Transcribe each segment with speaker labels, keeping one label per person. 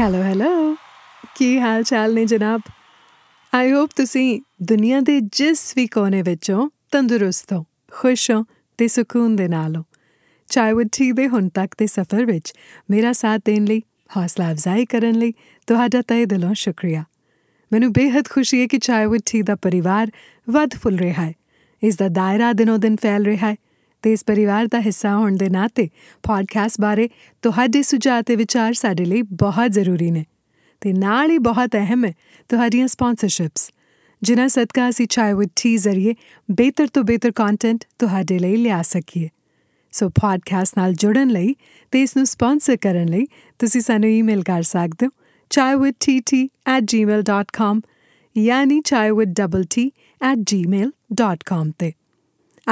Speaker 1: Hello hello ਕੀ ਹਾਲ ਚਾਲ ਨੇ ਜਨਾਬ? ਆਈ ਹੋਪ ਤੁਸੀਂ ਦੁਨੀਆ ਦੇ ਜਿਸ ਵੀ ਕੋਨੇ ਵਿੱਚੋਂ ਤੰਦਰੁਸਤ ਹੋ, ਖੁਸ਼ ਹੋ ਤੇ ਸਕੂਨ ਦੇ ਨਾਲ ਹੋ। ਚਾਹੇ ਉਹ ਟੀ ਦੇ ਹੁਣ ਤੱਕ ਦੇ ਸਫ਼ਰ ਵਿੱਚ ਮੇਰਾ ਸਾਥ ਦੇਣ ਲਈ, ਹੌਸਲਾ ਅਫਜ਼ਾਈ ਕਰਨ ਲਈ ਤੁਹਾਡਾ ਤਹਿ ਦਿਲੋਂ ਸ਼ੁਕਰੀਆ। ਮੈਨੂੰ ਬੇहद ਖੁਸ਼ੀ ਹੈ ਕਿ ਚਾਹੇ ਉਹ ਟੀ ਦਾ ਪਰਿਵਾਰ ਵੱਧ ਫੁੱਲ ਰਿਹਾ ਹੈ। ਇਸ ਦਾ ਦਾਇਰਾ ਦਿਨੋ ਦਿਨ ਫੈਲ ਰਿਹਾ ਹੈ। ਤੇ ਇਸ ਪਰਿਵਾਰ ਦਾ ਹਿੱਸਾ ਹੋਣ ਦੇ ਨਾਤੇ ਪੋਡਕਾਸਟ ਬਾਰੇ ਤੁਹਾਡੇ ਸੁਝਾਅ ਤੇ ਵਿਚਾਰ ਸਾਡੇ ਲਈ ਬਹੁਤ ਜ਼ਰੂਰੀ ਨੇ ਤੇ ਨਾਲ ਹੀ ਬਹੁਤ ਅਹਿਮ ਹੈ ਤੁਹਾਡੀਆਂ ਸਪਾਂਸਰਸ਼ਿਪਸ ਜਿਨ੍ਹਾਂ ਸਦਕਾ ਅਸੀਂ ਚਾਹੇ ਵਿਦ ਟੀ ਜ਼ਰੀਏ ਬਿਹਤਰ ਤੋਂ ਬਿਹਤਰ ਕੰਟੈਂਟ ਤੁਹਾਡੇ ਲਈ ਲਿਆ ਸਕੀਏ। ਸੋ ਪੋਡਕਾਸਟ ਨਾਲ ਜੁੜਨ ਲਈ ਤੇ ਇਸ ਨੂੰ ਸਪਾਂਸਰ ਕਰਨ ਲਈ ਤੁਸੀਂ ਸਾਨੂੰ ਈਮੇਲ ਕਰ ਸਕਦੇ ਹੋ chaiwittt@gmail.com ਯਾਨੀ chaiwittt@gmail.com ਤੇ।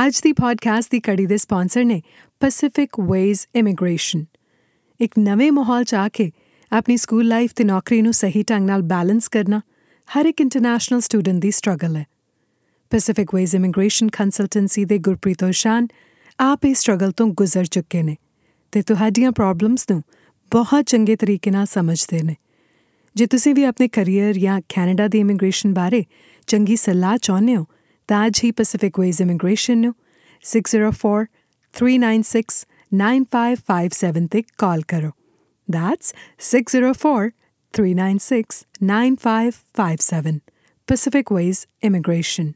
Speaker 1: ਅੱਜ ਦੀ ਪੋਡਕਾਸਟ ਦੀ ਕੜੀ ਦੇ ਸਪਾਂਸਰ ਨੇ ਪੈਸੀਫਿਕ ਵੇਜ਼ ਇਮੀਗ੍ਰੇਸ਼ਨ ਇੱਕ ਨਵੇਂ ਮਾਹੌਲ ਚ ਆ ਕੇ ਆਪਣੀ ਸਕੂਲ ਲਾਈਫ ਤੇ ਨੌਕਰੀ ਨੂੰ ਸਹੀ ਢੰਗ ਨਾਲ ਬੈਲੈਂਸ ਕਰਨਾ ਹਰ ਇੱਕ ਇੰਟਰਨੈਸ਼ਨਲ ਸਟੂਡੈਂਟ ਦੀ ਸਟਰਗਲ ਹੈ। ਪੈਸੀਫਿਕ ਵੇਜ਼ ਇਮੀਗ੍ਰੇਸ਼ਨ ਕੰਸਲਟੈਂਸੀ ਦੇ ਗੁਰਪ੍ਰੀਤ ਹੋਸ਼ਾਨ ਆਪ ਇਸ ਸਟਰਗਲ ਤੋਂ ਗੁਜ਼ਰ ਚੁੱਕੇ ਨੇ ਤੇ ਤੁਹਾਡੀਆਂ ਪ੍ਰੋਬਲਮਸ ਨੂੰ ਬਹੁਤ ਚੰਗੇ ਤਰੀਕੇ ਨਾਲ ਸਮਝਦੇ ਨੇ। ਜੇ ਤੁਸੀਂ ਵੀ ਆਪਣੇ ਕੈਰੀਅਰ ਜਾਂ ਕੈਨੇਡਾ ਦੀ ਇਮੀਗ੍ਰੇਸ਼ਨ ਬਾਰੇ ਚੰਗੀ ਸਲਾਹ ਚਾਹੁੰਦੇ ਹੋ ਤਾਂ ਅੱਜ ਹੀ ਪੈਸੀਫਿਕ ਵੇਜ਼ ਇਮੀਗ੍ਰੇਸ਼ਨ ਨੂੰ 604-396-9557 ਤੇ ਕਾਲ ਕਰੋ that's 604-396-9557 Pacific Ways Immigration.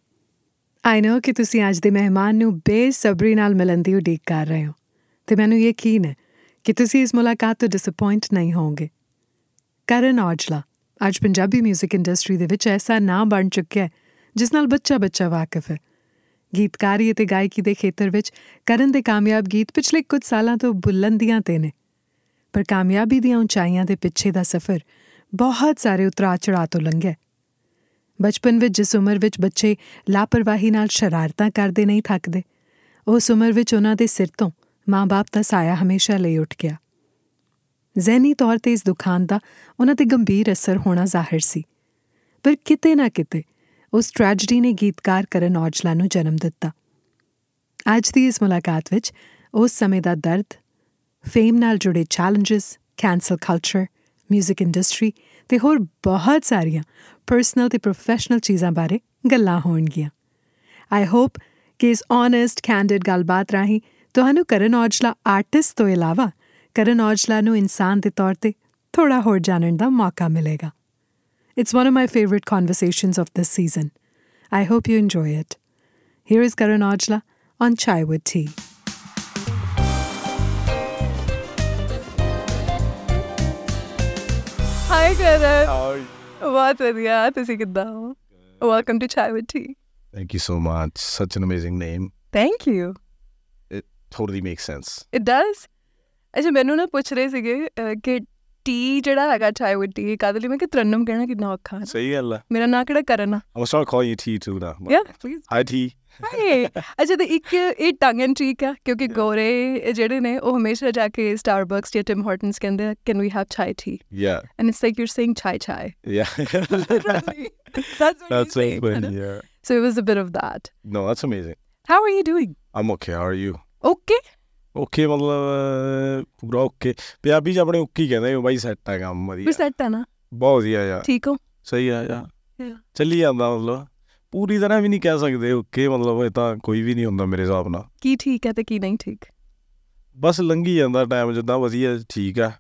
Speaker 1: I know ਕਿ ਤੁਸੀਂ ਅੱਜ ਦੇ ਮਹਿਮਾਨ ਨੂੰ ਬੇਸਬਰੀ ਨਾਲ ਮਿਲਣ ਦੀ ਉਡੀਕ ਕਰ ਰਹੇ ਹੋ ਤੇ ਮੈਨੂੰ ਯਕੀਨ ਹੈ ਕਿ ਤੁਸੀਂ ਇਸ ਮੁਲਾਕਾਤ ਤੋਂ ਡਿਸਪਾਇੰਟ ਨਹੀਂ ਹੋਵੋਗੇ ਕਰਨ ਔਜਲਾ ਅੱਜ ਪੰਜਾਬੀ 뮤직 ਇੰਡਸਟਰੀ ਦੇ ਵਿੱਚ ਐਸਾ ਨਾਂ ਬਣ ਚੁੱਕਿਆ ਹੈ ਜਿਸ ਨਾਲ ਬੱਚਾ ਬੱਚਾ ਵਾਕਿਫ ਹੈ। ਗੀਤਕਾਰੀ ਅਤੇ ਗਾਇਕੀ ਦੇ ਖੇਤਰ ਵਿੱਚ ਕਰਨ ਦੇ ਕਾਮਯਾਬ ਗੀਤ ਪਿਛਲੇ ਕੁਝ ਸਾਲਾਂ ਤੋਂ ਬੁਲੰਦੀਆਂ ਤੇ ਨੇ। ਪਰ ਕਾਮਯਾਬੀ ਦੀਆਂ ਉਚਾਈਆਂ ਦੇ ਪਿੱਛੇ ਦਾ ਸਫ਼ਰ ਬਹੁਤ ਸਾਰੇ ਉਤਰਾਅ ਚੜ੍ਹਾਅ ਤੋਂ ਲੰਘਿਆ। ਬਚਪਨ ਵਿੱਚ ਜਿਸ ਉਮਰ ਵਿੱਚ ਬੱਚੇ ਲਾਪਰਵਾਹੀ ਨਾਲ ਸ਼ਰਾਰਤਾਂ ਕਰਦੇ ਨਹੀਂ ਥੱਕਦੇ, ਉਸ ਉਮਰ ਵਿੱਚ ਉਹਨਾਂ ਦੇ ਸਿਰ ਤੋਂ ਮਾਂ-ਬਾਪ ਦਾ ਸਾਇਆ ਹਮੇਸ਼ਾ ਲਈ ਉੱਠ ਗਿਆ। ਜ਼ਹਿਨੀ ਤੌਰ ਤੇ ਇਸ ਦੁਖਾਂਤ ਦਾ ਉਹਨਾਂ ਤੇ ਗੰਭੀਰ ਅਸਰ ਹੋਣਾ ਜ਼ਾਹਿਰ ਸੀ। ਪਰ ਕਿਤੇ ਨਾ ਕਿਤੇ ਉਸ ਟ੍ਰੈਜੇਡੀ ਨੇ ਗੀਤਕਾਰ ਕਰਨ ਔਜਲਾ ਨੂੰ ਜਨਮ ਦਿੱਤਾ। ਅੱਜ ਦੀ ਇਸ ਮੁਲਾਕਾਤ ਵਿੱਚ ਉਸ ਸਮੇਂ ਦਾ ਦਰਦ ਫੇਮ ਨਾਲ ਜੁੜੇ ਚੈਲੰਜਸ ਕੈਂਸਲ ਕਲਚਰ 뮤직 ਇੰਡਸਟਰੀ ਤੇ ਹੋਰ ਬਹੁਤ ਸਾਰੀਆਂ ਪਰਸਨਲ ਤੇ ਪ੍ਰੋਫੈਸ਼ਨਲ ਚੀਜ਼ਾਂ ਬਾਰੇ ਗੱਲਾਂ ਹੋਣਗੀਆਂ। ਆਈ ਹੋਪ ਕਿ ਇਸ ਓਨੈਸਟ ਕੈਂਡਿਡ ਗੱਲਬਾਤ ਰਾਹੀਂ ਤੁਹਾਨੂੰ ਕਰਨ ਔਜਲਾ ਆਰਟਿਸਟ ਤੋਂ ਇਲਾਵਾ ਕਰਨ ਔਜਲਾ ਨੂੰ ਇਨਸਾਨ ਦੇ ਤੌਰ ਤੇ ਥੋੜਾ ਹੋਰ ਜਾਣਨ ਦਾ ਮੌਕਾ ਮਿਲੇਗਾ। It's one of my favorite conversations of this season. I hope you enjoy it. Here is Karan Aujla on Chai with Tea.
Speaker 2: Hi Karan
Speaker 3: How are you?
Speaker 2: ਬਹੁਤ ਵਧੀਆ ਤੁਸੀਂ ਕਿੱਦਾਂ ਹੋ welcome to chai with T
Speaker 3: Thank you so much. Such an amazing name.
Speaker 2: Thank you
Speaker 3: It totally makes sense.
Speaker 2: It does ਅੱਛਾ ਮੈਨੂੰ ਨਾ ਪੁੱਛ ਰਹੇ ਸੀਗੇ ਅਹ, ਕਿ ਟੀ ਜਿਹੜਾ ਹੈਗਾ ਚਾਈ ਵਿਦ ਟੀ ਕਾਦੇ ਲਈ ਮੈਂ ਕਿ ਤਰਨਮ ਕਹਿਣਾ ਕਿੰਨਾ ਔਖਾ ਹੈ
Speaker 3: ਸਹੀ ਗੱਲ ਆ
Speaker 2: ਮੇਰਾ ਨਾਂ ਕਿਹੜਾ ਕਰਨ ਆ
Speaker 3: I'm gonna start calling you T too now. but-
Speaker 2: yeah please
Speaker 3: Hi T.
Speaker 2: Hi ਅੱਛਾ ਤੇ ਇੱਕ ਇਹ ਟੰਗ ਐਂਡ ਠੀਕ ਆ ਕਿਉਂਕਿ ਗੋਰੇ ਜਿਹੜੇ ਨੇ ਉਹ ਹਮੇਸ਼ਾ ਜਾ ਕੇ ਸਟਾਰਬਕਸ ਜਾਂ ਟਿਮ ਹਾਰਟਨਸ ਕਹਿੰਦੇ ਆ can we have chai tea
Speaker 3: Yeah.
Speaker 2: And it's like you are saying chai chai
Speaker 3: Yeah.
Speaker 2: that's what
Speaker 3: That's
Speaker 2: you
Speaker 3: so
Speaker 2: say,
Speaker 3: funny. Yeah.
Speaker 2: so it was a bit of that
Speaker 3: No, that's amazing.
Speaker 2: how are you doing
Speaker 3: I'm okay. How are you?
Speaker 2: okay
Speaker 3: Okay ਮਤਲਬ ਪੂਰਾ okay Punjabi ਚ ਆਪਣੇ okay ਕਹਿੰਦੇ ਬਾਈ set ਆ ਕੰਮ
Speaker 2: ਫਿਰ
Speaker 3: ਵਧੀਆ
Speaker 2: set ਆ ਨਾ।
Speaker 3: ਬਹੁਤ ਵਧੀਆ ਯਾਰ।
Speaker 2: ਠੀਕ ਹੋ?
Speaker 3: ਸਹੀ ਆ ਯਾਰ. ਚੱਲੀ ਜਾਂਦਾ ਮਤਲਬ। ਪੂਰੀ ਤਰ੍ਹਾਂ ਵੀ ਨਹੀਂ ਕਹਿ ਸਕਦੇ ਓਕੇ ਮਤਲਬ ਇਹ ਤਾਂ ਕੋਈ ਵੀ ਨਹੀਂ ਹੁੰਦਾ ਮੇਰੇ ਹਿਸਾਬ ਨਾਲ।
Speaker 2: ਕੀ ਠੀਕ ਹੈ ਤੇ ਕੀ ਨਹੀਂ ਠੀਕ?
Speaker 3: ਬਸ ਲੰਘੀ ਜਾਂਦਾ ਟਾਈਮ ਜਿੱਦਾਂ ਵਧੀਆ ਠੀਕ ਆ।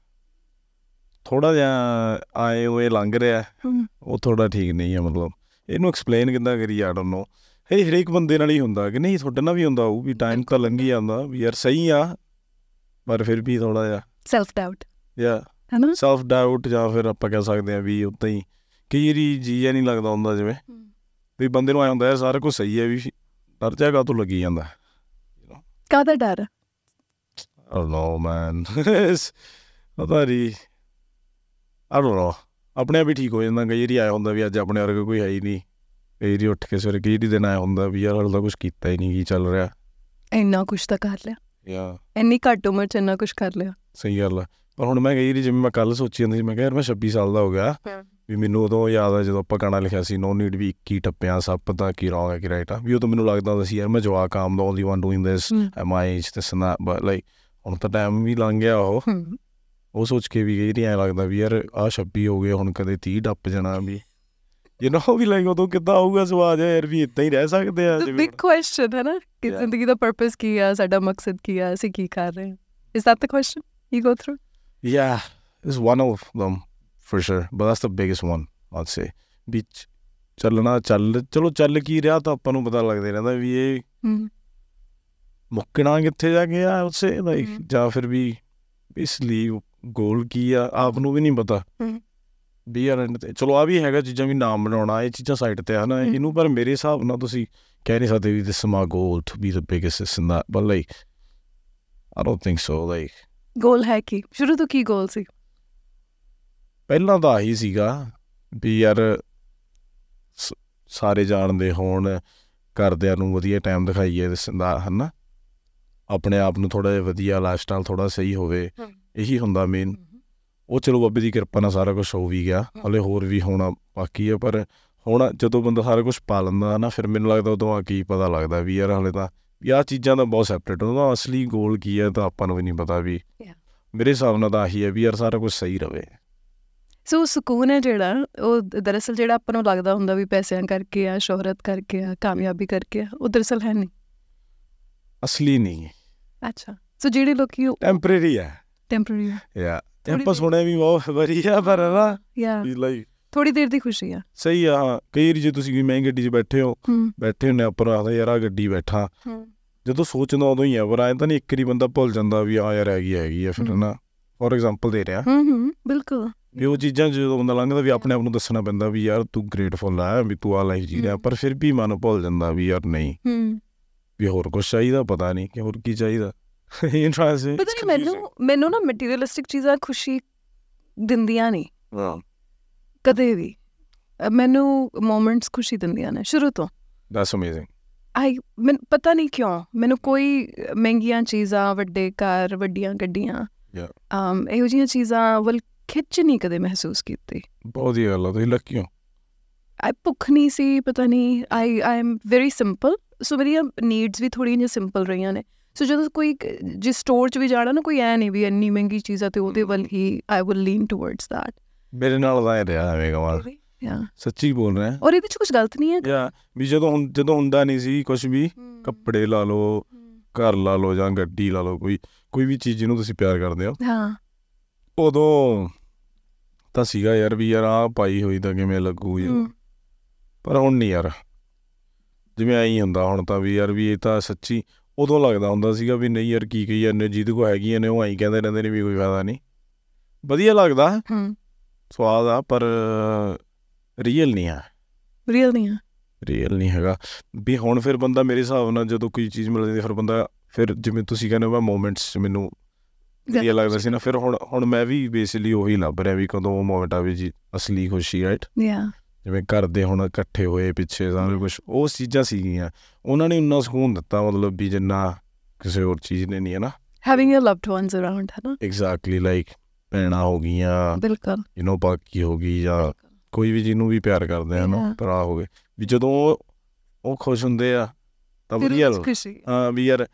Speaker 3: ਥੋੜਾ ਜਿਹਾ ਆਏ ਹੋਏ ਲੰਘ ਰਿਹਾ।
Speaker 2: ਹਮ।
Speaker 3: ਉਹ ਥੋੜਾ ਠੀਕ ਨਹੀਂ ਹੈ ਮਤਲਬ। ਇਹਨੂੰ ਐਕਸਪਲੇਨ ਕਿੱਦਾਂ ਕਰੀ ਆ ਡੋਨਟ ਨੋ ਇਹ ਹਰੇਕ ਬੰਦੇ ਨਾਲ ਹੀ ਹੁੰਦਾ ਕਿ ਨਹੀਂ ਤੁਹਾਡੇ ਨਾਲ ਵੀ ਹੁੰਦਾ ਉਹ ਵੀ ਟਾਈਮ ਤਾਂ ਲੰਘੀ ਜਾਂਦਾ ਵੀ ਯਾਰ ਸਹੀ ਆ ਪਰ ਫਿਰ ਵੀ ਥੋੜਾ ਜਿਹਾ
Speaker 2: ਸੈਲਫ ਡਾਊਟ
Speaker 3: ਯਾ
Speaker 2: ਹਨਾ
Speaker 3: ਸੈਲਫ ਡਾਊਟ ਜਾਂ ਫਿਰ ਆਪਾਂ ਕਹਿ ਸਕਦੇ ਆ ਵੀ ਉਦਾਂ ਹੀ ਕਈ ਵਾਰੀ ਜੀ ਨਹੀਂ ਲੱਗਦਾ ਹੁੰਦਾ ਜਿਵੇਂ ਵੀ ਬੰਦੇ ਨੂੰ ਆਇਆ ਹੁੰਦਾ ਹੈ ਸਾਰਾ ਕੁਝ ਸਹੀ ਹੈ ਵੀ ਡਰ ਜਾਗਾ ਤੋਂ ਲੱਗੀ ਜਾਂਦਾ
Speaker 2: ਕਾਹਦਾ ਡਰ ਆ?
Speaker 3: I don't know, man. ਪਤਾ ਨਹੀਂ I don't know. ਆਪਣੇ ਆਪ ਹੀ ਠੀਕ ਹੋ ਜਾਂਦਾ ਕਈ ਵਾਰੀ ਆਇਆ ਹੁੰਦਾ ਵੀ ਅੱਜ ਆਪਣੇ ਵਰਗਾ ਕੋਈ ਹੈ ਹੀ ਨਹੀਂ ਕਈ ਵਾਰੀ ਉੱਠ ਕੇ ਸਵੇਰੇ ਕਈ ਦਿਨ ਆਇਆ ਹੁੰਦਾ ਵੀ ਯਾਰ ਹਾਲੇ ਤਾਂ ਕੁਝ ਕੀਤਾ ਹੀ ਨਹੀਂ ਕੀ ਚੱਲ ਰਿਹਾ?
Speaker 2: ਇੰਨਾ ਕੁਛ ਤਾਂ ਕਰ ਲਿਆ।
Speaker 3: ਯਾ।
Speaker 2: ਇੰਨੀ ਘੱਟ ਉਮਰ ਚ ਇੰਨਾ ਕੁਛ ਕਰ ਲਿਆ।
Speaker 3: ਸਹੀ ਗੱਲ ਆ। ਪਰ ਹੁਣ ਮੈਂ ਵਾਰੀ ਜਿਵੇਂ ਮੈਂ ਕੱਲ ਸੋਚੀ ਜਾਂਦੀ ਸੀ ਮੈਂ ਕਿਹਾ ਯਾਰ ਮੈਂ 26 ਸਾਲ ਦਾ ਹੋ ਗਿਆ। ਵੀ ਮੈਨੂੰ ਉਦੋਂ ਯਾਦ ਆ ਜਦੋਂ ਆਪਾਂ ਗਾਣਾ ਲਿਖਿਆ ਸੀ ਨੋ ਨੀਡ ਵੀ 21 ਟੱਪਿਆਂ ਸਭ ਪਤਾ ਕੀ ਰੌਂਗ ਹੈ ਕੀ ਰਾਈਟ ਆ। ਵੀ ਉਹ ਤਾਂ ਮੈਨੂੰ ਲੱਗਦਾ ਹੁੰਦਾ ਸੀ ਯਾਰ ਮੈਂ ਜਵਾਕ I'm the only one doing
Speaker 2: this.
Speaker 3: Am I age this and that but like ਹੁਣ ਤਾਂ ਟਾਈਮ ਵੀ ਲੰਘ ਗਿਆ ਉਹ। ਉਹ ਸੋਚ ਕੇ ਵੀ ਕਈ ਵਾਰੀ ਐਂ ਲੱਗਦਾ ਵੀ ਯਾਰ ਆ 26 ਹੋ ਗਏ ਹੁਣ ਕਦੇ 30 ਟੱਪ ਜਾਣਾ ਵੀ। ਯੂ نو ਵੀ ਲਾਈਕ ਉਦੋਂ ਕਿੱਦਾਂ ਆਊਗਾ ਸਵਾਦ ਯਾਰ ਵੀ ਇਦਾਂ ਹੀ ਰਹਿ ਸਕਦੇ ਆ
Speaker 2: the big question ਹੈ ਨਾ ਕਿ. ਜ਼ਿੰਦਗੀ ਦਾ ਪਰਪਸ ਕੀ ਆ ਸਾਡਾ ਮਕਸਦ ਕੀ ਆ ਅਸੀਂ ਕੀ ਕਰ ਰਹੇ ਹਾਂ is that the question you go through
Speaker 3: Yeah, it's one of them for sure, but that's the biggest one I'd say. ਵੀ ਚੱਲਣਾ ਚੱਲ ਚਲੋ ਚੱਲ ਕੀ ਰਿਹਾ ਤਾਂ ਆਪਾਂ ਨੂੰ ਪਤਾ ਲੱਗਦਾ ਰਹਿੰਦਾ ਵੀ ਇਹ ਮੁੱਕਣਾ ਕਿੱਥੇ ਜਾ ਕੇ ਆ ਉਸੇ ਲਾਈਕ। ਜਾਂ ਫਿਰ ਵੀ ਇਸ ਲਈ ਗੋਲ ਕੀ ਆ ਆਪ ਨੂੰ ਵੀ ਨਹੀਂ ਪਤਾ end ਤੇ। ਚਲੋ ਆ ਵੀ ਹੈਗਾ ਚੀਜ਼ਾਂ ਵੀ ਨਾਮ ਬਣਾਉਣਾ ਇਹ ਚੀਜ਼ਾਂ ਸਾਈਡ ਤੇ ਆ ਨਾ। ਇਹਨੂੰ ਪਰ ਮੇਰੇ ਹਿਸਾਬ ਨਾਲ ਤੁਸੀਂ ਕਹਿ ਨਹੀਂ ਸਕਦੇ ਵੀ is my goal to be the biggest this and that but like I don't think so like
Speaker 2: ਗੋਲ ਹੈ ਕੀ? ਸ਼ੁਰੂ ਤੋਂ ਕੀ ਗੋਲ ਸੀ?
Speaker 3: ਪਹਿਲਾਂ ਤਾਂ ਆਹੀ ਸੀਗਾ ਵੀ ਯਾਰ ਸ- ਸਾਰੇ ਜਾਣਦੇ ਹੋਣ ਘਰਦਿਆਂ ਨੂੰ ਵਧੀਆ ਟਾਈਮ ਦਿਖਾਈਏ ਇਸ ਦਾ ਹਨਾ? ਆਪਣੇ ਆਪ ਨੂੰ ਥੋੜਾ ਜਿਹਾ ਵਧੀਆ ਲਾਈਫਸਟਾਈਲ ਥੋੜਾ ਸਹੀ ਹੋਵੇ। ਇਹੀ ਹੁੰਦਾ ਮੇਨ ਉਹ ਚਲੋ ਬਾਬੇ ਦੀ ਕਿਰਪਾ ਨਾਲ ਸਾਰਾ ਕੁਝ ਹੋ ਵੀ ਗਿਆ। ਹਲੇ ਹੋਰ ਵੀ ਹੋਣਾ ਬਾਕੀ ਹੈ ਪਰ ਹੁਣ ਜਦੋਂ ਬੰਦਾ ਸਾਰਾ ਕੁਝ ਪਾ ਲੈਂਦਾ ਨਾ ਫਿਰ ਮੈਨੂੰ ਲੱਗਦਾ ਉਦੋਂ ਆ ਕੀ ਪਤਾ ਲੱਗਦਾ ਵੀ ਯਾਰ ਹਲੇ ਤਾਂ ਵੀ ਆਹ ਚੀਜ਼ਾਂ ਤਾਂ ਬਹੁਤ ਸੈਪਰੇਟ ਉਹਦਾ ਅਸਲੀ ਗੋਲ ਕੀ ਹੈ ਤਾਂ ਆਪਾਂ ਨੂੰ ਵੀ ਨਹੀਂ ਪਤਾ ਵੀ. ਮੇਰੇ ਹਿਸਾਬ ਨਾਲ ਤਾਂ ਆਹੀ ਹੈ ਵੀ ਯਾਰ ਸਾਰਾ ਕੁਝ ਸਹੀ ਰਵੇ।
Speaker 2: ਸੋ ਸਕੂਨ ਹੈ ਜਿਹੜਾ ਉਹ ਦਰਅਸਲ ਜਿਹੜਾ ਆਪਾਂ ਨੂੰ ਲੱਗਦਾ ਹੁੰਦਾ ਵੀ ਪੈਸਿਆਂ ਕਰਕੇ ਆ ਸ਼ੋਹਰਤ ਕਰਕੇ ਆ ਕਾਮਯਾਬੀ ਕਰਕੇ ਆ ਉਹ ਦਰਅਸਲ ਹੈ ਨਹੀਂ।
Speaker 3: ਅਸਲੀ ਨਹੀਂ।
Speaker 2: ਅੱਛਾ। ਸੋ ਜਿਹੜੇ ਲੋਕੀ
Speaker 3: ਟੈਂਪਰੇਰੀ ਹੈ
Speaker 2: ਟੈਂਪਰੇਰੀ
Speaker 3: ਯਾ
Speaker 2: ਥੋੜ੍ਹੀ
Speaker 3: ਆਪਾਂ ਸੁਣਿਆ ਵੀ ਬਹੁਤ ਵਾਰੀ ਆ ਪਰ ਨਾ
Speaker 2: ਯਾ।
Speaker 3: ਵੀ ਲਾਈਕ
Speaker 2: ਥੋੜੀ ਦੇਰ ਦੀ ਖੁਸ਼ੀ ਆ।
Speaker 3: ਸਹੀ ਆ ਹਾਂ। ਕਈ ਵਾਰੀ ਜੇ ਤੁਸੀਂ ਕੋਈ ਮਹਿੰਗੀ ਗੱਡੀ 'ਚ ਬੈਠੇ ਹੋ
Speaker 2: ਹੂੰ।
Speaker 3: ਬੈਠੇ ਹੁੰਨੇ ਉੱਪਰ ਆਦਾ ਯਾਰ ਆ ਗੱਡੀ ਬੈਠਾ।
Speaker 2: ਹੂੰ।
Speaker 3: ਜਦੋਂ ਸੋਚਦਾ ਉਦੋਂ ਹੀ ਆ ਪਰ ਐਂ ਤਾਂ ਨਹੀਂ ਇੱਕ ਵਾਰੀ ਬੰਦਾ ਭੁੱਲ ਜਾਂਦਾ ਵੀ ਆ ਯਾਰ ਹੈਗੀ ਹੈਗੀ ਆ ਫਿਰ। ਨਾ ਫੋਰ ਐਗਜ਼ਾਮਪਲ ਦੇ ਰਿਹਾ।
Speaker 2: ਹੂੰ ਹੂੰ ਬਿਲਕੁਲ।
Speaker 3: ਵੀ ਉਹ ਚੀਜ਼ਾਂ ਜਦੋਂ ਬੰਦਾ ਲੰਘਦਾ ਵੀ ਆਪਣੇ ਆਪ ਨੂੰ ਦੱਸਣਾ ਪੈਂਦਾ ਵੀ ਯਾਰ ਤੂੰ ਗ੍ਰੇਟਫੁਲ ਆ ਵੀ ਤੂੰ ਆ ਲਾਈਫ ਜੀ ਰਿਹਾ। ਪਰ ਫਿਰ ਵੀ ਮਨ ਭੁੱਲ ਜਾਂਦਾ ਵੀ ਯਾਰ ਨਹੀਂ।
Speaker 2: ਹੂੰ।
Speaker 3: ਵੀ ਹੋਰ ਕੁਝ ਚਾਹੀਦਾ ਪਤਾ ਨਹੀਂ ਕਿ ਹੋਰ ਕੀ ਚਾਹੀਦਾ। ਇਹ ਟ੍ਰਾਂਸ
Speaker 2: ਪਤਾ ਨਹੀਂ ਮੈਨੂੰ ਮੈਨੂੰ ਨਾ ਮਟੀਰੀਅਲਿਸਟਿਕ ਚੀਜ਼ਾਂ ਖੁਸ਼ੀ ਦਿੰਦੀਆਂ ਨਹੀਂ ਕਦੇ ਵੀ। ਮੈਨੂੰ ਮੂਮੈਂਟਸ ਖੁਸ਼ੀ ਦਿੰਦੀਆਂ ਨੇ ਸ਼ੁਰੂ ਤੋਂ।
Speaker 3: ਦੈਟਸ ਅਮੇਜ਼ਿੰਗ
Speaker 2: ਆਈ ਮੈਨੂੰ ਪਤਾ ਨਹੀਂ ਕਿਉਂ ਮੈਨੂੰ ਕੋਈ ਮਹਿੰਗੀਆਂ ਚੀਜ਼ਾਂ ਵੱਡੇ ਕਾਰ ਵੱਡੀਆਂ ਗੱਡੀਆਂ
Speaker 3: Yeah.
Speaker 2: ਅਮ ਇਹੋ ਜਿਹੀਆਂ ਚੀਜ਼ਾਂ ਵੱਲ ਖਿੱਚ ਨਹੀਂ ਕਦੇ ਮਹਿਸੂਸ ਕੀਤੀ।
Speaker 3: ਬਹੁਤ ਹੀ ਆ ਤੁਸੀਂ ਲੱਕੀ ਹੋ।
Speaker 2: ਆਈ ਭੁੱਖ ਨਹੀਂ ਸੀ ਪਤਾ ਨਹੀਂ I I am very simple so ਮੇਰੀਆਂ ਨੀਡਸ ਵੀ ਥੋੜ੍ਹੀਆਂ ਜਿਹੀਆਂ ਸਿੰਪਲ ਰਹੀਆਂ ਨੇ। ਸੋ ਜਦੋਂ ਕੋਈ ਜਿਸ ਸਟੋਰ 'ਚ ਵੀ ਜਾਣਾ ਨਾ ਕੋਈ ਐ ਨਹੀਂ ਵੀ ਇੰਨੀ ਮਹਿੰਗੀ ਚੀਜ਼ ਆ ਤੇ ਉਹਦੇ ਵੱਲ ਹੀ I will lean towards that
Speaker 3: ਮੇਰੇ ਨਾਲ ਇਹ ਰਿਹਾ ਐਵੇਂ ਕਮਾਲ।
Speaker 2: ਯਾ
Speaker 3: ਸੱਚੀ ਬੋਲ ਰਿਹਾ।
Speaker 2: ਔਰ ਇਹਦੇ 'ਚ ਕੁਝ ਗਲਤ ਨਹੀਂ ਹੈ?
Speaker 3: ਯਾ ਵੀ ਜਦੋਂ ਜਦੋਂ ਹੁੰਦਾ ਨਹੀਂ ਸੀ ਕੁਝ ਵੀ ਕੱਪੜੇ ਲਾ ਲਓ ਘਰ ਲਾ ਲਓ ਜਾਂ ਗੱਡੀ ਲਾ ਲਓ ਕੋਈ ਕੋਈ ਵੀ ਚੀਜ਼ ਜਿਹਨੂੰ ਤੁਸੀਂ ਪਿਆਰ ਕਰਦੇ ਹੋ।
Speaker 2: ਹਾਂ।
Speaker 3: ਉਦੋਂ ਤਾਂ ਸੀਗਾ ਯਾਰ ਵੀ ਯਾਰ ਆ ਪਾਈ ਹੋਈ ਤਾਂ ਕਿਵੇਂ ਲੱਗੂ ਯਾਰ। ਪਰ ਹੁਣ ਨਹੀਂ ਯਾਰ। ਜਿਵੇਂ ਐਂ ਹੁੰਦਾ ਹੁਣ ਤਾਂ ਵੀ ਯਾਰ ਵੀ ਇਹ ਤਾਂ ਸੱਚੀ ਉਦੋਂ ਲੱਗਦਾ ਹੁੰਦਾ ਸੀਗਾ ਵੀ ਨਹੀਂ ਯਾਰ ਕੀ ਕਹੀ ਜਾਂਦੇ ਜਿਹਦੇ ਕੋ ਹੈਗੀਆਂ ਨੇ ਉਹ ਐਂ ਕਹਿੰਦੇ ਰਹਿੰਦੇ ਨੇ ਵੀ ਕੋਈ ਫਾਇਦਾ ਨਹੀਂ। ਵਧੀਆ ਲੱਗਦਾ।
Speaker 2: ਹਮ
Speaker 3: ਸਵਾਦ ਆ ਪਰ ਰੀਅਲ ਨਹੀਂ ਆ।
Speaker 2: ਰੀਅਲ ਨਹੀਂ ਹੈ
Speaker 3: ਰੀਅਲ ਨਹੀਂ ਹੈਗਾ। ਵੀ ਹੁਣ ਫਿਰ ਬੰਦਾ ਮੇਰੇ ਹਿਸਾਬ ਨਾਲ ਜਦੋਂ ਕੋਈ ਚੀਜ਼ ਮਿਲ ਜਾਂਦੀ ਫਿਰ ਬੰਦਾ ਫਿਰ ਜਿਵੇਂ ਤੁਸੀਂ ਕਹਿੰਦੇ ਹੋ ਮੋਮੈਂਟਸ ਮੈਨੂੰ ਵਧੀਆ ਲੱਗਦਾ ਸੀ ਨਾ ਫਿਰ ਹੁਣ ਹੁਣ ਮੈਂ ਵੀ ਬੇਸਿਕਲੀ ਉਹੀ ਲੱਭ ਰਿਹਾ ਵੀ ਕਦੋਂ ਉਹ ਮੋਮੈਂਟ ਆਵੇ ਜੀ ਅਸਲੀ ਖੁਸ਼ੀ ਰਾਈਟ
Speaker 2: ਯਾ
Speaker 3: ਜਿਵੇਂ ਘਰ ਦੇ ਹੁਣ ਇਕੱਠੇ ਹੋਏ ਪਿੱਛੇ ਸਾਰੇ ਕੁਝ ਉਹ ਚੀਜ਼ਾਂ ਸੀਗੀਆਂ। ਉਹਨਾਂ ਨੇ ਉਨਾ ਸਕੂਨ ਦਿੱਤਾ ਮਤਲਬ ਵੀ ਜਿੰਨਾ ਕਿਸੇ ਹੋਰ ਚੀਜ਼ ਨੇ ਨਹੀਂ ਹੈ ਨਾ?
Speaker 2: Having your loved ones around ਹੈ ਨਾ?
Speaker 3: ਐਗਜ਼ੈਕਟਲੀ ਲਾਈਕ ਭੈਣਾਂ ਹੋ ਗਈਆਂ
Speaker 2: ਬਿਲਕੁਲ।
Speaker 3: ਯੂ نو ਬਾਕੀ ਹੋ ਗਈ ਜਾਂ ਕੋਈ ਵੀ ਜਿਹਨੂੰ ਵੀ ਪਿਆਰ ਕਰਦੇ ਆ ਨਾ. ਭਰਾ ਹੋਵੇ ਵੀ ਜਦੋਂ ਉਹ ਖੁਸ਼ ਹੁੰਦੇ ਆ ਤਾਂ ਵਧੀਆ ਹਾਂ ਵੀ ਯਾਰ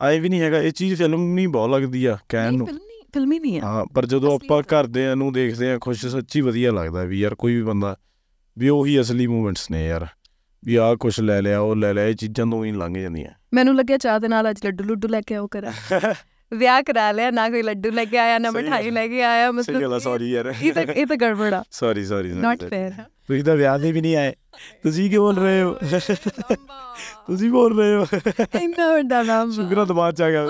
Speaker 3: ਐ ਵੀ ਨਹੀਂ ਹੈਗਾ ਇਹ ਚੀਜ਼ ਫਿਲਮ ਨਹੀਂ ਬਹੁਤ ਲੱਗਦੀ ਆ ਕਹਿਣ ਨੂੰ।
Speaker 2: ਫਿਲਮੀ ਨਹੀਂ ਹੈ
Speaker 3: ਹਾਂ ਪਰ ਜਦੋਂ ਆਪਾਂ ਘਰਦਿਆਂ ਨੂੰ ਦੇਖਦੇ ਆ ਖੁਸ਼ ਸੱਚੀ ਵਧੀਆ ਲੱਗਦਾ ਵੀ ਯਾਰ ਕੋਈ ਵੀ ਬੰਦਾ ਵੀ ਉਹੀ ਅਸਲੀ ਮੂਮੈਂਟਸ ਨੇ ਯਾਰ। ਵੀ ਆਹ ਕੁਛ ਲੈ ਲਿਆ ਉਹ ਲੈ ਲਿਆ ਇਹ ਚੀਜ਼ਾਂ ਤੋਂ ਹੀ ਲੰਘ ਜਾਂਦੀਆਂ।
Speaker 2: ਮੈਨੂੰ ਲੱਗਿਆ ਚਾਹ ਦੇ ਨਾਲ ਅੱਜ ਲੱਡੂ ਲੁੱਡੂ ਲੈ ਕੇ ਆਓ ਕਰਾਂ ਵਿਆਹ ਕਰਾ ਲਿਆ ਨਾ ਕੋਈ ਲੱਡੂ ਲੈ ਕੇ ਆਇਆ ਨਾ ਮਠਾਈ। ਲੈ ਕੇ ਆਇਆ
Speaker 3: ਸਹੀ ਗੱਲ ਆ
Speaker 2: ਮਤਲਬ
Speaker 3: ਸੌਰੀ ਯਾਰ।
Speaker 2: ਇਹ ਤਾਂ ਇਹ ਤਾਂ ਗੜਬੜ ਆ।
Speaker 3: ਸੌਰੀ ਸੌਰੀ
Speaker 2: ਨਾਟ ਫੇਅਰ
Speaker 3: ਤੁਸੀਂ ਤਾਂ ਵਿਆਹ ਦੇ ਵੀ ਨਹੀਂ ਆਏ। ਤੁਸੀਂ ਕੀ ਬੋਲ ਰਹੇ ਹੋ? ਤੁਸੀਂ ਬੋਲ ਰਹੇ ਹੋ।
Speaker 2: ਇੰਨਾ ਵੱਡਾ ਨਾਮ
Speaker 3: ਸ਼ੁਕਰ ਆ ਦਿਮਾਗ ਚ ਆ ਗਿਆ।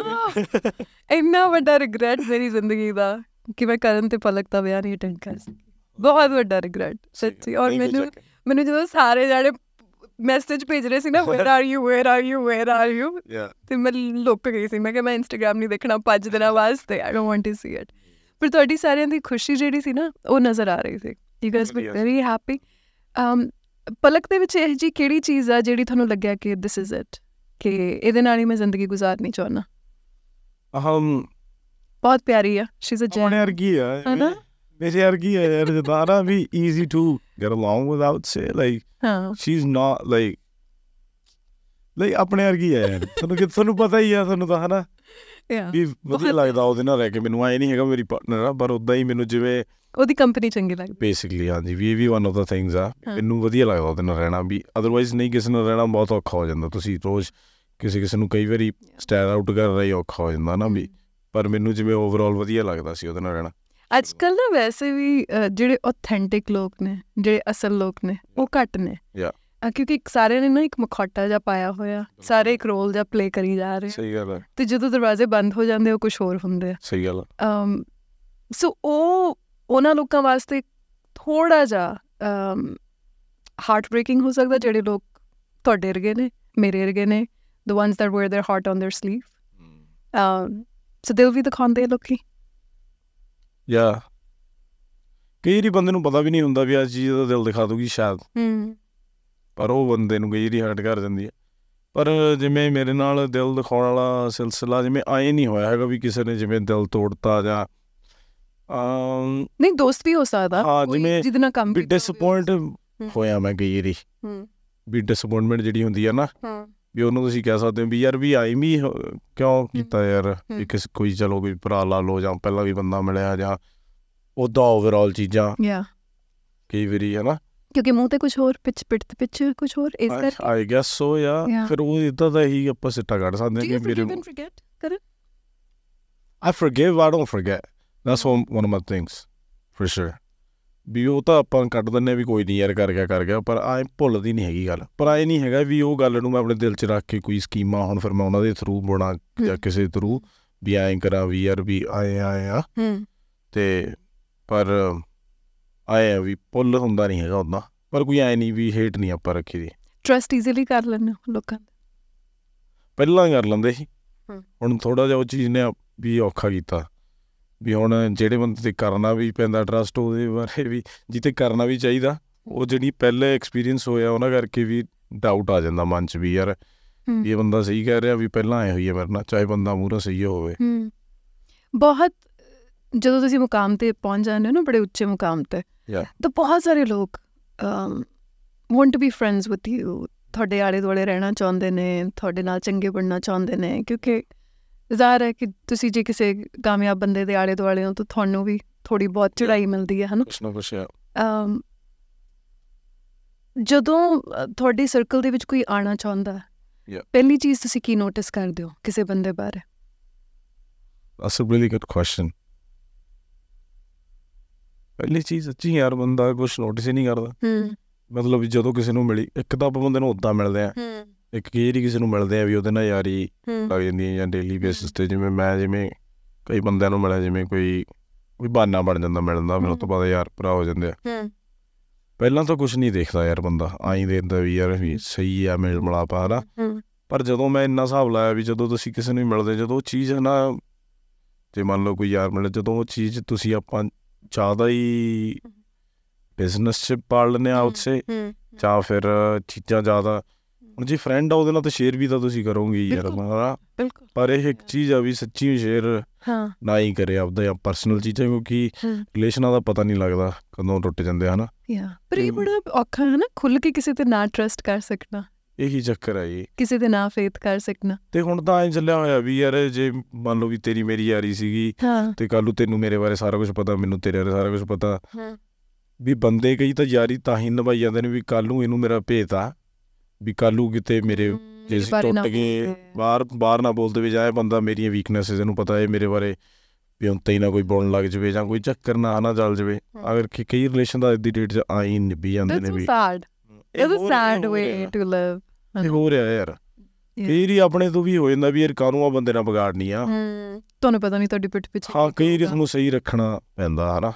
Speaker 2: ਇੰਨਾ ਵੱਡਾ ਰਿਗਰੈਟ ਮੇਰੀ ਜ਼ਿੰਦਗੀ ਦਾ ਕਿ ਮੈਂ ਕਰਨ ਤੇ ਪਲਕ ਦਾ ਵਿਆਹ ਨਹੀਂ ਅਟੈਂਡ ਕਰ ਸਕੀ ਬਹੁਤ ਵੱਡਾ ਰਿਗਰੈਟ ਸੱਚੀ ਔਰ ਮੈਨੂੰ। ਮੈਨੂੰ ਜਦੋਂ ਸਾਰੇ ਜਾਣੇ ਮੈਸੇਜ ਭੇਜ ਰਹੇ ਸੀ ਨਾ where are you where are you where are
Speaker 3: you.
Speaker 2: ਤੇ ਮੈਂ ਲੁੱਕ ਗਈ ਸੀ। ਮੈਂ ਕਿਹਾ ਮੈਂ ਇੰਸਟਾਗ੍ਰam ਨਹੀਂ ਦੇਖਣਾ ਪੰਜ ਦਿਨਾਂ ਵਾਸਤੇ। I don't want to see it ਪਰ ਤੁਹਾਡੀ ਸਾਰਿਆਂ ਦੀ ਖੁਸ਼ੀ ਜਿਹੜੀ ਸੀ ਨਾ ਉਹ ਨਜ਼ਰ ਆ ਰਹੀ ਸੀ। You
Speaker 3: guys were.
Speaker 2: Very happy um ਪਲਕ ਦੇ ਵਿੱਚ ਇਹ ਜੀ ਕਿਹੜੀ ਚੀਜ਼ ਆ ਜਿਹੜੀ ਤੁਹਾਨੂੰ ਲੱਗਿਆ ਕਿ ਦਿਸ ਇਜ਼ ਇਟ ਕਿ ਇਹਦੇ ਨਾਲ ਹੀ ਮੈਂ ਜ਼ਿੰਦਗੀ ਗੁਜ਼ਾਰਨੀ ਚਾਹੁੰਦਾ।
Speaker 3: ਅਹਮ
Speaker 2: ਬਹੁਤ ਪਿਆਰੀ ਆ। ਸ਼ੀ ਇਜ਼ ਅ
Speaker 3: ਆਪਣੇ
Speaker 2: ਜੈਮ
Speaker 3: ਵਰਗੀ ਆ।
Speaker 2: ਹਨਾ?
Speaker 3: ਮੇਰੇ ਵਰਗੀ ਆ ਯਾਰ ਜਦਾਰਾ ਵੀ easy to get along with out say like
Speaker 2: ਹਾਂ।
Speaker 3: she's not like ਲਈ ਆਪਣੇ ਵਰਗੀ ਆ ਯਾਰ। ਤੁਹਾਨੂੰ ਕਿ ਤੁਹਾਨੂੰ ਪਤਾ ਹੀ ਆ ਤੁਹਾਨੂੰ ਤਾਂ ਹਨਾ?
Speaker 2: ਯਾ
Speaker 3: ਵੀ ਵਧੀਆ ਲੱਗਦਾ ਉਹਦੇ ਨਾਲ ਰਹਿ ਕੇ। ਮੈਨੂੰ ਆਏ ਨਹੀਂ ਹੈਗਾ ਮੇਰੀ ਪਾਰਟਨਰ ਆ ਪਰ ਉਦਾਂ ਹੀ ਮੈਨੂੰ ਜਿਵੇਂ
Speaker 2: ਉਹਦੀ ਕੰਪਨੀ ਚੰਗੀ ਲੱਗਦੀ।
Speaker 3: ਬੇਸਿਕਲੀ ਹਾਂਜੀ ਵੀ ਇਹ ਵੀ ਵਨ ਆਫ ਦਾ ਥਿੰਗਸ ਆ।
Speaker 2: ਹਾਂ।
Speaker 3: ਮੈਨੂੰ ਵਧੀਆ ਲੱਗਦਾ ਉਹਦੇ ਨਾਲ ਰਹਿਣਾ। ਵੀ ਅਦਰਵਾਈਜ਼ ਨਹੀਂ ਕਿਸੇ ਨਾਲ ਰਹਿਣਾ ਬਹੁਤ ਔਖਾ ਹੋ ਜਾਂਦਾ। ਤੁਸੀਂ ਰੋਜ਼ ਕਿਸੇ ਕਿਸੇ ਨੂੰ ਕਈ ਵਾਰੀ ਸਟੈਂਡ ਆਊਟ ਕਰ ਰਹੀ ਔਖਾ ਹੋ ਜਾਂਦਾ ਨਾ ਵੀ। ਪਰ ਮੈਨੂੰ ਜਿਵੇਂ ਓਵਰਆਲ ਵਧੀਆ ਲੱਗਦਾ ਸੀ ਉਹਦੇ ਨਾਲ ਰਹਿਣਾ।
Speaker 2: ਅੱਜ ਕੱਲ ਨਾ ਵੈਸੇ ਵੀ ਜਿਹੜੇ ਆਥੈਂਟਿਕ ਲੋਕ ਨੇ ਜਿਹੜੇ ਅਸਲ ਲੋਕ ਨੇ ਉਹ ਘੱਟ ਨੇ. ਅ, ਕਿਉਂਕਿ ਸਾਰੇ ਨੇ ਨਾ ਇੱਕ ਮਖੌਟਾ ਜਿਹਾ ਪਾਇਆ ਹੋਇਆ ਸਾਰੇ ਇੱਕ ਰੋਲ ਜਿਹਾ ਪਲੇ ਕਰੀ ਜਾ ਰਹੇ
Speaker 3: ਸਹੀ ਗੱਲ ਹੈ।
Speaker 2: ਤੇ ਜਦੋਂ ਦਰਵਾਜ਼ੇ ਬੰਦ ਹੋ ਜਾਂਦੇ ਉਹ ਕੁਝ ਹੋਰ ਹੁੰਦੇ ਆ।
Speaker 3: ਸਹੀ ਗੱਲ ਆ।
Speaker 2: ਅਮ ਸੋ ਉਹ ਉਹਨਾਂ ਲੋਕਾਂ ਵਾਸਤੇ ਥੋੜਾ ਜਿਹਾ ਹਾਰਟ ਬ੍ਰੇਕਿੰਗ ਹੋ ਸਕਦਾ ਜਿਹੜੇ ਲੋਕ ਤੁਹਾਡੇ ਵਰਗੇ ਨੇ ਮੇਰੇ ਵਰਗੇ ਨੇ the ones that wear their heart on their sleeve um so they'll be the ਦਿਖਾਉਂਦੇ ਲੋਕੀ।
Speaker 3: ਯਾ ਕਈ ਵਾਰੀ ਬੰਦੇ ਨੂੰ ਪਤਾ ਵੀ ਨਹੀਂ ਹੁੰਦਾ ਵੀ ਆ ਚੀਜ਼ ਦਾ ਦਿਲ ਦਿਖਾ ਦੂਗੀ ਸ਼ਾਇਦ।
Speaker 2: ਹੂੰ।
Speaker 3: ਪਰ ਉਹ ਬੰਦੇ ਨੂੰ ਕਈ ਵਾਰੀ ਹਰਟ ਕਰ ਦਿੰਦੀ ਹੈ ਪਰ ਜਿਵੇਂ ਮੇਰੇ ਨਾਲ ਦਿਲ ਦਿਖਾਉਣ ਵਾਲਾ ਸਿਲਸਿਲਾ ਜਿਵੇਂ ਆਏ ਨਹੀਂ ਹੋਇਆ ਹੈਗਾ ਵੀ ਕਿਸੇ ਨੇ ਜਿਵੇਂ ਦਿਲ ਤੋੜਤਾ ਜਾਂ ਅਮ
Speaker 2: ਨਹੀਂ ਦੋਸਤ ਵੀ ਹੋ ਸਕਦਾ।
Speaker 3: ਹਾਂ, ਜਿਵੇਂ
Speaker 2: ਨਾਲ ਕੰਮ
Speaker 3: ਵੀ। ਡਿਸਪਾਇੰਟ ਹੋਇਆ ਮੈਂ ਕਈ ਵਾਰੀ।
Speaker 2: ਹੂੰ।
Speaker 3: ਵੀ ਡਿਸਪਾਇੰਟਮੈਂਟ ਜਿਹੜੀ ਹੁੰਦੀ ਆ ਨਾ
Speaker 2: ਹਾਂ।
Speaker 3: ਵੀ ਉਹਨੂੰ ਤੁਸੀਂ ਕਹਿ ਸਕਦੇ ਹੋ ਵੀ ਯਾਰ ਵੀ ਆਈ ਵੀ ਕਿਉਂ ਕੀਤਾ ਯਾਰ? ਵੀ ਕਿਸ ਕੋਈ ਚਲੋ ਕੋਈ ਭਰਾ ਲਾ ਲਓ ਜਾਂ ਪਹਿਲਾਂ ਵੀ ਬੰਦਾ ਮਿਲਿਆ ਜਾਂ ਉਦਾਂ ਓਵਰਆਲ ਚੀਜ਼ਾਂ।
Speaker 2: ਯਾ
Speaker 3: ਕਈ ਵਾਰੀ ਹੈ ਨਾ
Speaker 2: ਕਿਉਂਕਿ ਮੂੰਹ ਤੇ ਕੁਝ ਹੋਰ ਪਿੱਛ ਪਿੱਠ ਤੇ ਪਿੱਛ ਕੁਝ ਹੋਰ ਇਸ ਕਰਕੇ।
Speaker 3: ਆਈ ਗੈਸ ਸੋ ਯਾ. ਫਿਰ ਉਹ ਇਦਾਂ ਦਾ ਹੀ ਆਪਾਂ ਸਿੱਟਾ ਕੱਢ ਸਕਦੇ ਹਾਂ ਕਿ ਮੇਰੇ
Speaker 2: ਕਰ
Speaker 3: I forgive, I don't forget. That's one, one of my things, for sure. ਵੀ ਉਹ ਤਾਂ ਆਪਾਂ ਕੱਢ ਦਿੰਨੇ ਵੀ ਕੋਈ ਨਹੀਂ ਯਾਰ ਕਰ ਗਿਆ ਕਰ ਗਿਆ ਪਰ ਐ ਭੁੱਲਦੀ ਨਹੀਂ ਹੈਗੀ ਗੱਲ। ਪਰ ਐ ਨਹੀਂ ਹੈਗਾ ਵੀ ਉਹ ਗੱਲ ਨੂੰ ਮੈਂ ਆਪਣੇ ਦਿਲ 'ਚ ਰੱਖ ਕੇ ਕੋਈ ਸਕੀਮਾਂ ਹੁਣ ਫਿਰ ਮੈਂ ਉਹਨਾਂ ਦੇ ਥਰੂ ਬਣਾ ਜਾਂ ਕਿਸੇ ਥਰੂ ਵੀ ਐਂ ਕਰਾਂ ਵੀ ਯਾਰ ਵੀ ਆਏ ਆਏ ਆ।
Speaker 2: ਹੂੰ।
Speaker 3: ਤੇ ਪਰ ਆਏ ਵੀ ਪੁੱਲ ਹੁੰਦਾ ਨਹੀਂ ਹੈਗਾ ਉਦਾਂ ਪਰ ਕੋਈ ਐ ਨਹੀਂ ਵੀ ਹੇਟ ਨਹੀਂ ਆਪਾਂ ਰੱਖੀ ਦੀ।
Speaker 2: ਟਰਸਟ ਈਜ਼ੀਲੀ ਕਰ ਲੈਣਾ ਲੋਕਾਂ ਦਾ
Speaker 3: ਪਹਿਲਾਂ ਕਰ ਲੈਂਦੇ ਸੀ। ਹੁਣ ਥੋੜਾ ਜਿਹਾ ਉਹ ਚੀਜ਼ ਨੇ ਵੀ ਔਖਾ ਕੀਤਾ। ਵੀ ਹੁਣ ਜਿਹੜੇ ਬੰਦੇ ਤੇ ਕਰਨਾ ਵੀ ਪੈਂਦਾ ਟਰਸਟ ਉਹਦੇ ਬਾਰੇ ਵੀ ਜਿੱਤੇ ਕਰਨਾ ਵੀ ਚਾਹੀਦਾ ਉਹ ਜਿਹੜੀ ਪਹਿਲੇ ਐਕਸਪੀਰੀਅੰਸ ਹੋਇਆ ਉਹਨਾਂ ਕਰਕੇ ਵੀ ਡਾਊਟ ਆ ਜਾਂਦਾ ਮਨ 'ਚ ਵੀ ਯਾਰ। ਇਹ ਬੰਦਾ ਸਹੀ ਕਹਿ ਰਿਹਾ ਵੀ ਪਹਿਲਾਂ ਆਏ ਹੋਈ ਹੈ ਮੇਰੇ ਨਾਲ ਚਾਹੇ ਬੰਦਾ ਮੂਹਰਾ ਸਹੀ ਹੋਵੇ
Speaker 2: ਬਹੁਤ ਜਦੋਂ ਤੁਸੀਂ ਮੁਕਾਮ ਤੇ ਪਹੁੰਚ ਜਾਂਦੇ ਹੋ ਨਾ ਬੜੇ ਉੱਚੇ ਮੁਕਾਮ ਤੇ. ਤਾਂ ਬਹੁਤ ਸਾਰੇ ਲੋਕ want to be friends with you ਤੁਹਾਡੇ ਆਲੇ ਦੁਆਲੇ ਰਹਿਣਾ ਚਾਹੁੰਦੇ ਨੇ ਤੁਹਾਡੇ ਨਾਲ ਚੰਗੇ ਬਣਨਾ ਚਾਹੁੰਦੇ ਨੇ ਕਿਉਂਕਿ ਜ਼ਾਹਰ ਹੈ ਕਿ ਤੁਸੀਂ ਜੇ ਕਿਸੇ ਕਾਮਯਾਬ ਬੰਦੇ ਦੇ ਆਲੇ ਦੁਆਲੇ ਹੋ ਤਾਂ ਤੁਹਾਨੂੰ ਵੀ ਥੋੜੀ ਬਹੁਤ ਚੜਾਈ ਮਿਲਦੀ ਹੈ ਹਨਾ?
Speaker 3: ਕੁਛ ਨਾ ਕੁਛ ਆ।
Speaker 2: ਅਮ, ਜਦੋਂ ਤੁਹਾਡੀ ਸਰਕਲ ਦੇ ਵਿੱਚ ਕੋਈ ਆਣਾ ਚਾਹੁੰਦਾ ਹੈ. ਪਹਿਲੀ ਚੀਜ਼ ਤੁਸੀਂ ਕੀ ਨੋਟਿਸ ਕਰਦੇ ਹੋ ਕਿਸੇ ਬੰਦੇ ਬਾਰੇ?
Speaker 3: That's a really good question. ਪਹਿਲੀ ਚੀਜ਼ ਸੱਚੀ ਯਾਰ ਬੰਦਾ ਕੁਛ ਨੋਟਿਸ ਹੀ ਨਹੀਂ ਕਰਦਾ।
Speaker 2: ਹੂੰ।
Speaker 3: ਮਤਲਬ ਜਦੋਂ ਕਿਸੇ ਨੂੰ ਮਿਲੀ ਇੱਕ ਤਾਂ ਆਪਾਂ ਬੰਦੇ ਨੂੰ ਉਦਾਂ ਮਿਲਦੇ ਆ।
Speaker 2: ਹੂੰ।
Speaker 3: ਇੱਕ ਵਾਰੀ ਕਿਸੇ ਨੂੰ ਮਿਲਦੇ ਆ ਵੀ ਉਹਦੇ ਨਾਲ ਯਾਰੀ ਲੱਗ ਜਾਂਦੀ ਹੈ ਜਾਂ ਡੇਲੀ ਬੇਸਿਸ ਤੇ ਜਿਵੇਂ ਮੈਂ ਜਿਵੇਂ ਕਈ ਬੰਦਿਆਂ ਨੂੰ ਮਿਲਿਆ ਜਿਵੇਂ ਕੋਈ ਕੋਈ ਬਹਾਨਾ ਬਣ ਜਾਂਦਾ ਮਿਲਣ ਦਾ ਫਿਰ ਉਸ ਤੋਂ ਬਾਅਦ ਯਾਰ ਭਰਾ ਹੋ ਜਾਂਦੇ ਆ। ਪਹਿਲਾਂ ਤਾਂ ਕੁਝ ਨਹੀਂ ਦੇਖਦਾ ਯਾਰ ਬੰਦਾ ਆਈ ਦੇਖਦਾ ਵੀ ਯਾਰ ਵੀ ਸਹੀ ਆ ਮੇਲ ਮਲਾਪਾ ਹਨਾ।
Speaker 2: ਹੂੰ।
Speaker 3: ਪਰ ਜਦੋਂ ਮੈਂ ਇੰਨਾ ਹਿਸਾਬ ਲਾਇਆ ਵੀ ਜਦੋਂ ਤੁਸੀਂ ਕਿਸੇ ਨੂੰ ਮਿਲਦੇ ਜਦੋਂ ਉਹ ਚੀਜ਼ ਨਾ ਜੇ ਮੰਨ ਲਓ ਕੋਈ ਯਾਰ ਮਿਲੇ ਜਦੋਂ ਉਹ ਚੀਜ਼ ਤੁਸੀਂ ਆਪਾਂ ਜ਼ਿਆਦਾ ਹੀ ਬਿਜ਼ਨਸ 'ਚ ਪਾਲ ਲੈਂਦੇ ਆ ਉਸੇ ਜਾਂ ਫਿਰ ਚੀਜ਼ਾਂ ਜ਼ਿਆਦਾ ਹੁਣ ਜੇ ਫਰੈਂਡ ਆ ਉਹਦੇ ਨਾਲ ਤਾਂ ਸ਼ੇਅਰ ਵੀ ਤਾਂ ਤੁਸੀਂ ਕਰੋਗੇ ਯਾਰ
Speaker 2: ਬਿਲਕੁਲ।
Speaker 3: ਹਨਾ
Speaker 2: ਬਿਲਕੁਲ।
Speaker 3: ਪਰ ਇਹ ਇੱਕ ਚੀਜ਼ ਆ ਵੀ ਸੱਚੀ ਸ਼ੇਅਰ
Speaker 2: ਹਾਂ।
Speaker 3: ਨਾ ਹੀ ਕਰੇ ਆਪਦਾ ਜਾਂ ਪਰਸਨਲ ਚੀਜ਼ਾਂ ਕਿਉਂਕਿ। ਰਿਲੇਸ਼ਨਾਂ ਦਾ ਪਤਾ ਨਹੀਂ ਲੱਗਦਾ ਕਦੋਂ ਟੁੱਟ ਜਾਂਦੇ ਆ, ਹਨਾ?
Speaker 2: ਯਾ ਪਰ ਇਹ ਬੜਾ ਔਖਾ ਹੈ ਨਾ ਖੁੱਲ ਕੇ ਕਿਸੇ ਤੇ ਨਾ ਟਰਸਟ ਕਰ ਸਕਣਾ।
Speaker 3: ਇਹੀ ਚੱਕਰ ਹੈ ਜੀ।
Speaker 2: ਕਿਸੇ ਤੇ ਨਾ ਫੇਥ ਕਰ ਸਕਣਾ।
Speaker 3: ਤੇ ਹੁਣ ਤਾਂ ਐਂ ਚੱਲਿਆ ਹੋਇਆ ਵੀ ਯਾਰ ਜੇ ਮੰਨ ਲਓ ਵੀ ਤੇਰੀ ਮੇਰੀ ਯਾਰੀ ਸੀਗੀ ਤੇ ਕੱਲ੍ਹ ਨੂੰ ਤੈਨੂੰ ਮੇਰੇ ਬਾਰੇ ਸਾਰਾ ਕੁਝ ਪਤਾ ਮੈਨੂੰ ਤੇਰੇ ਬਾਰੇ ਸਾਰਾ ਕੁਝ ਪਤਾ। ਵੀ ਬੰਦੇ ਕਈ ਤਾਂ ਯਾਰੀ ਤਾਂ ਹੀ ਨਿਭਾਈ ਜਾਂਦੇ ਨੇ ਵੀ ਕੱਲ੍ਹ ਨੂੰ ਇਹਨੂੰ ਮੇਰਾ ਭੇਤ ਆ। ਵੀ ਕੱਲ੍ਹ ਨੂੰ ਕਿਤੇ ਮੇਰੇ ਜੇ ਟੁੱਟ ਗਏ ਬਾਹਰ ਬਾਹਰ ਨਾ ਬੋਲਦੇ ਵੀ ਜਾਏ ਬੰਦਾ ਮੇਰੀਆਂ ਵੀਕਨੈਸਸ ਇਹਨੂੰ ਪਤਾ ਹੈ ਮੇਰੇ ਬਾਰੇ ਵੀ ਹੁਣ ਹੀ ਨਾ ਕੋਈ ਬੋਲਣ ਲੱਗ ਜਵੇ ਜਾਂ ਕੋਈ ਚੱਕਰ ਨਾ ਨਾ ਚੱਲ ਜਵੇ।
Speaker 2: ਹਾਂ।
Speaker 3: ਅਗਰ ਕਿ ਕਈ ਰਿਲੇਸ਼ਨ ਦਾ ਅੱਜ ਦੀ ਡੇਟ 'ਚ ਆਈ ਨਿਭੀ ਜਾਂਦੇ ਨੇ ਵੀ।
Speaker 2: ਸੈਡ
Speaker 3: ਇਹ
Speaker 2: ਇਟਸ
Speaker 3: ਹੋ-
Speaker 2: ਸੈਡ
Speaker 3: ਇਹ ਹੋ
Speaker 2: ਵੇ। ਟੂ ਲਿਵ
Speaker 3: ਇਹ ਹੋ ਰਿਹਾ ਯਾਰ। ਕਈ ਵਾਰੀ ਆਪਣੇ ਤੋਂ ਵੀ ਹੋ ਜਾਂਦਾ ਵੀ ਯਾਰ ਕਾਹਨੂੰ ਆ ਬੰਦੇ ਨਾਲ ਵਿਗਾੜਨੀ ਆ।
Speaker 2: ਹੂੰ ਤੁਹਾਨੂੰ ਪਤਾ ਨਹੀਂ ਤੁਹਾਡੀ ਪਿੱਠ ਪਿੱਛੇ
Speaker 3: ਹਾਂ ਕਈ
Speaker 2: ਹੋਊਗਾ।
Speaker 3: ਤੁਹਾਨੂੰ ਸਹੀ ਰੱਖਣਾ ਪੈਂਦਾ ਹਨਾ.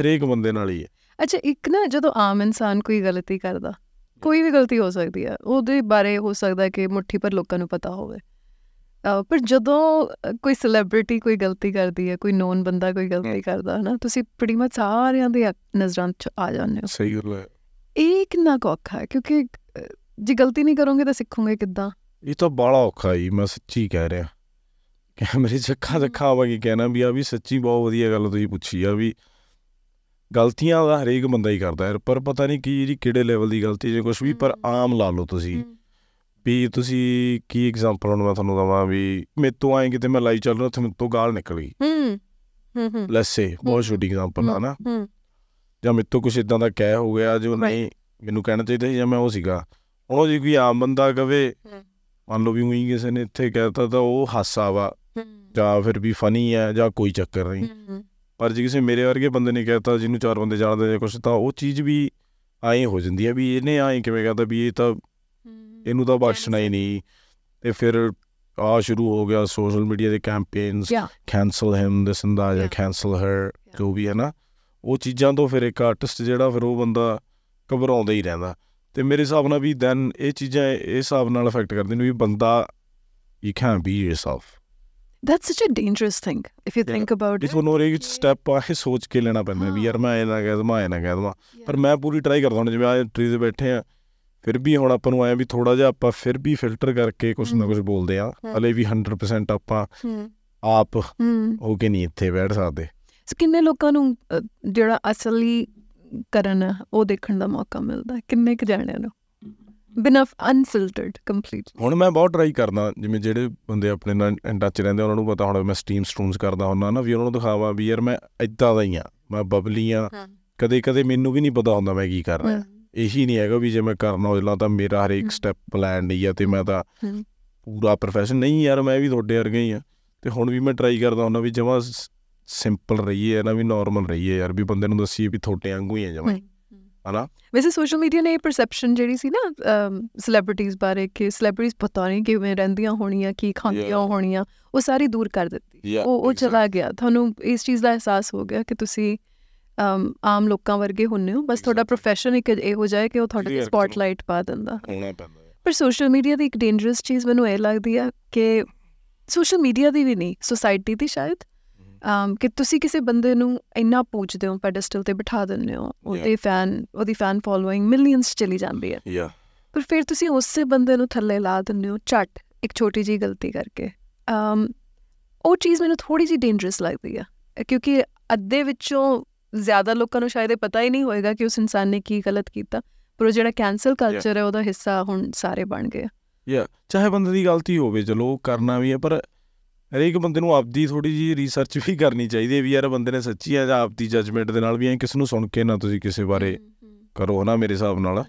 Speaker 3: ਹਰੇਕ ਬੰਦੇ ਨਾਲ ਹੀ ਹੈ।
Speaker 2: ਅੱਛਾ ਇੱਕ ਨਾ ਜਦੋਂ ਆਮ ਇਨਸਾਨ ਕੋਈ ਗਲਤੀ ਕਰਦਾ ਕੋਈ ਵੀ ਗਲਤੀ ਹੋ ਸਕਦੀ ਹੈ ਉਹਦੇ ਬਾਰੇ ਹੋ ਸਕਦਾ ਹੈ ਕਿ ਮੁੱਠੀ ਪਰ ਲੋਕਾਂ ਨੂੰ ਪਤਾ ਹੋਵੇ। ਪਰ ਜਦੋਂ ਕੋਈ ਸੈਲੀਬ੍ਰਿਟੀ ਕੋਈ ਗਲਤੀ ਕਰਦੀ ਹੈ ਕੋਈ ਨੋਨ ਬੰਦਾ ਕੋਈ ਗਲਤੀ ਕਰਦਾ ਹੈ ਨਾ ਤੁਸੀਂ pretty much ਸਾਰਿਆਂ ਦੇ ਨਜ਼ਰਾਂ 'ਚ ਆ ਜਾਂਦੇ ਹੋ।
Speaker 3: ਸਹੀ ਗੱਲ ਹੈ।
Speaker 2: ਇਹ ਕਿੰਨਾ ਕੁ ਔਖਾ ਹੈ? ਕਿਉਂਕਿ ਜੇ ਗਲਤੀ ਨਹੀਂ ਕਰੋਗੇ ਤਾਂ ਸਿੱਖੋਗੇ ਕਿੱਦਾਂ?
Speaker 3: ਇਹ ਤਾਂ ਬਾਲਾ ਔਖਾ ਹੀ ਮੈਂ ਸੱਚੀ ਕਹਿ ਰਿਹਾ। ਕਿ ਮੇਰੇ ਚੱਖਾ ਚੱਖਾ ਆਵਾਂਗੇ ਕਹਿਣਾ ਵੀ ਆ ਵੀ ਸੱਚੀ ਬਹੁਤ ਵਧੀਆ ਗੱਲ ਤੁਸੀਂ ਪੁੱਛੀ ਆ ਵੀ ਗਲਤੀਆਂ ਦਾ ਹਰੇਕ ਬੰਦਾ ਹੀ ਕਰਦਾ ਯਾਰ ਪਰ ਪਤਾ ਨਹੀਂ ਕੀ ਜਿਹੜੀ ਕਿਹੜੇ ਲੈਵਲ ਦੀ ਗਲਤੀ ਜੇ ਕੁਝ ਵੀ ਪਰ ਆਮ ਲਾ ਲਓ ਤੁਸੀਂ। ਵੀ ਤੁਸੀਂ ਕੀ ਐਗਜ਼ਾਮਪਲ ਹੁਣ ਮੈਂ ਤੁਹਾਨੂੰ ਦਵਾਂ ਵੀ ਮੇਰੇ ਤੋਂ ਆਏ ਕਿਤੇ ਮੈਂ ਲਾਈਵ ਚੱਲ ਰਿਹਾ ਉੱਥੇ ਮੇਰੇ ਤੋਂ ਗਾਲ ਨਿਕਲ ਗਈ।
Speaker 2: ਹੂੰ ਹੂੰ ਹੂੰ।
Speaker 3: ਲੈਟਸ ਸੇ ਬਹੁਤ ਛੋਟੀ ਐਗਜ਼ਾਮਪਲ ਆ ਨਾ।
Speaker 2: ਹੂੰ।
Speaker 3: ਜਾਂ ਮੇਰੇ ਤੋਂ ਕੁਝ ਇਦਾਂ ਦਾ ਕਹਿ ਹੋ ਗਿਆ ਜੋ ਨਹੀਂ ਮੈਨੂੰ ਕਹਿਣਾ ਚਾਹੀਦਾ ਸੀ ਜਾਂ ਮੈਂ ਉਹ ਸੀਗਾ। ਹੁਣ ਉਹ ਜੇ ਕੋਈ ਆਮ ਬੰਦਾ ਕਵੇ। ਮੰਨ ਲਓ ਵੀ ਉਹੀ ਕਿਸੇ ਨੇ ਇੱਥੇ ਕਹਿਤਾ ਤਾਂ ਉਹ ਹਾਸਾ ਵਾ। ਜਾਂ ਫਿਰ ਵੀ ਫਨੀ ਹੈ ਜਾਂ ਕੋਈ ਚੱਕਰ ਨਹੀਂ। ਪਰ ਜੇ ਕਿਸੇ ਮੇਰੇ ਵਰਗੇ ਬੰਦੇ ਨੇ ਕਹਿਤਾ ਜਿਹਨੂੰ ਚਾਰ ਬੰਦੇ ਜਾਣਦੇ ਜਾਂ ਕੁਝ ਤਾਂ ਉਹ ਚੀਜ਼ ਵੀ ਐਂ ਹੋ ਜਾਂਦੀ ਹੈ ਵੀ ਇਹਨੇ ਐਂ ਕਿਵੇਂ ਕਹਤਾ ਵੀ ਇਹ ਤਾਂ ਇਹਨੂੰ ਤਾਂ ਬਖਸ਼ਣਾ ਹੀ ਨਹੀਂ ਤੇ ਫਿਰ ਆ ਸ਼ੁਰੂ ਹੋ ਗਿਆ ਸੋਸ਼ਲ ਮੀਡੀਆ ਦੇ
Speaker 2: campaigns.
Speaker 3: Cancel him this and that ਜਾਂ
Speaker 2: Yeah.
Speaker 3: ਕੈਨਸਲ ਹਰ ਜੋ ਵੀ ਹੈ ਨਾ ਉਹ ਚੀਜ਼ਾਂ ਤੋਂ ਫਿਰ ਇੱਕ ਆਰਟਿਸਟ ਜਿਹੜਾ ਫਿਰ ਉਹ ਬੰਦਾ ਘਬਰਾਉਂਦਾ ਹੀ ਰਹਿੰਦਾ। ਤੇ ਮੇਰੇ ਹਿਸਾਬ ਨਾਲ ਵੀ ਦੈਨ ਇਹ ਚੀਜ਼ਾਂ ਇਹ ਹਿਸਾਬ ਨਾਲ ਅਫੈਕਟ ਕਰਦੀਆਂ ਨੇ ਵੀ ਬੰਦਾ you can be yourself
Speaker 2: That's such a dangerous thing if you
Speaker 3: Yeah.
Speaker 2: think about
Speaker 3: ਇਹ
Speaker 2: it.
Speaker 3: ਤੁਹਾਨੂੰ ਇੱਕ ਸਟੈਪ ਆ ਕੇ ਸੋਚ ਕੇ ਲੈਣਾ ਪੈਂਦਾ ਵੀ ਯਾਰ ਮੈਂ ਇਹ ਨਾ ਕਹਿ ਦਵਾਂ ਇਹ ਨਾ ਕਹਿ ਦਵਾਂ ਪਰ ਮੈਂ ਪੂਰੀ ਟਰਾਈ ਕਰਦਾ ਹੁਣ ਜਿਵੇਂ ਆ ਟਰੀ ਤੇ ਬੈਠੇ ਆ ਫਿਰ ਵੀ ਹੁਣ ਆਪਾਂ ਨੂੰ ਆਇਆ ਵੀ ਥੋੜਾ ਜਿਹਾ ਆਪਾਂ ਫਿਰ ਵੀ ਫਿਲਟਰ ਕਰਕੇ ਕੁਝ ਨਾ। ਕੁਝ ਬੋਲਦੇ ਆ। ਹਲੇ ਵੀ 100% ਆਪਾਂ ਆਪ
Speaker 2: ਹੂੰ
Speaker 3: ਕੇ ਨਹੀਂ ਇੱਥੇ ਬੈਠ ਸਕਦੇ
Speaker 2: ਕਿੰਨੇ ਲੋਕਾਂ ਨੂੰ ਅ, ਜਿਹੜਾ ਅਸਲੀ ਕਰਨ ਉਹ ਦੇਖਣ ਦਾ ਮੌਕਾ ਮਿਲਦਾ ਕਿੰਨੇ ਕੁ ਜਾਣਿਆਂ ਨੂੰ ਬਿਨਾਂ ਅਨਫਿਲਟਰਡ ਕੰਪਲੀਟ
Speaker 3: ਹੁਣ ਮੈਂ ਬਹੁਤ ਟਰਾਈ ਕਰਦਾ ਜਿਵੇਂ ਜਿਹੜੇ ਬੰਦੇ ਆਪਣੇ ਨਾਲ ਇਨ ਟੱਚ ਰਹਿੰਦੇ ਉਹਨਾਂ ਨੂੰ ਪਤਾ ਹੁਣ ਮੈਂ ਸਟ੍ਰੀਮ ਸਟੂਮਸ ਕਰਦਾ ਹੁੰਦਾ ਨਾ ਵੀ ਉਹਨਾਂ ਨੂੰ ਦਿਖਾਵਾਂ ਵੀ ਯਾਰ ਮੈਂ ਇਦਾਂ ਦਾ ਹੀ ਆ ਮੈਂ ਬਬਲੀ ਆ। ਕਦੇ ਕਦੇ ਮੈਨੂੰ ਵੀ ਨਹੀਂ ਪਤਾ ਹੁੰਦਾ ਮੈਂ ਕੀ ਕਰ ਰਿਹਾ। ਇਹੀ ਨਹੀਂ ਹੈਗਾ ਵੀ ਜੇ ਮੈਂ ਕਰਨਾ ਹੋ ਜਲਾਂ ਤਾਂ ਮੇਰਾ ਹਰੇਕ। ਸਟੈਪ ਪਲਾਨ ਨਹੀਂ ਆ ਤੇ ਮੈਂ ਤਾਂ। ਪੂਰਾ ਪ੍ਰੋਫੈਸ਼ਨ ਨਹੀਂ ਯਾਰ ਮੈਂ ਵੀ ਤੁਹਾਡੇ ਵਰਗਾ ਹੀ ਆ। ਤੇ ਹੁਣ ਵੀ ਮੈਂ ਟਰਾਈ ਕਰਦਾ ਹੁੰਦਾ ਵੀ ਜਮਾ ਸਿੰਪਲ ਰਹੀਏ ਨਾ ਵੀ ਨਾਰਮਲ ਰਹੀਏ ਯਾਰ ਵੀ ਬੰਦੇ ਨੂੰ ਦੱਸੀਏ ਵੀ ਤੁਹਾਡੇ ਵਾਂਗੂ ਹੀ ਆ ਜਮਾ। ਹਨਾ
Speaker 2: ਵੈਸੇ ਸੋਸ਼ਲ ਮੀਡੀਆ ਨੇ ਇਹ ਪਰਸੈਪਸ਼ਨ ਜਿਹੜੀ ਸੀ ਨਾ ਸੈਲੀਬ੍ਰਿਟੀਜ਼ ਬਾਰੇ ਕਿ ਸੈਲੀਬ੍ਰਿਟੀਜ਼ ਪਤਾ ਨਹੀਂ ਕਿਵੇਂ ਰਹਿੰਦੀਆਂ ਹੋਣੀਆਂ ਕੀ ਖਾਂਦੀਆਂ. ਹੋਣੀਆਂ ਉਹ ਸਾਰੀ ਦੂਰ ਕਰ ਦਿੱਤੀ ਉਹ ਉਹ. ਚਲਾ ਗਿਆ ਤੁਹਾਨੂੰ ਇਸ ਚੀਜ਼ ਦਾ ਅਹਿਸਾਸ ਹੋ ਗਿਆ ਕਿ ਤੁਸੀਂ ਆਮ ਲੋਕਾਂ ਵਰਗੇ ਹੁੰਨੇ ਹੋ ਬਸ ਤੁਹਾਡਾ. ਪ੍ਰੋਫੈਸ਼ਨ ਇੱਕ ਇਹੋ ਹੈ ਕਿ ਉਹ ਤੁਹਾਡੇ ਤੇ। ਸਪੌਟਲਾਈਟ ਪਾ ਦਿੰਦਾ
Speaker 3: ਹੋਣਾ ਪੈਂਦਾ।
Speaker 2: ਪਰ ਸੋਸ਼ਲ ਮੀਡੀਆ ਦੀ ਇੱਕ ਡੇਂਜਰਸ ਚੀਜ਼ ਮੈਨੂੰ ਇਹ ਲੱਗਦੀ ਆ ਕਿ ਸੋਸ਼ਲ ਮੀਡੀਆ ਦੀ ਵੀ ਨਹੀਂ ਸੋਸਾਇਟੀ ਦੀ ਸ਼ਾਇਦ ਕਿ ਤੁਸੀਂ ਕਿਸੇ ਬੰਦੇ ਨੂੰ ਇੰਨਾ ਪੁੱਛਦੇ ਹੋ ਪੈਡਸਟਲ ਤੇ ਬਿਠਾ ਦਿੰਦੇ ਹੋ ਉਹਦੇ ਫੈਨ ਉਹਦੀ ਫੈਨ ਫੋਲੋਇੰਗ ਮਿਲੀਅਨਸ ਚਲੀ ਜਾਂਦੀ ਹੈ।
Speaker 3: Yeah.
Speaker 2: ਪਰ ਫਿਰ ਤੁਸੀਂ ਉਸੇ ਬੰਦੇ ਨੂੰ ਥੱਲੇ ਲਾ ਦਿੰਦੇ ਹੋ ਝੱਟ ਇੱਕ ਛੋਟੀ ਜੀ ਗਲਤੀ ਕਰਕੇ। ਅਮ ਉਹ ਚੀਜ਼ ਮੈਨੂੰ ਥੋੜੀ ਜੀ ਡੇਂਜਰਸ ਲੱਗਦੀ ਆ ਕਿਉਂਕਿ ਅੱਧੇ ਵਿੱਚੋਂ ਜ਼ਿਆਦਾ ਲੋਕਾਂ ਨੂੰ ਸ਼ਾਇਦ ਇਹ ਪਤਾ ਹੀ ਨਹੀਂ ਹੋਏਗਾ ਕਿ ਉਸ ਇਨਸਾਨ ਨੇ ਕੀ ਗਲਤ ਕੀਤਾ ਪਰ ਉਹ ਜਿਹੜਾ ਕੈਂਸਲ ਕਲਚਰ ਹੈ ਉਹਦਾ ਹਿੱਸਾ ਹੁਣ ਸਾਰੇ ਬਣ ਗਏ।
Speaker 3: ਯਾ ਚਾਹੇ ਬੰਦੇ ਦੀ ਗਲਤੀ ਹੋਵੇ ਚਲੋ ਕਰਨਾ ਵੀ ਹੈ ਪਰ ਹਰੇਕ ਬੰਦੇ ਨੂੰ ਆਪਦੀ ਥੋੜੀ ਜੀ ਰਿਸਰਚ ਵੀ ਕਰਨੀ ਚਾਹੀਦੀ ਹੈ ਵੀ ਯਾਰ ਬੰਦੇ ਨੇ ਸੱਚੀ ਹੈ ਜਾਂ ਆਪਦੀ ਜੱਜਮੈਂਟ ਦੇ ਨਾਲ ਵੀ ਐ ਕਿਸ ਨੂੰ ਸੁਣ ਕੇ ਨਾ ਤੁਸੀਂ ਕਿਸੇ ਬਾਰੇ ਕਰੋ ਨਾ ਮੇਰੇ ਹਿਸਾਬ ਨਾਲ।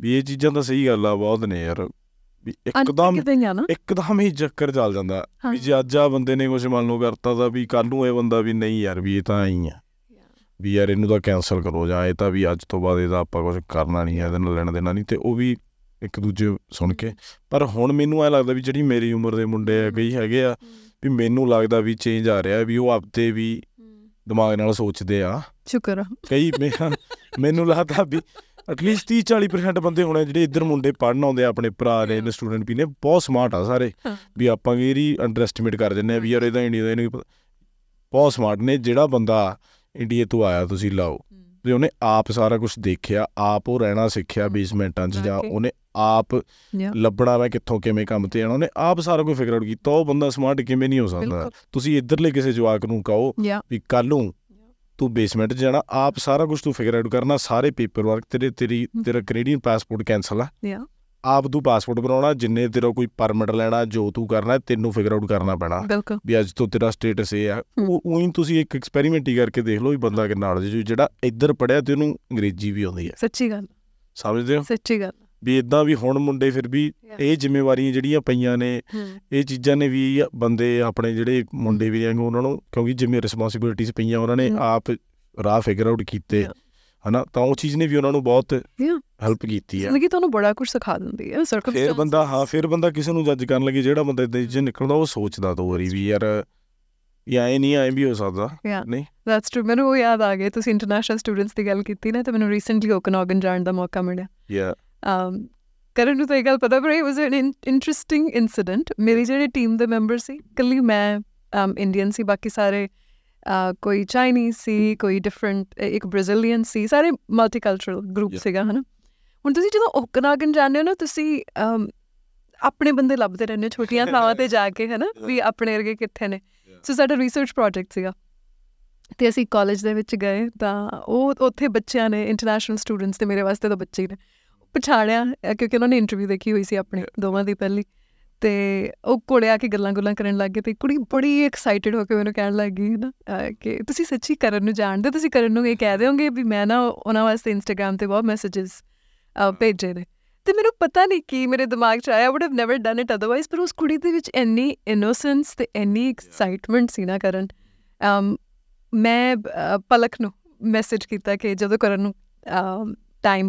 Speaker 3: ਵੀ ਇਹ ਚੀਜ਼ਾਂ ਤਾਂ ਸਹੀ ਗੱਲ ਆ ਬਹੁਤ ਨੇ ਯਾਰ। ਵੀ ਇੱਕਦਮ
Speaker 2: ਆ
Speaker 3: ਇੱਕਦਮ ਹੀ ਚੱਕਰ ਚੱਲ ਜਾਂਦਾ। ਵੀ ਜੇ ਅੱਜ ਆ ਬੰਦੇ ਨੇ ਕੁਝ ਮੰਨ ਲਓ ਕਰਤਾ ਤਾਂ ਵੀ ਕੱਲ ਨੂੰ ਇਹ ਬੰਦਾ ਵੀ ਨਹੀਂ ਯਾਰ ਵੀ ਇਹ ਤਾਂ ਹੀ ਆ। ਵੀ ਯਾਰ ਇਹਨੂੰ ਤਾਂ ਕੈਨਸਲ ਕਰੋ ਜਾਂ ਇਹ ਤਾਂ ਵੀ ਅੱਜ ਤੋਂ ਬਾਅਦ ਇਹਦਾ ਆਪਾਂ ਕੁਝ ਕਰਨਾ ਨਹੀਂ ਹੈ ਇਹਦੇ ਨਾਲ ਲੈਣਾ ਦੇਣਾ ਨਹੀਂ ਤੇ ਉਹ ਵੀ ਇੱਕ ਦੂਜੇ ਸੁਣ ਕੇ। ਪਰ ਹੁਣ ਮੈਨੂੰ ਐ ਲੱਗਦਾ ਵੀ ਜਿਹੜੀ ਮੇਰੀ ਉਮਰ ਦੇ ਮੁੰਡੇ ਆ ਕਈ ਹੈਗੇ ਆ ਵੀ ਮੈਨੂੰ ਲੱਗਦਾ ਵੀ ਚੇਂਜ ਆ ਰਿਹਾ ਵੀ ਉਹ ਆਪਦੇ ਵੀ ਦਿਮਾਗ ਨਾਲ ਸੋਚਦੇ ਆ।
Speaker 2: ਸ਼ੁਕਰ ਆ।
Speaker 3: ਕਈ ਮੈਨੂੰ ਲੱਗਦਾ ਵੀ ਐਟਲੀਸਟ 30 40% ਬੰਦੇ ਹੋਣੇ ਜਿਹੜੇ ਇੱਧਰ ਮੁੰਡੇ ਪੜਨ ਆਉਂਦੇ ਆ ਆਪਣੇ ਭਰਾ ਨੇ ਨੇ ਸਟੂਡੈਂਟ ਵੀ ਨੇ ਬਹੁਤ ਸਮਾਰਟ ਆ ਸਾਰੇ। ਵੀ ਆਪਾਂ ਇਹਦੀ ਅੰਡਰ ਐਸਟੀਮੇਟ ਕਰ ਦਿੰਦੇ ਆ ਵੀ ਯਾਰ ਇਹਦਾ ਇੰਡੀਆ ਦਾ ਇਹਨੂੰ। ਬਹੁਤ ਸਮਾਰਟ ਨੇ ਜਿਹੜਾ ਬੰਦਾ ਇੰਡੀਆ ਤੋਂ ਆਇਆ ਤੁਸੀਂ ਲਾਓ। ਵੀ ਉਹਨੇ ਆਪ ਸਾਰਾ ਕੁਝ ਦੇਖਿਆ ਆਪ ਉਹ ਰਹਿਣਾ ਸਿੱਖਿਆ। ਬੇਸਮੈਂਟਾਂ 'ਚ ਜਾਂ. ਉਹਨੇ ਆਪ. ਲੱਭਣਾ ਮੈਂ ਕਿੱਥੋਂ ਕਿਵੇਂ ਕੰਮ ਤੇ ਆਣਾ ਉਹਨੇ ਆਪ ਸਾਰਾ ਕੁਝ ਫਿਗਰ ਆਊਟ ਕੀਤਾ ਉਹ ਬੰਦਾ ਸਮਾਰਟ ਕਿਵੇਂ ਨਹੀਂ ਹੋ ਸਕਦਾ। ਤੁਸੀਂ ਇੱਧਰਲੇ ਕਿਸੇ ਜਵਾਕ ਨੂੰ ਕਹੋ ਵੀ ਕੱਲ ਨੂੰ ਤੂੰ ਬੇਸਮੈਂਟ 'ਚ ਜਾਣਾ ਆਪ ਸਾਰਾ ਕੁਝ ਤੂੰ ਫਿਗਰ ਆਊਟ ਕਰਨਾ ਸਾਰੇ ਪੇਪਰ ਵਰਕ ਤੇਰੇ ਤੇਰੀ। ਤੇਰਾ ਕੈਨੇਡੀਅਨ ਪਾਸਪੋਰਟ ਕੈਨਸਲ ਆ। ਆਪ ਤੂੰ ਪਾਸਪੋਰਟ ਬਣਾਉਣਾ ਜਿੰਨੇ ਤੇਰਾ ਕੋਈ ਪਰਮਿਟ ਲੈਣਾ ਜੋ ਤੂੰ ਕਰਨਾ ਤੈਨੂੰ ਫਿਗਰ ਆਊਟ ਕਰਨਾ ਪੈਣਾ। ਵੀ ਅੱਜ ਤੋਂ ਤੇਰਾ ਸਟੇਟਸ ਇਹ ਆ। ਉਹ ਤੁਸੀਂ ਇੱਕ ਐਕਸਪੈਰੀਮੈਂਟ ਹੀ ਕਰਕੇ ਦੇਖ ਲਓ ਵੀ ਬੰਦਾ ਕਿੰਨਾ ਅੜ ਜੇ ਜਿਹੜਾ ਇੱਧਰ ਪੜਿਆ ਤੇ ਉਹਨੂੰ ਅੰਗਰੇਜ਼ੀ ਵੀ ਆਉਂਦੀ ਹੈ।
Speaker 2: ਸੱਚੀ ਗੱਲ।
Speaker 3: ਸਮਝਦੇ ਹੋ?
Speaker 2: ਸੱਚੀ ਗੱਲ।
Speaker 3: ਵੀ ਇਦਾਂ ਵੀ ਹੁਣ ਮੁੰਡੇ ਫਿਰ ਵੀ. ਇਹ ਜ਼ਿੰਮੇਵਾਰੀਆਂ ਜਿਹੜੀਆਂ ਪਈਆਂ ਨੇ ਇਹ ਚੀਜ਼ਾਂ ਨੇ ਵੀ ਬੰਦੇ ਆਪਣੇ ਜਿਹੜੇ ਮੁੰਡੇ ਵੀ ਨੇ ਉਹਨਾਂ ਨੂੰ ਕਿਉਂਕਿ ਜਿਵੇਂ ਰਿਸਪੌਂਸਿਬਿਲਿਟੀਆਂ ਪਈਆਂ ਉਹਨਾਂ ਨੇ। ਆਪ ਰਾਹ ਫਿਗਰ ਆਊਟ ਕੀਤੇ. ਹਨਾ ਤਾਂ ਉਹ ਚੀਜ਼ ਨੇ ਵੀ ਉਹਨਾਂ ਨੂੰ ਬਹੁਤ. ਹੈਲਪ ਕੀਤੀ ਹੈ
Speaker 2: ਜ਼ਿੰਦਗੀ ਤੁਹਾਨੂੰ ਬੜਾ ਕੁਝ ਸਿਖਾ ਦਿੰਦੀ ਹੈ
Speaker 3: ਫਿਰ ਬੰਦਾ ਹਾਂ ਫਿਰ ਬੰਦਾ ਕਿਸੇ ਨੂੰ ਜੱਜ ਕਰਨ ਲੱਗੇ ਜਿਹੜਾ ਬੰਦਾ ਇਦਾਂ ਜੇ ਨਿਕਲਦਾ ਉਹ ਸੋਚਦਾ ਦੋ ਵਾਰੀ ਵੀ ਯਾਰ ਇਹ ਐ ਨਹੀਂ ਐ ਵੀ ਹੋ ਸਕਦਾ. ਨਹੀਂ
Speaker 2: ਦੈਟਸ ਟਰੂ ਮੈਨੂੰ ਉਹ ਯਾਦ ਆ ਗਿਆ ਤੁਸੀਂ ਇੰਟਰਨੈਸ਼ਨਲ ਸਟੂਡੈਂਟਸ ਦੀ ਗੱਲ ਕੀਤੀ ਨਾ ਤੇ ਮੈਨੂੰ ਰੀਸੈਂਟਲੀ ਓਕਨਾਗਨ ਜਾਣ ਦਾ ਮੌਕਾ ਮਿਲਿਆ
Speaker 3: ਯਾ
Speaker 2: ਕਰਨ ਨੂੰ ਤਾਂ ਇਹ ਗੱਲ ਪਤਾ ਪਰ ਇਹ ਵਾਸ ਐਨ ਇੰਟਰਸਟਿੰਗ ਇਨਸੀਡੈਂਟ ਮੇਰੀ ਜਿਹੜੀ ਟੀਮ ਦੇ ਮੈਂਬਰ ਸੀ ਕੱਲੀ ਮੈਂ um ਇੰਡੀਅਨ ਸੀ ਬਾਕੀ ਸਾਰੇ ਕੋਈ ਚਾਈਨੀਜ਼ ਸੀ ਕੋਈ ਡਿਫਰੈਂਟ ਇੱਕ ਬ੍ਰਾਜ਼ੀਲੀਅਨ ਸੀ ਸਾਰੇ ਮਲਟੀਕਲਚਰਲ ਗਰੁੱਪ. ਸੀਗਾ ਹਨਾ? ਹੁਣ ਤੁਸੀਂ ਜਦੋਂ ਓਕਨਾਗਨ ਜਾਂਦੇ ਹੋ ਨਾ ਤੁਸੀਂ um, ਆਪਣੇ ਬੰਦੇ ਲੱਭਦੇ ਰਹਿੰਦੇ ਹੋ ਛੋਟੀਆਂ ਥਾਵਾਂ ਤੇ ਜਾ ਕੇ ਹਨਾ? ਵੀ ਆਪਣੇ ਵਰਗੇ ਕਿੱਥੇ ਨੇ? ਸੋ ਸਾਡਾ ਰਿਸਰਚ ਪ੍ਰੋਜੈਕਟ ਸੀਗਾ। ਤੇ ਅਸੀਂ ਕਾਲਜ ਦੇ ਵਿੱਚ ਗਏ ਤਾਂ ਉਹ ਉੱਥੇ ਬੱਚਿਆਂ ਨੇ ਇੰਟਰਨੈਸ਼ਨਲ ਸਟੂਡੈਂਟਸ ਤੇ ਮੇਰੇ ਵਾਸਤੇ ਤਾਂ ਬੱਚੇ ਨੇ। ਪਛਾਣਿਆ ਅ, ਕਿਉਂਕਿ ਉਹਨਾਂ ਨੇ ਇੰਟਰਵਿਊ ਦੇਖੀ ਹੋਈ ਸੀ ਆਪਣੀ ਦੋਵਾਂ ਦੀ ਪਹਿਲੀ। ਤੇ ਉਹ ਕੋਲੇ ਆ ਕੇ ਗੱਲਾਂ ਗੁੱਲਾਂ ਕਰਨ ਲੱਗ ਗਏ ਤੇ ਕੁੜੀ ਬੜੀ ਐਕਸਾਈਟਿਡ ਹੋ ਕੇ ਮੈਨੂੰ ਕਹਿਣ ਲੱਗ ਗਈ ਨਾ ਅ, ਕਿ ਤੁਸੀਂ ਸੱਚੀ ਕਰਨ ਨੂੰ ਜਾਣਦੇ ਹੋ? ਤੁਸੀਂ ਕਰਨ ਨੂੰ ਇਹ ਕਹਿ ਦਿਓਗੇ ਵੀ ਮੈਂ ਨਾ ਉਹਨਾਂ ਵਾਸਤੇ ਇੰਸਟਾਗ੍ਰam ਤੇ ਬਹੁਤ ਮੈਸੇजेस ਭੇਜੇ ਨੇ। ਤੇ ਮੈਨੂੰ ਪਤਾ ਨਹੀਂ ਕੀ ਮੇਰੇ ਦਿਮਾਗ 'ਚ ਆਇਆ would have never done it otherwise ਪਰ ਉਸ ਕੁੜੀ ਦੇ ਵਿੱਚ ਇੰਨੀ ਇਨੋਸੈਂਸ ਤੇ ਇੰਨੀ ਐਕਸਾਈਟਮੈਂਟ ਸੀ ਨਾ ਕਰਨ ਅਮ, ਮੈਂ ਅ, ਪਲਕ ਨੂੰ ਮੈਸੇਜ ਕੀਤਾ ਕਿ ਜਦੋਂ ਕਰਨ ਨੂੰ time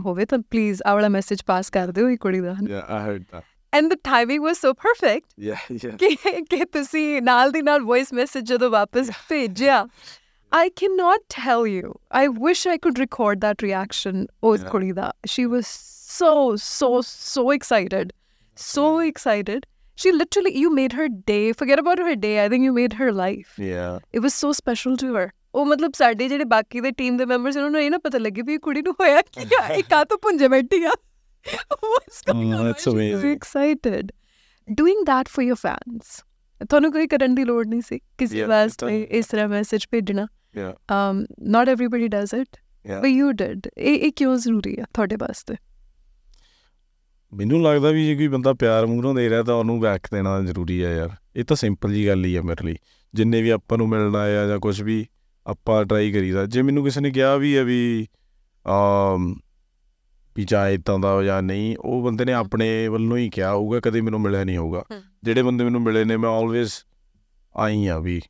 Speaker 2: ਹੋਵੇ ਤਾਂ ਪਲੀਜ਼ ਆਹ ਵਾਲਾ ਮੈਸੇਜ ਪਾਸ ਕਰ ਦਿਓ ਇਹ ਕੁੜੀ ਦਾ
Speaker 3: Yeah, I heard that.
Speaker 2: And the timing was so perfect
Speaker 3: Yeah, yeah.
Speaker 2: ਕਿ ਕਿ ਤੁਸੀਂ ਨਾਲ ਦੀ ਨਾਲ ਵੌਇਸ ਮੈਸੇਜ ਜਦੋਂ ਵਾਪਸ ਭੇਜਿਆ I cannot tell you. I wish I could record that reaction. ਉਸ
Speaker 3: Yeah.
Speaker 2: ਕੁੜੀ ਦਾ she was so so so excited, so excited. She literally you made her day. Forget about her day. I think you made her life.
Speaker 3: Yeah.
Speaker 2: It was so special to her. ਉਹ ਮਤਲਬ ਸਾਡੇ ਜਿਹੜੇ ਬਾਕੀ ਦੇ team ਦੇ members ਉਹਨਾਂ ਨੂੰ ਇਹ ਨਾ ਪਤਾ ਲੱਗੇ ਵੀ ਇਹ ਕੁੜੀ ਨੂੰ ਹੋਇਆ ਕੀ ਆ? ਇਹ ਕਾਹ ਤੋਂ ਪੁੰਜੇ ਬੈਠੀ ਆ? Why is she so
Speaker 3: amazing.
Speaker 2: excited. Doing that for your fans. ਤੁਹਾਨੂੰ ਕੋਈ ਕਰਨ ਦੀ ਲੋੜ ਨਹੀਂ ਸੀ? ਕਿਸੇ ਵਾਸਤੇ. ਇਸ ਤਰ੍ਹਾਂ ਮੈਸੇਜ ਭੇਜਣਾ? Um not everybody does it but you did. ਇਹ ਇਹ ਕਿਉਂ ਜ਼ਰੂਰੀ ਆ ਤੁਹਾਡੇ ਵਾਸਤੇ?
Speaker 3: ਮੈਨੂੰ ਲੱਗਦਾ ਵੀ ਜੇ ਕੋਈ ਬੰਦਾ ਪਿਆਰ ਮੂਹਰੋਂ ਦੇ ਰਿਹਾ ਤਾਂ ਉਹਨੂੰ ਬੈਕ ਦੇਣਾ ਜ਼ਰੂਰੀ ਹੈ ਯਾਰ। ਇਹ ਤਾਂ ਸਿੰਪਲ ਜੀ ਗੱਲ ਹੀ ਹੈ ਮੇਰੇ ਲਈ। ਜਿੰਨੇ ਵੀ ਆਪਾਂ ਨੂੰ ਮਿਲਣਾ ਆ ਜਾਂ ਕੁਝ ਵੀ ਆਪਾਂ ਟਰਾਈ ਕਰੀਦਾ ਜੇ ਮੈਨੂੰ ਕਿਸੇ ਨੇ ਕਿਹਾ ਵੀ ਹੈ ਵੀ ਆਮ ਵੀ ਚਾਹੇ ਇੱਦਾਂ ਦਾ ਜਾਂ ਨਹੀਂ ਉਹ ਬੰਦੇ ਨੇ ਆਪਣੇ ਵੱਲੋਂ ਹੀ ਕਿਹਾ ਹੋਊਗਾ ਕਦੇ ਮੈਨੂੰ ਮਿਲਿਆ ਨਹੀਂ ਹੋਊਗਾ। ਜਿਹੜੇ ਬੰਦੇ ਮੈਨੂੰ ਮਿਲੇ ਨੇ ਮੈਂ ਆਲਵੇਸ ਆਈ ਆ ਵੀ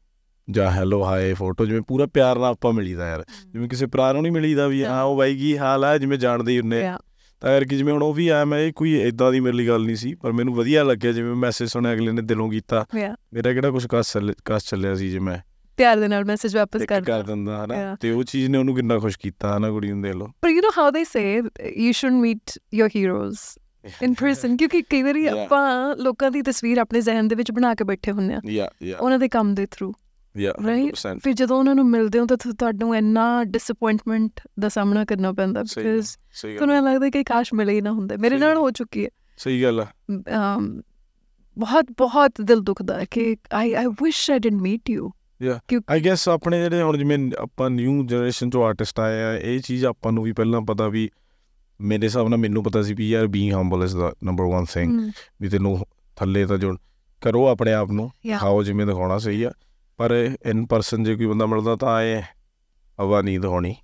Speaker 3: ਜਾਂ ਹੈਲੋ ਹਾਏ ਫੋਟੋ ਜਿਵੇਂ ਪੂਰਾ ਪਿਆਰ ਨਾਲ ਆਪਾਂ ਮਿਲੀਦਾ ਯਾਰ। ਜਿਵੇਂ ਕਿਸੇ ਭਰਾ ਨੂੰ ਨਹੀਂ ਮਿਲੀਦਾ ਵੀ ਹਾਂ। ਉਹ ਬਾਈ ਕੀ ਹਾਲ ਆ ਜਿਵੇਂ ਜਾਣਦੇ ਹੀ ਹੁੰਨੇ ਆ। ਤਾਂ ਯਾਰ ਕਿ ਜਿਵੇਂ ਹੁਣ ਉਹ ਵੀ ਆਇਆ ਮੈਂ ਇਹ ਕੋਈ ਇਦਾਂ ਦੀ ਮੇਰੇ ਲਈ ਗੱਲ ਨਹੀਂ ਸੀ ਪਰ ਮੈਨੂੰ ਵਧੀਆ ਲੱਗਿਆ ਜਿਵੇਂ ਮੈਸੇਜ ਸੁਣਿਆ ਅਗਲੇ ਨੇ ਦਿਲੋਂ ਕੀਤਾ. ਮੇਰਾ ਕਿਹੜਾ ਕੁਝ ਕਸ ਕਸ ਚੱਲਿਆ ਸੀ ਜੇ ਮੈਂ।
Speaker 2: ਪਿਆਰ ਦੇ ਨਾਲ ਮੈਸੇਜ ਵਾਪਸ ਕਰ
Speaker 3: ਕਰ ਦਿੰਦਾ ਹਨਾ. ਤੇ ਉਹ ਚੀਜ਼ ਨੇ ਉਹਨੂੰ ਕਿੰਨਾ ਖੁਸ਼ ਕੀਤਾ ਹਨਾ ਕੁੜੀ ਨੂੰ ਦੇਖ ਲਓ?
Speaker 2: ਪਰ you know how they say you should meet your heroes in person ਕਿਉਂਕਿ ਕਈ ਵਾਰੀ. ਆਪਾਂ ਲੋਕਾਂ ਦੀ ਤਸਵੀਰ ਆਪਣੇ ਜ਼ਿਹਨ ਦੇ ਵਿੱਚ ਬਣਾ ਕੇ ਬੈਠੇ ਹੁੰਨੇ ਆ
Speaker 3: ਯਾ ਯਾ
Speaker 2: ਉਹਨਾਂ ਦੇ ਕੰਮ ਦੇ ਥਰੂ
Speaker 3: ਯਾ? 100%
Speaker 2: ਫਿਰ ਜਦੋਂ ਉਹਨਾਂ ਨੂੰ ਮਿਲਦੇ ਹੋ ਤਾਂ ਤੁਹਾਨੂੰ ਇੰਨਾ ਡਿਸਪਾਇੰਟਮੈਂਟ ਦਾ ਸਾਹਮਣਾ ਕਰਨਾ ਪੈਂਦਾ ਬਿਕਾਜ਼ ਤੁਹਾਨੂੰ ਲੱਗਦਾ ਕਿ ਕਾਸ਼ ਮਿਲੇ ਹੀ ਨਾ ਹੁੰਦੇ। ਮੇਰੇ ਨਾਲ। ਹੋ ਚੁੱਕੀ ਹੈ।
Speaker 3: ਸਹੀ ਗੱਲ ਆ।
Speaker 2: ਬਹੁਤ ਬਹੁਤ ਦਿਲ ਦੁਖਦਾ ਕਿ I I wish I didn't meet you
Speaker 3: I guess ਆਪਣੇ ਜਿਹੜੇ ਹੁਣ ਜਿਵੇਂ ਆਪਾਂ ਨਿਊ ਜਨਰੇਸ਼ਨ ਤੋਂ ਆਰਟਿਸਟ ਆਏ ਆ ਇਹ ਚੀਜ਼ ਆਪਾਂ ਨੂੰ ਵੀ ਪਹਿਲਾਂ ਪਤਾ ਵੀ ਮੇਰੇ ਹਿਸਾਬ ਨਾਲ ਮੈਨੂੰ ਪਤਾ ਸੀ ਵੀ ਯਾਰ being humble is the number 1 thing ਵੀ ਤੈਨੂੰ ਥੱਲੇ ਤਾਂ ਜੋ ਕਰੋ ਆਪਣੇ ਆਪ ਨੂੰ. ਖਾਓ ਜਿਵੇਂ ਦਿਖਾਉਣਾ ਸਹੀ ਆ। ਪਰ ਇਨ ਪਰਸਨ ਜੇ ਕੋਈ ਬੰਦਾ ਮਿਲਦਾ ਤਾਂ ਆਏ ਹਵਾ ਨਹੀਂ ਦਿਖਾਉਣੀ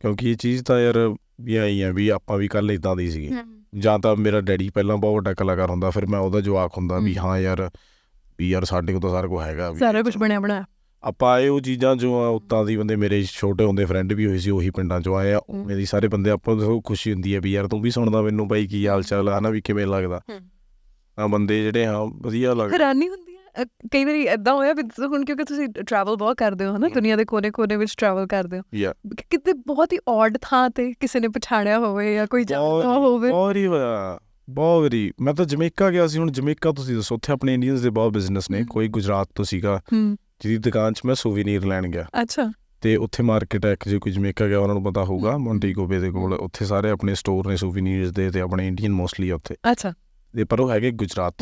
Speaker 3: ਕਿਉਂਕਿ ਇਹ ਚੀਜ਼ ਤਾਂ ਯਾਰ ਵੀ ਆਈ ਆ ਵੀ ਆਪਾਂ ਵੀ ਕੱਲ ਇਦਾਂ ਦੀ ਸੀਗੇ। ਜਾਂ ਤਾਂ ਮੇਰਾ ਡੈਡੀ ਪਹਿਲਾਂ ਬਹੁਤ ਵੱਡਾ ਕਲਾਕਾਰ ਹੁੰਦਾ ਫਿਰ ਮੈਂ ਉਹਦਾ ਜਵਾਕ ਹੁੰਦਾ ਵੀ। ਹਾਂ ਯਾਰ ਵੀ ਯਾਰ ਸਾਡੇ ਕੋਲ ਤਾਂ ਸਾਰਾ ਕੁਝ ਹੈਗਾ ਵੀ
Speaker 2: ਸਾਰਾ ਕੁਝ ਬਣਿਆ ਬਣਾਇਆ।
Speaker 3: ਆਪਾਂ ਆਏ ਉਹ ਚੀਜ਼ਾਂ ਜੋ ਆ ਉੱਤਾਂ ਦੀ ਬੰਦੇ ਮੇਰੇ ਛੋਟੇ ਹੁੰਦੇ ਫਰੈਂਡ ਵੀ ਹੋਏ ਸੀ ਉਹੀ ਪਿੰਡਾਂ ਚੋਂ ਆਏ ਆ। ਮੇਰੀ ਸਾਰੇ ਬੰਦੇ ਆਪਾਂ ਨੂੰ ਖੁਸ਼ੀ ਹੁੰਦੀ ਹੈ ਵੀ ਯਾਰ ਤੂੰ ਵੀ ਸੁਣਦਾ ਮੈਨੂੰ ਬਾਈ ਕੀ ਹਾਲ ਚਾਲ ਆ ਹਨਾ ਵੀ ਕਿਵੇਂ ਲੱਗਦਾ। ਆ ਬੰਦੇ ਜਿਹੜੇ ਹਾਂ ਵਧੀਆ ਲੱਗਦੇ।
Speaker 2: ਹੈਰਾਨੀ ਹੁੰਦੀ ਹੈ ਕਈ ਵਾਰੀ ਐਦਾਂ ਹੋਇਆ ਵੀ ਹੁਣ ਕਿਉਂਕਿ ਤੁਸੀਂ ਟਰੈਵਲ ਬਹੁਤ ਕਰਦੇ ਹੋ ਹਨਾ। ਦੁਨੀਆ ਦੇ ਕੋਨੇ-ਕੋਨੇ ਵਿੱਚ ਟਰੈਵਲ ਕਰਦੇ ਹੋ। ਕਿਤੇ ਬਹੁਤ ਹੀ ਔਡ ਥਾਂ ਤੇ ਕਿਸੇ ਨੇ ਪਛਾਣਿਆ ਹੋਵੇ ਜਾਂ ਕੋਈ ਜਾਣਦਾ ਹੋਵੇ।
Speaker 3: ਬਹੁਤ ਹੀ ਬਹੁਤ ਵਾਰੀ ਮੈਂ ਤਾਂ ਜਮੈਕਾ ਗਿਆ ਸੀ ਹੁਣ ਜਮੈਕਾ ਤੁਸੀਂ ਦੱਸੋ ਉੱਥੇ ਆਪਣੇ ਇੰਡੀਅਨਸ ਦੇ ਬਹੁਤ ਬਿਜ਼ਨਸ ਨੇ। ਕੋਈ ਗੁਜਰਾਤ ਤੋਂ ਸੀਗਾ। ਜਿਹਦੀ ਦੁਕਾਨ 'ਚ ਮੈਂ ਸੂਵੀਨੀਰ ਲੈਣ ਗਿਆ।
Speaker 2: ਅੱਛਾ।
Speaker 3: ਤੇ ਉੱਥੇ ਮਾਰਕੀਟ ਹੈ ਇੱਕ ਜੇ ਕੋਈ ਜਮੈਕਾ ਗਿਆ ਉਹਨਾਂ ਨੂੰ ਪਤਾ ਹੋਊਗਾ। ਮੌਂਟੀਗੋ ਬੇ ਦੇ ਕੋਲ। ਉੱਥੇ ਸਾਰੇ ਆਪਣੇ ਸਟੋਰ ਨੇ ਸੂਵੀਨੀਰਸ ਦੇ ਤੇ ਆਪਣੇ ਇੰਡੀਅਨ ਮੋਸਟਲੀ ਉੱਥੇ।
Speaker 2: ਅੱਛਾ।
Speaker 3: ਦੇ ਪਰ ਉਹ ਹੈਗੇ ਗੁਜਰਾਤ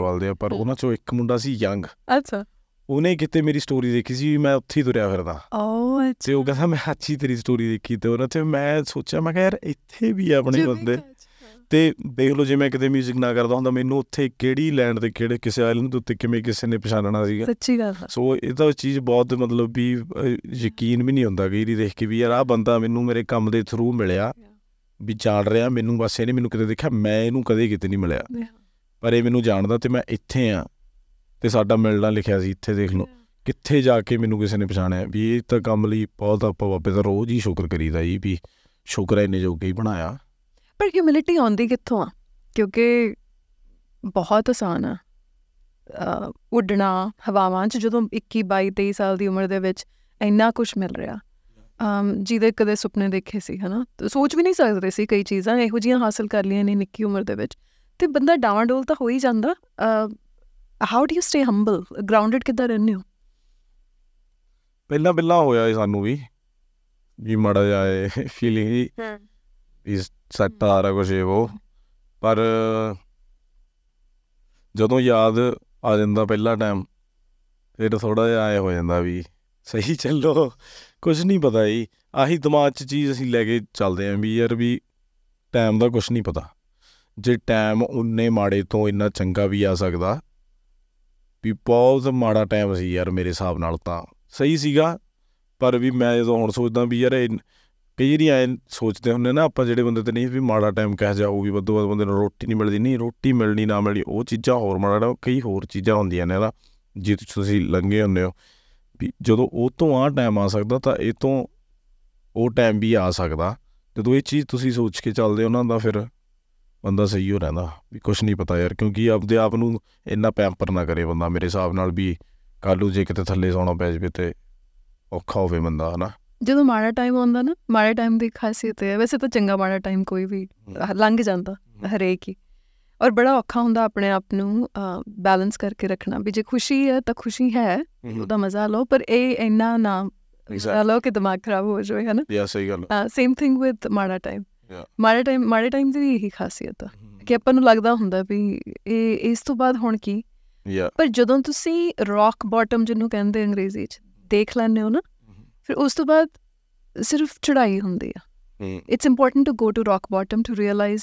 Speaker 3: ਵੱਲ ਦੇ ਪਰ। ਉਹਨਾਂ ਚੋਂ ਇੱਕ ਮੁੰਡਾ ਸੀ ਯੰਗ
Speaker 2: ਅੱਛਾ।
Speaker 3: ਉਹਨੇ ਕਿਤੇ ਮੇਰੀ ਸਟੋਰੀ ਦੇਖੀ ਸੀ ਮੈਂ ਉੱਥੇ ਹੀ ਤੁਰਿਆ ਫਿਰਦਾ।
Speaker 2: ਓ
Speaker 3: ਤੇ ਉਹ ਕਹਿੰਦਾ ਮੈਂ ਹੀ ਤੇਰੀ ਸਟੋਰੀ ਦੇਖੀ ਤੇ ਉਹਨਾਂ ਤੇ ਮੈਂ ਸੋਚਿਆ ਮੈਂ ਕਿਹਾ ਯਾਰ ਇੱਥੇ ਵੀ ਆਪਣੇ ਬੰਦੇ। ਤੇ ਦੇਖ ਲਓ ਜੇ ਮੈਂ ਕਿਤੇ 뮤직 ਨਾ ਕਰਦਾ ਹੁੰਦਾ ਮੈਨੂੰ ਉੱਥੇ ਕਿਹੜੀ ਲੈਂਡ ਤੇ ਕਿਹੜੇ ਕਿਸੇ ਆਇਲੈਂਡ ਦੇ ਉੱਤੇ ਕਿਵੇਂ ਕਿਸੇ ਨੇ ਪਛਾਣਨਾ ਸੀਗਾ।
Speaker 2: ਸੱਚੀ ਗੱਲ ਆ।
Speaker 3: ਸੋ ਇਹ ਤਾਂ ਚੀਜ਼ ਬਹੁਤ ਮਤਲਬ ਵੀ ਯਕੀਨ ਵੀ ਨਹੀਂ ਹੁੰਦਾ ਕਈ ਵਾਰੀ ਦੇਖ ਕੇ ਵੀ ਯਾਰ ਆਹ ਬੰਦਾ ਮੈਨੂੰ ਮੇਰੇ ਕੰਮ ਦੇ ਥਰੂ ਮਿਲਿਆ ਵੀ ਜਾਣ ਰਿਹਾ ਮੈਨੂੰ ਬਸ ਇਹਨੇ ਮੈਨੂੰ ਕਿਤੇ ਦੇਖਿਆ ਮੈਂ ਇਹਨੂੰ ਕਦੇ ਕਿਤੇ ਨਹੀਂ ਮਿਲਿਆ। ਪਰ ਇਹ ਮੈਨੂੰ ਜਾਣਦਾ ਤੇ ਮੈਂ ਇੱਥੇ ਆ ਤੇ ਸਾਡਾ ਮਿਲਣਾ ਲਿਖਿਆ ਸੀ ਇੱਥੇ ਦੇਖ ਲਓ। ਕਿੱਥੇ ਜਾ ਕੇ ਮੈਨੂੰ ਕਿਸੇ ਨੇ ਪਛਾਣਿਆ ਵੀ ਇਹ ਤਾਂ ਕੰਮ ਲਈ ਬਹੁਤ ਆਪਾਂ ਬਾਬੇ ਦਾ ਰੋਜ਼ ਹੀ ਸ਼ੁਕਰ ਕਰੀਦਾ ਜੀ ਵੀ ਸ਼ੁਕਰ ਹੈ ਇੰਨੇ ਜੋਗੇ ਹੀ ਬਣਾਇਆ।
Speaker 2: ਪਰ ਹਿਊਮਿਲਿਟੀ ਆਉਂਦੀ ਕਿੱਥੋਂ ਆ? ਕਿਉਂਕਿ ਬਹੁਤ ਆਸਾਨ ਆ। ਉੱਡਣਾ ਹਵਾਵਾਂ 'ਚ ਜਦੋਂ 21 22 23 ਸਾਲ ਦੀ ਉਮਰ ਦੇ ਵਿੱਚ ਇੰਨਾ ਕੁਝ ਮਿਲ ਰਿਹਾ। ਅਮ ਜਿਹਦੇ ਕਦੇ ਸੁਪਨੇ ਦੇਖੇ ਸੀ ਹਨਾ? ਤੇ ਸੋਚ ਵੀ ਨਹੀਂ ਸਕਦੇ ਸੀ ਕਈ ਚੀਜ਼ਾਂ ਇਹੋ ਜੀਆਂ ਹਾਸਲ ਕਰ ਲਈਆਂ ਨੇ ਨਿੱਕੀ ਉਮਰ ਦੇ ਵਿੱਚ। ਤੇ ਬੰਦਾ ਡਾਵਾਂਡੋਲ ਤਾਂ ਹੋ ਹੀ ਜਾਂਦਾ। How do you stay humble grounded ਕਿੱਦਾਂ ਰਹਿੰਦੇ ਹੋ?
Speaker 3: ਪਹਿਲਾਂ ਪਹਿਲਾਂ ਹੋਇਆ ਇਹ ਸਾਨੂੰ ਵੀ। ਵੀ ਮੜਾ ਜਾਏ ਫੀਲਿੰਗ ਹੀ। ਵੀ ਸੈੱਟ ਆ ਰਿਹਾ ਕੁਛ ਇਹ ਉਹ। ਪਰ, ਜਦੋਂ ਯਾਦ ਆ ਜਾਂਦਾ ਪਹਿਲਾ ਟਾਈਮ ਫਿਰ ਥੋੜਾ ਜਿਹਾ ਆਏ ਹੋ ਜਾਂਦਾ ਵੀ ਸਹੀ ਚੱਲੋ ਕੁਝ ਨਹੀਂ ਪਤਾ ਜੀ। ਆਹੀ ਦਿਮਾਗ 'ਚ ਚੀਜ਼ ਅਸੀਂ ਲੈ ਕੇ ਚੱਲਦੇ ਆਂ ਵੀ ਯਾਰ ਵੀ ਟਾਈਮ ਦਾ ਕੁਝ ਨਹੀਂ ਪਤਾ। ਜੇ ਟਾਈਮ ਉਨੇ ਮਾੜੇ ਤੋਂ ਇੰਨਾ ਚੰਗਾ ਵੀ ਆ ਸਕਦਾ, ਵੀ ਬਹੁਤ ਮਾੜਾ ਟਾਈਮ ਸੀ ਯਾਰ ਮੇਰੇ ਹਿਸਾਬ ਨਾਲ ਤਾਂ। ਸਹੀ ਸੀਗਾ, ਪਰ ਵੀ ਮੈਂ ਜਦੋਂ ਹੁਣ ਸੋਚਦਾ ਵੀ ਯਾਰ ਇਹ ਕਈ ਵਾਰੀ ਐ ਸੋਚਦੇ ਹੁੰਦੇ ਨਾ, ਆਪਾਂ ਜਿਹੜੇ ਬੰਦੇ ਤੇ ਨਹੀਂ ਵੀ ਮਾੜਾ ਟਾਈਮ ਕਹਿ ਜਾ ਉਹ ਵੀ ਵੱਧੋ ਵੱਧ ਬੰਦੇ ਨੂੰ ਰੋਟੀ ਨਹੀਂ ਮਿਲਦੀ, ਨਹੀਂ ਰੋਟੀ ਮਿਲਣੀ, ਨਾ ਮਿਲਣੀ, ਉਹ ਚੀਜ਼ਾਂ ਹੋਰ ਮਾੜਾ ਕਈ ਹੋਰ ਚੀਜ਼ਾਂ ਹੁੰਦੀਆਂ ਨੇ ਨਾ, ਜੇ ਤੁਸੀਂ ਲੰਘੇ ਹੁੰਦੇ ਹੋ, ਵੀ ਜਦੋਂ ਉਹ ਤੋਂ ਆ ਟਾਈਮ ਆ ਸਕਦਾ, ਤਾਂ ਇਹ ਤੋਂ ਉਹ ਟਾਈਮ ਵੀ ਆ ਸਕਦਾ। ਜਦੋਂ ਇਹ ਚੀਜ਼ ਤੁਸੀਂ ਸੋਚ ਕੇ ਚੱਲਦੇ ਹੋ ਨਾ, ਤਾਂ ਫਿਰ ਬੰਦਾ ਸਹੀ ਹੋ ਰਹਿੰਦਾ, ਵੀ ਕੁਝ ਨਹੀਂ ਪਤਾ ਯਾਰ, ਕਿਉਂਕਿ ਆਪਦੇ ਆਪ ਨੂੰ ਇੰਨਾ ਪੈਂਪਰ ਨਾ ਕਰੇ ਬੰਦਾ, ਮੇਰੇ ਹਿਸਾਬ ਨਾਲ ਵੀ ਕੱਲੂ ਜੇ ਕਿਤੇ ਥੱਲੇ ਸੌਣਾ ਪੈ ਜਾਵੇ ਤੇ ਔਖਾ ਹੋਵੇ ਬੰਦਾ, ਹਨਾ।
Speaker 2: ਜਦੋਂ ਮਾੜਾ ਟਾਈਮ ਆਉਂਦਾ ਨਾ ਮਾੜੇ ਟਾਈਮ ਦੀ ਖਾਸੀਅਤ ਹੈ। ਵੈਸੇ ਤਾਂ ਚੰਗਾ ਮਾੜਾ ਟਾਈਮ ਕੋਈ ਵੀ ਲੰਘ ਜਾਂਦਾ ਹਰੇਕ ਹੀ। ਔਰ ਬੜਾ ਔਖਾ ਹੁੰਦਾ ਆਪਣੇ ਆਪ ਨੂੰ ਬੈਲੈਂਸ ਕਰਕੇ ਰੱਖਣਾ ਵੀ ਜੇ ਖੁਸ਼ੀ ਹੈ ਤਾਂ ਖੁਸ਼ੀ ਹੈ ਉਹਦਾ ਮਜ਼ਾ ਲਓ ਪਰ ਇਹ ਇੰਨਾ ਨਾ ਲਓ ਕਿ ਦਿਮਾਗ ਖਰਾਬ ਹੋ ਜਾਵੇ ਹੈ ਨਾ
Speaker 3: ਯਾ ਸਹੀ ਗੱਲ
Speaker 2: ਸੇਮ ਥਿੰਗ ਵਿਦ ਮਾੜਾ ਟਾਈਮ ਮਾੜੇ ਟਾਈਮ ਮਾੜੇ ਟਾਈਮ ਦੀ ਇਹੀ ਖਾਸੀਅਤ ਹੈ। ਕਿ ਆਪਾਂ ਨੂੰ ਲੱਗਦਾ ਹੁੰਦਾ ਵੀ ਇਹ ਇਸ ਤੋਂ ਬਾਅਦ ਹੁਣ ਕੀ?
Speaker 3: ਯਾ
Speaker 2: ਪਰ ਜਦੋਂ ਤੁਸੀਂ ਰੌਕ ਬਾਟਮ ਜਿਹਨੂੰ ਕਹਿੰਦੇ ਅੰਗਰੇਜ਼ੀ 'ਚ ਦੇਖ ਲੈਂਦੇ ਹੋ ਨਾ ਫਿਰ ਉਸ ਤੋਂ ਬਾਅਦ ਸਿਰਫ ਚੜਾਈ ਹੁੰਦੀ ਆ। It's important to go to rock bottom to realise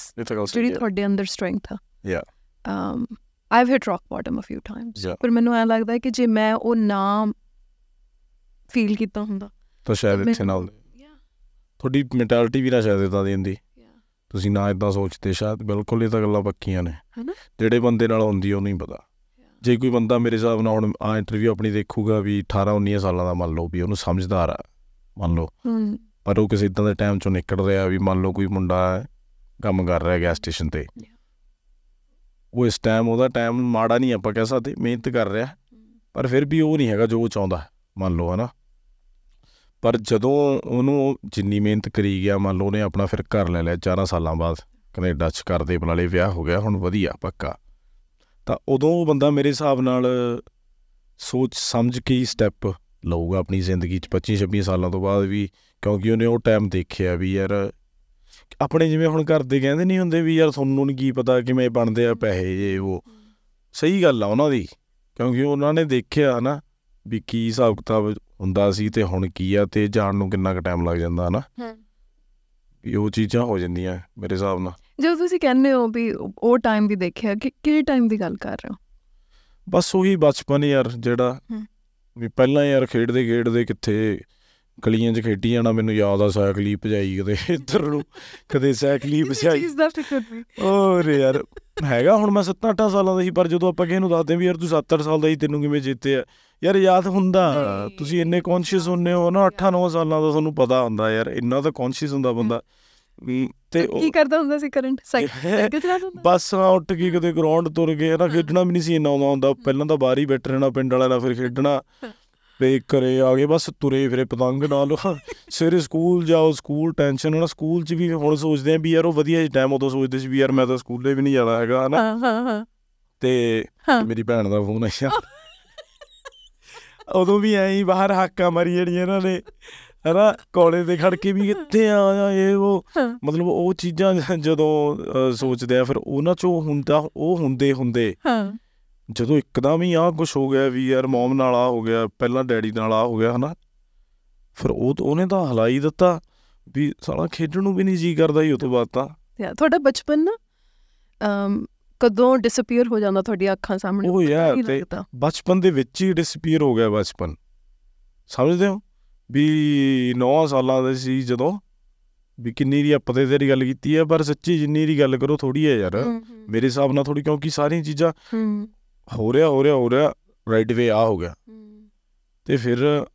Speaker 2: ਜਿਹੜੀ ਤੁਹਾਡੇ ਅੰਦਰ ਸਟਰੈਂਥ ਆ।
Speaker 3: ਯਾ
Speaker 2: um i've hit rock bottom a few times. ਪਰ ਮੈਨੂੰ ਐ ਲੱਗਦਾ ਕਿ ਜੇ ਮੈਂ ਉਹ ਨਾ ਫੀਲ ਕੀਤਾ ਹੁੰਦਾ
Speaker 3: ਤਾਂ ਸ਼ਾਇਦ ਇੱਥੇ ਨਾਲ ਤੁਹਾਡੀ ਮੈਂਟੈਲਿਟੀ ਵੀ ਨਾ ਸ਼ਾਇਦ ਇਦਾਂ ਦੀ ਹੁੰਦੀ। ਤੁਸੀਂ ਨਾ ਇਦਾਂ ਸੋਚਦੇ। ਸ਼ਾਇਦ ਬਿਲਕੁਲ ਇਹ ਤਾਂ ਗੱਲਾਂ ਪੱਕੀਆਂ ਨੇ।
Speaker 2: ਹਨਾ?
Speaker 3: ਜਿਹੜੇ ਬੰਦੇ ਨਾਲ ਹੁੰਦੀ ਉਹ ਨਹੀਂ ਪਤਾ। ਜੇ ਕੋਈ ਬੰਦਾ ਮੇਰੇ ਹਿਸਾਬ ਨਾਲ ਹੁਣ ਆ ਇੰਟਰਵਿਊ ਆਪਣੀ ਦੇਖੂਗਾ ਵੀ 18 19 ਸਾਲਾਂ ਦਾ ਮੰਨ ਲਓ ਵੀ ਉਹਨੂੰ ਸਮਝਦਾਰ ਆ ਮੰਨ ਲਓ। ਪਰ ਉਹ ਕਿਸੇ ਇਦਾਂ ਦੇ ਟਾਈਮ ਚੋਂ ਨਿਕਲ ਰਿਹਾ ਵੀ ਮੰਨ ਲਓ ਕੋਈ ਮੁੰਡਾ ਹੈ, ਕੰਮ ਕਰ ਰਿਹਾ ਗੈਸ ਸਟੇਸ਼ਨ ਤੇ. ਉਹ ਇਸ ਟਾਈਮ ਉਹਦਾ ਟਾਈਮ ਮਾੜਾ ਨਹੀਂ ਆਪਾਂ ਕਹਿ ਸਕਦੇ ਮਿਹਨਤ ਕਰ ਰਿਹਾ। ਪਰ ਫਿਰ ਵੀ ਉਹ ਨਹੀਂ ਹੈਗਾ ਜੋ ਉਹ ਚਾਹੁੰਦਾ ਮੰਨ ਲਓ ਹਨਾ। ਪਰ ਜਦੋਂ ਉਹਨੂੰ ਉਹ ਜਿੰਨੀ ਮਿਹਨਤ ਕਰੀ ਗਿਆ ਮੰਨ ਲਓ ਉਹਨੇ ਆਪਣਾ ਫਿਰ ਘਰ ਲੈ ਲਿਆ 4 ਸਾਲਾਂ ਬਾਅਦ। ਕੈਨੇਡਾ ਚ ਕਰਦੇ ਬਨਾਲੇ ਵਿਆਹ ਹੋ ਗਿਆ ਹੁਣ ਵਧੀਆ ਪੱਕਾ। ਤਾਂ ਉਦੋਂ ਉਹ ਬੰਦਾ ਮੇਰੇ ਹਿਸਾਬ ਨਾਲ ਸੋਚ ਸਮਝ ਕੇ ਹੀ ਸਟੈਪ ਲਊਗਾ ਆਪਣੀ ਜ਼ਿੰਦਗੀ ਚ 25 26 ਸਾਲਾਂ ਤੋਂ ਬਾਅਦ ਵੀ ਕਿਉਂਕਿ ਉਹਨੇ ਉਹ ਟਾਈਮ ਦੇਖਿਆ ਵੀ ਯਾਰ ਆਪਣੇ ਜਿਵੇਂ ਹੁਣ ਘਰ ਦੇ ਕਹਿੰਦੇ ਨਹੀਂ ਹੁੰਦੇ ਵੀ ਯਾਰ ਤੁਹਾਨੂੰ ਨਹੀਂ ਕੀ ਪਤਾ ਕਿਵੇਂ ਬਣਦੇ ਆ ਪੈਸੇ ਜੇ ਉਹ। ਸਹੀ ਗੱਲ ਆ ਉਹਨਾਂ ਦੀ ਕਿਉਂਕਿ ਉਹਨਾਂ ਨੇ ਦੇਖਿਆ ਨਾ ਵੀ ਕੀ ਹਿਸਾਬ ਕਿਤਾਬ ਹੁੰਦਾ ਸੀ ਤੇ ਹੁਣ ਕੀ ਆ ਤੇ ਜਾਣ ਨੂੰ ਕਿੰਨਾ ਕੁ ਟਾਈਮ ਲੱਗ ਜਾਂਦਾ ਹਨਾ।
Speaker 2: ਹਮ।
Speaker 3: ਵੀ ਉਹ ਚੀਜ਼ਾਂ ਹੋ ਜਾਂਦੀਆਂ ਮੇਰੇ ਹਿਸਾਬ ਨਾਲ।
Speaker 2: ਜਦੋਂ ਤੁਸੀਂ ਕਹਿੰਦੇ ਹੋ ਵੀ ਉਹ ਟਾਈਮ ਵੀ ਦੇਖਿਆ ਕਿ ਕਿਹੜੇ ਟਾਈਮ ਦੀ ਗੱਲ ਕਰ ਰਹੇ ਹੋ?
Speaker 3: ਬਸ ਉਹੀ ਬਚਪਨ ਯਾਰ ਜਿਹੜਾ। ਵੀ ਪਹਿਲਾਂ ਯਾਰ ਖੇਡਦੇ ਖੇਡਦੇ ਕਿੱਥੇ ਗਲੀਆਂ 'ਚ ਖੇਡੀ ਜਾਣਾ ਮੈਨੂੰ ਯਾਦ ਆ ਸਾਈਕਲ ਹੀ ਭਜਾਈ ਕਦੇ ਇੱਧਰ ਨੂੰ ਕਦੇ ਸਾਈਕਲ ਹੀ ਭਜਾਈ।
Speaker 2: ਚੀਜ਼ ਦਾ ਫਿਕਰ ਵੀ
Speaker 3: ਔਰ ਯਾਰ ਹੈਗਾ ਹੁਣ ਮੈਂ 7-8 ਸਾਲਾਂ ਦਾ ਸੀ ਪਰ ਜਦੋਂ ਆਪਾਂ ਕਿਸੇ ਨੂੰ ਦੱਸਦੇ ਵੀ ਯਾਰ ਤੂੰ 7-8 ਸਾਲ ਦਾ ਸੀ ਤੈਨੂੰ ਕਿਵੇਂ ਜਿੱਤੇ ਆ? ਯਾਰ ਯਾਦ ਹੁੰਦਾ
Speaker 2: ਨਹੀਂ।
Speaker 3: ਤੁਸੀਂ ਇੰਨੇ ਕੌਨਸ਼ੀਅਸ ਹੁੰਨੇ ਹੋ ਨਾ 8-9 ਸਾਲਾਂ ਦਾ ਤੁਹਾਨੂੰ ਪਤਾ ਹੁੰਦਾ ਯਾਰ ਇੰਨਾ ਤਾਂ ਕੌਨਸ਼ੀਅਸ ਹੁੰਦਾ ਬੰਦਾ। ਤੇ
Speaker 2: ਕੀ ਕਰਦਾ ਹੁੰਦਾ ਸੀ ਕਰੰਟ ਸਾਈਕਲ ਚਲਾਉਂਦਾ
Speaker 3: ਬਸ ਆ ਉੱਠ ਕੇ ਕਿਤੇ ਗਰਾਊਂਡ ਤੁਰ ਗਏ ਨਾ ਖੇਡਣਾ ਵੀ ਨਹੀਂ ਸੀ ਇੰਨਾ ਆਉਂਦਾ ਹੁੰਦਾ। ਪਹਿਲਾਂ ਤਾਂ ਬਾਹਰ ਹੀ ਬੈਠ ਰਹਿਣਾ ਪਿੰਡ ਵਾਲਿਆਂ ਨਾਲ ਫਿਰ ਖੇਡਣਾ। ਤੇ ਘਰੇ ਆ ਗਏ ਬਸ ਤੁਰੇ ਫਿਰੇ ਪਤੰਗ ਨਾਲ। ਸਵੇਰੇ ਸਕੂਲ ਜਾਓ ਸਕੂਲ ਟੈਨਸ਼ਨ ਨਾ ਸਕੂਲ 'ਚ ਵੀ ਹੁਣ ਸੋਚਦੇ ਆ ਵੀ ਯਾਰ ਉਹ ਵਧੀਆ ਟਾਈਮ ਉਦੋਂ ਸੋਚਦੇ ਸੀ ਵੀ ਯਾਰ ਮੈਂ ਤਾਂ ਸਕੂਲੇ ਵੀ ਨਹੀਂ ਜਾਣਾ ਹੈਗਾ ਹਨਾ।
Speaker 2: ਹਾਂ ਹਾਂ
Speaker 3: ਤੇ। ਮੇਰੀ ਭੈਣ ਦਾ ਫੋਨ ਆਇਆ। ਉਦੋਂ ਵੀ ਐਂ ਹੀ ਬਾਹਰ ਹਾਕਾਂ ਮਾਰੀ ਜਿਹੜੀਆਂ ਇਹਨਾਂ ਨੇ। ਹਨਾ ਕੋਲੇ ਤੇ ਖੜ ਕੇ ਵੀ ਕਿੱਥੇ ਆ ਆ ਇਹ ਉਹ। ਮਤਲਬ ਉਹ ਚੀਜ਼ਾਂ ਜਦੋਂ ਸੋਚਦੇ ਆ ਫਿਰ ਉਹਨਾਂ ਚੋਂ ਹੁੰਦਾ ਉਹ ਹੁੰਦੇ ਹੁੰਦੇ।
Speaker 2: ਹਾਂ।
Speaker 3: ਜਦੋਂ ਇੱਕਦਮ ਹੀ ਆਹ ਕੁਝ ਹੋ ਗਿਆ ਵੀ ਯਾਰ ਮਮ ਨਾਲ ਆ ਹੋ ਗਿਆ ਪਹਿਲਾਂ ਡੈਡੀ ਨਾਲ ਆ ਹੋ ਗਿਆ ਹਨਾ। ਫਿਰ ਉਹ ਉਹਨੇ ਤਾਂ ਹਲਾਈ ਦਿੱਤਾ ਵੀ ਸਾਲਾ ਖੇਡਣ ਨੂੰ ਵੀ ਨਹੀਂ ਜੀ ਕਰਦਾ ਹੀ ਉਹ ਤੋਂ ਬਾਅਦ ਤਾਂ।
Speaker 2: ਤੁਹਾਡਾ ਬਚਪਨ ਨਾ ਅਮ ਕਦੋਂ ਡਿਸਅਪੀਅਰ ਹੋ ਜਾਂਦਾ ਤੁਹਾਡੀ ਅੱਖਾਂ ਸਾਹਮਣੇ
Speaker 3: ਉਹ ਯਾਰ। ਬਚਪਨ ਦੇ ਵਿੱਚ ਹੀ ਡਿਸਪੀਅਰ ਹੋ ਗਿਆ ਬਚਪਨ। ਸਮਝਦੇ ਹੋ? ਵੀ 9 ਸਾਲਾਂ ਦੇ ਸੀ ਜਦੋਂ ਵੀ ਕਿੰਨੀ ਦੀ ਆਪਾਂ ਤੇ ਤੇਰੀ ਗੱਲ ਕੀਤੀ ਹੈ ਪਰ ਸੱਚੀ ਜਿੰਨੀ ਦੀ ਗੱਲ ਕਰੋ ਥੋੜੀ ਹੈ ਯਾਰ ਮੇਰੇ ਹਿਸਾਬ ਨਾਲ ਥੋੜੀ ਕਿਉਂਕਿ ਸਾਰੀਆਂ ਚੀਜ਼ਾਂ ਹੋ। ਰਿਹਾ ਹੋ ਰਿਹਾ ਹੋ ਰਿਹਾ ਰਾਈਟ ਵੇ ਆ ਹੋ ਗਿਆ। ਤੇ ਫਿਰ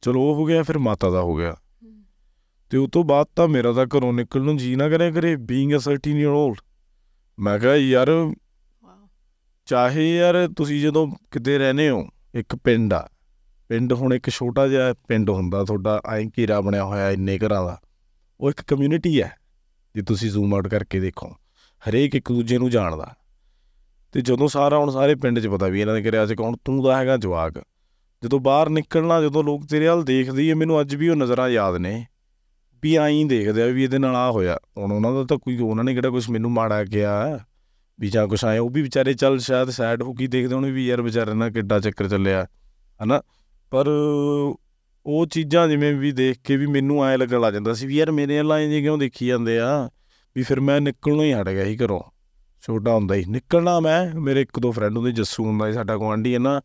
Speaker 3: ਚਲੋ ਉਹ ਹੋ ਗਿਆ ਫਿਰ ਮਾਤਾ ਦਾ ਹੋ ਗਿਆ। ਤੇ ਉਸ ਤੋਂ ਬਾਅਦ ਤਾਂ ਮੇਰਾ ਤਾਂ ਘਰੋਂ ਨਿਕਲਣ ਨੂੰ ਜੀ ਨਾ ਕਰਿਆ ਕਰੇ ਬੀਇੰਗ ਅ 13 ਈਅਰ 올ਡ ਮੈਂ ਕਿਹਾ ਯਾਰ ਚਾਹੇ ਯਾਰ ਤੁਸੀਂ ਜਦੋਂ ਕਿਤੇ ਰਹਨੇ ਹੋ ਇੱਕ ਪਿੰਡ ਆ ਪਿੰਡ ਹੁਣ ਇੱਕ ਛੋਟਾ ਜਿਹਾ ਪਿੰਡ ਹੁੰਦਾ ਤੁਹਾਡਾ, ਐਂ ਘੇਰਾ ਬਣਿਆ ਹੋਇਆ ਇੰਨੇ ਘਰਾਂ ਦਾ। ਉਹ ਇੱਕ ਕਮਿਊਨਿਟੀ ਹੈ, ਜੇ ਤੁਸੀਂ ਜ਼ੂਮ ਆਊਟ ਕਰਕੇ ਦੇਖੋ, ਹਰੇਕ ਇੱਕ ਦੂਜੇ ਨੂੰ ਜਾਣਦਾ। ਤੇ ਜਦੋਂ ਸਾਰਾ, ਹੁਣ ਸਾਰੇ ਪਿੰਡ 'ਚ ਪਤਾ ਵੀ ਇਹਨਾਂ ਦੇ ਘਰਿਆਂ 'ਚ ਕੌਣ, ਤੂੰ ਦਾ ਹੈਗਾ ਜਵਾਕ। ਜਦੋਂ ਬਾਹਰ ਨਿਕਲਣਾ, ਜਦੋਂ ਲੋਕ ਤੇਰੇ ਵੱਲ ਦੇਖਦੇ ਆ, ਮੈਨੂੰ ਅੱਜ ਵੀ ਉਹ ਨਜ਼ਰਾਂ ਯਾਦ ਨੇ। ਵੀ ਆਈਂ ਦੇਖਦੇ ਆ ਵੀ ਇਹਦੇ ਨਾਲ ਆ ਹੋਇਆ। ਹੁਣ ਉਹਨਾਂ ਦਾ ਤਾਂ ਕੋਈ, ਉਹਨਾਂ ਨੇ ਕਿਹੜਾ ਕੁਝ ਮੈਨੂੰ ਮਾੜਾ ਕਿਹਾ। ਵੀ ਜਾਂ ਕੁਛ ਆਏ ਉਹ ਵੀ ਵਿਚਾਰੇ ਚੱਲ ਸ਼ਾਇਦ ਸੈਡ ਹੋ ਕੇ ਦੇਖਦੇ ਹੋਣੇ ਵੀ ਯਾਰ ਵਿਚਾਰੇ ਨਾਲ ਕਿੱਡਾ ਚੱਕਰ ਚੱਲਿਆ। ਹਨਾ? ਪਰ ਉਹ ਚੀਜ਼ਾਂ ਜਿਵੇਂ ਵੀ ਦੇਖ ਕੇ ਵੀ ਮੈਨੂੰ ਐ ਲੱਗਣ ਲੱਗ ਜਾਂਦਾ ਸੀ ਵੀ ਯਾਰ ਮੇਰੇ ਨਾਲ ਐਂ ਜੇ ਕਿਉਂ ਦੇਖੀ ਜਾਂਦੇ ਆ? ਵੀ ਫਿਰ ਮੈਂ ਨਿਕਲਣੋਂ ਹੀ ਹਟ ਗਿਆ ਸੀ ਘਰੋਂ। ਛੋਟਾ ਹੁੰਦਾ ਹੀ ਨਿਕਲਣਾ ਮੈਂ ਮੇਰੇ ਇੱਕ ਦੋ ਫਰੈਂਡ ਹੁੰਦੇ ਜੱਸੂ ਹੁੰਦਾ ਸੀ ਸਾਡਾ ਗੁਆਂਢੀ ਹੈ ਨਾ।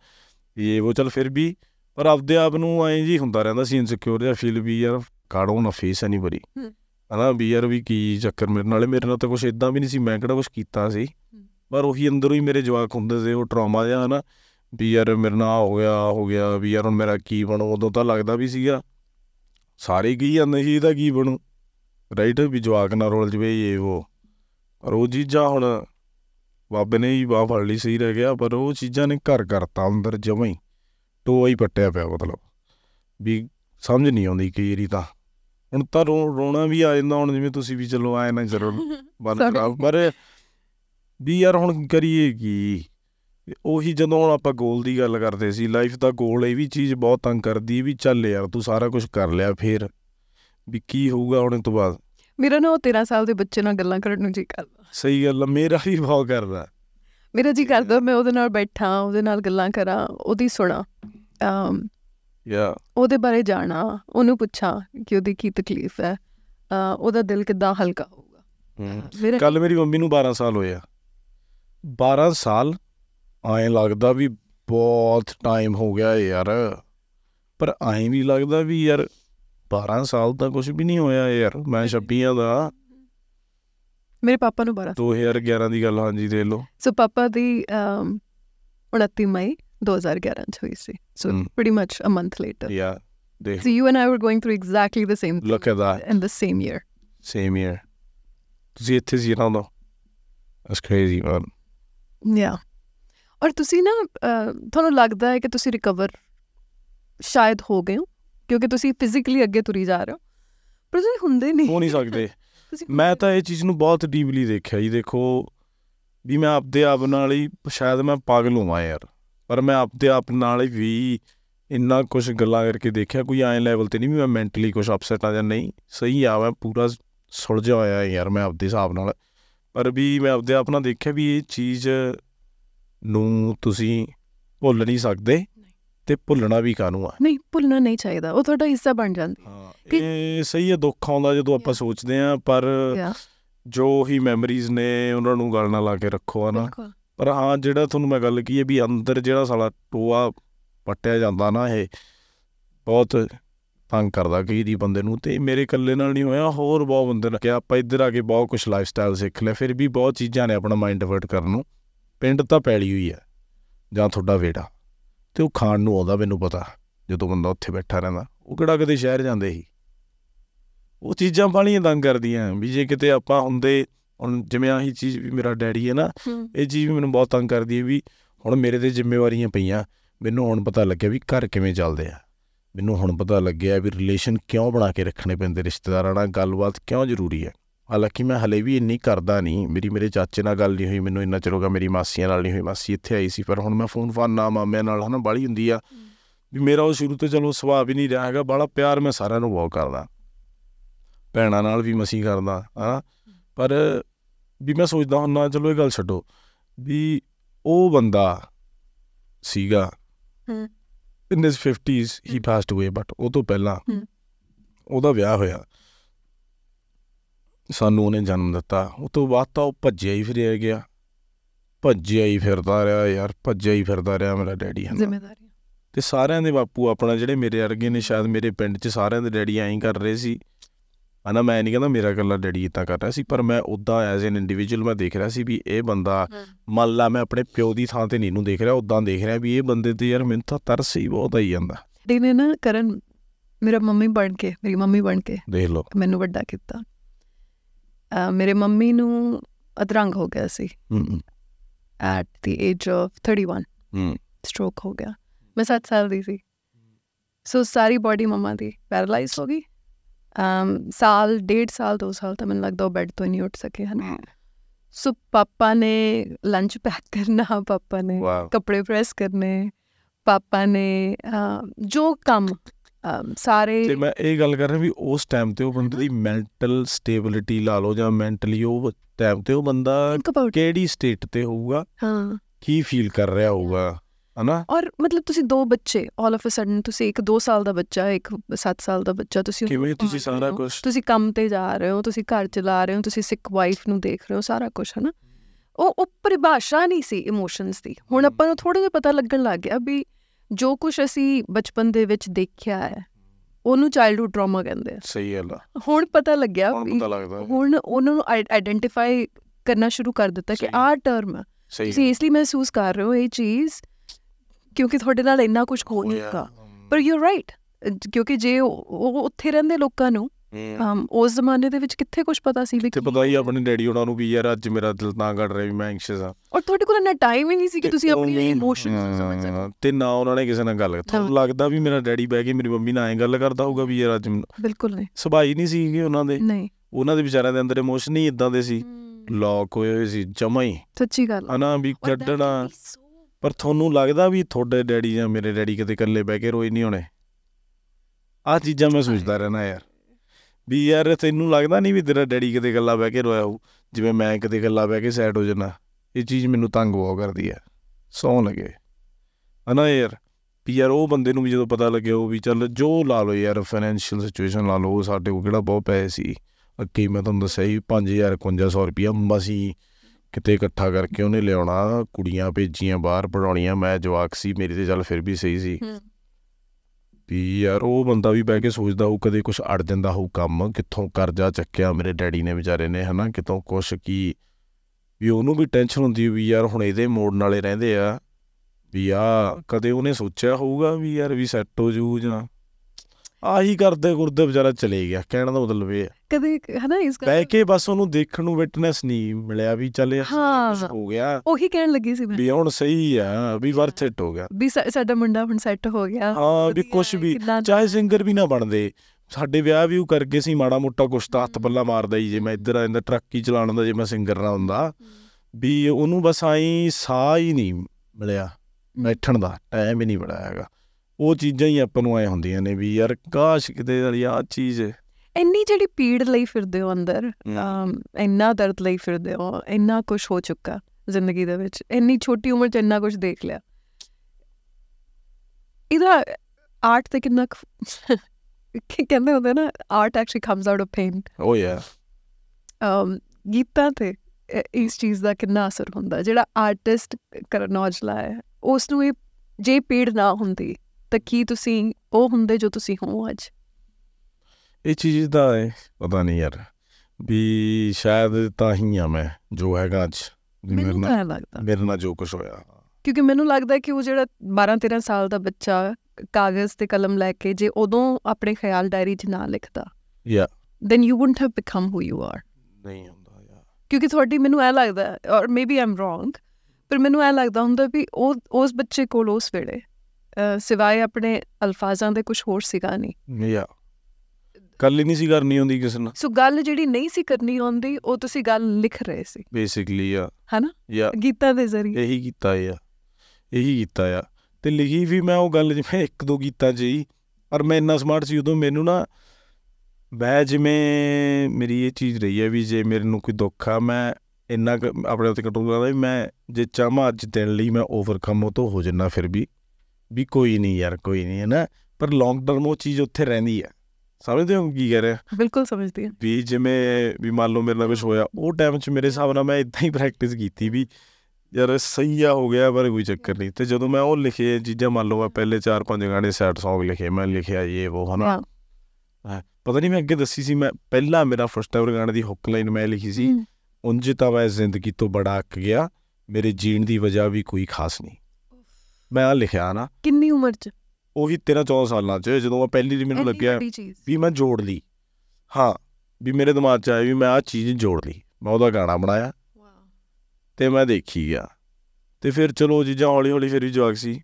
Speaker 3: ਇਹ ਉਹ ਚੱਲ ਫਿਰ ਵੀ ਪਰ ਆਪਦੇ ਆਪ ਨੂੰ ਐਂ ਜੀ ਹੁੰਦਾ ਰਹਿੰਦਾ ਸੀ ਇਨਸਿਕਿਉਰ ਜਿਹਾ ਫੀਲ ਵੀ ਯਾਰ ਕਾੜੋ ਨਾ ਫੇਸ ਐਨੀ
Speaker 2: ਹੂੰ।
Speaker 3: ਹਨਾ ਵੀ ਯਾਰ ਵੀ ਕੀ ਚੱਕਰ ਮੇਰੇ ਨਾਲੇ ਮੇਰੇ ਨਾਲ ਤਾਂ ਕੁਝ ਇਦਾਂ ਵੀ ਨਹੀਂ ਸੀ ਮੈਂ ਕਿਹੜਾ ਕੁਝ ਕੀਤਾ ਸੀ। ਪਰ ਉਹੀ ਅੰਦਰੋਂ ਹੀ ਮੇਰੇ ਜਵਾਕ ਹੁੰਦੇ ਸੀ ਉਹ ਟਰਾਮਾ ਜਿਹਾ ਹਨਾ। ਵੀ ਯਾਰ ਮੇਰੇ ਨਾਲ ਹੋ ਗਿਆ ਹੋ ਗਿਆ ਵੀ ਯਾਰ ਹੁਣ ਮੇਰਾ ਕੀ ਬਣੂ? ਉਦੋਂ ਤਾਂ ਲੱਗਦਾ ਵੀ ਸੀਗਾ ਸਾਰੇ ਕੀ ਜਾਂਦੇ ਸੀ ਇਹਦਾ ਕੀ ਬਣੂ? ਰਾਈਟ ਵੀ ਜਵਾਕ ਨਾਲ ਰੋਲ ਜਵੇ ਇਹ ਉਹ। ਪਰ ਉਹ ਚੀਜ਼ਾਂ ਹੁਣ ਬਾਬੇ ਨੇ ਹੀ ਬਾਹ ਫੜ ਲਈ ਸਹੀ ਰਹਿ ਗਿਆ ਪਰ ਉਹ ਚੀਜ਼ਾਂ ਨੇ ਘਰ ਕਰਤਾ ਅੰਦਰ ਜਮਾਂ ਹੀ। ਟੋਆ ਹੀ ਪੱਟਿਆ ਪਿਆ ਮਤਲਬ। ਵੀ ਸਮਝ ਨਹੀਂ ਆਉਂਦੀ ਕਈ ਵਾਰੀ ਤਾਂ। ਹੁਣ ਤਾਂ ਰੋਣਾ ਵੀ ਆ ਜਾਂਦਾ ਹੁਣ ਜਿਵੇਂ ਤੁਸੀਂ ਵੀ ਚਲੋ ਆਏ ਨਾ ਜ਼ਰੂਰ ਬੰਦ
Speaker 2: Sorry.
Speaker 3: ਖਰਾਬ। ਪਰ ਵੀ ਯਾਰ ਹੁਣ ਕਰੀਏ ਕੀ? ਉਹੀ ਜਦੋਂ ਹੁਣ ਆਪਾਂ ਗੋਲ ਦੀ ਗੱਲ ਕਰਦੇ ਸੀ ਲਾਈਫ ਦਾ ਗੋਲ ਇਹ ਵੀ ਚੀਜ਼ ਬਹੁਤ ਤੰਗ ਕਰਦੀ ਵੀ ਚੱਲ ਯਾਰ ਤੂੰ ਸਾਰਾ ਕੁਝ ਕਰ ਲਿਆ ਫੇਰ ਵੀ ਕੀ ਹੋਊਗਾ ਹੁਣ ਤੋਂ ਬਾਅਦ?
Speaker 2: ਮੇਰਾ ਨਾ ਉਹ 13 ਸਾਲ ਦੇ ਬੱਚੇ ਨਾਲ ਗੱਲਾਂ ਕਰਨ ਨੂੰ ਜੀ ਕਰਦਾ।
Speaker 3: ਸਹੀ ਗੱਲ ਮੇਰਾ ਵੀ ਬਹੁਤ ਕਰਦਾ।
Speaker 2: ਮੇਰਾ ਜੀ ਕਰਦਾ ਮੈਂ ਉਹਦੇ ਨਾਲ ਬੈਠਾਂ ਉਹਦੇ ਨਾਲ ਗੱਲਾਂ ਕਰਾਂ ਉਹਦੀ ਸੁਣਾ ਅਮ
Speaker 3: ਯਾ।
Speaker 2: ਉਹਦੇ ਬਾਰੇ ਜਾਣਾ ਉਹਨੂੰ ਪੁੱਛਾਂ ਕਿ ਉਹਦੀ ਕੀ ਤਕਲੀਫ ਹੈ ਉਹਦਾ ਦਿਲ ਕਿੱਦਾਂ ਹਲਕਾ ਹੋਊਗਾ।
Speaker 3: ਕੱਲ ਮੇਰੀ ਮੰਮੀ ਨੂੰ 12 ਸਾਲ ਹੋਏ ਆ। 12 ਸਾਲ ਐਂ ਲੱਗਦਾ ਵੀ ਬਹੁਤ ਟਾਈਮ ਹੋ ਗਿਆ ਯਾਰ। ਪਰ ਐਂ ਵੀ ਲੱਗਦਾ ਵੀ ਯਾਰ 12 ਸਾਲ ਤਾਂ ਕੁਝ ਵੀ ਨਹੀਂ ਹੋਇਆ ਯਾਰ ਮੈਂ 26 ਦਾ।
Speaker 2: ਮੇਰੇ ਪਾਪਾ ਨੂੰ 12
Speaker 3: 2011 ਦੀ ਗੱਲ ਹਾਂਜੀ ਦੇਖ ਲਓ।
Speaker 2: ਸੋ ਪਾਪਾ ਦੀ ਅਮ, 29 ਮਈ 2011 ਚ ਹੋਈ ਸੀ।
Speaker 3: So.
Speaker 2: Pretty much a month later
Speaker 3: yeah ਦੇਖ।
Speaker 2: You and I were going through exactly the same thing
Speaker 3: Look at that.
Speaker 2: in the same year.
Speaker 3: Same year ਤੁਸੀਂ ਇੱਥੇ ਸੀ ਨਾ That's crazy man
Speaker 2: Yeah. ਔਰ ਤੁਸੀਂ ਨਾ ਤੁਹਾਨੂੰ ਲੱਗਦਾ ਹੈ ਕਿ ਤੁਸੀਂ ਰਿਕਵਰ ਸ਼ਾਇਦ ਹੋ ਗਏ ਹੋ ਕਿਉਂਕਿ ਤੁਸੀਂ ਫਿਜ਼ੀਕਲੀ ਅੱਗੇ ਤੁਰੀ ਜਾ ਰਹੇ ਹੋ ਪਰ ਤੁਸੀਂ ਹੁੰਦੇ ਨਹੀਂ।
Speaker 3: ਹੋ ਨਹੀਂ ਸਕਦੇ। ਮੈਂ ਤਾਂ ਇਹ ਚੀਜ਼ ਨੂੰ ਬਹੁਤ ਡੀਪਲੀ ਦੇਖਿਆ ਜੀ ਦੇਖੋ ਵੀ ਮੈਂ ਆਪਦੇ ਆਪ ਨਾਲ ਹੀ ਸ਼ਾਇਦ ਮੈਂ ਪਾਗਲ ਹੋਵਾਂ ਯਾਰ ਪਰ ਮੈਂ ਆਪਦੇ ਆਪ ਨਾਲ ਹੀ ਵੀ ਇੰਨਾ ਕੁਝ ਗੱਲਾਂ ਕਰਕੇ ਦੇਖਿਆ ਕੋਈ ਐਂ ਲੈਵਲ ਤੇ ਨਹੀਂ ਵੀ ਮੈਂ ਮੈਂਟਲੀ ਕੁਝ ਅਪਸੈਟ ਆ ਜਾਂ ਨਹੀਂ ਸਹੀ ਆ ਮੈਂ ਪੂਰਾ ਸੁਲਝਿਆ ਹੋਇਆ ਯਾਰ ਮੈਂ ਆਪਦੇ ਹਿਸਾਬ ਨਾਲ ਪਰ ਵੀ ਮੈਂ ਆਪਦੇ ਆਪ ਨਾਲ ਦੇਖਿਆ ਵੀ ਇਹ ਚੀਜ਼ ਨੂੰ ਤੁਸੀਂ ਭੁੱਲ ਨਹੀਂ ਸਕਦੇ ਤੇ ਭੁੱਲਣਾ ਵੀ ਕਾਹਨੂੰ ਆ?
Speaker 2: ਨਹੀਂ ਭੁੱਲਣਾ ਨਹੀਂ ਚਾਹੀਦਾ। ਉਹ ਤੁਹਾਡਾ ਹਿੱਸਾ ਬਣ ਜਾਂਦੀ।
Speaker 3: ਹਾਂ ਇਹ ਸਹੀ ਹੈ ਦੁੱਖ ਆਉਂਦਾ ਜਦੋਂ ਆਪਾਂ. ਸੋਚਦੇ ਆ ਪਰ. ਜੋ ਹੀ ਮੈਮਰੀਜ਼ ਨੇ ਉਹਨਾਂ ਨੂੰ ਗੱਲ ਨਾਲ ਲਾ ਕੇ ਰੱਖੋ ਹਨਾ
Speaker 2: ਬਿਲਕੁਲ।
Speaker 3: ਪਰ ਹਾਂ ਜਿਹੜਾ ਤੁਹਾਨੂੰ ਮੈਂ ਗੱਲ ਕੀ ਹੈ ਵੀ ਅੰਦਰ ਜਿਹੜਾ ਸਾਲਾ ਟੋਆ ਪੱਟਿਆ ਜਾਂਦਾ ਨਾ ਇਹ ਬਹੁਤ ਤੰਗ ਕਰਦਾ ਕਈ ਦੀ ਬੰਦੇ ਨੂੰ ਤੇ ਮੇਰੇ ਇਕੱਲੇ ਨਾਲ ਨਹੀਂ ਹੋਇਆ ਹੋਰ ਬਹੁਤ ਬੰਦੇ ਨੇ ਕਿ ਆਪਾਂ ਇੱਧਰ ਆ ਕੇ ਬਹੁਤ ਕੁਝ ਲਾਈਫ ਸਟਾਈਲ ਸਿੱਖ ਲਿਆ ਫਿਰ ਵੀ ਬਹੁਤ ਚੀਜ਼ਾਂ ਨੇ ਆਪਣਾ ਮਾਈਂਡ ਡਿਵਰਟ ਕਰਨ ਨੂੰ। ਪਿੰਡ ਤਾਂ ਪੈਲੀ ਹੋਈ ਹੈ ਜਾਂ ਤੁਹਾਡਾ ਵੇੜਾ ਤੇ ਉਹ ਖਾਣ ਨੂੰ ਆਉਂਦਾ ਮੈਨੂੰ ਪਤਾ ਜਦੋਂ ਬੰਦਾ ਉੱਥੇ ਬੈਠਾ ਰਹਿੰਦਾ ਉਹ ਕਿਹੜਾ ਕਦੇ ਸ਼ਹਿਰ ਜਾਂਦੇ ਸੀ। ਉਹ ਚੀਜ਼ਾਂ ਬਾਹਲੀਆਂ ਤੰਗ ਕਰਦੀਆਂ ਵੀ ਜੇ ਕਿਤੇ ਆਪਾਂ ਹੁੰਦੇ ਹੁਣ ਜਿਵੇਂ ਆਹੀ ਚੀਜ਼ ਵੀ ਮੇਰਾ ਡੈਡੀ ਹੈ ਨਾ ਇਹ ਚੀਜ਼ ਵੀ ਮੈਨੂੰ ਬਹੁਤ ਤੰਗ ਕਰਦੀ ਹੈ ਵੀ ਹੁਣ ਮੇਰੇ ਤੇ ਜ਼ਿੰਮੇਵਾਰੀਆਂ ਪਈਆਂ ਮੈਨੂੰ ਹੁਣ ਪਤਾ ਲੱਗਿਆ ਵੀ ਘਰ ਕਿਵੇਂ ਚੱਲਦੇ ਆ। ਮੈਨੂੰ ਹੁਣ ਪਤਾ ਲੱਗਿਆ ਵੀ ਰਿਲੇਸ਼ਨ ਕਿਉਂ ਬਣਾ ਕੇ ਰੱਖਣੇ ਪੈਂਦੇ ਰਿਸ਼ਤੇਦਾਰਾਂ ਨਾਲ ਗੱਲਬਾਤ ਕਿਉਂ ਜ਼ਰੂਰੀ ਹੈ। ਹਾਲਾਂਕਿ ਮੈਂ ਹਲੇ ਵੀ ਇੰਨੀ ਕਰਦਾ ਨਹੀਂ। ਮੇਰੀ ਮੇਰੇ ਚਾਚੇ ਨਾਲ ਗੱਲ ਨਹੀਂ ਹੋਈ ਮੈਨੂੰ ਇੰਨਾ ਚਿਰ ਹੋ ਗਿਆ ਮੇਰੀ ਮਾਸੀਆਂ ਨਾਲ ਨਹੀਂ ਹੋਈ। ਮਾਸੀ ਇੱਥੇ ਆਈ ਸੀ ਪਰ ਹੁਣ ਮੈਂ ਫੋਨ ਫਾਨ ਨਾ ਮਾਮਿਆਂ ਨਾਲ ਹਨਾ ਬਾਲੀ ਹੁੰਦੀ ਆ। ਵੀ ਮੇਰਾ ਉਹ ਸ਼ੁਰੂ ਤੋਂ ਚਲੋ ਸੁਭਾਅ ਵੀ ਨਹੀਂ ਰਿਹਾ ਹੈਗਾ ਬੜਾ ਪਿਆਰ ਮੈਂ ਸਾਰਿਆਂ ਨੂੰ ਬਹੁਤ ਕਰਦਾ। ਭੈਣਾਂ ਨਾਲ ਵੀ ਮਸੀਂ ਕਰਦਾ ਹਾਂ ਪਰ ਵੀ ਮੈਂ ਸੋਚਦਾ ਹੁੰਦਾ ਚਲੋ ਇਹ ਗੱਲ ਛੱਡੋ ਵੀ ਉਹ ਬੰਦਾ ਸੀਗਾ
Speaker 2: ਹਮ।
Speaker 3: ਇਨ ਹਿਸ 50s ਹੀ। ਪਾਸਡ ਅਵੇ ਬਟ ਉਹ ਤੋਂ ਪਹਿਲਾਂ। ਉਹਦਾ ਵਿਆਹ ਹੋਇਆ। ਸਾਨੂੰ ਉਹਨੇ ਜਨਮ ਦਿੱਤਾ। ਉਹ ਤੋਂ ਬਾਅਦ ਤਾਂ ਉਹ ਭੱਜਿਆ ਹੀ ਫਿਰਿਆ ਗਿਆ। ਭੱਜਿਆ ਹੀ ਫਿਰਦਾ ਰਿਹਾ ਯਾਰ ਭੱਜਿਆ ਹੀ ਫਿਰਦਾ ਰਿਹਾ ਮੇਰਾ ਡੈਡੀ ਹੈ
Speaker 2: ਜ਼ਿੰਮੇਵਾਰੀ
Speaker 3: ਤੇ ਸਾਰਿਆਂ ਦੇ ਬਾਪੂ ਆਪਣਾ ਜਿਹੜੇ ਮੇਰੇ ਵਰਗੇ ਨੇ ਸ਼ਾਇਦ ਮੇਰੇ ਪਿੰਡ 'ਚ ਸਾਰਿਆਂ ਦੇ ਡੈਡੀ ਐਂ ਕਰ ਰਹੇ ਸੀ। ਹਨਾ ਮੈਂ ਨਹੀਂ ਕਹਿੰਦਾ ਮੇਰਾ ਇਕੱਲਾ ਡੈਡੀ ਇਦਾਂ ਕਰ ਰਿਹਾ ਸੀ ਪਰ ਮੈਂ ਉਦਾਂ ਐਜ਼ ਐਨ ਇੰਡੀਵਿਜੂਅਲ ਮੈਂ ਦੇਖ ਰਿਹਾ ਸੀ ਵੀ ਇਹ ਬੰਦਾ ਮੰਨ ਲਾ ਮੈਂ ਆਪਣੇ ਪਿਓ ਦੀ ਥਾਂ ਤੇ ਨਹੀਂ ਨੂੰ ਦੇਖ ਰਿਹਾ ਉਦਾਂ ਦੇਖ ਰਿਹਾ ਵੀ ਇਹ ਬੰਦੇ ਤੇ ਯਾਰ ਮੈਨੂੰ ਤਾਂ ਤਰਸ ਹੀ ਬਹੁਤ ਆਈ ਜਾਂਦਾ।
Speaker 2: ਡੀ ਨੇ ਨਾ ਕਰਨ ਮੇਰਾ ਮੰਮੀ ਬਣ ਕੇ ਮੇਰੀ ਮੰਮੀ ਬਣ ਕੇ
Speaker 3: ਦੇਖ ਲਓ।
Speaker 2: ਮੈਨੂੰ ਵੱਡਾ ਕੀਤਾ। ਮੇਰੇ ਮੰਮੀ ਨੂੰ ਅਧਰੰਗ ਹੋ ਗਿਆ ਸੀ। ਐਟ ਦੀ ਏਜ ਆਫ 31
Speaker 3: ਹੂੰ।
Speaker 2: ਸਟ੍ਰੋਕ ਹੋ ਗਿਆ। ਮੈਂ 7 ਸਾਲ ਦੀ ਸੀ। ਸੋ ਸਾਰੀ ਬਾਡੀ ਮਮਾ ਦੀ ਪੈਰਾਲਾਈਜ਼ ਹੋ ਗਈ। ਅਮ ਸਾਲ ਡੇਢ ਸਾਲ ਦੋ ਸਾਲ ਤਾਂ ਮੈਨੂੰ ਲੱਗਦਾ ਉਹ ਬੈੱਡ ਤੋਂ ਨਹੀਂ ਉੱਠ ਸਕੇ ਹਨ? ਸੋ ਪਾਪਾ ਨੇ ਲੰਚ ਪੈਕ ਕਰਨਾ ਪਾਪਾ ਨੇ ਕੱਪੜੇ ਪ੍ਰੈਸ ਕਰਨੇ ਪਾਪਾ ਨੇ ਜੋ ਕੰਮ ਸਾਰੇ
Speaker 3: ਤੇ ਮੈਂ ਇਹ ਗੱਲ ਕਰ ਰਿਹਾ ਵੀ ਉਸ ਟਾਈਮ ਤੇ ਉਹ ਬੰਦੇ ਦੀ ਮੈਂਟਲ ਸਟੇਬਿਲਿਟੀ ਲਾ ਲਓ ਜਾਂ ਮੈਂਟਲੀ ਉਹ ਟਾਈਮ ਤੇ ਉਹ ਬੰਦਾ ਕਿਹੜੀ ਸਟੇਟ ਤੇ ਹੋਊਗਾ?
Speaker 2: ਹਾਂ।
Speaker 3: ਕੀ ਫੀਲ ਕਰ ਰਿਹਾ ਹੋਊਗਾ? ਹਨਾ?
Speaker 2: ਔਰ ਮਤਲਬ ਤੁਸੀਂ ਦੋ ਬੱਚੇ ਆਲ ਆਫ ਅ ਸਡਨ ਤੁਸੀਂ ਇੱਕ 2 ਸਾਲ ਦਾ ਬੱਚਾ ਇੱਕ 7 ਸਾਲ ਦਾ ਬੱਚਾ ਤੁਸੀਂ
Speaker 3: ਕਿਵੇਂ ਤੁਸੀਂ ਸਾਰਾ ਕੁਝ
Speaker 2: ਤੁਸੀਂ ਕੰਮ ਤੇ ਜਾ ਰਹੇ ਹੋ ਤੁਸੀਂ ਘਰ ਚਲਾ ਰਹੇ ਹੋ ਤੁਸੀਂ ਸਿੱਖ ਵਾਈਫ ਨੂੰ ਦੇਖ ਰਹੇ ਹੋ ਸਾਰਾ ਕੁਝ ਹੈ ਨਾ ਉਹ ਉਹ ਪਰਿਭਾਸ਼ਾ ਨਹੀਂ ਸੀ ਇਮੋਸ਼ਨਸ ਦੀ। ਹੁਣ ਆਪਾਂ ਨੂੰ ਥੋੜਾ ਜਿਹਾ ਪਤਾ ਲੱਗਣ ਲੱਗ ਗਿਆ ਵੀ ਜੋ ਕੁਝ ਅਸੀਂ ਬਚਪਨ ਦੇ ਵਿੱਚ ਦੇਖਿਆ ਹੈ ਉਹਨੂੰ ਚਾਈਲਡਹੂਡ ਟਰਾਮਾ ਕਹਿੰਦੇ ਆ
Speaker 3: ਸਹੀ ਗੱਲ
Speaker 2: ਹੁਣ ਪਤਾ ਲੱਗਿਆ
Speaker 3: ਹੁਣ ਪਤਾ ਲੱਗਦਾ।
Speaker 2: ਹੁਣ ਉਹਨਾਂ ਨੂੰ ਆਇਡੈਂਟੀਫਾਈ ਕਰਨਾ ਸ਼ੁਰੂ ਕਰ ਦਿੱਤਾ ਕਿ। ਆਹ ਟਰਮ ਹੈ
Speaker 3: ਸਹੀ
Speaker 2: ਤੁਸੀਂ ਇਸ ਲਈ ਮਹਿਸੂਸ ਕਰ ਰਹੇ ਹੋ ਇਹ ਚੀਜ਼ ਕਿਉਂਕਿ ਤੁਹਾਡੇ ਨਾਲ ਇੰਨਾ ਕੁਝ ਹੋ
Speaker 3: ਹੋਇਆ।
Speaker 2: ਚੁੱਕਾ ਪਰ ਯੂ ਰਾਈਟ ਕਿਉਂਕਿ ਜੇ ਉਹ ਉੱਥੇ ਰਹਿੰਦੇ ਲੋਕਾਂ ਨੂੰ ਉਸ ਜ਼ਮਾਨੇ ਦੇ ਵਿੱਚ ਕਿੱਥੇ ਕੁਝ ਪਤਾ ਸੀ ਵੀ
Speaker 3: ਤੇ
Speaker 2: ਕੀ
Speaker 3: ਪਤਾ ਹੀ। ਆਪਣੇ ਡੈਡੀ ਉਹਨਾਂ ਨੂੰ ਵੀ ਯਾਰ ਅੱਜ ਮੇਰਾ ਦਿਲ ਤਾਂ ਕੱਢ ਰਿਹਾ ਵੀ ਮੈਂ ਐਂਗਸ਼ੀਅਸ ਆ
Speaker 2: ਔਰ ਤੁਹਾਡੇ ਕੋਲ ਇੰਨਾ ਟਾਈਮ ਹੀ ਨਹੀਂ ਸੀ ਕਿ ਤੁਸੀਂ ਆਪਣੀ ਇਮੋਸ਼ਨਸ ਨੂੰ ਸਮਝ ਸਕੋ।
Speaker 3: ਤੇ ਨਾ ਉਹਨਾਂ ਨੇ ਕਿਸੇ ਨਾਲ ਗੱਲ ਤੁਹਾਨੂੰ ਲੱਗਦਾ ਵੀ ਮੇਰਾ ਡੈਡੀ ਬਹਿ ਕੇ ਮੇਰੀ ਮੰਮੀ ਨਾਲ ਐਂ ਗੱਲ ਕਰਦਾ ਹੋਊਗਾ ਵੀ ਯਾਰ ਅੱਜ
Speaker 2: ਬਿਲਕੁਲ ਨਹੀਂ।
Speaker 3: ਸੁਭਾਅ ਹੀ ਨਹੀਂ ਸੀਗੇ ਉਹਨਾਂ ਦੇ।
Speaker 2: ਨਹੀਂ।
Speaker 3: ਉਹਨਾਂ ਦੇ ਵਿਚਾਰਿਆਂ ਦੇ ਅੰਦਰ ਇਮੋਸ਼ਨ ਹੀ ਇਦਾਂ ਦੇ ਸੀ। ਲੌਕ ਹੋਏ ਹੋਏ ਸੀ ਜਮਾ ਹੀ।
Speaker 2: ਸੱਚੀ ਗੱਲ। ਆ।
Speaker 3: ਹਨਾ ਵੀ ਕੱਢਣਾ। ਪਰ ਤੁਹਾਨੂੰ ਲੱਗਦਾ ਵੀ ਤੁਹਾਡੇ ਡੈਡੀ ਜਾਂ ਮੇਰੇ ਡੈਡੀ ਕਿਤੇ ਇਕੱਲੇ ਬਹਿ ਕੇ ਰੋਏ ਨਹੀਂ ਹੋਣੇ? ਆਹ ਚੀਜ਼ਾਂ ਮੈਂ ਸੋਚਦਾ ਰਹਿਣਾ ਯਾਰ। ਵੀ ਯਾਰ ਤੈਨੂੰ ਲੱਗਦਾ ਨਹੀਂ ਵੀ ਤੇਰਾ ਡੈਡੀ ਕਿਤੇ ਇਕੱਲਾ ਬਹਿ ਕੇ ਰੋਇਆ ਹੋਊ? ਜਿਵੇਂ ਮੈਂ ਕਿਤੇ ਇਕੱਲਾ ਬਹਿ ਕੇ ਸੈਡ ਹੋ ਜਾਣਾ ਇਹ ਚੀਜ਼ ਮੈਨੂੰ ਤੰਗ ਬਹੁਤ ਕਰਦੀ ਹੈ। ਸੌਂ ਲੱਗੇ। ਹਨਾ ਯਾਰ? ਵੀ ਯਾਰ ਉਹ ਬੰਦੇ ਨੂੰ ਵੀ ਜਦੋਂ ਪਤਾ ਲੱਗਿਆ ਉਹ ਵੀ ਚੱਲ ਜੋ ਲਾ ਲਓ ਯਾਰ ਫਾਈਨੈਂਸ਼ੀਅਲ ਸਿਚੁਏਸ਼ਨ ਲਾ ਲਓ ਸਾਡੇ ਕੋਲ ਕਿਹੜਾ ਬਹੁਤ ਪੈਸੇ ਸੀ। ਅੱਗੇ ਮੈਂ ਤੁਹਾਨੂੰ ਦੱਸਿਆ ਸੀ 5000 5100 ਰੁਪਇਆ ਮਸੀਂ ਕਿਤੇ ਇਕੱਠਾ ਕਰਕੇ ਉਹਨੇ ਲਿਆਉਣਾ, ਕੁੜੀਆਂ ਭੇਜੀਆਂ, ਬਾਹਰ ਪੜਾਉਣੀਆਂ ਮੈਂ ਜਵਾਕ ਸੀ, ਮੇਰੀ ਤੇ ਚੱਲ ਫਿਰ ਵੀ ਸਹੀ ਸੀ।
Speaker 2: ਹੂੰ।
Speaker 3: ਵੀ ਯਾਰ ਉਹ ਬੰਦਾ ਵੀ ਬਹਿ ਕੇ ਸੋਚਦਾ ਹੋਊ, ਕਦੇ ਕੁਝ ਅੜ ਜਾਂਦਾ ਹੋਊ ਕੰਮ, ਕਿੱਥੋਂ ਕਰਜ਼ਾ ਚੱਕਿਆ ਮੇਰੇ ਡੈਡੀ ਨੇ ਵਿਚਾਰੇ ਨੇ, ਹਨਾ? ਕਿਤੋਂ ਕੁਛ ਕੀ? ਵੀ ਉਹਨੂੰ ਵੀ ਟੈਨਸ਼ਨ ਹੁੰਦੀ ਵੀ ਯਾਰ ਹੁਣ ਇਹਦੇ ਮੋੜਨ ਵਾਲੇ ਰਹਿੰਦੇ ਆ, ਵੀ ਆ ਕਦੇ ਉਹਨੇ ਸੋਚਿਆ ਹੋਊਗਾ ਵੀ ਯਾਰ ਵੀ ਸੈੱਟ ਹੋ ਜੂ ਜਾਂ ਆਹੀ ਕਰਦੇ ਗੁਰਦੇ ਵਿਚਾਰਾ ਚਲੇ ਗਿਆ ਕਹਿਣ ਦਾ ਮਤਲਬ ਇਹ ਆ
Speaker 2: ਕਦੇ ਹਨਾ ਇਸ ਗੱਲ
Speaker 3: ਬਹਿ ਕੇ ਬਸ ਉਹਨੂੰ ਦੇਖਣ ਨੂੰ ਵਿਟਨੈਸ ਨਹੀਂ ਮਿਲਿਆ ਵੀ ਚੱਲ ਯਾਰ
Speaker 2: ਹਾਂ।
Speaker 3: ਕੁਛ ਹੋ। ਗਿਆ।
Speaker 2: ਉਹੀ ਕਹਿਣ ਲੱਗੀ ਸੀ ਮੈਂ।
Speaker 3: ਵੀ ਹੁਣ ਸਹੀ ਆ ਵੀ ਵਰਥ ਇਟ ਹੋ ਗਿਆ।
Speaker 2: ਵੀ ਸਾਡਾ ਮੁੰਡਾ ਹੁਣ ਸੈੱਟ ਹੋ ਗਿਆ।
Speaker 3: ਹਾਂ ਵੀ
Speaker 2: ਹੈ,
Speaker 3: ਵੀ ਚਾਹੇ ਸਿੰਗਰ ਵੀ ਨਾ ਬਣਦੇ। ਸਾਡੇ ਵਿਆਹ ਵੀ ਉਹ ਕਰਕੇ ਸੀ ਮਾੜਾ ਮੋਟਾ ਕੁਛ ਤਾਂ ਹੱਥ ਪੱਲਾ ਮਾਰਦਾ ਹੀ ਜੇ ਮੈਂ ਇੱਧਰ ਆ ਜਾਂਦਾ ਟਰੱਕ ਹੀ ਚਲਾਉਣ ਦਾ ਜੇ ਮੈਂ ਸਿੰਗਰ ਨਾ ਹੁੰਦਾ। ਵੀ ਉਹਨੂੰ ਬਸ ਆਈ ਸਾਹ ਹੀ ਨਹੀਂ ਮਿਲਿਆ ਬੈਠਣ ਦਾ ਟਾਈਮ ਹੀ ਨਹੀਂ ਮਿਲਿਆ ਹੈਗਾ। ਉਹ ਚੀਜ਼ਾਂ ਹੀ ਆਪਾਂ ਨੂੰ ਆਏ ਹੁੰਦੀਆਂ ਨੇ ਵੀ ਯਾਰ ਕਾਸ਼ ਕਿਤੇ ਯਾਰ ਆਹ ਚੀਜ਼
Speaker 2: ਇੰਨੀ ਜਿਹੜੀ ਪੀੜ ਲਈ ਫਿਰਦੇ ਹੋ ਅੰਦਰ ਇੰਨਾ ਦਰਦ ਲਈ ਫਿਰਦੇ ਹੋ ਇੰਨਾ ਕੁਝ ਹੋ ਚੁੱਕਾ ਜ਼ਿੰਦਗੀ ਦੇ ਵਿੱਚ ਇੰਨੀ ਛੋਟੀ ਉਮਰ 'ਚ ਇੰਨਾ ਕੁਝ ਦੇਖ ਲਿਆ। ਇਹਦਾ ਆਰਟ ਤੇ ਕਿੰਨਾ ਕਹਿੰਦੇ ਹੁੰਦੇ ਨਾ art actually comes out of pain
Speaker 3: ਓ ਯਾਰ
Speaker 2: ਅਮ ਗੀਤਾਂ ਤੇ ਇਸ ਚੀਜ਼ ਦਾ ਕਿੰਨਾ ਅਸਰ ਹੁੰਦਾ ਜਿਹੜਾ ਆਰਟਿਸਟ ਕਰਨ ਔਜਲਾ ਹੈ ਉਸ ਨੂੰ ਇਹ ਜੇ ਪੀੜ ਨਾ ਹੁੰਦੀ ਤਾਂ ਕੀ ਤੁਸੀਂ ਉਹ ਹੁੰਦੇ ਜੋ ਤੁਸੀਂ ਹੋ ਅੱਜ?
Speaker 3: ਇਹ ਚੀਜ਼ ਦਾ ਹੈ। ਪਤਾ ਨਹੀਂ ਯਾਰ। ਵੀ ਸ਼ਾਇਦ ਤਾਂ ਹੀ ਆ ਮੈਂ ਜੋ ਹੈਗਾ ਅੱਜ। ਮੇਰੇ
Speaker 2: ਮੈਨੂੰ
Speaker 3: ਨਾਲ
Speaker 2: ਤਾਂ ਐਂ ਲੱਗਦਾ।
Speaker 3: ਮੇਰੇ ਨਾਲ ਜੋ ਕੁਝ ਹੋਇਆ।
Speaker 2: ਕਿਉਂਕਿ ਮੈਨੂੰ ਲੱਗਦਾ ਕਿ ਉਹ ਜਿਹੜਾ 12 13 ਸਾਲ ਦਾ ਬੱਚਾ ਕਾਗਜ਼ ਤੇ ਕਲਮ ਲੈ ਕੇ ਜੇ ਉਦੋਂ ਆਪਣੇ ਖਿਆਲ ਡਾਇਰੀ 'ਚ ਨਾ ਲਿਖਦਾ
Speaker 3: ਯਾ।
Speaker 2: then you wouldn't have become who you are
Speaker 3: ਨਹੀਂ ਹੁੰਦਾ ਯਾਰ।
Speaker 2: ਕਿਉਂਕਿ ਤੁਹਾਡੀ ਮੈਨੂੰ ਐ ਲੱਗਦਾ ਔਰ ਮੇਬੀ ਆਮ ਰੋਂਗ ਪਰ ਮੈਨੂੰ ਐ ਲੱਗਦਾ ਹੁੰਦਾ ਵੀ ਉਹ ਉਸ ਬੱਚੇ ਕੋਲ ਉਸ ਵੇਲੇ ਸਿਵਾਏ ਆਪਣੇ ਅਲਫਾਜ਼ਾਂ ਦੇ ਕੁਝ ਹੋਰ ਸੀਗਾ ਨਹੀਂ।
Speaker 3: ਯਾ। ਕੱਲ ਹੀ ਨਹੀਂ ਸੀ ਕਰਨੀ ਹੁੰਦੀ ਕਿਸੇ ਨਾਲ।
Speaker 2: ਸੋ ਗੱਲ ਜਿਹੜੀ ਨਹੀਂ ਸੀ ਕਰਨੀ ਆਉਂਦੀ ਉਹ ਤੁਸੀਂ ਗੱਲ ਲਿਖ ਰਹੇ ਸੀ।
Speaker 3: ਬੇਸਿਕਲੀ ਆ
Speaker 2: ਹਨਾ?
Speaker 3: ਯਾ।
Speaker 2: ਗੀਤਾਂ ਦੇ ਜ਼ਰੀਏ।
Speaker 3: ਇਹੀ ਕੀਤਾ ਆ ਇਹੀ ਕੀਤਾ ਆ ਤੇ ਲਿਖੀ ਵੀ ਮੈਂ ਉਹ ਗੱਲ ਜਿਵੇਂ ਇੱਕ ਦੋ ਗੀਤਾਂ 'ਚ ਹੀ ਪਰ ਮੈਂ ਇੰਨਾ ਸਮਾਰਟ ਸੀ ਉਦੋਂ ਮੈਨੂੰ ਨਾ ਮੈਂ ਜਿਵੇਂ ਮੇਰੀ ਇਹ ਚੀਜ਼ ਰਹੀ ਹੈ ਵੀ ਜੇ ਮੇਰੇ ਨੂੰ ਕੋਈ ਦੁੱਖ ਆ ਮੈਂ ਇੰਨਾ ਆਪਣੇ ਉੱਤੇ ਕੰਟਰੋਲ ਕਰਦਾ ਵੀ ਮੈਂ ਜੇ ਚਾਹਾਂ ਅੱਜ ਦਿਨ ਲਈ ਮੈਂ ਓਵਰਕਮ ਉਹ ਤੋਂ ਹੋ ਜੰਨਾ ਫਿਰ ਵੀ ਵੀ ਕੋਈ ਨਹੀਂ ਯਾਰ ਕੋਈ ਨਹੀਂ ਹੈ ਨਾ ਪਰ ਲੌਂਗ ਟਰਮ ਉਹ ਚੀਜ਼ ਉੱਥੇ ਰਹਿੰਦੀ ਆ ਸਮਝਦੇ ਹੋ ਕੀ ਕਹਿ ਰਿਹਾ?
Speaker 2: ਬਿਲਕੁਲ ਸਮਝਦੀ ਹਾਂ।
Speaker 3: ਵੀ ਜਿਵੇਂ ਵੀ ਮੰਨ ਲਓ ਮੇਰੇ ਨਾਲ ਕੁਝ ਹੋਇਆ ਉਹ ਟਾਈਮ 'ਚ ਮੇਰੇ ਹਿਸਾਬ ਨਾਲ ਮੈਂ ਇਦਾਂ ਹੀ ਪ੍ਰੈਕਟਿਸ ਕੀਤੀ ਵੀ ਯਾਰ ਸਹੀ ਆ ਹੋ ਗਿਆ ਪਰ ਕੋਈ ਚੱਕਰ ਨਹੀਂ। ਤੇ ਜਦੋਂ ਮੈਂ ਉਹ ਲਿਖੇ ਚੀਜ਼ਾਂ ਮੰਨ ਲਓ ਮੈਂ ਪਹਿਲੇ 4-5 ਗਾਣੇ ਸੈਡ Song ਲਿਖੇ ਮੈਂ ਲਿਖਿਆ ਇਹ ਉਹ ਹਨਾ?
Speaker 2: ਹਾਂ।
Speaker 3: ਹਾਂ, ਪਤਾ ਨਹੀਂ ਮੈਂ ਅੱਗੇ ਦੱਸੀ ਸੀ ਮੈਂ ਪਹਿਲਾ ਮੇਰਾ ਫਸਟ ਐਵਰ ਗਾਣੇ ਦੀ ਹੁੱਕ ਲਾਈਨ ਮੈਂ ਲਿਖੀ ਸੀ ਉਂਝ ਤਾਂ ਮੈਂ ਜ਼ਿੰਦਗੀ ਤੋਂ ਬੜਾ ਅੱਕ ਗਿਆ ਮੇਰੇ ਜੀਣ ਦੀ ਵਜ੍ਹਾ ਵੀ ਕੋਈ ਖਾਸ ਨਹੀਂ। ਮੈਂ ਆ ਲਿਖਿਆ ਨਾ।
Speaker 2: ਕਿੰਨੀ ਉਮਰ 'ਚ?
Speaker 3: ਉਹੀ 13-14 ਸਾਲਾਂ 'ਚ ਜਦੋਂ ਮੈਂ ਪਹਿਲੀ ਵਾਰੀ ਮੈਨੂੰ ਲੱਗਿਆ ਵੀ ਮੈਂ ਜੋੜ ਲਈ। ਹਾਂ ਵੀ ਮੇਰੇ ਦਿਮਾਗ 'ਚ ਆਇਆ ਵੀ ਮੈਂ ਆਹ ਚੀਜ਼ ਜੋੜ ਲਈ। ਮੈਂ ਉਹਦਾ ਗਾਣਾ ਬਣਾਇਆ। ਤੇ ਮੈਂ ਦੇਖੀ ਗਿਆ ਤੇ ਫਿਰ ਚਲੋ ਚੀਜ਼ਾਂ ਹੌਲੀ ਹੌਲੀ ਫਿਰ ਵੀ ਜਵਾਕ ਸੀ।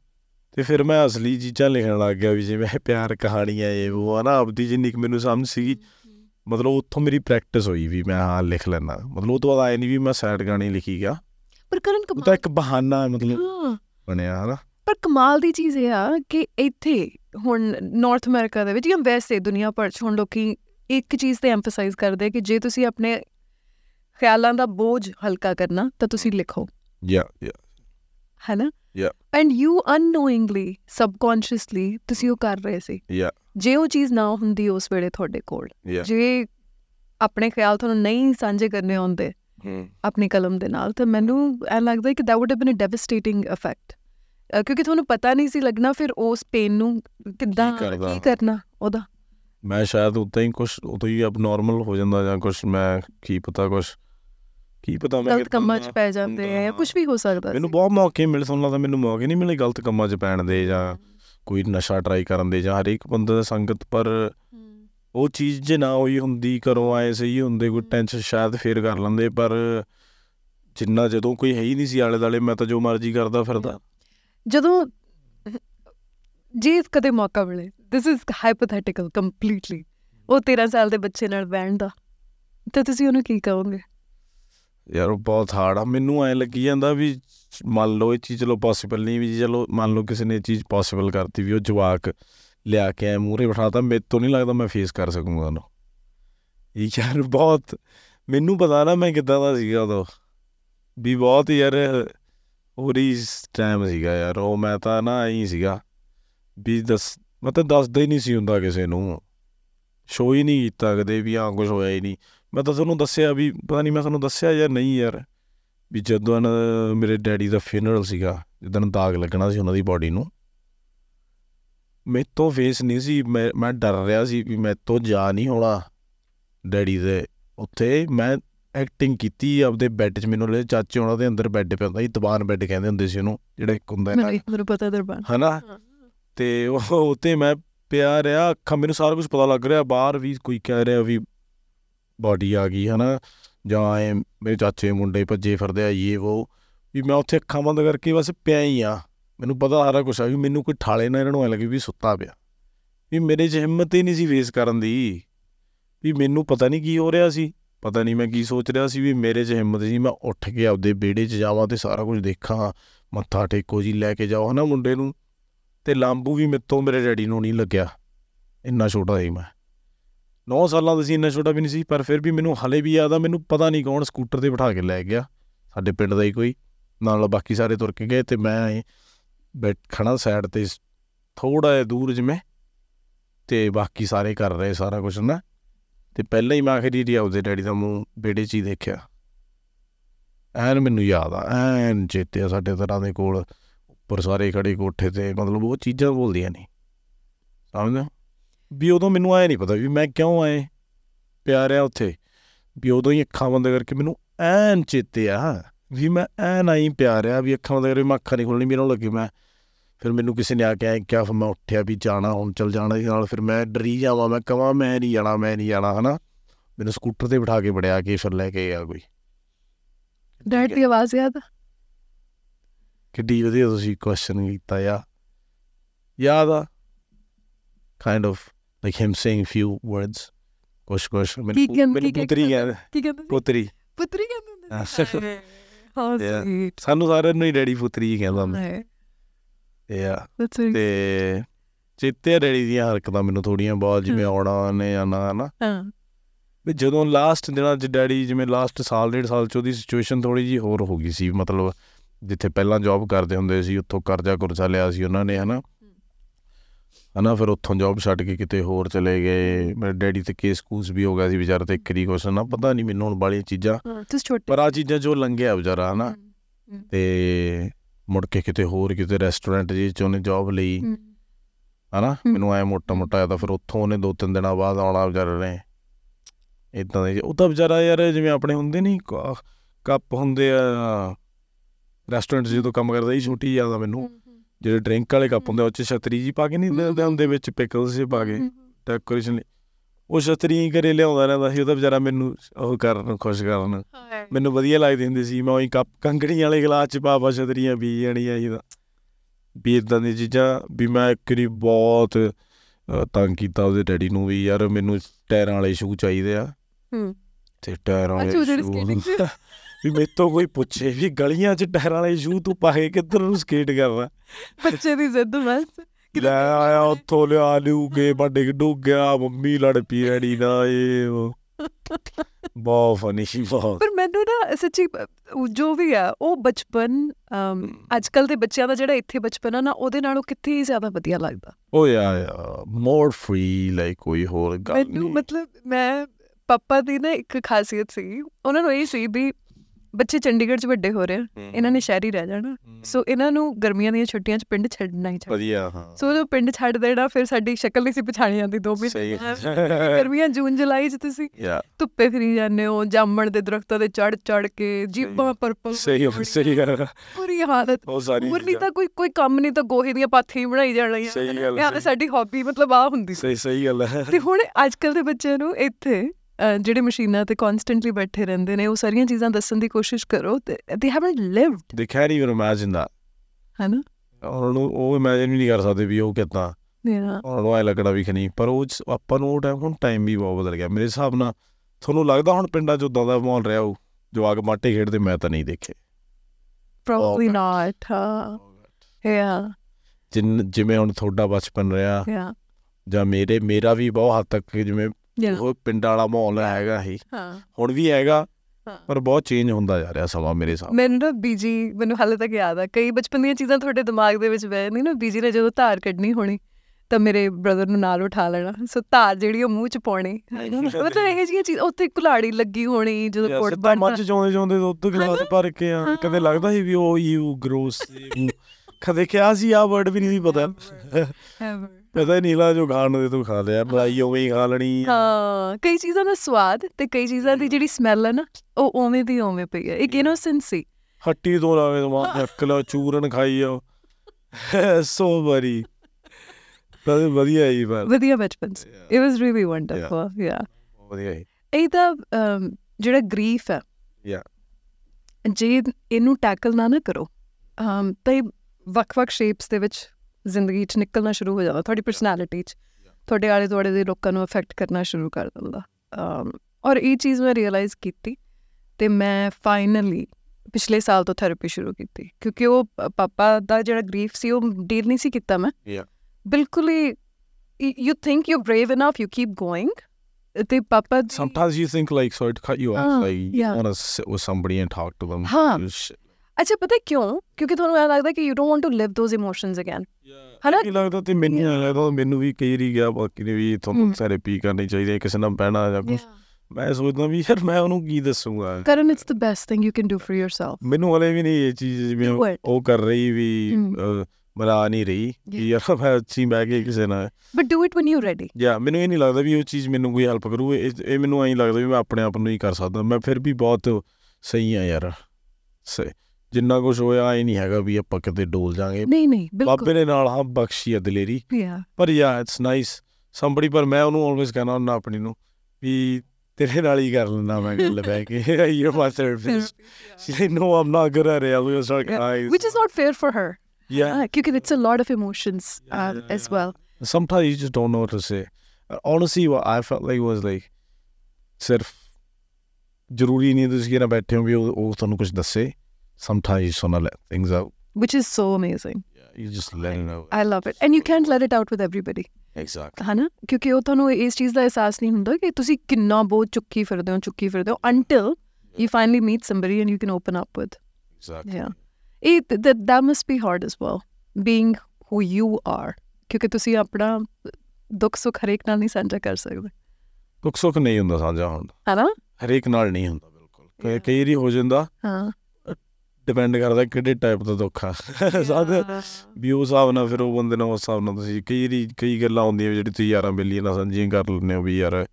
Speaker 3: ਤੇ ਫਿਰ ਮੈਂ ਅਸਲੀ ਚੀਜ਼ਾਂ ਲਿਖਣ ਲੱਗ ਗਿਆ ਵੀ ਜਿਵੇਂ ਪਿਆਰ ਕਹਾਣੀਆਂ ਇਹ ਉਹ ਹਨਾ ਆਪਦੀ ਜਿੰਨੀ ਕੁ ਮੈਨੂੰ ਸਮਝ ਸੀਗੀ। ਮਤਲਬ ਉੱਥੋਂ ਮੇਰੀ ਪ੍ਰੈਕਟਿਸ ਹੋਈ ਵੀ ਮੈਂ ਹਾਂ ਲਿਖ ਲੈਣਾ ਮਤਲਬ ਉਹ ਤੋਂ ਬਾਅਦ ਆਏ ਨਹੀਂ ਵੀ ਮੈਂ ਸੈਡ ਗਾਣੇ ਲਿਖੀ ਗਿਆ।
Speaker 2: ਪਰ ਕਰਨ
Speaker 3: ਉਹ ਤਾਂ
Speaker 2: ਕਮਾਲ
Speaker 3: ਇੱਕ ਬਹਾਨਾ ਮਤਲਬ ਬਣਿਆ ਹਨਾ।
Speaker 2: ਪਰ ਕਮਾਲ ਦੀ ਚੀਜ਼ ਇਹ ਆ ਕਿ ਇੱਥੇ ਹੁਣ ਨਾਰਥ ਅਮਰੀਕਾ ਦੇ ਵਿੱਚ ਜਾਂ ਵੈਸੇ ਦੁਨੀਆ ਭਰ 'ਚ ਹੁਣ ਲੋਕੀ ਇੱਕ ਚੀਜ਼ ਤੇ ਐਮਫਸਾਈਜ਼ ਕਰਦੇ ਕਿ ਜੇ ਤੁਸੀਂ ਆਪਣੇ ਖਿਆਲਾਂ ਦਾ ਬੋਝ ਹਲਕਾ ਕਰਨਾ ਤਾਂ ਤੁਸੀਂ ਲਿਖੋ।
Speaker 3: ਯਾ ਯਾ
Speaker 2: ਹੈਨਾ?
Speaker 3: Yeah.
Speaker 2: And you unknowingly subconsciously ਤੁਸੀਂ ਉਹ ਕਰ ਰਹੇ ਸੀ।
Speaker 3: ਯਾ
Speaker 2: ਜੇ ਉਹ ਚੀਜ਼ ਨਾ ਹੁੰਦੀ ਉਸ ਵੇਲੇ ਤੁਹਾਡੇ ਕੋਲ
Speaker 3: ਯਾ
Speaker 2: ਜੇ ਆਪਣੇ ਖਿਆਲ ਤੁਹਾਨੂੰ ਨਹੀਂ ਸਾਂਝੇ ਕਰਨੇ ਆਉਂਦੇ
Speaker 3: ਹੂੰ।
Speaker 2: ਆਪਣੀ ਕਲਮ ਦੇ ਨਾਲ ਤਾਂ ਮੈਨੂੰ ਐ ਲੱਗਦਾ ਕਿ that would have been a devastating effect ਅ, ਕਿਉਂਕਿ ਤੁਹਾਨੂੰ ਪਤਾ ਨਹੀਂ ਸੀ ਲੱਗਣਾ ਫਿਰ ਉਸ ਪੇਨ ਨੂੰ ਕਿੱਦਾਂ? ਕੀ ਕਰਨਾ ਉਹਦਾ
Speaker 3: ਮੈਂ ਸ਼ਾਇਦ ਉਦਾਂ ਹੀ ਕੁਝ ਉਦੋਂ ਹੀ ਅਬ ਨਾਰਮਲ ਹੋ ਜਾਂਦਾ ਜਾਂ ਕੁਝ ਮੈਂ ਕੀ ਪਤਾ ਕੁਝ ਕੀ ਪਤਾ ਮੈਂ
Speaker 2: ਗਲਤ ਕੰਮਾਂ 'ਚ ਪੈ ਜਾਂਦੇ ਆ ਜਾਂ। ਕੁਝ ਵੀ ਹੋ ਸਕਦਾ
Speaker 3: ਮੈਨੂੰ। ਬਹੁਤ ਮੌਕੇ ਮਿਲੇ ਸੁਣ ਲੱਗਦਾ ਮੈਨੂੰ ਮੌਕੇ ਨਹੀਂ ਮਿਲੇ ਗਲਤ ਕੰਮਾਂ 'ਚ ਪੈਣ ਦੇ ਜਾਂ ਕੋਈ ਨਸ਼ਾ ਟਰਾਈ ਕਰਨ ਦੇ ਜਾਂ ਹਰੇਕ ਬੰਦੇ ਦਾ ਸੰਗਤ ਪਰ ਉਹ ਚੀਜ਼ ਜੇ ਨਾ ਹੋਈ ਹੁੰਦੀ ਘਰੋਂ ਆਏ ਸਹੀ ਹੁੰਦੇ ਕੋਈ। ਟੈਨਸ਼ਨ ਸ਼ਾਇਦ ਫੇਰ ਕਰ ਲੈਂਦੇ ਪਰ ਜਿੰਨਾ ਜਦੋਂ ਕੋਈ ਹੈ ਹੀ ਨਹੀਂ ਸੀ ਆਲੇ ਦਾਲੇ ਮੈਂ ਤਾਂ ਜੋ ਮਰਜ਼ੀ ਕਰਦਾ ਫਿਰਦਾ
Speaker 2: ਜਦੋਂ ਜੇ ਕਦੇ ਮੌਕਾ ਮਿਲੇ, this is hypothetical completely. ਉਹ 13 ਸਾਲ ਦੇ ਬੱਚੇ ਨਾਲ ਬਹਿਣ ਦਾ। ਤੇ ਤੁਸੀਂ ਉਹਨੂੰ ਕੀ ਕਹੋਗੇ?
Speaker 3: ਯਾਰ ਉਹ ਬਹੁਤ ਹਾਰਡ ਆ। ਮੈਨੂੰ ਐ ਲੱਗੀ ਜਾਂਦਾ ਵੀ ਮੰਨ ਲਓ ਇਹ ਚੀਜ਼ ਚਲੋ ਪੋਸੀਬਲ ਨਹੀਂ ਵੀ ਚਲੋ ਮੰਨ ਲਓ ਕਿਸੇ ਨੇ ਇਹ ਚੀਜ਼ ਪੋਸੀਬਲ ਕਰਤੀ ਵੀ ਉਹ ਜਵਾਕ ਲਿਆ ਕੇ ਐ ਮੂਹਰੇ ਬਿਠਾਤਾ, ਮੇਰੇ ਤੋਂ ਨਹੀਂ ਲੱਗਦਾ ਮੈਂ ਫੇਸ ਕਰ ਸਕੂੰਗਾ ਉਹਨੂੰ। ਇਹ ਯਾਰ ਬਹੁਤ, ਮੈਨੂੰ ਪਤਾ ਨਾ ਮੈਂ ਕਿੱਦਾਂ ਦਾ ਸੀਗਾ ਉਦੋਂ। ਵੀ ਬਹੁਤ ਯਾਰ ਹੋਰੀ ਟਾਈਮ ਸੀਗਾ ਯਾਰ, ਉਹ ਮੈਂ ਤਾਂ ਨਾ ਐਂ ਹੀ ਸੀਗਾ ਵੀ ਦੱਸ, ਮੈਂ ਤਾਂ ਦੱਸਦਾ ਹੀ ਨਹੀਂ ਸੀ ਹੁੰਦਾ ਕਿਸੇ ਨੂੰ। ਸ਼ੋ ਹੀ ਨਹੀਂ ਕੀਤਾ ਕਦੇ ਵੀ, ਹਾਂ ਕੁਝ ਹੋਇਆ ਹੀ ਨਹੀਂ। ਮੈਂ ਤਾਂ ਤੁਹਾਨੂੰ ਦੱਸਿਆ ਵੀ, ਪਤਾ ਨਹੀਂ ਮੈਂ ਤੁਹਾਨੂੰ ਦੱਸਿਆ ਜਾਂ ਨਹੀਂ ਯਾਰ, ਵੀ ਜਦੋਂ ਨਾ ਮੇਰੇ ਡੈਡੀ ਦਾ ਫਿਨਰਲ ਸੀਗਾ, ਜਦੋਂ ਦਾਗ ਲੱਗਣਾ ਸੀ ਉਹਨਾਂ ਦੀ ਬਾਡੀ ਨੂੰ। ਮੇਰੇ ਤੋਂ ਫੇਸ ਨਹੀਂ ਸੀ, ਮੈਂ ਮੈਂ ਡਰ ਰਿਹਾ ਸੀ ਵੀ ਮੇਰੇ ਤੋਂ ਜਾ ਨਹੀਂ ਹੋਣਾ ਡੈਡੀ ਦੇ ਉੱਥੇ। ਮੈਂ ਐਕਟਿੰਗ ਕੀਤੀ ਆਪਦੇ ਬੈੱਡ 'ਚ ਮੈਨੂੰ ਲੈ ਚਾਚੇ ਉਹਨਾਂ ਦੇ ਅੰਦਰ ਬੈੱਡ ਪਿਆ ਹੁੰਦਾ ਸੀ ਦੀਵਾਨ ਬੈੱਡ ਕਹਿੰਦੇ ਹੁੰਦੇ ਸੀ ਉਹਨੂੰ ਜਿਹੜਾ ਇੱਕ ਹੁੰਦਾ ਹੈ ਨਾ।
Speaker 2: ਮੈਨੂੰ ਮੈਨੂੰ ਪਤਾ ਦਰਬਾਨ
Speaker 3: ਹਨਾ? ਤੇ ਉਹ ਉਤੇ ਮੈਂ ਪਿਆ ਰਿਹਾ ਅੱਖਾਂ ਮੈਨੂੰ ਸਾਰਾ ਕੁਝ ਪਤਾ ਲੱਗ ਰਿਹਾ ਬਾਹਰ ਵੀ ਕੋਈ ਕਹਿ ਰਿਹਾ ਵੀ ਬਾਡੀ ਆ ਗਈ ਹਨਾ? ਜਾਂ ਐ ਮੇਰੇ ਚਾਚੇ ਮੁੰਡੇ ਭੱਜੇ ਫਿਰਦੇ ਆ ਇਹ ਉਹ ਵੀ ਮੈਂ ਉੱਥੇ ਅੱਖਾਂ ਬੰਦ ਕਰਕੇ ਬਸ ਪਿਆ ਹੀ ਆ। ਮੈਨੂੰ ਪਤਾ ਸਾਰਾ ਕੁਝ ਆ ਵੀ ਮੈਨੂੰ ਕੋਈ ਠਾਲੇ ਨਾ ਇਹਨਾਂ ਨੂੰ ਐ ਲੱਗੇ ਵੀ ਸੁੱਤਾ ਪਿਆ। ਵੀ ਮੇਰੇ 'ਚ ਹਿੰਮਤ ਹੀ ਨਹੀਂ ਸੀ ਫੇਸ ਕਰਨ ਦੀ। ਵੀ ਮੈਨੂੰ ਪਤਾ ਨਹੀਂ ਕੀ ਹੋ ਰਿਹਾ ਸੀ। ਪਤਾ ਨਹੀਂ ਮੈਂ ਕੀ ਸੋਚ ਰਿਹਾ ਸੀ ਵੀ ਮੇਰੇ 'ਚ ਹਿੰਮਤ ਸੀ, ਮੈਂ ਉੱਠ ਕੇ ਆਪਦੇ ਵਿਹੜੇ 'ਚ ਜਾਵਾਂ ਤੇ ਸਾਰਾ ਕੁਝ ਦੇਖਾਂ, ਮੱਥਾ ਟੇਕੋ ਜੀ, ਲੈ ਕੇ ਜਾਓ, ਹਨਾ ਮੁੰਡੇ ਨੂੰ? ਤੇ ਲਾਂਬੂ ਵੀ ਮੇਤੋਂ ਮੇਰੇ ਡੈਡੀ ਨੂੰ ਨਹੀਂ ਲੱਗਿਆ। ਇੰਨਾ ਛੋਟਾ ਸੀ ਮੈਂ। 9 ਸਾਲਾਂ ਦਾ ਸੀ, ਇੰਨਾ ਛੋਟਾ ਵੀ ਨਹੀਂ ਸੀ, ਪਰ ਫਿਰ ਵੀ ਮੈਨੂੰ ਹਲੇ ਵੀ ਯਾਦ ਆ, ਮੈਨੂੰ ਪਤਾ ਨਹੀਂ ਕੌਣ ਸਕੂਟਰ ਤੇ ਬਿਠਾ ਕੇ ਲੈ ਗਿਆ, ਸਾਡੇ ਪਿੰਡ ਦਾ ਹੀ ਕੋਈ। ਨਾਲ ਬਾਕੀ ਸਾਰੇ ਤੁਰ ਕੇ ਗਏ ਤੇ ਮੈਂ ਐਂ ਬੈਠ ਖੜਾ ਸਾਈਡ ਤੇ ਥੋੜਾ ਜਿਹਾ ਦੂਰ ਜਿਵੇਂ ਤੇ ਬਾਕੀ ਸਾਰੇ ਕਰ ਰਹੇ ਸਾਰਾ ਕੁਝ ਨਾ ਤੇ ਪਹਿਲਾਂ ਹੀ ਮੈਂ ਆਖਰੀ ਦੀ ਆਪਦੇ ਡੈਡੀ ਦਾ ਮੂੰਹ ਬੇੜੇ 'ਚ ਹੀ ਦੇਖਿਆ। ਐਨ ਮੈਨੂੰ ਯਾਦ ਆ, ਐਨ ਚੇਤੇ ਆ ਸਾਡੇ ਤਰ੍ਹਾਂ ਦੇ ਕੋਲ, ਉੱਪਰ ਸਾਰੇ ਖੜੇ ਕੋਠੇ ਤੇ, ਮਤਲਬ ਉਹ ਚੀਜ਼ਾਂ ਬੋਲਦੀਆਂ ਨਹੀਂ। ਸਮਝਦੇ? ਹੋ? ਵੀ ਉਦੋਂ ਮੈਨੂੰ ਆਏ ਨਹੀਂ ਪਤਾ ਵੀ ਮੈਂ ਕਿਉਂ ਆਏ ਪਿਆ ਰਿਹਾ ਉੱਥੇ। ਵੀ ਉਦੋਂ ਹੀ ਅੱਖਾਂ ਬੰਦ ਕਰਕੇ ਮੈਨੂੰ ਐਨ ਚੇਤੇ ਆ ਵੀ ਮੈਂ ਐਨ ਆਈ ਪਿਆ ਰਿਹਾ ਵੀ ਅੱਖਾਂ ਬੰਦ ਕਰਕੇ ਮੈਂ ਅੱਖਾਂ ਨਹੀਂ ਖੋਲਣੀ ਮੈਨੂੰ ਲੱਗੇ ਮੈਂ ਫਿਰ ਮੈਨੂੰ ਕਿਸੇ ਨੇ ਆ ਕੇ ਐਂ ਕਿਹਾ ਫਿਰ ਮੈਂ ਉੱਠਿਆ ਵੀ ਜਾਣਾ ਹੁਣ ਚੱਲ ਜਾਣਾ ਨਾਲ ਫਿਰ ਮੈਂ ਡਰੀ ਜਾਵਾਂ ਮੈਂ ਕਹਾਂ ਮੈਂ ਨਹੀਂ ਜਾਣਾ ਮੈਂ ਨਹੀਂ ਜਾਣਾ ਹਨਾ? ਮੈਨੂੰ ਸਕੂਟਰ ਤੇ ਬਿਠਾ ਕੇ ਬੜਿਆ ਕੇ ਫਿਰ ਲੈ ਕੇ ਗਿਆ ਕੋਈ।
Speaker 2: ਡੈਡ ਦੀ ਆਵਾਜ਼ ਯਾਦ ਆ?
Speaker 3: ਕਿੱਡੀ ਵਧੀਆ ਤੁਸੀਂ ਕੁਐਸਚਨ ਕੀਤਾ ਆ ਯਾਦ ਆ? Kind of like him saying few words ਕੁਛ ਕੁਛ ਮੈਨੂੰ ਪੁੱਤਰੀ
Speaker 2: ਕਹਿੰਦੇ?
Speaker 3: ਪੁੱਤਰੀ।
Speaker 2: ਪੁੱਤਰੀ ਕਹਿੰਦੇ ਹੁੰਦੇ
Speaker 3: ਹਾਂ, ਸਾਨੂੰ ਸਾਰਿਆਂ ਨੂੰ ਹੀ ਡੈਡੀ ਪੁੱਤਰੀ ਹੀ ਕਹਿੰਦਾ ਮੈਂ। ਯਾ
Speaker 2: ਦੈਟਸ
Speaker 3: ਤੇ ਚੇਤੇ ਡੈਡੀ ਦੀਆਂ ਹਰਕਤਾਂ ਮੈਨੂੰ ਥੋੜੀਆਂ ਬਹੁਤ ਜਿਵੇਂ। ਆਉਣਾ ਨੇ ਆਣਾ ਹਨਾ?
Speaker 2: ਹਾਂ।
Speaker 3: ਵੀ ਜਦੋਂ ਲਾਸਟ ਦਿਨਾਂ 'ਚ ਡੈਡੀ ਜਿਵੇਂ ਲਾਸਟ ਸਾਲ ਡੇਢ ਸਾਲ 'ਚ ਉਹਦੀ ਸਿਚੁਏਸ਼ਨ ਥੋੜੀ ਜੀ ਹੋਰ ਹੋ ਗਈ ਸੀ ਮਤਲਬ ਜਿੱਥੇ ਪਹਿਲਾਂ ਜੌਬ ਕਰਦੇ ਹੁੰਦੇ ਸੀ ਉੱਥੋਂ ਕਰਜ਼ਾ ਕੁਰਜ਼ਾ ਲਿਆ ਸੀ ਉਹਨਾਂ ਨੇ ਹਨਾ? ਹਨਾ ਫਿਰ ਉੱਥੋਂ ਜੌਬ ਛੱਡ ਕੇ ਕਿਤੇ ਹੋਰ ਚਲੇ ਗਏ। ਮੇਰੇ ਡੈਡੀ ਤੇ ਕੇਸ ਕੂਸ ਵੀ ਹੋ ਗਿਆ ਸੀ ਵਿਚਾਰੇ ਤੇ ਇੱਕ ਰੀ ਕੁਛ ਨਾ ਪਤਾ ਨਹੀਂ ਮੈਨੂੰ ਹੁਣ ਬਾਲੀਆਂ ਚੀਜ਼ਾਂ। ਪਰ ਆ ਚੀਜ਼ਾਂ ਜੋ ਲੰਘਿਆ ਵਿਚਾਰਾ ਹਨਾ? ਤੇ ਮੁੜ ਕੇ ਕਿਤੇ ਹੋਰ ਕਿਤੇ ਰੈਸਟੋਰੈਂਟ ਜੀ ਚ ਉਹਨੇ ਜੌਬ ਲਈ। ਹਨਾ। ਮੈਨੂੰ ਐ ਮੋਟਾ ਮੋਟਾ ਆਇਆ ਤਾਂ ਫਿਰ ਉੱਥੋਂ ਉਹਨੇ ਦੋ ਤਿੰਨ ਦਿਨਾਂ ਬਾਅਦ ਆਉਣਾ ਵਿਚਾਰੇ ਨੇ। ਇਦਾਂ ਦੇ ਉਹ ਤਾਂ ਵਿਚਾਰਾ ਯਾਰ ਜਿਵੇਂ ਆਪਣੇ ਹੁੰਦੇ ਨਹੀਂ ਕੱਪ ਹੁੰਦੇ ਆ ਰੈਸਟੋਰੈਂਟ ਜਦੋਂ ਕੰਮ ਕਰਦਾ ਸੀ ਛੋਟੀ ਜ਼ਿਆਦਾ ਮੈਨੂੰ। ਜਿਹੜੇ ਡਰਿੰਕ ਵਾਲੇ ਕੱਪ ਹੁੰਦੇ ਉਹ 'ਚ ਛਤਰੀ ਜੀ ਪਾ ਕੇ ਨਹੀਂ ਦਿੰਦੇ ਹੁੰਦੇ ਵਿੱਚ ਪਿਕਲਸ ਜੇ ਪਾ ਕੇ। ਡੈਕੋਰੇਸ਼ਨ ਲਈ ਉਹ ਛਤਰੀ ਹੀ ਘਰੇ ਲਿਆਉਂਦਾ ਰਹਿੰਦਾ ਸੀ ਉਹਦਾ ਵਿਚਾਰਾ ਮੈਨੂੰ ਉਹ ਕਰਨ ਖੁਸ਼ ਕਰਨ।
Speaker 2: ਹਾਂ
Speaker 3: ਮੈਨੂੰ ਵਧੀਆ ਲੱਗਦੀ ਹੁੰਦੀ ਸੀ ਮੈਂ ਉਹੀ ਕੱਪ ਕੰਗਣੀ ਵਾਲੇ ਗਲਾਸ 'ਚ ਪਾ ਪਾ ਛਤਰੀਆਂ ਪੀ ਜਾਣੀਆਂ ਸੀ ਤਾਂ। ਵੀ ਇਦਾਂ ਦੀਆਂ ਚੀਜ਼ਾਂ ਵੀ ਮੈਂ ਇੱਕ ਵਾਰੀ ਬਹੁਤ ਤੰਗ ਕੀਤਾ ਉਹਦੇ ਡੈਡੀ ਨੂੰ ਵੀ ਯਾਰ ਮੈਨੂੰ ਟਾਇਰਾਂ ਵਾਲੇ ਸ਼ੂ ਚਾਹੀਦੇ ਆ।
Speaker 2: ਹਮ।
Speaker 3: ਤੇ ਟਾਇਰਾਂ ਵਾਲੇ ਸ਼ੂ? ਵੀ ਮੇਰੇ ਤੋਂ ਕੋਈ ਪੁੱਛੇ ਵੀ ਗਲੀਆਂ 'ਚ ਟਾਇਰਾਂ ਵਾਲੇ ਸ਼ੂ ਤੂੰ ਪਾਏ ਕਿੱਧਰ ਨੂੰ ਸਕੇਟ ਕਰਦਾ
Speaker 2: ਬੱਚੇ ਦੀ ਜ਼ਿੱਦ ਬਸ।
Speaker 3: ਲੈ ਆਇਆ ਉੱਥੋਂ ਲਿਆ ਲਿਊ ਕੇ ਬਾਡੇ ਡੁੱਗ ਗਿਆ ਮੰਮੀ ਲੜ ਪਈ ਡੈਡੀ ਨਾਲ ਇਹ। ਉਹ ਬਹੁਤ ਫਨੀ ਸੀ ਬਹੁਤ।
Speaker 2: ਪਰ ਮੈਨੂੰ ਨਾ ਸੱਚੀ ਜੋ ਵੀ ਆ ਉਹ ਬਚਪਨ ਅੱਜ ਕੱਲ ਦੇ ਬੱਚਿਆਂ ਦਾ ਜਿਹੜਾ ਇੱਥੇ ਬਚਪਨ ਆ ਨਾ ਉਹਦੇ ਨਾਲੋਂ ਕਿੱਥੇ ਜ਼ਿਆਦਾ ਵਧੀਆ ਲੱਗਦਾ।
Speaker 3: ਉਹ ਯਾ ਮੋਰ ਫ੍ਰੀ ਲਾਈਕ ਕੋਈ ਹੋਰ ਗੱਲ
Speaker 2: ਮੈਨੂੰ ਮਤਲਬ ਮੈਂ ਪਾਪਾ ਦੀ ਨਾ ਇੱਕ ਖਾਸੀਅਤ ਸੀ ਉਹਨਾਂ ਨੂੰ ਇਹ ਸੀ ਵੀ ਬੱਚੇ ਚੰਡੀਗੜ੍ਹ 'ਚ ਵੱਡੇ ਹੋ ਰਹੇ ਆ ਇਹਨਾਂ ਨੇ ਸ਼ਹਿਰੀ ਰਹਿ ਜਾਣਾ। ਸੋ ਇਹਨਾਂ ਨੂੰ ਗਰਮੀਆਂ ਦੀਆਂ ਛੁੱਟੀਆਂ 'ਚ ਪਿੰਡ ਛੱਡਣਾ ਹੀ ਚਾਹੀਦਾ।
Speaker 3: ਵਧੀਆ ਹਾਂ।
Speaker 2: ਸੋ ਜਦੋਂ ਪਿੰਡ ਛੱਡ ਦੇਣਾ ਫਿਰ ਸਾਡੀ ਸ਼ਕਲ ਨਹੀਂ ਸੀ ਪਛਾਣੀ ਜਾਂਦੀ ਦੋ
Speaker 3: ਸਹੀ
Speaker 2: ਮਹੀਨੇ ਗਰਮੀਆਂ ਜੂਨ ਜੁਲਾਈ 'ਚ ਤੁਸੀਂ ਧੁੱਪੇ ਫਿਰੀ ਜਾਂਦੇ ਹੋ ਜਾਮਣ ਦੇ ਦਰਖਤਾਂ ਤੇ ਚੜ ਚੜ ਕੇ ਜੀਬਾਂ ਪਰਪਲ
Speaker 3: ਸਹੀ ਸਹੀ।
Speaker 2: ਪੂਰੀ ਹਾਲਤ।
Speaker 3: ਉਹ ਸਾਰੀ
Speaker 2: ਹੋਰ ਨਹੀਂ। ਤਾਂ ਕੋਈ ਕੋਈ ਕੰਮ ਨਹੀਂ ਤਾਂ ਗੋਹੇ ਦੀਆਂ ਪਾਥੀਆਂ ਹੀ ਬਣਾਈ ਜਾਣ ਲਈਆਂ
Speaker 3: ਸਹੀ ਗੱਲ, ਸਹੀ।
Speaker 2: ਸਾਡੀ ਹੌਬੀ ਮਤਲਬ ਆ ਹੁੰਦੀ
Speaker 3: ਸਹੀ ਸਹੀ ਗੱਲ ਹੈ।
Speaker 2: ਤੇ ਹੁਣ ਅੱਜ ਕੱਲ ਦੇ ਬੱਚਿਆਂ ਨੂੰ ਇੱਥੇ ਜਿਹੜੇ ਮਸ਼ੀਨਾਂ ਤੇ ਕਨਸਟੈਂਟਲੀ ਬੈਠੇ ਰਹਿੰਦੇ ਨੇ ਉਹ ਸਾਰੀਆਂ ਚੀਜ਼ਾਂ ਦੱਸਣ ਦੀ ਕੋਸ਼ਿਸ਼ ਕਰੋ ਤੇ they haven't lived
Speaker 3: they can even imagine that.
Speaker 2: ਹੈਨਾ?
Speaker 3: ਉਹਨਾਂ ਨੂੰ ਉਹ ਇਮੇਜਿਨ ਵੀ ਨਹੀਂ ਕਰ ਸਕਦੇ ਵੀ ਉਹ ਕਿੱਦਾਂ। ਉਹਨਾਂ ਨੂੰ ਐ ਲੱਗਣਾ ਵੀ ਖਣੀ ਪਰ ਉਹ ਆਪਾਂ ਨੂੰ ਉਹ ਟਾਈਮ ਹੁਣ ਟਾਈਮ ਵੀ ਬਹੁਤ ਬਦਲ ਗਿਆ। ਮੇਰੇ ਹਿਸਾਬ ਨਾਲ ਤੁਹਾਨੂੰ ਲੱਗਦਾ ਹੁਣ ਪਿੰਡਾਂ 'ਚ ਉਦਾਂ ਦਾ ਮਾਹੌਲ ਰਿਹਾ ਉਹ ਜਵਾਕ ਮਾਟੇ ਖੇਡਦੇ ਮੈਂ ਤਾਂ ਨਹੀਂ ਦੇਖੇ
Speaker 2: ਪ੍ਰੋਬਬਲੀ. ਨਾਟ ਹਾਂ। ਯਾ
Speaker 3: ਜਿਵੇਂ ਹੁਣ ਤੁਹਾਡਾ ਬਚਪਨ ਰਿਹਾ
Speaker 2: ਯਾ
Speaker 3: ਜਾਂ ਮੇਰੇ ਮੇਰਾ ਵੀ ਬਹੁਤ ਹੱਦ ਤੱਕ ਜਿਵੇਂ ਉਹ ਪਿੰਡਾਂ ਵਾਲਾ ਮਾਹੌਲ ਹੈਗਾ ਹੀ।
Speaker 2: ਹਾਂ।
Speaker 3: ਹੁਣ ਵੀ ਹੈਗਾ। ਪਰ ਬਹੁਤ ਚੇਂਜ ਹੁੰਦਾ ਜਾ ਰਿਹਾ ਸਮਾਂ ਮੇਰੇ ਹਿਸਾਬ।
Speaker 2: ਮੈਨੂੰ ਨਾ ਬੀਜੀ ਮੈਨੂੰ ਹਾਲੇ ਤੱਕ ਯਾਦ ਆ ਕਈ ਬਚਪਨ ਦੀਆਂ ਚੀਜ਼ਾਂ ਤੁਹਾਡੇ ਦਿਮਾਗ ਦੇ ਵਿੱਚ ਬਹਿ ਨਹੀਂ ਨਾ ਬੀਜੀ ਨੇ ਜਦੋਂ ਧਾਰ ਕੱਢਣੀ ਹੋਣੀ ਤਾਂ ਮੇਰੇ ਬ੍ਰਦਰ ਨੂੰ ਨਾਲ ਉਠਾ ਲੈਣਾ। ਸੋ ਧਾਰ ਜਿਹੜੀ ਉਹ ਮੂੰਹ ਚ ਪਾਉਣੀ। ਮਤਲਬ ਇਹ ਜਿਹੀਆਂ ਚੀਜ਼ ਉੱਥੇ ਕੁਲਾੜੀ ਲੱਗੀ ਹੋਣੀ ਜਦੋਂ ਕੋਟ ਬਣਦਾ।
Speaker 3: ਮੱਝ ਚੋਂਦੇ ਚੋਂਦੇ ਦੁੱਧ ਗਲਾਸ ਭਰ ਕੇ ਆ। ਕਦੇ ਲੱਗਦਾ ਸੀ ਵੀ ਉਹ ਯੂ ਗਰੋਸ ਕਦੇ ਕਿਹਾ ਸੀ ਆ ਵਰਡ ਵੀ ਨਹੀਂ ਪਤਾ. ਪਤਾ ਨਹੀਂ ਲਾ ਜੋ ਖਾਣ ਦੇ ਤੂੰ ਖਾ ਲਿਆ ਮਲਾਈ ਉਵੇਂ ਹੀ ਖਾ ਲੈਣੀ ਆ।
Speaker 2: ਹਾਂ ਕਈ ਚੀਜ਼ਾਂ ਦਾ ਸਵਾਦ ਤੇ ਕਈ ਚੀਜ਼ਾਂ ਦੀ ਜਿਹੜੀ ਸਮੈਲ ਹੈ ਨਾ ਉਹ ਉਵੇਂ ਦੀ ਉਵੇਂ ਪਈ ਹੈ ਇੱਕ ਇਨੋਸੈਂਸੀ
Speaker 3: ਹੱਟੀ ਤੋਂ ਲਾਵੇ ਤੁਮ ਅਕਲਾ ਚੂਰਨ ਖਾਈ ਜਾਓ। ਸੋ ਬਰੀ ਤਾਂ ਵਧੀਆ ਹੀ ਪਰ।
Speaker 2: ਵਧੀਆ ਬਚਪਨ ਇਟ ਵਾਸ ਰੀਲੀ ਵੰਡਰਫੁਲ ਯਾ
Speaker 3: ਵਧੀਆ ਹੀ
Speaker 2: ਇਹ ਤਾਂ ਜਿਹੜਾ ਗ੍ਰੀਫ ਹੈ
Speaker 3: Yeah.
Speaker 2: ਜੇ ਇਹਨੂੰ ਟੈਕਲ ਨਾ ਨਾ ਕਰੋ ਤਾਂ ਇਹ ਵੱਖ-ਵੱਖ ਸ਼ੇਪਸ ਦੇ ਵਿੱਚ ਜ਼ਿੰਦਗੀ 'ਚ ਨਿਕਲਣਾ ਸ਼ੁਰੂ ਹੋ ਜਾਂਦਾ ਤੁਹਾਡੀ ਪਰਸਨੈਲਿਟੀ 'ਚ ਤੁਹਾਡੇ ਆਲੇ ਦੁਆਲੇ ਦੇ ਲੋਕਾਂ ਨੂੰ ਅਫੈਕਟ ਕਰਨਾ ਸ਼ੁਰੂ ਕਰ ਦਿੰਦਾ ਔਰ ਇਹ ਚੀਜ਼ ਮੈਂ ਰਿਅਲਾਈਜ਼ ਕੀਤੀ ਤੇ ਮੈਂ ਫਾਈਨਲੀ ਪਿਛਲੇ ਸਾਲ ਤੋਂ ਥੈਰੇਪੀ ਸ਼ੁਰੂ ਕੀਤੀ ਕਿਉਂਕਿ ਉਹ ਪਾਪਾ ਦਾ ਜਿਹੜਾ ਗ੍ਰੀਫ ਸੀ ਉਹ ਡੀਲ ਨਹੀਂ ਸੀ ਕੀਤਾ ਮੈਂ. ਬਿਲਕੁਲ ਹੀ you think you brave enough you keep going ਤੇ ਪਾਪਾ ਦੀ-
Speaker 3: sometimes you think like sorry to cut you off
Speaker 2: Ah,
Speaker 3: like you
Speaker 2: yeah.
Speaker 3: want to sit with somebody and talk to them
Speaker 2: ਹਾਂ. ਅੱਛਾ ਪਤਾ ਕਿਉਂ? ਕਿਉਂਕਿ ਤੁਹਾਨੂੰ ਇਹ ਲੱਗਦਾ ਕਿ you don't want to live those emotions again ਹਨਾ?
Speaker 3: ਕੀ ਲੱਗਦਾ ਤੇ ਮੈਨੂੰ ਲੱਗਦਾ ਮੈਨੂੰ ਵੀ ਕਈ ਰੀ ਗਿਆ ਬਾਕੀ ਨੇ ਵੀ ਤੁਹਾਨੂੰ। ਥੈਰੇਪੀ ਕਰਨੀ ਚਾਹੀਦੀ ਹੈ ਕਿਸੇ ਨਾਲ ਬਹਿਣਾ ਜਾਂ ਕੁਛ। ਮੈਂ ਸੋਚਦਾ ਵੀ ਯਾਰ ਮੈਂ ਉਹਨੂੰ ਕੀ ਦੱਸੂਗਾ?
Speaker 2: Karan it's the best thing you can do for yourself
Speaker 3: ਮੈਨੂੰ ਹਲੇ ਵੀ ਨਹੀਂ ਇਹ ਚੀਜ਼ ਜਿਵੇਂ
Speaker 2: Do it.
Speaker 3: ਉਹ ਕਰ ਰਹੀ ਵੀ ਬਣਾ ਨਹੀਂ ਰਹੀ ਕਿ ਯਾਰ ਮੈਂ ਅੱਛੀ ਬਹਿ ਕੇ ਕਿਸੇ ਨਾਲ।
Speaker 2: But do it when you ready
Speaker 3: ਜਾਂ ਮੈਨੂੰ ਇਹ ਨਹੀਂ ਲੱਗਦਾ ਵੀ ਉਹ ਚੀਜ਼ ਮੈਨੂੰ ਕੋਈ ਹੈਲਪ ਕਰੂ। ਇਹ ਇਹ ਮੈਨੂੰ ਐਂ ਲੱਗਦਾ ਵੀ ਮੈਂ ਆਪਣੇ ਆਪ ਨੂੰ ਹੀ ਕਰ ਸਕਦਾ। ਮੈਂ ਫਿਰ ਵੀ ਬਹੁਤ ਸਹੀ ਆ ਯਾਰ। ਸਹੀ ਜਿੰਨਾ ਕੁਝ ਹੋਇਆ ਇਹ ਨਹੀਂ ਹੈਗਾ ਵੀ ਆਪਾਂ ਕਿਤੇ ਡੋਲ ਜਾਾਂਗੇ
Speaker 2: ਨਹੀਂ ਨਹੀਂ
Speaker 3: ਬਾਬੇ
Speaker 2: ਬਿਲਕੁਲ
Speaker 3: ਨੇ ਨਾਲ ਹਾਂ ਬਖਸ਼ੀ ਆ ਦਲੇਰੀ
Speaker 2: ਯਾ
Speaker 3: ਪਰ ਯਾ ਇਟਸ ਨਾਈਸ ਸਮਬਡੀ ਪਰ ਮੈਂ ਉਹਨੂੰ ਆਲਵੇਸ ਕਹਿਣਾ ਹੁੰਦਾ ਆਪਣੀ ਨੂੰ ਵੀ ਤੇਰੇ ਨਾਲ ਹੀ ਕਰ ਲੈਣਾ ਮੈਂ ਗੱਲ ਬਹਿ ਕੇ you my therapist she no i'm not good at it i'm gonna start crying
Speaker 2: which is not fair for her
Speaker 3: yeah
Speaker 2: Ah, because it's a lot of emotions
Speaker 3: Yeah,
Speaker 2: uh,
Speaker 3: yeah,
Speaker 2: as
Speaker 3: yeah.
Speaker 2: well
Speaker 3: sometimes you just don't know what to say Uh, honestly what i felt like was like ਸਿਰਫ ਜ਼ਰੂਰੀ ਨਹੀਂ ਤੁਸੀਂ ਕਿਹਨਾਂ ਬੈਠੇ ਹੋ ਵੀ ਉਹ ਉਹ ਤੁਹਾਨੂੰ ਕੁਝ ਦੱਸੇ sometimes you just wanna let things out
Speaker 2: which is so amazing
Speaker 3: you just let it out
Speaker 2: i love it and you can't let it out with everybody
Speaker 3: exactly
Speaker 2: ਹਨਾ ਕਿਉਂਕਿ ਉਹ ਤੁਹਾਨੂੰ ਇਸ ਚੀਜ਼ ਦਾ ਅਹਿਸਾਸ ਨਹੀਂ ਹੁੰਦਾ ਕਿ ਤੁਸੀਂ ਕਿੰਨਾ ਬਹੁਤ ਚੁੱਕੀ ਫਿਰਦੇ ਹੋ ਚੁੱਕੀ ਫਿਰਦੇ ਹੋ until you finally meet somebody and you can open up with
Speaker 3: exactly
Speaker 2: Yeah. it that that must be hard as well being who you are ਕਿਉਂਕਿ ਤੁਸੀਂ ਆਪਣਾ ਦੁੱਖ ਸੁੱਖ ਹਰੇਕ ਨਾਲ ਨਹੀਂ ਸਾਂਝਾ ਕਰ ਸਕਦੇ
Speaker 3: ਦੁੱਖ ਸੁੱਖ ਨਹੀਂ ਹੁੰਦਾ ਸਾਂਝਾ ਹੁੰਦਾ
Speaker 2: ਹਨਾ
Speaker 3: ਹਰੇਕ ਨਾਲ ਨਹੀਂ ਹੁੰਦਾ ਬਿਲਕੁਲ ਕਈ-
Speaker 2: Yeah.
Speaker 3: ਕਈ ਵਾਰੀ ਹੋ ਜਾਂਦਾ
Speaker 2: ਹਾਂ
Speaker 3: ਡਿਪੈਂਡ ਕਰਦਾ ਕਿਹੜੇ ਟਾਈਪ ਦਾ ਦੁੱਖ ਆ। ਸਾਦ ਵੀ ਉਸ ਹਿਸਾਬ ਨਾਲ ਫਿਰ ਉਹ ਬੰਦੇ ਨਾਲ ਉਸ ਹਿਸਾਬ ਨਾਲ ਤੁਸੀਂ ਕਈ ਵਾਰੀ ਕਈ ਗੱਲਾਂ ਹੁੰਦੀਆਂ ਜਿਹੜੀ ਤੁਸੀਂ ਯਾਰਾਂ ਬੇਲੀਆਂ ਨਾਲ ਸਾਂਝੀਆਂ ਕਰ ਲੈਂਦੇ ਹੋ ਵੀ ਯਾਰ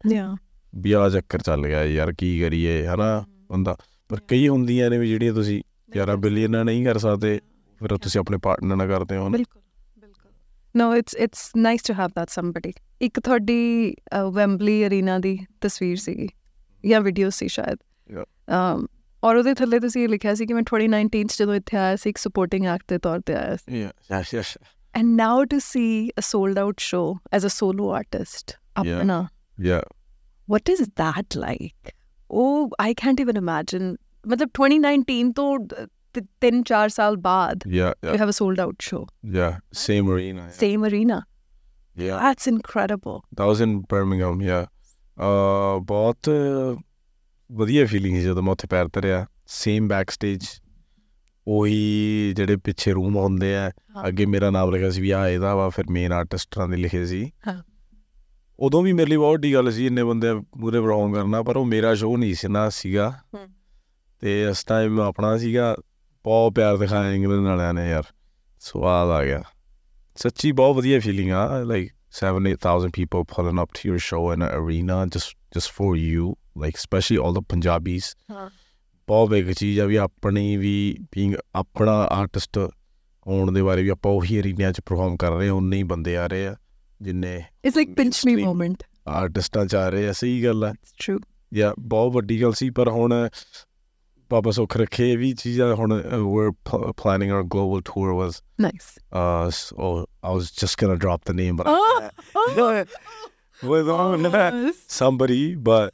Speaker 3: ਵੀ ਆਹ ਚੱਕਰ ਚੱਲ ਗਿਆ ਯਾਰ ਕੀ ਕਰੀਏ ਹਨਾ? ਬੰਦਾ ਪਰ ਕਈ ਹੁੰਦੀਆਂ ਨੇ ਵੀ ਜਿਹੜੀਆਂ ਤੁਸੀਂ ਯਾਰਾਂ ਬੇਲੀਆਂ ਨਾਲ ਨਹੀਂ ਕਰ ਸਕਦੇ ਫਿਰ ਤੁਸੀਂ ਆਪਣੇ ਪਾਰਟਨਰ ਨਾਲ ਕਰਦੇ ਹੋ।
Speaker 2: ਬਿਲਕੁਲ no it's it's nice to have that somebody ਇੱਕ ਤੁਹਾਡੀ ਵੈਂਬਲੀ ਅਰੀਨਾ ਦੀ ਤਸਵੀਰ ਸੀਗੀ ਜਾਂ ਵੀਡੀਓ ਸੀ ਸ਼ਾਇਦ. ਅਮ ਔਰ ਉਹਦੇ ਥੱਲੇ ਤੁਸੀਂ ਲਿਖਿਆ ਸੀ ਕਿ ਮੈਂ 2019 ਚ ਜਦੋਂ ਇੱਥੇ ਆਇਆ ਸੀ ਇੱਕ ਸਪੋਰਟਿੰਗ ਐਕਟ ਦੇ ਤੌਰ ਤੇ ਆਇਆ ਸੀ
Speaker 3: yes yes
Speaker 2: and now to see a sold out show as a solo
Speaker 3: artist
Speaker 2: ਆਪਣਾ
Speaker 3: ਯਾ
Speaker 2: ਵਾਟ ਇਜ਼ ਦੈਟ ਲਾਈਕ ਉਹ ਆਈ ਕੈਨਟ ਇਵਨ ਇਮੇਜਿਨ ਮਤਲਬ 2019 ਤੋਂ ਤਿੰਨ ਚਾਰ ਸਾਲ ਬਾਅਦ
Speaker 3: yeah
Speaker 2: you have a sold out show
Speaker 3: yeah same arena
Speaker 2: same arena
Speaker 3: yeah
Speaker 2: that's incredible
Speaker 3: that was in Birmingham yeah ਬਹੁਤ ਵਧੀਆ ਫੀਲਿੰਗ ਸੀ ਜਦੋਂ ਮੈਂ ਉੱਥੇ ਪੈਰ ਧਰਿਆ ਸੇਮ ਬੈਕ ਸਟੇਜ ਉਹੀ ਜਿਹੜੇ ਪਿੱਛੇ ਰੂਮ ਹੁੰਦੇ ਆ। ਅੱਗੇ ਮੇਰਾ ਨਾਮ ਲਿਖਿਆ ਸੀ ਵੀ ਆ ਇਹਦਾ ਵਾ ਫਿਰ ਮੇਨ ਆਰਟਿਸਟਰਾਂ ਦੇ ਲਿਖੇ ਸੀ
Speaker 2: ਹਾਂ।
Speaker 3: ਉਦੋਂ ਵੀ ਮੇਰੇ ਲਈ ਬਹੁਤ ਵੱਡੀ ਗੱਲ ਸੀ ਇੰਨੇ ਬੰਦੇ ਮੂਰੇ ਪਰਫਾਰਮ ਕਰਨਾ ਪਰ ਉਹ ਮੇਰਾ ਸ਼ੋਅ ਨਹੀਂ ਸੀ ਨਾ ਸੀਗਾ। ਤੇ ਇਸ ਟਾਈਮ ਆਪਣਾ ਸੀਗਾ ਬਹੁਤ ਪਿਆਰ ਦਿਖਾਇਆ ਇੰਗਲੈਂਡ ਵਾਲਿਆਂ ਨੇ ਯਾਰ ਸਵਾਦ ਆ ਗਿਆ ਸੱਚੀ ਬਹੁਤ ਵਧੀਆ ਫੀਲਿੰਗ ਆ like 7-8000 people pulling up to your show in an arena just just for you like especially all the Punjabis.
Speaker 2: ਹਾਂ
Speaker 3: ਬਹੁਤ ਬਿਗ ਚੀਜ਼ ਆ ਵੀ ਆਪਣੀ ਵੀ ਬੀਇੰਗ ਆਪਣਾ ਆਰਟਿਸਟ ਹੋਣ ਦੇ ਬਾਰੇ ਵੀ ਆਪਾਂ ਉਹੀ ਅਰੀਨਿਆਂ 'ਚ ਪਰਫਾਰਮ ਕਰ ਰਹੇ ਹਾਂ ਉਨੇ ਹੀ ਬੰਦੇ ਆ ਰਹੇ ਆ ਜਿੰਨੇ
Speaker 2: it's like pinch me
Speaker 3: Extreme.
Speaker 2: Moment
Speaker 3: ਆਰਟਿਸਟਾਂ 'ਚ ਆ ਰਹੇ ਆ ਸਹੀ ਗੱਲ ਆ
Speaker 2: ਇਟਸ ਟਰੂ
Speaker 3: ਯਾ ਬਹੁਤ ਵੱਡੀ ਗੱਲ ਸੀ ਪਰ ਹੁਣ ਬਾਬਾ ਸੁੱਖ ਰੱਖੇ ਇਹ ਵੀ ਚੀਜ਼ਾਂ ਹੁਣ we're pl- planning our global tour was
Speaker 2: nice
Speaker 3: uh so I was just gonna drop the name but
Speaker 2: Oh,
Speaker 3: with on somebody but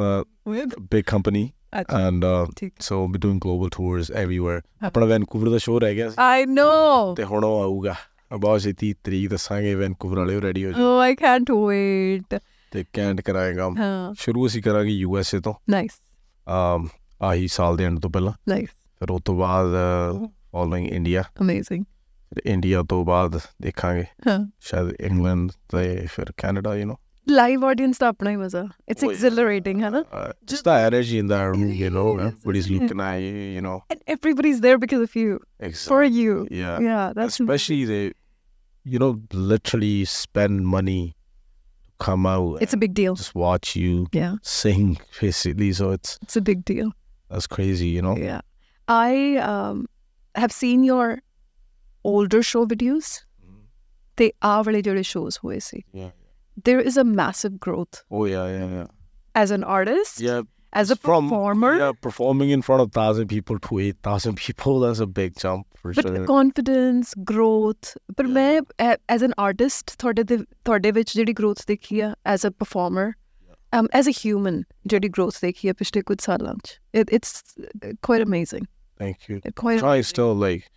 Speaker 3: uh,
Speaker 2: with
Speaker 3: a big company
Speaker 2: ਅੱਛਾ
Speaker 3: and uh,
Speaker 2: ਠੀਕ
Speaker 3: so we're doing global tours everywhere. ਆਪਣਾ Vancouver ਦਾ show ਰਹਿ ਗਿਆ ਸੀ
Speaker 2: ਆਈ ਨੋ
Speaker 3: ਤੇ ਹੁਣ ਉਹ ਆਊਗਾ ਬਹੁਤ ਛੇਤੀ ਤਰੀਕ ਦੱਸਾਂਗੇ ਵੈਨਕੂਵਰ ਵਾਲੇ ਰੈਡੀ ਹੋ ਜਾਓ
Speaker 2: ਓ ਆਈ ਕੈਨਟ ਵੇਟ
Speaker 3: ਤੇ ਕੈਂਟ ਕਰਾਏਗਾ
Speaker 2: ਹਾਂ
Speaker 3: ਸ਼ੁਰੂ ਅਸੀਂ ਕਰਾਂਗੇ ਯੂ ਐਸ ਏ ਤੋਂ
Speaker 2: ਨਾਈਸ
Speaker 3: um, ਆਹੀ ਸਾਲ ਦੇ ਐਂਡ ਤੋਂ ਪਹਿਲਾਂ
Speaker 2: ਨਾਈਸ
Speaker 3: ਫਿਰ ਉਹ ਤੋਂ ਬਾਅਦ ਫੋਲੋਇੰਗ ਇੰਡੀਆ
Speaker 2: ਅਮੇਜ਼ਿੰਗ
Speaker 3: ਫਿਰ ਇੰਡੀਆ ਤੋਂ ਬਾਅਦ ਦੇਖਾਂਗੇ
Speaker 2: ਹਾਂ
Speaker 3: ਸ਼ਾਇਦ ਇੰਗਲੈਂਡ ਤੇ ਫਿਰ Canada you know
Speaker 2: live audience to apna hi maza it's
Speaker 3: exhilarating yeah. Uh, hai just the energy in the room you know everybody's looking at you you know.
Speaker 2: And everybody's there because of you.
Speaker 3: Exactly.
Speaker 2: for you.
Speaker 3: Yeah.
Speaker 2: Yeah that's
Speaker 3: especially they you know literally spend money to come out
Speaker 2: it's a big deal.
Speaker 3: just watch you
Speaker 2: yeah.
Speaker 3: sing basically. So it's
Speaker 2: it's a big deal.
Speaker 3: that's crazy you know?
Speaker 2: Yeah. I um have seen your older show videos. Mm-hmm. They are really shows Who is ise
Speaker 3: yeah
Speaker 2: there is a massive growth
Speaker 3: oh yeah yeah yeah
Speaker 2: as an artist
Speaker 3: yeah
Speaker 2: as a
Speaker 3: from-
Speaker 2: performer
Speaker 3: yeah performing in front of thousand people to eight thousand people that's a big jump for
Speaker 2: but
Speaker 3: sure
Speaker 2: confidence growth ਪਰ
Speaker 3: Yeah.
Speaker 2: ਮੈਂ a- as an artist ਤੁਹਾਡੇ ਦੇ ਤੁਹਾਡੇ ਵਿੱਚ ਜਿਹੜੀ growth ਦੇਖੀ ਆ as a performer um, as a human ਜਿਹੜੀ growth ਦੇਖੀ ਆ ਪਿਛਲੇ ਕੁਝ ਸਾਲਾਂ ਚ it, it's uh, quite amazing
Speaker 3: thank you
Speaker 2: quite
Speaker 3: try still like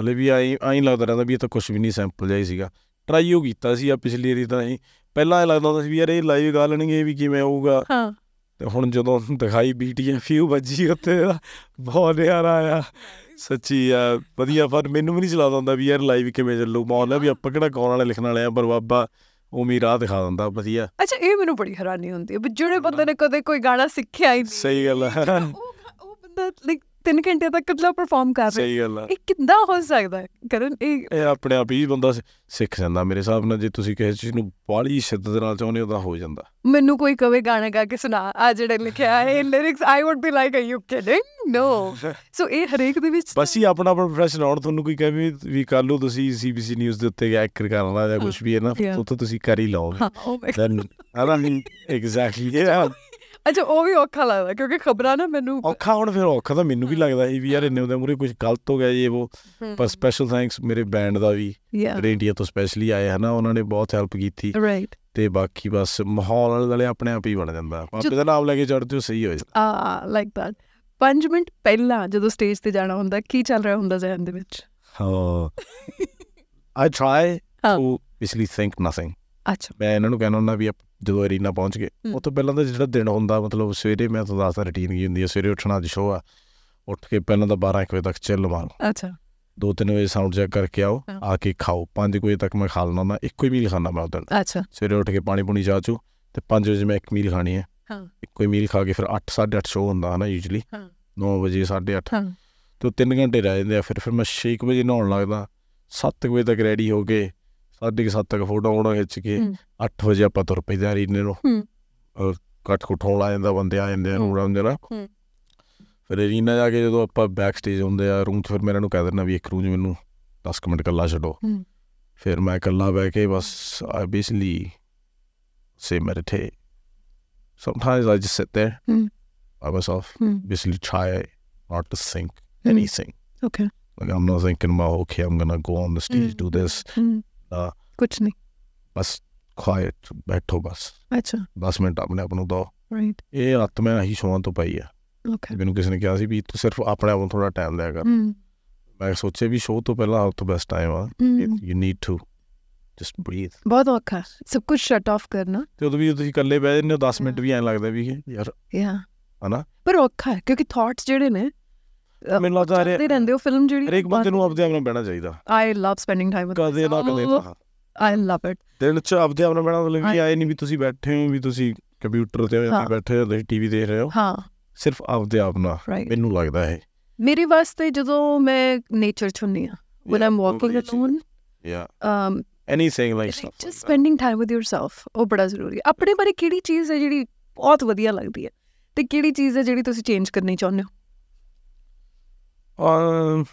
Speaker 3: ਹਲੇ ਵੀ ਆਈ ਆਈ ਲੱਗਦਾ ਰਹਿੰਦਾ ਵੀ ਇਹ ਤਾਂ ਕੁਝ ਵੀ ਨਹੀਂ ਸੈਂਪਲ ਜਿਹਾ ਹੀ ਸੀਗਾ ਟਰਾਈ ਉਹ ਕੀਤਾ ਸੀ ਆ ਪਿਛਲੀ ਵਾਰੀ ਤਾਂ ਅਸੀਂ ਪਹਿਲਾਂ ਇਹ ਲੱਗਦਾ ਹੁੰਦਾ ਸੀ ਵੀ ਯਾਰ ਇਹ ਲਾਈਵ ਗਾ ਲੈਣਗੇ ਵੀ ਕਿਵੇਂ ਹੋਊਗਾ।
Speaker 2: ਹਾਂ।
Speaker 3: ਤੇ ਹੁਣ ਜਦੋਂ ਦਿਖਾਈ ਬੀਟੀਐਫ ਫਿਊ ਵੱਜੀ ਉੱਤੇ ਬਹੁਤ ਨਿਆਰਾ ਆਇਆ। ਸੱਚੀ ਆ ਵਧੀਆ ਪਰ ਮੈਨੂੰ ਵੀ ਨਹੀਂ ਚਲਾਉਂਦਾ ਹੁੰਦਾ ਵੀ ਯਾਰ ਲਾਈਵ ਕਿਵੇਂ ਚੱਲੂ। ਮੌਲ ਵੀ ਆਪਾਂ ਕਿਹੜਾ ਗਾਉਣ ਵਾਲੇ ਲਿਖਣ ਵਾਲੇ ਆ ਪਰ ਬਾਬਾ ਉਮੀ ਰਾਹ ਦਿਖਾ ਦਿੰਦਾ ਵਧੀਆ।
Speaker 2: ਅੱਛਾ ਇਹ ਮੈਨੂੰ ਬੜੀ ਹੈਰਾਨੀ ਹੁੰਦੀ ਹੈ ਵੀ ਜਿਹੜੇ ਬੰਦੇ ਨੇ ਕਦੇ ਕੋਈ ਗਾਣਾ ਸਿੱਖਿਆ ਹੀ ਨਹੀਂ।
Speaker 3: ਸਹੀ ਗੱਲ
Speaker 2: ਗਾ- ਉਹ ਬੰਦਾ ਲਾਈਕ 3 ਘੰਟੇ ਤੱਕ ਕਿੱਦਾਂ ਪਰਫਾਰਮ ਕਰ ਰਿਹਾ?
Speaker 3: ਸਹੀ ਗੱਲ ਆ।
Speaker 2: ਇਹ ਕਿੱਦਾਂ ਹੋ ਸਕਦਾ? ਕਰਨ ਇਹ
Speaker 3: ਇਹ ਆਪਣੇ ਆਪ ਹੀ ਬੰਦਾ ਸਿੱਖ ਜਾਂਦਾ ਮੇਰੇ ਹਿਸਾਬ ਨਾਲ ਜੇ ਤੁਸੀਂ ਕਿਸੇ ਚੀਜ਼ ਨੂੰ ਬਾਹਲੀ ਸ਼ਿੱਦਤ ਨਾਲ ਚਾਹੁੰਦੇ ਹੋ ਤਾਂ ਹੋ ਜਾਂਦਾ।
Speaker 2: ਮੈਨੂੰ ਕੋਈ ਕਵੇ ਗਾਣਾ ਗਾ ਕੇ ਸੁਣਾ ਆ ਜਿਹੜੇ ਲਿਖਿਆ ਹੈ lyrics I would be like are you kidding no so ਇਹ ਹਰੇਕ ਦੇ ਵਿੱਚ
Speaker 3: ਬਸ ਹੀ ਆਪਣਾ ਆਪਣਾ ਪ੍ਰੋਫੈਸ਼ਨ ਆਉਣ ਤੁਹਾਨੂੰ ਕੋਈ ਕਹੇ ਵੀ ਕਰ ਲਓ ਤੁਸੀਂ ਸੀਬੀਸੀ ਨਿਊਜ਼ ਦੇ ਉੱਤੇ ਐਕਟ ਕਰਨਾ ਜਾਂ ਕੁਝ ਵੀ ਹੈ ਨਾ ਤਾਂ ਤੁਸੀਂ ਕਰ ਹੀ
Speaker 2: God.
Speaker 3: Then I mean exactly ya
Speaker 2: ਅੱਛਾ ਉਹ ਵੀ ਔਖਾ ਲੱਗਦਾ ਕਿਉਂਕਿ ਖਬਰਾਂ ਨਾ ਮੈਨੂੰ
Speaker 3: ਔਖਾ ਹੁਣ ਫਿਰ ਔਖਾ ਤਾਂ ਮੈਨੂੰ ਵੀ ਲੱਗਦਾ ਸੀ ਵੀ ਯਾਰ ਇੰਨੇ ਉਹਦੇ ਮੂਰੇ ਕੁਝ ਗਲਤ ਹੋ ਗਿਆ ਇਹ ਉਹ। ਪਰ ਸਪੈਸ਼ਲ ਥੈਂਕਸ ਮੇਰੇ ਬੈਂਡ ਦਾ ਵੀ ਜਿਹੜੇ ਇੰਡੀਆ ਤੋਂ ਸਪੈਸ਼ਲੀ ਆਏ ਹਨਾ ਉਹਨਾਂ ਨੇ ਬਹੁਤ ਹੈਲਪ ਕੀਤੀ।
Speaker 2: ਰਾਈਟ
Speaker 3: ਤੇ ਬਾਕੀ ਬਸ ਮਾਹੌਲ ਵਾਲੇ ਆਪਣੇ ਆਪ ਹੀ ਬਣ ਜਾਂਦਾ। ਪਾਪੇ ਦਾ ਨਾਮ ਲੈ ਕੇ ਚੜ੍ਹਦੇ ਹੋ ਸਹੀ ਹੋ ਜਾਂਦਾ।
Speaker 2: ਆ ਲਾਈਕ ਦੈਟ 5 ਮਿੰਟ ਪਹਿਲਾਂ ਜਦੋਂ ਸਟੇਜ ਤੇ ਜਾਣਾ ਹੁੰਦਾ ਕੀ ਚੱਲ ਰਿਹਾ ਹੁੰਦਾ ਜ਼ਿਹਨ ਦੇ ਵਿੱਚ?
Speaker 3: ਹਾਂ। I
Speaker 2: try.
Speaker 3: To basically think nothing
Speaker 2: ਅੱਛਾ
Speaker 3: ਮੈਂ ਇਹਨਾਂ ਨੂੰ ਕਹਿਣਾ ਹੁੰਦਾ ਵੀ ਜਦੋਂ ਅਰੀਨਾ ਪਹੁੰਚ ਗਏ। ਉਹ ਤੋਂ ਪਹਿਲਾਂ ਤਾਂ ਜਿਹੜਾ ਦਿਨ ਹੁੰਦਾ ਮਤਲਬ ਸਵੇਰੇ ਮੈਂ ਤੁਹਾਨੂੰ ਦੱਸਦਾ ਰੁਟੀਨ ਕੀ ਹੁੰਦੀ ਹੈ ਸਵੇਰੇ ਉੱਠਣਾ ਅੱਜ ਸ਼ੋਅ ਆ ਉੱਠ ਕੇ ਪਹਿਲਾਂ ਤਾਂ 12 1 ਵਜੇ ਤੱਕ ਚਿੱਲ ਮਾਰੋ
Speaker 2: ਅੱਛਾ
Speaker 3: 2-3 ਵਜੇ ਸਾਊਂਡ ਚੈੱਕ ਕਰਕੇ ਆਓ। ਆ ਕੇ ਖਾਓ 5 ਵਜੇ ਤੱਕ ਮੈਂ ਖਾ ਲੈਣਾ ਹੁੰਦਾ ਇੱਕੋ ਹੀ ਮੀਲ ਖਾਣਾ ਮੈਂ ਉਦੋਂ
Speaker 2: ਅੱਛਾ
Speaker 3: ਸਵੇਰੇ ਉੱਠ ਕੇ ਪਾਣੀ ਪੂਣੀ ਚਾਹ ਚੂ ਤੇ 5 ਵਜੇ ਮੈਂ ਇੱਕ ਮੀਲ ਖਾਣੀ ਹੈ
Speaker 2: ਹਾਂ।
Speaker 3: ਇੱਕੋ ਹੀ ਮੀਲ ਖਾ ਕੇ ਫਿਰ 8 8:30 ਸ਼ੋਅ ਹੁੰਦਾ ਹਨਾ ਯੂਜੂਲੀ
Speaker 2: ਹਾਂ।
Speaker 3: 9 ਵਜੇ 8:30
Speaker 2: ਹਾਂ।
Speaker 3: ਤੇ ਉਹ 3 ਘੰਟੇ ਰਹਿ ਜਾਂਦੇ ਆ ਫਿਰ ਫਿਰ ਮੈਂ 6 ਵਜੇ ਨਹਾਉਣ ਲੱਗਦਾ 7 ਵਜੇ ਤੱਕ ਰੈਡੀ ਹੋ ਕੇ 7:30 ਤੱਕ ਫੋਟੋ ਆਉਣਾ ਖਿੱਚ ਕੇ
Speaker 2: ਹਮ।
Speaker 3: 8 ਵਜੇ ਆਪਾਂ ਤੁਰ ਪੈਂਦੇ ਰੀਨੇ ਨੂੰ
Speaker 2: ਹਮ।
Speaker 3: ਅਹ ਕੱਟ ਕੁੱਟੋਂ ਆ ਜਾਂਦਾ ਬੰਦੇ ਆ ਜਾਂਦੇ ਆ
Speaker 2: ਹਮ।
Speaker 3: ਰੂੜਾ ਹੁੰਦੇ ਨਾ। ਫਿਰ ਰੀਨਾ ਜਾ ਕੇ ਜਦੋਂ ਆਪਾਂ ਬੈਕ ਸਟੇਜ ਹੁੰਦੇ ਆ ਰੂਮ 'ਚ ਫਿਰ ਮੈਂ ਇਹਨਾਂ ਨੂੰ ਕਹਿ ਦਿੰਦਾ ਵੀ ਇੱਕ ਰੂਮ 'ਚ ਮੈਨੂੰ 10 ਕੁ ਮਿੰਟ ਇਕੱਲਾ ਛੱਡੋ। ਫਿਰ ਮੈਂ ਇਕੱਲਾ ਬਹਿ ਕੇ ਬਸ say meditate sometimes I just sit there
Speaker 2: hmm.
Speaker 3: by myself
Speaker 2: hmm.
Speaker 3: basically try not to think
Speaker 2: hmm.
Speaker 3: anything
Speaker 2: okay
Speaker 3: like I'm not thinking about okay I'm gonna go on the stage do this Uh,
Speaker 2: ਕੁਝ ਨਹੀਂ।
Speaker 3: ਬਸ quiet ਬੈਠੋ ਬਸ।
Speaker 2: ਅੱਛਾ।
Speaker 3: 10 minute ਆਪਣੇ ਆਪ ਨੂੰ ਦੋ।
Speaker 2: Right
Speaker 3: ਇਹ ਆਤ ਮੈਂ ਆਹੀ ਸੌਣ ਤੋਂ ਪਈ ਆ।
Speaker 2: ਓਕੇ
Speaker 3: ਮੈਨੂੰ ਕਿਸੇ ਨੇ ਕਿਹਾ ਸੀ ਵੀ ਤੂੰ ਸਿਰਫ ਆਪਣੇ ਆਪ ਨੂੰ ਥੋੜਾ ਟਾਈਮ ਲਿਆ ਕਰ। ਮੈਂ ਸੋਚਿਆ ਵੀ ਸ਼ੋਅ ਤੋਂ ਪਹਿਲਾਂ ਆਉਟ ਤੋਂ ਬੈਸਟ ਟਾਈਮ ਆ। You need to just breathe
Speaker 2: ਬਹੁਤ ਔਖਾ। ਹੈ, ਸਭ ਕੁਝ ਸ਼ਟ ਆਫ ਕਰਨਾ।
Speaker 3: ਤੇ ਉਦੋਂ ਵੀ ਤੁਸੀਂ ਇਕੱਲੇ ਬਹਿ ਜਾਂਦੇ ਹੋ 10 ਮਿੰਟ ਵੀ ਐਂ ਲੱਗਦਾ ਵੀ ਯਾਰ
Speaker 2: ਯਾ
Speaker 3: ਹਨਾ?
Speaker 2: ਪਰ ਔਖਾ ਹੈ ਕਿਉਂਕਿ ਥਾਟਸ ਜਿਹੜੇ ਨੇ
Speaker 3: ਮੈਨੂੰ ਲੱਗਦਾ ਹਰੇ
Speaker 2: ਰਹਿੰਦੇ ਹੋ ਫਿਲਮ ਜਿਹੜੀ
Speaker 3: ਹਰੇਕ ਬੰਦੇ ਨੂੰ ਆਪਦੇ ਆਪ ਨਾਲ ਬਹਿਣਾ ਚਾਹੀਦਾ।
Speaker 2: I love spending time with
Speaker 3: ਕਦੇ ਨਾ ਕਦੇ
Speaker 2: ਆਈ ਲਵ ਇਟ
Speaker 3: ਦਿਨ ਚ ਆਪਦੇ ਆਪ ਨਾਲ ਬਹਿਣਾ ਮਤਲਬ ਕਿ ਆਏ ਨਹੀਂ ਵੀ ਤੁਸੀਂ ਬੈਠੇ ਹੋ ਵੀ ਤੁਸੀਂ ਕੰਪਿਊਟਰ ਤੇ ਹੋ। ਜਾਂ। ਬੈਠੇ ਹੋ ਤੁਸੀਂ ਟੀਵੀ ਦੇਖ ਰਹੇ ਹੋ।
Speaker 2: ਹਾਂ।
Speaker 3: ਸਿਰਫ ਆਪਦੇ ਆਪ ਨਾਲ ਮੈਨੂੰ ਲੱਗਦਾ ਹੈ
Speaker 2: ਮੇਰੇ ਵਾਸਤੇ ਜਦੋਂ ਮੈਂ ਨੇਚਰ ਚ ਹੁੰਨੀ ਆ when i'm walking alone
Speaker 3: ya
Speaker 2: um
Speaker 3: anything like
Speaker 2: just spending time with yourself ਉਹ ਬੜਾ ਜ਼ਰੂਰੀ ਹੈ। ਆਪਣੇ ਬਾਰੇ ਕਿਹੜੀ ਚੀਜ਼ ਹੈ ਜਿਹੜੀ ਬਹੁਤ ਵਧੀਆ ਲੱਗਦੀ ਹੈ? ਤੇ ਕਿਹੜੀ ਚੀਜ਼ ਹੈ ਜਿਹੜੀ ਤੁਸੀਂ ਚੇਂਜ ਕਰਨੀ ਚਾਹੁੰਦੇ ਹੋ?
Speaker 3: ਅਮ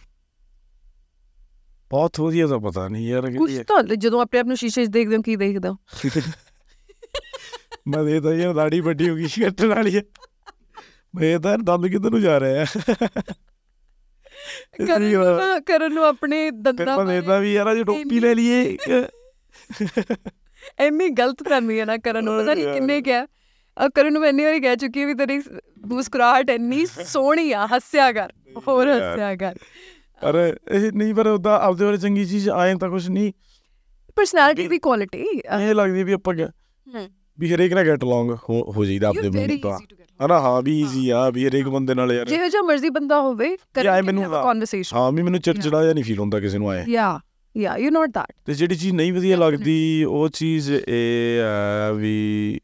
Speaker 3: ਬਹੁਤ ਵਧੀਆ ਤਾਂ ਪਤਾ ਨਹੀਂ ਯਾਰ
Speaker 2: ਕੁਝ ਤਾਂ ਜਦੋਂ ਆਪਣੇ ਆਪ ਨੂੰ ਸ਼ੀਸ਼ੇ 'ਚ ਦੇਖਦੇ ਹੋ ਕੀ ਦੇਖਦੇ ਹੋ।
Speaker 3: ਮੈਂ ਇਹ ਤਾਂ ਯਾਰ ਦਾੜੀ ਵੱਡੀ ਹੋ ਗਈ ਕੱਟਣ ਵਾਲੀ ਹੈ ਮੈਂ ਤਾਂ ਦੰਦ ਕਿੱਧਰ ਨੂੰ ਜਾ ਰਿਹਾ ਹੈ
Speaker 2: ਕਰਨ ਨੂੰ ਕਰਨ ਨੂੰ ਆਪਣੇ ਦੰਦਾਂ
Speaker 3: ਮੈਂ ਦੇਖਦਾ ਵੀ ਯਾਰ ਅੱਜ ਟੋਪੀ ਲੈ ਲਈਏ
Speaker 2: ਐਨੀ ਗਲਤ ਫਹਿਮੀ ਹੈ ਨਾ ਕਰਨ ਨੂੰ ਪਤਾ ਨਹੀਂ ਕਿੰਨੇ ਕਿਹਾ। ਆ ਕਰਨ ਨੂੰ ਇੰਨੀ ਵਾਰੀ ਕਹਿ ਚੁੱਕੀ ਵੀ ਤੇਰੀ ਮੁਸਕਰਾਹਟ ਇੰਨੀ ਸੋਹਣੀ ਆ ਹੱਸਿਆ ਕਰ ਹੋਰ। ਹੱਸਿਆ ਕਰ।
Speaker 3: ਪਰ ਇਹ ਨਹੀਂ ਪਰ ਉਹਦਾ ਆਪਦੇ ਬਾਰੇ ਚੰਗੀ ਚੀਜ਼ ਆਏ ਤਾਂ ਕੁਝ ਨਹੀਂ।
Speaker 2: ਪਰਸਨੈਲਿਟੀ ਦੀ ਕੁਆਲਿਟੀ
Speaker 3: ਇਹ ਲੱਗਦੀ ਵੀ ਆਪਾਂ। ਵੀ ਹਰੇਕ ਨਾਲ ਗੈਟ ਅਲੋਂਗ ਹੋ ਜਾਈਦਾ ਆਪਦੇ ਬੰਦੇ ਤੋਂ। ਹਨਾ ਹਾਂ ਵੀ ਈਜ਼ੀ ਆ ਵੀ ਹਰੇਕ ਬੰਦੇ ਨਾਲ ਯਾਰ।
Speaker 2: ਜਿਹੋ ਜਿਹਾ ਮਰਜ਼ੀ ਬੰਦਾ ਹੋਵੇ
Speaker 3: ਤਾਂ-
Speaker 2: ਕਨਵਰਸੇਸ਼ਨ
Speaker 3: ਹਾਂ ਵੀ ਮੈਨੂੰ ਚਿੜਚਿੜਾ ਜਿਹਾ ਨਹੀਂ ਫੀਲ ਹੁੰਦਾ ਕਿਸੇ ਨੂੰ ਆਏ।
Speaker 2: ਯਾ ਯਾ ਯੂ ਨਾਟ ਦੈਟ
Speaker 3: ਤੇ ਜਿਹੜੀ ਚੀਜ਼ ਨਹੀਂ ਵਧੀਆ ਲੱਗਦੀ ਉਹ ਚੀਜ਼ ਇਹ ਵੀ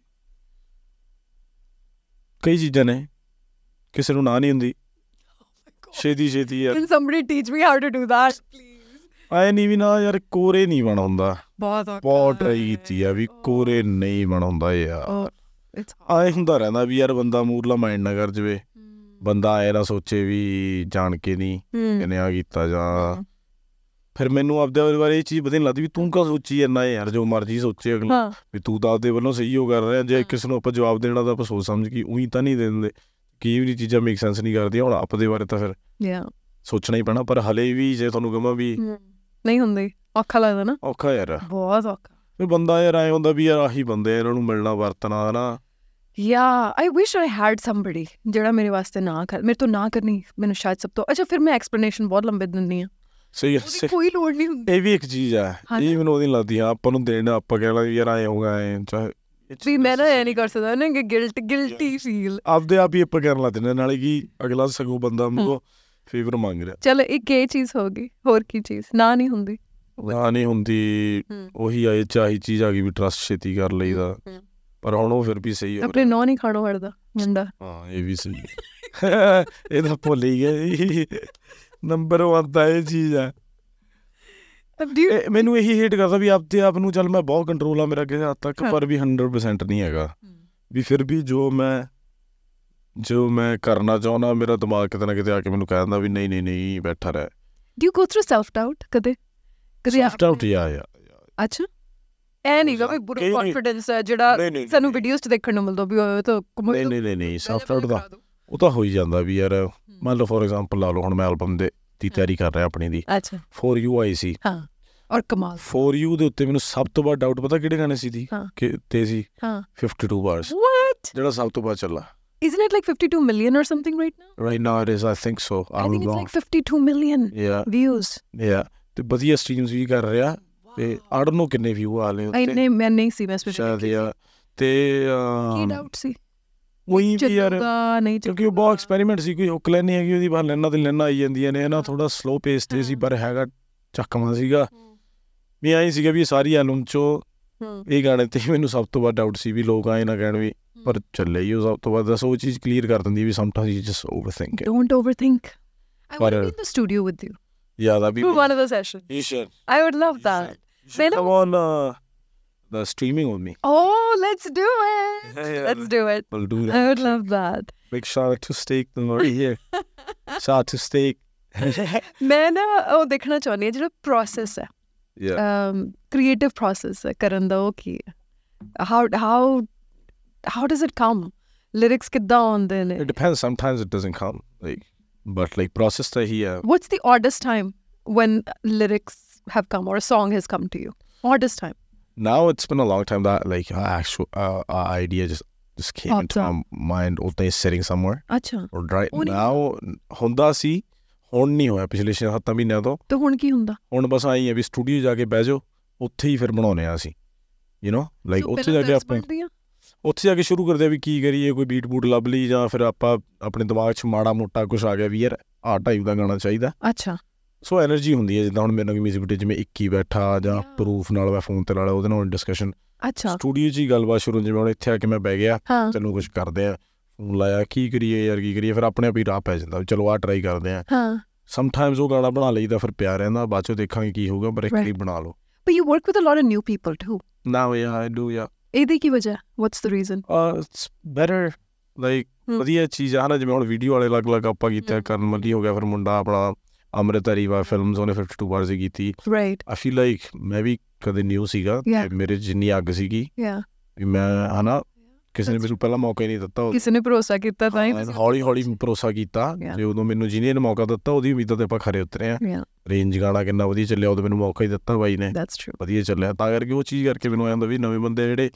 Speaker 3: ਕਈ ਚੀਜ਼ਾਂ ਨੇ ਕਿਸੇ ਨੂੰ ਨਾ ਨਹੀਂ ਹੁੰਦੀ। ਛੇਤੀ ਛੇਤੀ ਯਾਰ।
Speaker 2: Can somebody teach me how to do that
Speaker 3: ਆਏ ਨਹੀਂ ਵੀ ਨਾ ਯਾਰ ਕੋਰੇ ਨਹੀਂ ਬਣ ਹੁੰਦਾ।
Speaker 2: ਬਹੁਤ ਔਖਾ
Speaker 3: ਬਹੁਤ ਟਰਾਈ। ਕੀਤੀ ਆ ਵੀ ਕੋਰੇ ਨਹੀਂ ਬਣ ਹੁੰਦਾ ਯਾਰ।
Speaker 2: Oh,
Speaker 3: ਆਏ ਹੁੰਦਾ ਰਹਿੰਦਾ ਵੀ ਯਾਰ ਬੰਦਾ ਮੂਰਲਾ ਮਾਈਂਡ ਨਾ ਕਰ ਜਵੇ। ਬੰਦਾ ਆਏ ਨਾ ਸੋਚੇ ਵੀ ਜਾਣ ਕੇ ਨਹੀਂ ਕਿਨੇ ਆ ਕੀਤਾ ਜਾਂ ਫਿਰ ਮੈਨੂੰ ਆਪਦੇ ਬਾਰੇ ਇਹ ਚੀਜ਼ ਪਤਾ ਨਹੀਂ ਲੱਗਦੀ ਵੀ ਤੂੰ ਕਾ ਸੋਚੀ ਜਾਂਦਾ ਯਾਰ ਜੋ ਮਰਜ਼ੀ ਸੋਚੇ ਅਗਲਾ। ਵੀ ਤੂੰ ਤਾਂ ਆਪਦੇ ਵੱਲੋਂ ਸਹੀ ਹੋ ਕਰ ਰਿਹਾ ਜੇ। ਕਿਸੇ ਨੂੰ ਆਪਾਂ ਜਵਾਬ ਦੇਣਾ ਤਾਂ ਆਪਾਂ ਸੋਚ ਸਮਝ ਕੇ ਉਹੀ ਤਾਂ ਨਹੀਂ ਦੇ ਦਿੰਦੇ ਕਈ ਵੀ ਚੀਜ਼ਾਂ ਮੇਕ ਸੈਂਸ ਨਹੀਂ ਕਰਦੀਆਂ ਹੁਣ ਆਪਦੇ ਬਾਰੇ ਤਾਂ ਫਿਰ
Speaker 2: ਯਾ।
Speaker 3: ਸੋਚਣਾ ਹੀ ਪੈਣਾ ਪਰ ਹਲੇ ਵੀ ਜੇ ਤੁਹਾਨੂੰ ਕਹਾਂ ਵੀ
Speaker 2: ਨਹੀਂ ਹੁੰਦੀ ਔਖਾ ਲੱਗਦਾ ਨਾ।
Speaker 3: ਔਖਾ ਯਾਰ।
Speaker 2: ਬਹੁਤ ਔਖਾ।
Speaker 3: ਵੀ ਬੰਦਾ ਯਾਰ ਐ ਹੁੰਦਾ ਵੀ ਯਾਰ ਆਹੀ ਬੰਦੇ ਇਹਨਾਂ ਨੂੰ ਮਿਲਣਾ ਵਰਤਣਾ ਹਨਾ।
Speaker 2: ਯਾ ਆਈ ਵਿਸ਼ ਆਈ ਹੈਡ ਸਮਬਡੀ ਜਿਹੜਾ ਮੇਰੇ ਵਾਸਤੇ ਨਾ ਕਰ ਮੇਰੇ ਤੋਂ ਨਾ ਕਰਨੀ ਮੈਨੂੰ ਸ਼ਾਇਦ ਸਭ ਤੋਂ ਅੱਛਾ ਫਿਰ ਮੈਂ ਐਕਸਪਲੇਨੇਸ਼ਨ ਬਹੁਤ ਲੰਬੇ ਦਿੰਦੀ ਆ
Speaker 3: ਸਹੀ
Speaker 2: ਉਹਦੀ ਕੋਈ ਲੋੜ ਨਹੀਂ ਹੁੰਦੀ।
Speaker 3: ਇਹ ਵੀ ਇੱਕ ਚੀਜ਼ ਆ ਇਹ
Speaker 2: ਨਾ।
Speaker 3: ਮੈਨੂੰ ਉਹਦੀ ਲੱਗਦੀ ਆ ਆਪਾਂ ਨੂੰ ਦੇਣਾ ਆਪਾਂ ਕਹਿਣਾ ਯਾਰ ਐ ਹੋਗਾ ਐ ਚਾਹੇ
Speaker 2: ਵੀ ਮੈਂ ਨਾ
Speaker 3: necessary
Speaker 2: ਨਹੀਂ ਕਰ ਸਕਦਾ ਨਾ ਕਿ ਗਿਲਟ ਗਿਲਟੀ ਫੀਲ
Speaker 3: ਆਪਦੇ ਆਪ ਹੀ ਆਪਾਂ ਕਰਨ ਲੱਗ ਜਾਂਦੇ ਨਾਲੇ ਕੀ ਅਗਲਾ ਸਗੋਂ ਬੰਦਾ ਮੂੰਹੋਂ ਫੇਵਰ ਮੰਗ ਰਿਹਾ।
Speaker 2: ਚਲ ਇੱਕ ਇਹ ਚੀਜ਼ ਹੋ ਗਈ ਹੋਰ ਕੀ ਚੀਜ਼? ਨਾ ਨਹੀਂ ਹੁੰਦੀ।
Speaker 3: ਨਾ ਨਹੀਂ ਹੁੰਦੀ। ਉਹੀ ਆਏ ਚਾਹੀ ਚੀਜ਼ ਆ ਗਈ ਵੀ ਟਰਸਟ ਛੇਤੀ ਕਰ ਲਈਦਾ। ਪਰ ਹੁਣ ਉਹ ਫਿਰ ਵੀ ਸਹੀ ਹੋ
Speaker 2: ਆਪਣੇ ਨੌ ਨਹੀਂ ਖਾਣੋ ਹੜਦਾ ਮੁੰਡਾ।
Speaker 3: ਹਾਂ ਇਹ ਵੀ ਸਹੀ। ਇਹ ਤਾਂ ਭੁੱਲ ਹੀ ਗਏ। ਨੰਬਰ 1 ਤਾਂ ਇਹ ਚੀਜ਼
Speaker 2: ਡੂ
Speaker 3: ਇਹ ਮੈਨੂੰ ਇਹੀ ਹੇਟ ਕਰਦਾ ਵੀ ਆਪਦੇ ਆਪ ਨੂੰ ਚੱਲ ਮੈਂ ਬਹੁਤ ਕੰਟਰੋਲ ਆ ਮੇਰਾ ਕਿਸੇ ਹੱਦ ਤੱਕ
Speaker 2: ਹਾਂ।
Speaker 3: ਪਰ ਵੀ 100% ਨਹੀਂ ਹੈਗਾ। ਵੀ ਫਿਰ ਵੀ ਜੋ ਮੈਂ ਜੋ ਮੈਂ ਕਰਨਾ ਚਾਹੁੰਦਾ ਮੇਰਾ ਦਿਮਾਗ ਕਿਤੇ ਨਾ ਕਿਤੇ ਆ ਕੇ ਮੈਨੂੰ ਕਹਿ ਦਿੰਦਾ ਵੀ ਨਹੀਂ ਨਹੀਂ ਨਹੀਂ ਬੈਠਾ ਰਹਿ।
Speaker 2: Do go through self doubt ਕਦੇ? ਕਦੇ
Speaker 3: ਸੈਲਫ ਡਾਊਟ ਯਾ ਯਾ
Speaker 2: ਅੱਛਾ। ਐ ਨਹੀਂ ਗਾ ਵੀ ਬੁਰਾ
Speaker 3: ਕਈ
Speaker 2: ਕੌਨਫੀਡੈਂਸ ਹੈ ਜਿਹੜਾ
Speaker 3: ਨਹੀਂ ਨਹੀਂ
Speaker 2: ਸਾਨੂੰ ਵੀਡੀਓਜ਼ 'ਚ ਦੇਖਣ ਨੂੰ ਮਿਲਦਾ ਵੀ ਉਹ ਤਾਂ
Speaker 3: ਨਹੀਂ ਨਹੀਂ ਨਹੀਂ ਸੈਲਫ ਡਾਊਟ ਦਾ। ਉਹ ਤਾਂ ਹੋ ਹੀ ਜਾਂਦਾ ਵੀ ਯਾਰ ਮੰਨ ਲਓ ਫੋਰ ਐਗਜ਼ਾਮਪਲ ਲਾ ਲਓ ਹੁਣ ਮੈਂ ਐਲਬਮ ਦੇ ਦੀ ਤਿਆਰੀ ਕਰ ਰਿਹਾ ਆਪਣੀ ਦੀ।
Speaker 2: ਅੱਛਾ।
Speaker 3: For you I see.
Speaker 2: ਹਾਂ ਔਰ ਕਮਾਲ।
Speaker 3: ਫੋਰ ਯੂ ਦੇ ਉੱਤੇ ਮੈਨੂੰ ਸਭ ਤੋਂ ਵੱਧ ਡਾਊਟ ਪਤਾ ਕਿਹੜੇ ਗਾਣੇ ਸੀ ਦੀ। ਕਿ ਤੇ ਸੀ?
Speaker 2: ਹਾਂ।
Speaker 3: 52 ਬਾਰਸ
Speaker 2: what?
Speaker 3: ਜਿਹੜਾ ਸਭ ਤੋਂ ਵੱਧ ਚੱਲਾ।
Speaker 2: Isn't it like 52 million or something right now?
Speaker 3: Right now it is I think so
Speaker 2: i
Speaker 3: I
Speaker 2: think it's like 52 million
Speaker 3: ਯਾ
Speaker 2: views.
Speaker 3: ਯਾ ਤੇ ਵਧੀਆ ਸਟ੍ਰੀਮਸ ਵੀ ਕਰ ਰਿਹਾ ਤੇ ਆਈ ਡੋਨਟ ਨੋ ਕਿੰਨੇ ਵਿਊ ਆ ਲਏ
Speaker 2: I
Speaker 3: ਉੱਤੇ।
Speaker 2: ਨਹੀਂ ਮੈਂ ਨਹੀਂ ਸੀ ਮੈਂ
Speaker 3: ਸ਼ਾਇਦ
Speaker 2: ਸਪੈਸੀਫਿਕ
Speaker 3: ਯਾ ਤੇ
Speaker 2: ਕੀ ਡਾਊਟ ਸੀ।
Speaker 3: ਉਹੀ ਵੀ ਯਾਰ ਕਿਉਂਕਿ ਉਹ ਬਹੁਤ ਐਕਸਪੈਰੀਮੈਂਟ ਸੀ ਕੋਈ ਹੁੱਕ ਲੈਣੀ ਹੈਗੀ ਉਹਦੀ ਬਾਹਰ ਲੈਣਾ ਤੇ ਲੈਣਾ ਆਈ ਜਾਂਦੀਆਂ ਨੇ ਨਾ ਥੋੜਾ ਸਲੋ ਪੇਸ ਤੇ ਸੀ। ਪਰ ਹੈਗਾ ਚੱਕਵਾਂ ਸੀਗਾ। ਵੀ ਐਂ ਸੀਗਾ ਵੀ ਸਾਰੀ ਐਲਬਮ ਚੋਂ ਇਹ ਗਾਣੇ ਤੇ ਮੈਨੂੰ ਸਭ ਤੋਂ ਵੱਧ ਡਾਊਟ ਸੀ ਵੀ ਲੋਕ ਆਏ ਨਾ ਕਹਿਣ ਵੀ ਪਰ ਚੱਲੇ ਹੀ ਉਹ ਸਭ ਤੋਂ ਵੱਧ ਉਹ ਚੀਜ਼ ਕਲੀਅਰ ਕਰ ਦਿੰਦੀ ਵੀ sometimes you just overthink it
Speaker 2: don't overthink I want to
Speaker 3: But,
Speaker 2: be in the studio with you
Speaker 3: ਯਾ ਦਾ ਵੀ
Speaker 2: for one of the sessions.
Speaker 3: you should
Speaker 2: I would love that. Say no.
Speaker 3: come on uh, the streaming with me
Speaker 2: Oh, let's do it.
Speaker 3: Yeah, yeah.
Speaker 2: Let's do it.
Speaker 3: we'll do that
Speaker 2: I would love that.
Speaker 3: big shout out to Steak the Lord here shout out to Steak
Speaker 2: ਮੈਂ ਨਾ ਉਹ ਦੇਖਣਾ ਚਾਹੁੰਦੀ ਹਾਂ ਜਿਹੜਾ process ਹੈ
Speaker 3: yeah
Speaker 2: um creative process ਹੈ ਕਰਨ ਦਾ ਉਹ ਕੀ ਹੈ how how how does it come lyrics ਕਿੱਦਾਂ ਆਉਂਦੇ ਨੇ
Speaker 3: it depends sometimes it doesn't come like but like process ਤਾਂ ਹੀ ਆ
Speaker 2: what's the oddest time when lyrics have come or a song has come to you oddest time
Speaker 3: Now it's been a long time that like uh, actual uh, uh, idea just just came into my mind all day sitting somewhere.
Speaker 2: ਅੱਛਾ
Speaker 3: or right now ਹੁੰਦਾ ਸੀ ਹੁਣ ਨਹੀਂ ਹੋਇਆ ਪਿਛਲੇ 6-7 ਮਹੀਨਿਆਂ ਤੋਂ।
Speaker 2: ਤੇ ਹੁਣ ਕੀ ਹੁੰਦਾ?
Speaker 3: ਹੁਣ ਬਸ ਆਈ ਹੈ ਵੀ ਸਟੂਡੀਓ ਜਾ ਕੇ ਬਹਿ ਜਾਓ ਉੱਥੇ ਹੀ ਫਿਰ ਬਣਾਉਨੇ ਆ ਅਸੀਂ। ਯੂ نو ਲਾਈਕ ਉੱਥੇ ਜਾ ਕੇ ਆਪਾਂ? ਉੱਥੇ ਜਾ ਕੇ ਸ਼ੁਰੂ ਕਰਦੇ ਆ ਵੀ ਕੀ ਕਰੀਏ ਕੋਈ ਬੀਟ ਬੂਟ ਲੱਭ ਲਈ ਜਾਂ ਫਿਰ ਆਪਾਂ ਆਪਣੇ ਦਿਮਾਗ 'ਚ ਮਾੜਾ ਮੋਟਾ ਕੁਝ ਆ ਗਿਆ ਵੀ ਯਾਰ ਆਹ ਟਾਈਪ ਦਾ ਗਾਣਾ ਚਾਹੀਦਾ।
Speaker 2: ਅੱਛਾ।
Speaker 3: ਸੋ એનર્ਜੀ ਹੁੰਦੀ ਹੈ ਜਿੱਦਾਂ ਹੁਣ ਮੇਰੇ ਨਾਲ ਵੀ ਮਿਊਜ਼ਿਕ ਵੀਡੀਓ 'ਚ ਮੈਂ ਇੱਕੀ ਬੈਠਾ ਜਾਂ ਪ੍ਰੂਫ ਨਾਲ ਮੈਂ ਫੋਨ ਤੇ ਨਾਲ ਉਹਦੇ ਨਾਲ ਡਿਸਕਸ਼ਨ
Speaker 2: ਅੱਛਾ।
Speaker 3: ਸਟੂਡੀਓ 'ਚ ਹੀ ਗੱਲਬਾਤ ਸ਼ੁਰੂ ਜਿਵੇਂ ਹੁਣ ਇੱਥੇ ਆ ਕੇ ਮੈਂ ਬਹਿ ਗਿਆ ਚਲੋ ਕੁਝ ਕਰਦੇ ਆ ਫੋਨ ਲਾਇਆ ਕੀ ਕਰੀਏ ਯਾਰ ਕੀ ਕਰੀਏ ਫਿਰ ਆਪਣੇ ਆਪ ਹੀ ਰਾਹ ਪੈ ਜਾਂਦਾ ਚਲੋ ਆ ਟਰਾਈ ਕਰਦੇ ਆ।
Speaker 2: ਹਾਂ।
Speaker 3: ਸਮਟਾਈਮਸ ਉਹ ਗਾਣਾ ਬਣਾ ਲਈਦਾ ਫਿਰ ਪਿਆ ਰਹਿੰਦਾ ਬਾਅਦ ਚੋਂ ਦੇਖਾਂਗੇ ਕੀ ਹੋਊਗਾ ਪਰ ਇੱਕ ਲਈ ਬਣਾ ਲਓ।
Speaker 2: But you work with a lot of new people to
Speaker 3: now ya I do ya
Speaker 2: ਇਹਦੀ ਕੀ ਵਜ੍ਹਾ? What's the reason
Speaker 3: it's better
Speaker 2: like
Speaker 3: ਵਧੀਆ ਚੀਜ਼ ਆ ਨਾ ਜਿਵੇਂ ਹੁਣ ਵੀਡੀਓ ਵਾਲੇ ਅਲੱਗ-ਅਲੱਗ ਆਪਾਂ ਕੀਤਾ ਕਰਨ ਮੱਲੀ ਹੋ ਗਿਆ ਫਿਰ ਮੁੰਡਾ ਆਪਣਾ ਅੰਮ੍ਰਿਤ ਹਰੀਵਾ ਫਿਲਮਸ ਉਹਨੇ 52 ਵਾਰ ਸੀ ਕੀਤੀ।
Speaker 2: Right.
Speaker 3: ਆਈ ਫੀਲ ਲਾਈਕ ਮੈਂ ਵੀ ਕਦੇ ਨਿਊ ਸੀਗਾ ਮੇਰੇ ਜਿੰਨੀ ਅੱਗ ਸੀਗੀ
Speaker 2: yeah.
Speaker 3: ਵੀ ਮੈਂ ਹਨਾ ਕਿਸੇ ਨੇ ਮੈਨੂੰ ਪਹਿਲਾਂ ਮੌਕਾ ਹੀ ਨਹੀਂ ਦਿੱਤਾ।
Speaker 2: ਕਿਸੇ ਨੇ ਭਰੋਸਾ ਕੀਤਾ ਤਾਂ ਹੀ
Speaker 3: ਹੌਲੀ ਹੌਲੀ ਭਰੋਸਾ ਕੀਤਾ।
Speaker 2: Yeah.
Speaker 3: ਜੇ ਉਦੋਂ ਮੈਨੂੰ ਜਿਹਨੇ ਨੇ ਮੌਕਾ ਦਿੱਤਾ ਉਹਦੀ ਉਮੀਦਾਂ ਤੇ ਆਪਾਂ ਖਰੇ ਉਤਰੇ ਆ ਰੇਂਜ ਗਾਣਾ ਕਿੰਨਾ ਵਧੀਆ ਚੱਲਿਆ ਉਦੋਂ ਮੈਨੂੰ ਮੌਕਾ ਹੀ ਦਿੱਤਾ ਬਾਈ ਨੇ। ਵਧੀਆ ਚੱਲਿਆ। ਤਾਂ ਕਰਕੇ ਉਹ ਚੀਜ਼ ਕਰਕੇ ਮੈਨੂੰ ਹੁੰਦਾ ਵੀ ਨਵੇਂ ਬੰਦੇ ਜਿਹੜੇ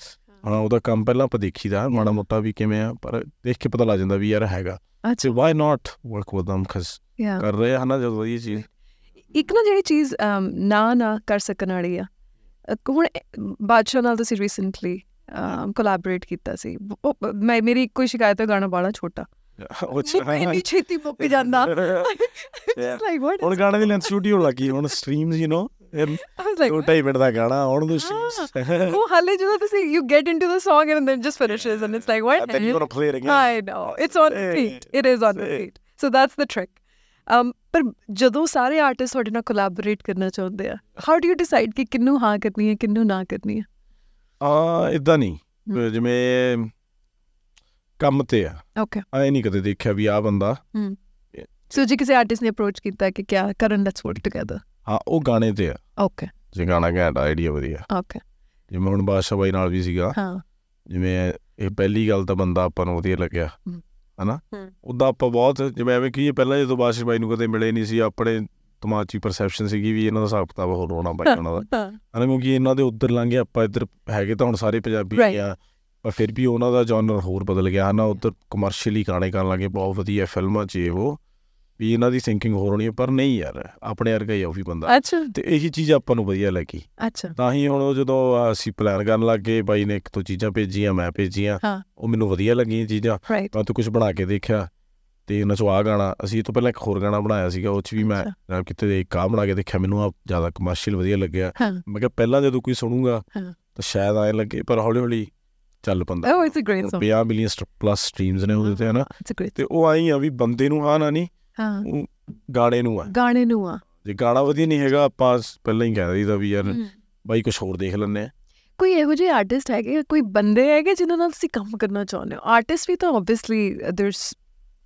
Speaker 3: ਹਾਂ। ਉਹਦਾ ਕੰਮ ਪਹਿਲਾਂ ਆਪਾਂ ਦੇਖੀਦਾ ਮਾੜਾ ਮੋਟਾ ਵੀ ਕਿਵੇਂ ਆ ਪਰ ਦੇਖ ਕੇ ਪਤਾ ਲੱਗ ਜਾਂਦਾ ਵੀ ਯਾਰ ਹੈਗਾ।
Speaker 2: ਅੱਛਾ।
Speaker 3: Why not work with them?
Speaker 2: Yeah
Speaker 3: ਕਰ ਰਹੇ ਆ ਹਨਾ ਜਦੋਂ ਵਧੀਆ ਚੀਜ਼
Speaker 2: ਇੱਕ ਨਾ ਜਿਹੜੀ ਚੀਜ਼ ਅਮ, ਨਾ ਨਾ ਕਰ ਸਕਣ ਵਾਲੀ ਆ ਅ, ਹੁਣ ਇਹ- ਬਾਦਸ਼ਾਹ ਨਾਲ ਤੁਸੀਂ ਰੀਸੈਂਟਲੀ ਕੋਲੈਬੋਰੇਟ ਕੀਤਾ ਸੀ ਉਹ- ਮੈਂ ਮੇਰੀ ਇੱਕੋ ਹੀ ਸ਼ਿਕਾਇਤ ਹੈ ਗਾਣਾ ਬਾਲਾ ਛੋਟਾ
Speaker 3: ਉਹ
Speaker 2: ਮੁੱਕ ਇੰਨੀ ਛੇਤੀ ਮੁੱਕ ਜਾਂਦਾ It's like what
Speaker 3: ਹੁਣ
Speaker 2: is
Speaker 3: ਗਾਣੇ ਦੀ ਲੈਂਥ ਸਟੂਡੀਓ ਲੱਗੀ ਹੁਣ streams you know
Speaker 2: I was like
Speaker 3: ਦੋ
Speaker 2: what?
Speaker 3: ਢਾਈ ਮਿੰਟ ਦਾ ਗਾਣਾ ਹੁਣ ਦੋ
Speaker 2: Ah.
Speaker 3: ਸਟ੍ਰੀਮਸ
Speaker 2: ਉਹ ਹਾਲੇ ਜਦੋਂ ਤੁਸੀਂ you get into the song and then just finishes and it's like what
Speaker 3: and then you're gonna play it again
Speaker 2: I know it's on
Speaker 3: Say
Speaker 2: repeat it is on
Speaker 3: Say
Speaker 2: repeat so that's the trick um ਪਰ ਜਦੋਂ ਸਾਰੇ artist ਤੁਹਾਡੇ ਨਾਲ collaborate ਕਰਨਾ ਚਾਹੁੰਦੇ ਆ how do you decide ਕਿ ਕਿੰਨੂੰ ਹਾਂ ਕਰਨੀ ਹੈ ਕਿੰਨੂੰ ਨਾ ਕਰਨੀ ਹੈ?
Speaker 3: ਆ ਇਦਾਂ ਨਹੀਂ। ਜਿਵੇਂ ਕੰਮ ਤੇ ਆ।
Speaker 2: Okay.
Speaker 3: ਐ ਨਹੀਂ ਕਦੇ ਦੇਖਿਆ ਵੀ ਆ ਬੰਦਾ।
Speaker 2: ਸੋ ਜੇ ਕਿਸੇ ਆਰਟਿਸਟ ਨੇ ਅਪਰੋਚ ਕੀਤਾ ਕਿ ਕਿਆ ਕਰਨ ਲੈਟਸ ਵਰਕ ਟੁਗੇਦਰ
Speaker 3: ਹਾਂ ਉਹ ਗਾਣੇ ਤੇ ਆ।
Speaker 2: ਓਕੇ
Speaker 3: ਜੇ ਗਾਣਾ ਘੈਂਟ ਆਈਡੀਆ ਵਧੀਆ।
Speaker 2: ਓਕੇ
Speaker 3: ਜਿਵੇਂ ਹੁਣ ਬਾਦਸ਼ਾਹ ਬਾਈ ਨਾਲ ਵੀ ਸੀਗਾ।
Speaker 2: ਹਾਂ।
Speaker 3: ਜਿਵੇਂ ਇਹ ਪਹਿਲੀ ਗੱਲ ਤਾਂ ਬੰਦਾ ਆਪਾਂ ਨੂੰ ਵਧੀਆ ਲੱਗਿਆ। ਹਨਾ। ਉਦਾਂ ਆਪਾਂ ਬਹੁਤ ਜਿਵੇਂ ਐਵੇਂ ਕਹੀਏ ਪਹਿਲਾਂ ਜਦੋਂ ਬਾਦਸ਼ਾਹ ਬਾਈ ਨੂੰ ਕਦੇ ਮਿਲੇ ਨਹੀਂ ਸੀ ਆਪਣੇ ਦਿਮਾਗ 'ਚ ਪਰਸੈਪਸ਼ਨ ਸੀਗੀ ਵੀ ਇਹਨਾਂ ਦਾ ਹਿਸਾਬ ਕਿਤਾਬ ਹੋਰ ਹੋਣਾ ਬਾਈ ਉਹਨਾਂ ਦਾ ਹਨਾ ਕਿਉਂਕਿ ਇਹਨਾਂ ਦੇ ਉੱਧਰ ਲੰਘੇ ਆਪਾਂ ਇੱਧਰ ਹੈਗੇ ਤਾਂ ਹੁਣ ਸਾਰੇ ਪੰਜਾਬੀ. ਆ ਪਰ ਫਿਰ ਵੀ ਉਹਨਾਂ ਦਾ ਜਨਰ ਹੋਰ ਬਦਲ ਗਿਆ ਹਨਾ ਉੱਧਰ ਕਮਰਸ਼ੀਅਲੀ ਗਾਣੇ ਕਰਨ ਲੱਗੇ ਬਹੁਤ ਵਧੀਆ ਫਿਲਮਾਂ 'ਚ ਇਹ ਉਹ ਵੀ ਇਹਨਾਂ ਦੀ ਥਿੰਕਿੰਗ ਹੋਰ ਹੋਣੀ ਹੈ, ਪਰ ਨਹੀਂ ਯਾਰ ਆਪਣੇ ਵਰਗਾ ਹੀ ਆ ਉਹ ਵੀ ਬੰਦਾ।
Speaker 2: ਅੱਛਾ।
Speaker 3: ਤੇ ਇਹੀ ਚੀਜ਼ ਆਪਾਂ ਨੂੰ ਵਧੀਆ ਲੱਗੀ।
Speaker 2: ਅੱਛਾ।
Speaker 3: ਤਾਂ ਹੀ ਹੁਣ ਜਦੋਂ ਅਸੀਂ ਪਲਾਨ ਕਰਨ ਲੱਗੇ ਬਾਈ ਨੇ ਇੱਕ ਤੋਂ ਚੀਜ਼ਾਂ ਭੇਜੀਆਂ ਮੈਂ ਭੇਜੀਆਂ। ਉਹ ਮੈਨੂੰ ਵਧੀਆ ਲੱਗੀਆਂ ਚੀਜ਼ਾਂ। ਮੈਂ ਤਾਂ ਕੁਝ ਬਣਾ ਕੇ ਦੇਖਿਆ ਤੇ ਉਹਨਾਂ ਚੋਂ ਆ ਗਾਣਾ ਅਸੀਂ ਤੋਂ ਪਹਿਲਾਂ ਇੱਕ ਹੋਰ ਗਾਣਾ ਬਣਾਇਆ ਸੀਗਾ ਉਹ ਚ ਵੀ ਮੈਂ। ਅਹ ਕਿਤੇ ਇੱਕ ਆ ਬਣਾ ਕੇ ਦੇਖਿਆ ਮੈਨੂੰ ਆ ਜ਼ਿਆਦਾ ਕਮਰਸ਼ੀਅਲ ਵਧੀਆ ਲੱਗਿਆ। ਮੈਂ ਕਿਹਾ ਪਹਿਲਾਂ ਜਦੋਂ ਕੋਈ ਸੁਣੂਗਾ। ਤਾਂ ਸ਼ਾਇਦ ਐਂ ਲੱਗੇ ਪਰ ਹੌਲੀ ਹੌਲੀ ਚੱਲ ਪੰਦਾ
Speaker 2: oh it's a great song.
Speaker 3: 50 million plus streams ਨੇ ਉਹਦੇ ਤੇ ਹਨਾ? ਤੇ ਉਹ ਆਈ ਆ ਵੀ ਬੰਦੇ ਨੂੰ ਹਾਂ ਨਾ ਨਹੀਂ
Speaker 2: ਹਾਂ।
Speaker 3: ਗਾਣੇ ਨੂੰ ਆ।
Speaker 2: ਗਾਣੇ ਨੂੰ ਆ।
Speaker 3: ਜੇ ਗਾਣਾ ਵਧੀਆ ਨਹੀਂ ਹੈਗਾ ਆਪਾਂ ਪਹਿਲਾਂ ਹੀ ਕਹਿ ਦਈਦਾ ਵੀ ਯਾਰ ਬਾਈ ਕੁਝ ਹੋਰ ਦੇਖ ਲੈਂਦੇ ਆ
Speaker 2: ਕੋਈ ਇਹੋ ਜਿਹੇ ਆਰਟਿਸਟ ਹੈਗੇ ਕੋਈ ਬੰਦੇ ਹੈਗੇ ਜਿਨ੍ਹਾਂ ਨਾਲ ਤੁਸੀਂ ਕੰਮ ਕਰਨਾ ਚਾਹੁੰਦੇ ਹੋ? ਆਰਟਿਸਟ ਵੀ ਤਾਂ obviously there's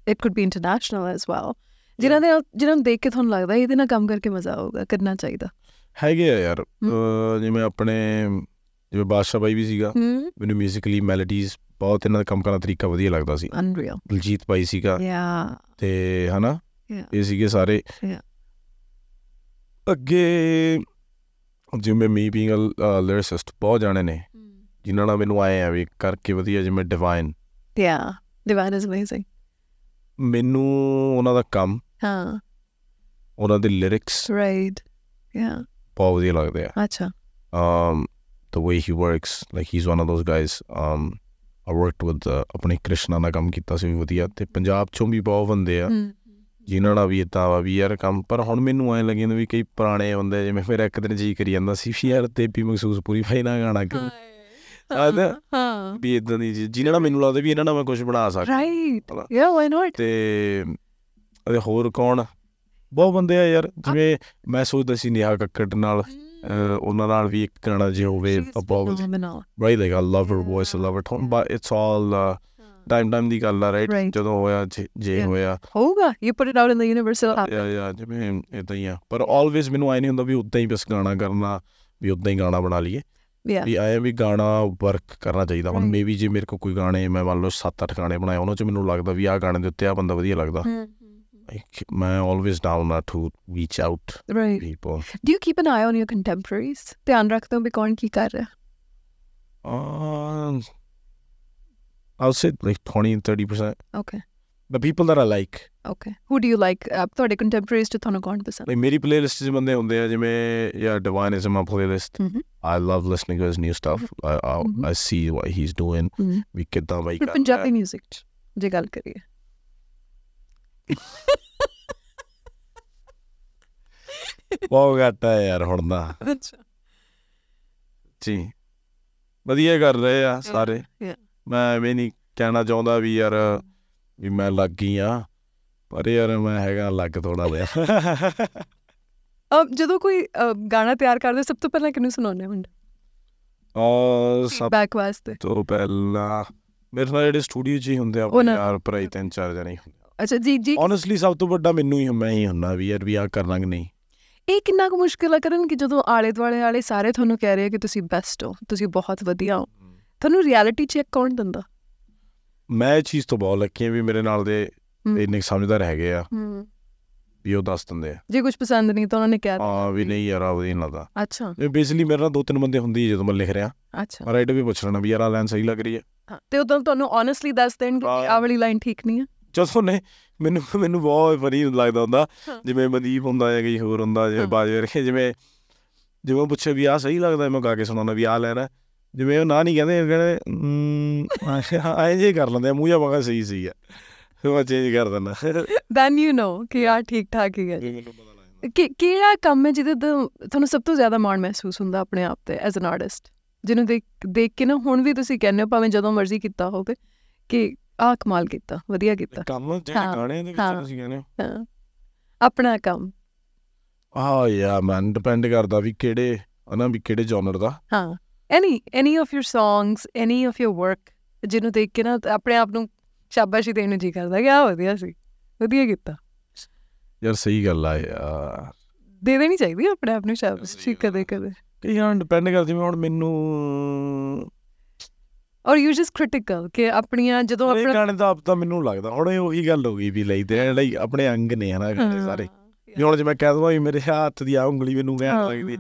Speaker 2: it could be international as well ਜਿਨ੍ਹਾਂ ਦੇ ਜਿਨ੍ਹਾਂ ਨੂੰ ਦੇਖ ਕੇ ਤੁਹਾਨੂੰ ਲੱਗਦਾ ਇਹਦੇ ਨਾਲ ਕੰਮ ਕਰਕੇ ਮਜ਼ਾ ਆਊਗਾ ਕਰਨਾ ਚਾਹੀਦਾ।
Speaker 3: ਹੈਗੇ ਆ ਯਾਰ। ਜਿਵੇਂ ਆਪਣੇ ਜਿਵੇਂ ਬਾਦਸ਼ਾਹ ਬਾਈ ਵੀ ਸੀਗਾ। ਮੈਨੂੰ ਮਿਊਜ਼ਿਕਲੀ ਮੈਲੋਡੀਜ਼ ਬਹੁਤ ਇਹਨਾਂ ਦਾ ਕੰਮ ਕਰਨ ਦਾ ਤਰੀਕਾ ਵਧੀਆ ਲੱਗਦਾ ਸੀ।
Speaker 2: ਅਨਰੀਅਲ
Speaker 3: ਦਲਜੀਤ ਬਾਈ ਸੀਗਾ।
Speaker 2: ਯਾ
Speaker 3: ਤੇ ਹਨਾ?
Speaker 2: Yeah.
Speaker 3: ਇਹ ਸੀਗੇ ਸਾਰੇ।
Speaker 2: Yeah.
Speaker 3: ਅੱਗੇ ਜਿਵੇਂ ਮੀ ਬੀਇੰਗ ਅ ਲਿਰਿਸਟ ਬਹੁਤ ਜਾਣੇ ਨੇ। ਜਿਨ੍ਹਾਂ ਨਾਲ ਮੈਨੂੰ ਆਏ ਆ ਵੀ ਕਰਕੇ ਵਧੀਆ ਜਿਵੇਂ ਡਿਵਾਈਨ
Speaker 2: ਯਾ ਡਿਵਾਈਨ ਇਜ਼ ਅਮੇਜ਼ਿੰਗ
Speaker 3: ਮੈਨੂੰ ਉਹਨਾਂ ਦਾ ਕੰਮ
Speaker 2: ਹਾਂ।
Speaker 3: ਉਹਨਾਂ ਦੇ ਲਿਰਿਕਸ
Speaker 2: ਰਾਈਟ ਯਾ
Speaker 3: ਬਹੁਤ ਵਧੀਆ ਲੱਗਦੇ ਆ।
Speaker 2: ਅੱਛਾ।
Speaker 3: Um the way he works like he's one of those guys um Worked with uh, ਆਪਣੇ ਕ੍ਰਿਸ਼ਨਾ ਨਾਲ ਕੰਮ ਕੀਤਾ ਸੀ ਵੀ ਵਧੀਆ ਤੇ ਪੰਜਾਬ ਚੋਂ ਵੀ ਬਹੁਤ ਬੰਦੇ ਆ ਜਿਨ੍ਹਾਂ ਨਾਲ ਵੀ ਇਦਾਂ ਵਾ ਵੀ ਯਾਰ ਕੰਮ ਪਰ ਹੁਣ ਮੈਨੂੰ ਐ ਲੱਗੀ ਜਾਂਦਾ ਵੀ ਕਈ ਪੁਰਾਣੇ ਹੁੰਦੇ ਜਿਵੇਂ ਮੇਰਾ ਇੱਕ ਦਿਨ ਜੀ ਕਰੀ ਜਾਂਦਾ ਸੀ ਵੀ ਯਾਰ ਤੇ ਵੀ ਮਖਸੂਸ ਪੂਰੀ ਫਾਈ ਨਾ ਗਾਣਾ ਕਿ ਹਾਂ
Speaker 2: ਹਾਂ
Speaker 3: ਵੀ ਇਦਾਂ ਦੀ ਜਿਨ੍ਹਾਂ ਨਾਲ ਮੈਨੂੰ ਲੱਗਦਾ ਵੀ ਇਹਨਾਂ ਨਾਲ ਮੈਂ ਕੁਝ ਬਣਾ ਸਕਦਾ
Speaker 2: ਰਾਈਟ। ਯਾ ਵਾਈ ਨਾਟ
Speaker 3: ਤੇ ਅਤੇ ਹੋਰ ਕੌਣ ਬਹੁਤ ਬੰਦੇ ਆ ਯਾਰ ਜਿਵੇਂ ਮੈਂ ਸੋਚਦਾ ਸੀ ਨੇਹਾ ਕੱਕੜ ਨਾਲ ਉਹਨਾਂ ਨਾਲ ਵੀ ਇੱਕ ਗਾਣਾ ਜੇ ਹੋਵੇ about like I love her voice I love her tone but it's all uh, time time ਦੀ ਗੱਲ ਆ. ਰਾਈਟ ਜਦੋਂ ਹੋਇਆ ਜੇ-. ਹੋਇਆ।
Speaker 2: ਹੋਊਗਾ। It out in the universe it'll happen
Speaker 3: ਯਾ ਯਾ ਜਿਵੇਂ ਇਦਾਂ ਹੀ ਆ। ਪਰ ਆਲਵੇਜ਼ ਮੈਨੂੰ ਆਈ ਨਹੀਂ ਹੁੰਦਾ ਵੀ ਉਦਾਂ ਹੀ ਬਸ ਗਾਣਾ ਕਰਨਾ ਵੀ ਉਦਾਂ ਹੀ ਗਾਣਾ ਬਣਾ ਲਈਏ। ਵੀ ਆਏ ਵੀ ਗਾਣਾ ਵਰਕ ਕਰਨਾ ਚਾਹੀਦਾ। ਹੁਣ. ਮੇਬੀ ਜੇ ਮੇਰੇ ਕੋਲ ਕੋਈ ਗਾਣੇ ਮੈਂ ਮੰਨ ਲਓ 7-8 ਗਾਣੇ ਬਣਾਏ ਉਹਨਾਂ ਚ ਮੈਨੂੰ ਲੱਗਦਾ ਵੀ ਆਹ ਗਾਣੇ ਦੇ ਉੱਤੇ ਆ ਬੰਦਾ ਵਧੀਆ ਲੱਗਦਾ। Like, ਮੈਂ ਆਲਵੇਜ਼ ਡਾਊਨ ਆ to reach out
Speaker 2: right
Speaker 3: people
Speaker 2: do you keep an eye on your contemporaries ਧਿਆਨ ਰੱਖਦੇ ਹੋ ਵੀ ਕੌਣ ਕੀ ਕਰ ਰਿਹਾ
Speaker 3: uh, I'll say like 20 30%
Speaker 2: okay
Speaker 3: the people that I like
Speaker 2: okay who do you like uh, ਤੁਹਾਡੇ contemporaries ਚ ਤੁਹਾਨੂੰ ਕੌਣ ਪਸੰਦ
Speaker 3: like ਮੇਰੀ ਪਲੇਲਿਸਟ 'ਚ ਬੰਦੇ ਹੁੰਦੇ ਆ ਜਿਵੇਂ ਯਾ divine is my playlist
Speaker 2: Mhm.
Speaker 3: I love listening to his new stuff I I,
Speaker 2: Mhm.
Speaker 3: I see what he's doing
Speaker 2: Mhm.
Speaker 3: ਵੀ ਕਿੱਦਾਂ ਬਾਈ
Speaker 2: ਫਿਰ
Speaker 3: ਕਰਦਾ
Speaker 2: ਪੰਜਾਬੀ 뮤직 ਚ ਜੇ ਗੱਲ ਕਰੀਏ
Speaker 3: ਬਹੁਤ ਘੱਟ ਹੈ ਯਾਰ ਹੁਣ ਦਾ
Speaker 2: ਅੱਛਾ।
Speaker 3: ਜੀ। ਵਧੀਆ ਕਰ ਰਹੇ ਆ ਸਾਰੇ. ਮੈਂ ਐਵੇਂ ਨਹੀਂ ਕਹਿਣਾ ਚਾਹੁੰਦਾ ਵੀ ਯਾਰ ਵੀ ਮੈਂ ਲੱਗ ਗਈ ਆ ਪਰ ਯਾਰ ਮੈਂ ਹੈਗਾ ਲੱਗ ਥੋੜਾ ਜਿਹਾ।
Speaker 2: ਅਹ ਜਦੋਂ ਕੋਈ ਗਾਣਾ ਤਿਆਰ ਕਰਦੇ ਸਭ ਤੋਂ ਪਹਿਲਾਂ ਕਿਹਨੂੰ ਸੁਣਾਉਂਦੇ ਹੋ
Speaker 3: ਔਰ ਸਭ
Speaker 2: ਬੈਕ ਵਾਸਤੇ।
Speaker 3: ਤੋਂ ਪਹਿਲਾਂ ਮੇਰੇ ਨਾਲ ਜਿਹੜੇ ਸਟੂਡੀਓ 'ਚ ਹੀ ਹੁੰਦੇ ਆ ਯਾਰ ਭਰਾਈ ਤਿੰਨ ਚਾਰ ਜਣੇ
Speaker 2: ਅੱਛਾ ਜੀ ਜੀ।
Speaker 3: ਓਨੈਸਟਲੀ ਸਭ ਤੋਂ ਵੱਡਾ ਮੈਨੂੰ ਹੀ ਮੈਂ ਹੀ ਹੁੰਨਾ ਵੀ ਯਾਰ ਵੀ ਆ ਕਰਨਾ ਕਿ ਨਹੀਂ।
Speaker 2: ਇਹ ਕਿੰਨਾ ਕੁ ਮੁਸ਼ਕਿਲ ਆ ਕਰਨ ਕਿ ਜਦੋਂ ਆਲੇ ਦੁਆਲੇ ਵਾਲੇ ਸਾਰੇ ਤੁਹਾਨੂੰ ਕਹਿ ਰਹੇ ਆ ਕਿ ਤੁਸੀਂ ਬੈਸਟ ਹੋ ਤੁਸੀਂ ਬਹੁਤ ਵਧੀਆ ਹੋ ਤੁਹਾਨੂੰ ਰਿਐਲਿਟੀ ਚੈੱਕ ਕੌਣ ਦਿੰਦਾ?
Speaker 3: ਮੈਂ ਇਹ ਚੀਜ਼ ਤੋਂ ਬਹੁਤ ਲੱਕੀ ਹਾਂ ਵੀ ਮੇਰੇ ਨਾਲ ਦੇ। ਇੰਨੇ ਸਮਝਦਾਰ ਹੈਗੇ ਆ।
Speaker 2: ਹੂੰ।
Speaker 3: ਵੀ ਉਹ ਦੱਸ ਦਿੰਦੇ ਆ।
Speaker 2: ਜੇ ਕੁਝ ਪਸੰਦ ਨਹੀਂ ਤਾਂ ਉਹਨਾਂ ਨੇ ਕਿਹਾ
Speaker 3: ਹਾਂ ਵੀ ਨਹੀਂ ਯਾਰ ਆ ਵਧੀਆ ਨਹੀਂ ਲੱਗਦਾ।
Speaker 2: ਅੱਛਾ।
Speaker 3: ਬੇਸਿਕਲੀ ਮੇਰੇ ਨਾਲ ਦੋ ਤਿੰਨ ਬੰਦੇ ਹੁੰਦੀ ਜਦੋਂ ਮੈਂ ਲਿਖ ਰਿਹਾ।
Speaker 2: ਅੱਛਾ।
Speaker 3: ਰਾਈਟਰ ਵੀ ਪੁੱਛ ਲੈਣਾ ਵੀ ਯਾਰ ਆ ਲਾਈਨ ਸਹੀ ਲੱਗ ਰਹੀ ਹੈ।
Speaker 2: ਤੇ ਉਦੋਂ ਤੁਹਾਨੂੰ ਓਨੈਸਟਲੀ ਦੱਸ ਦੇਣਗੇ ਕਿ। ਆਹ ਵਾਲੀ ਲਾਈਨ ਠੀਕ ਨਹੀਂ ਹੈ?
Speaker 3: ਜਦੋਂ ਨੇ ਮੈਨੂੰ ਮੈਨੂੰ ਬਹੁਤ ਫਨੀ ਲੱਗਦਾ ਹੁੰਦਾ। ਜਿਵੇਂ ਮਨਦੀਪ ਹੁੰਦਾ ਜਾਂ ਕੋਈ ਹੋਰ ਹੁੰਦਾ ਜਿਵੇਂ। ਬਾਜੇ ਵਰਗੇ ਜਿਵੇਂ ਜਿਵੇਂ ਪੁੱਛੇ ਵੀ ਆ ਸਹੀ ਲੱਗਦਾ ਮੈਂ ਗਾ ਕੇ ਸੁਣਾਉਣਾ ਵੀ ਆ ਲੈਣਾ ਜਿਵੇਂ ਉਹ ਨਾ ਨਹੀਂ ਕਹਿੰਦੇ ਕਹਿੰਦੇ ਐਂ ਜੇ ਕਰ ਲੈਂਦੇ ਮੂੰਹ ਜਾ ਮਗਾ ਸਹੀ ਸਹੀ ਆ। ਫਿਰ ਮੈਂ ਚੇਂਜ ਕਰ ਦਿੰਦਾ।
Speaker 2: ਦੈਨ ਯੂ نو ਕਿ ਆ ਠੀਕ ਠਾਕ ਹੀ ਹੈ ਕਿ ਕਿਹੜਾ ਕੰਮ ਹੈ ਜਿਹਦੇ ਤੁਹਾਨੂੰ ਸਭ ਤੋਂ ਜ਼ਿਆਦਾ ਮਾਣ ਮਹਿਸੂਸ ਹੁੰਦਾ ਆਪਣੇ ਆਪ ਤੇ ਐਜ਼ ਐਨ ਆਰਟਿਸਟ ਜਿਹਨੂੰ ਦੇਖ ਦੇਖ ਕੇ ਨਾ ਹੁਣ ਵੀ ਤੁਸੀਂ ਕਹਿੰਦੇ ਹੋ ਭਾਵੇਂ ਜਦੋਂ ਮਰਜ਼ੀ ਕੀਤਾ ਹੋਵੇ ਕਿ ਆਹ ਕਮਾਲ ਕੀਤਾ ਵਧੀਆ ਕੀਤਾ।
Speaker 3: ਕੰਮ ਜਿਹੜੇ
Speaker 2: ਹਾਂ,
Speaker 3: ਗਾਣੇ ਦੇ ਵਿੱਚ
Speaker 2: ਹਾਂ।
Speaker 3: ਤੁਸੀਂ ਕਹਿੰਦੇ ਹੋ।
Speaker 2: ਹਾਂ ਆਪਣਾ ਕੰਮ।
Speaker 3: ਆ ਯਾ ਮੈਨ ਡਿਪੈਂਡ ਕਰਦਾ ਵੀ ਕਿਹੜੇ ਹਨਾ ਵੀ ਕਿਹੜੇ ਜਨਰ ਦਾ।
Speaker 2: ਹਾਂ any any of your songs any of your work ਜਿਹਨੂੰ ਦੇਖ ਕੇ ਨਾ ਆਪਣੇ ਆਪ ਨੂੰ ਸ਼ਾਬਾਸ਼ੀ ਦੇਣ ਨੂੰ ਜੀ ਕਰਦਾ ਕਿ ਆ ਵਧੀਆ ਸੀ ਵਧੀਆ ਕੀਤਾ।
Speaker 3: ਯਾਰ ਸਹੀ ਗੱਲ ਆ ਯਾਰ।
Speaker 2: ਦੇ ਦੇਣੀ ਚਾਹੀਦੀ ਹੈ ਆਪਣੇ ਆਪ ਨੂੰ ਸ਼ਾਬਾਸ਼ੀ ਕਦੇ ਕਦੇ
Speaker 3: ਕਈ ਗਾਣੇ ਡਿਪੈਂਡ ਕਰਦੀ ਮੈਂ ਹੁਣ ਮੈਨੂੰ
Speaker 2: ਔਰ ਯੂ ਜਸਟ ਕ੍ਰਿਟੀਕਲ ਕਿ ਆਪਣੀਆਂ ਜਦੋਂ
Speaker 3: ਇਹ
Speaker 2: ਆਪਣਾ
Speaker 3: ਗਾਣੇ ਦਾ ਆਪ ਤਾਂ ਮੈਨੂੰ ਲੱਗਦਾ ਹੁਣ ਇਹ ਉਹੀ ਗੱਲ ਹੋ ਗਈ ਵੀ ਲਈ ਤੇ ਲਈ ਆਪਣੇ ਅੰਗ ਨੇ ਹਨਾ ਗਾਣੇ ਸਾਰੇ। ਵੀ ਹੁਣ ਜੇ ਮੈਂ ਕਹਿ ਦਵਾਂ ਵੀ ਮੇਰੇ ਹੱਥ ਦੀ ਆ ਉਂਗਲੀ ਮੈਨੂੰ ਕਹਿਣ ਲੱਗਦੀ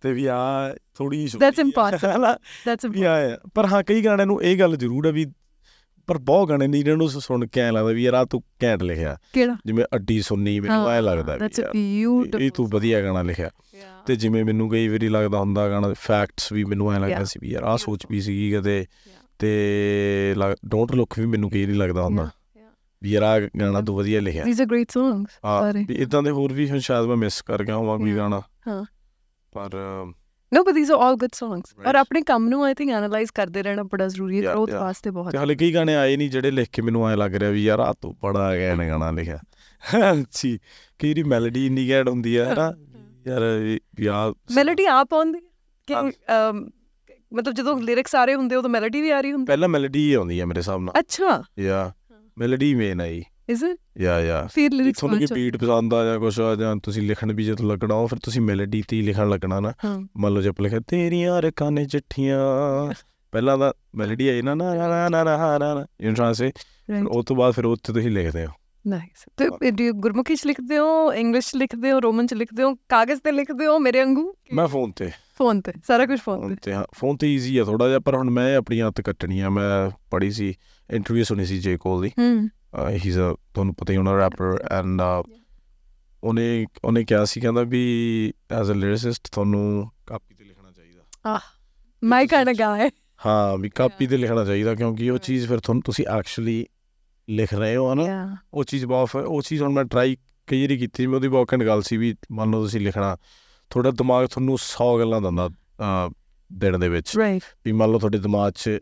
Speaker 3: ਤੇ ਵੀ ਆ ਥੋੜੀ
Speaker 2: impossible. ਦੈਟਸ
Speaker 3: ਵੀ ਆ ਪਰ ਹਾਂ ਕਈ ਗਾਣਿਆਂ ਨੂੰ ਇਹ ਗੱਲ ਜ਼ਰੂਰ ਹੈ ਵੀ ਪਰ ਬਹੁਤ ਗਾਣੇ ਨੇ ਜਿਹਨਾਂ ਨੂੰ ਸੁਣ ਕੇ ਐ ਲੱਗਦਾ ਵੀ ਯਾਰ ਆ ਤੂੰ ਘੈਂਟ ਲਿਖਿਆ।
Speaker 2: ਕਿਹੜਾ?
Speaker 3: ਜਿਵੇਂ ਅੱਡੀ ਸੁੰਨੀ ਮੈਨੂੰ ਐ ਲੱਗਦਾ ਵੀ ਇਹ ਤੂੰ ਵਧੀਆ ਗਾਣਾ ਲਿਖਿਆ। ਤੇ ਜਿਵੇਂ ਮੈਨੂੰ ਕਈ ਵਾਰੀ ਲੱਗਦਾ ਹੁੰਦਾ ਗਾਣਾ ਫੈਕਟਸ ਵੀ ਮੈਨੂੰ ਐ ਲੱਗਦਾ. ਸੀ ਵੀ ਯਾਰ ਆ ਸੋਚ ਵੀ ਸੀਗੀ ਕਦੇ ਤੇ ਡੋਂਟ ਲੁੱਕ ਵੀ ਮੈਨੂੰ ਕਈ ਵਾਰੀ ਲੱਗਦਾ ਹੁੰਦਾ ਵੀ ਯਾਰ ਆ ਗਾਣਾ ਤੂੰ ਵਧੀਆ ਲਿਖਿਆ।
Speaker 2: ਥੀਸ ਆਰ ਗ੍ਰੇਟ ਸੌਂਗਸ ਸਾਰੇ।
Speaker 3: ਇਦਾਂ ਦੇ ਹੋਰ ਵੀ ਹੁਣ ਸ਼ਾਇਦ ਮੈਂ ਮਿਸ ਕਰ ਗਿਆ ਹੋਵਾਂ ਕੋਈ. ਗਾਣਾ।
Speaker 2: ਹਾਂ।
Speaker 3: ਪਰ
Speaker 2: no but these are all good songs ਔਰ. ਆਪਣੇ ਕੰਮ ਨੂੰ ਆਈ ਥਿੰਕ ਐਨਾਲਾਈਜ਼ ਕਰਦੇ ਰਹਿਣਾ ਬੜਾ ਜ਼ਰੂਰੀ ਹੈ ਗ੍ਰੋਥ. ਵਾਸਤੇ ਬਹੁਤ।
Speaker 3: ਤੇ ਹਲੇ ਕਈ ਗਾਣੇ ਆਏ ਨਹੀਂ ਜਿਹੜੇ ਲਿਖ ਕੇ ਮੈਨੂੰ ਐ ਲੱਗ ਰਿਹਾ ਵੀ ਯਾਰ ਆ ਤੂੰ ਬੜਾ ਗੈਨ ਗਾਣਾ ਲਿਖਿਆ। ਜੀ ਕਈ ਦੀ ਮੈਲੋਡੀ ਇੰਨੀ ਗੈਡ ਹੁੰਦੀ ਹੈ ਨਾ ਯਾਰ ਆ
Speaker 2: ਮੈਲੋਡੀ ਆਪ ਆਉਂਦੀ ਹੈ? ਕਿ
Speaker 3: ਹਾਂ।
Speaker 2: ਮਤਲਬ ਜਦੋਂ ਲਿਰਿਕਸ ਆ ਰਹੇ ਹੁੰਦੇ ਉਦੋਂ ਮੈਲੋਡੀ ਵੀ ਆ ਰਹੀ ਹੁੰਦੀ
Speaker 3: ਪਹਿਲਾਂ ਮੈਲੋਡੀ ਆਉਂਦੀ ਹੈ ਮੇਰੇ ਹਿਸਾਬ ਨਾਲ।
Speaker 2: ਅੱਛਾ।
Speaker 3: ਯਾ melody main I
Speaker 2: is it
Speaker 3: ਯਾ ਯਾ
Speaker 2: ਫਿਰ ਲਿਰਿਕਸ
Speaker 3: ਤੁਹਾਨੂੰ ਕਿ ਬੀਟ ਪਸੰਦ ਆ ਜਾਂ ਕੁਛ ਆ ਜਾਂ ਤੁਸੀਂ ਲਿਖਣ ਵੀ ਜਦੋਂ ਲੱਗਣਾ ਹੋ ਫਿਰ ਤੁਸੀਂ ਮੈਲੋਡੀ ਤੇ ਲਿਖਣ ਲੱਗਣਾ ਨਾ। ਮੰਨ ਲਓ ਜੇ ਆਪ ਲਿਖਿਆ ਤੇਰੀਆਂ ਰਕਾਂ ਨੇ ਚਿੱਠੀਆਂ। ਪਹਿਲਾਂ ਤਾਂ ਮੈਲੋਡੀ ਆਈ ਨਾ ਨਾ ਨਾ ਨਾ ਨਾ ਨਾ ਯੂ ਟ੍ਰਾਈ ਸੇ ਉਹ ਤੋਂ ਬਾਅਦ ਫਿਰ ਉੱਥੇ ਤੁਸੀਂ ਲਿਖਦੇ ਹੋ।
Speaker 2: ਨਾਈਸ ਤੇ ਗੁਰਮੁਖੀ ਚ ਲਿਖਦੇ ਹੋ ਇੰਗਲਿਸ਼ ਲਿਖਦੇ ਹੋ ਰੋਮਨ ਚ ਲਿਖਦੇ ਹੋ ਕਾਗਜ਼ ਤੇ ਲਿਖਦੇ ਹੋ ਮੇਰੇ ਵਾਂਗੂ?
Speaker 3: ਮੈਂ ਫੋਨ ਤੇ।
Speaker 2: ਫੋਨ ਤੇ ਸਾਰਾ ਕੁਝ ਫੋਨ ਤੇ।
Speaker 3: ਹਾਂ ਫੋਨ ਤੇ ਈਜ਼ੀ ਆ ਥੋੜਾ ਜਿਹਾ ਪਰ ਹੁਣ ਮੈਂ ਆਪਣੀ ਹੱਥ ਕੱਟਣੀ ਆ ਮੈਂ ਪੜੀ ਸੀ ਇੰਟਰਵਿਊ ਸੁਣੀ ਸੀ ਜੇ ਕੋਲ ਦੀ।
Speaker 2: ਹੂੰ
Speaker 3: ਇਜ਼ ਅ ਤੁਹਾਨੂੰ ਪਤਾ ਹੀ ਹੋਣਾ ਰੈਪਰ ਐਂਡ ਉਹਨੇ ਉਹਨੇ ਕਿਹਾ ਸੀ ਕਹਿੰਦਾ ਵੀ ਐਜ਼ ਅ ਲਿਰਿਸਿਸਟ ਤੁਹਾਨੂੰ ਕਾਪੀ ਤੇ ਲਿਖਣਾ ਚਾਹੀਦਾ।
Speaker 2: ਮਾਈ ਕਾਈਂਡ ਅ ਗਾਇ
Speaker 3: ਹਾਂ ਵੀ ਕਾਪੀ ਤੇ ਲਿਖਣਾ ਚਾਹੀਦਾ ਕਿਉਂਕਿ ਉਹ ਚੀਜ਼ ਫਿਰ ਤੁਹਾਨੂੰ ਤੁਸੀਂ ਐਕਚੁਅਲੀ ਲਿਖ ਰਹੇ ਹੋ ਹਨਾ? ਉਹ ਚੀਜ਼ ਬਹੁਤ ਉਹ ਚੀਜ਼ ਹੁਣ ਮੈਂ ਟਰਾਈ ਕਈ ਵਾਰੀ ਕੀਤੀ ਮੈਂ ਉਹਦੀ ਬਹੁਤ ਘੈਂਟ ਗੱਲ ਸੀ ਵੀ ਮੰਨ ਲਓ ਤੁਸੀਂ ਲਿਖਣਾ ਤੁਹਾਡਾ ਦਿਮਾਗ ਤੁਹਾਨੂੰ 100 ਗੱਲਾਂ ਦਿੰਦਾ ਦਿਨ ਦੇ ਵਿੱਚ। ਵੀ ਮੰਨ ਲਓ ਤੁਹਾਡੇ ਦਿਮਾਗ 'ਚ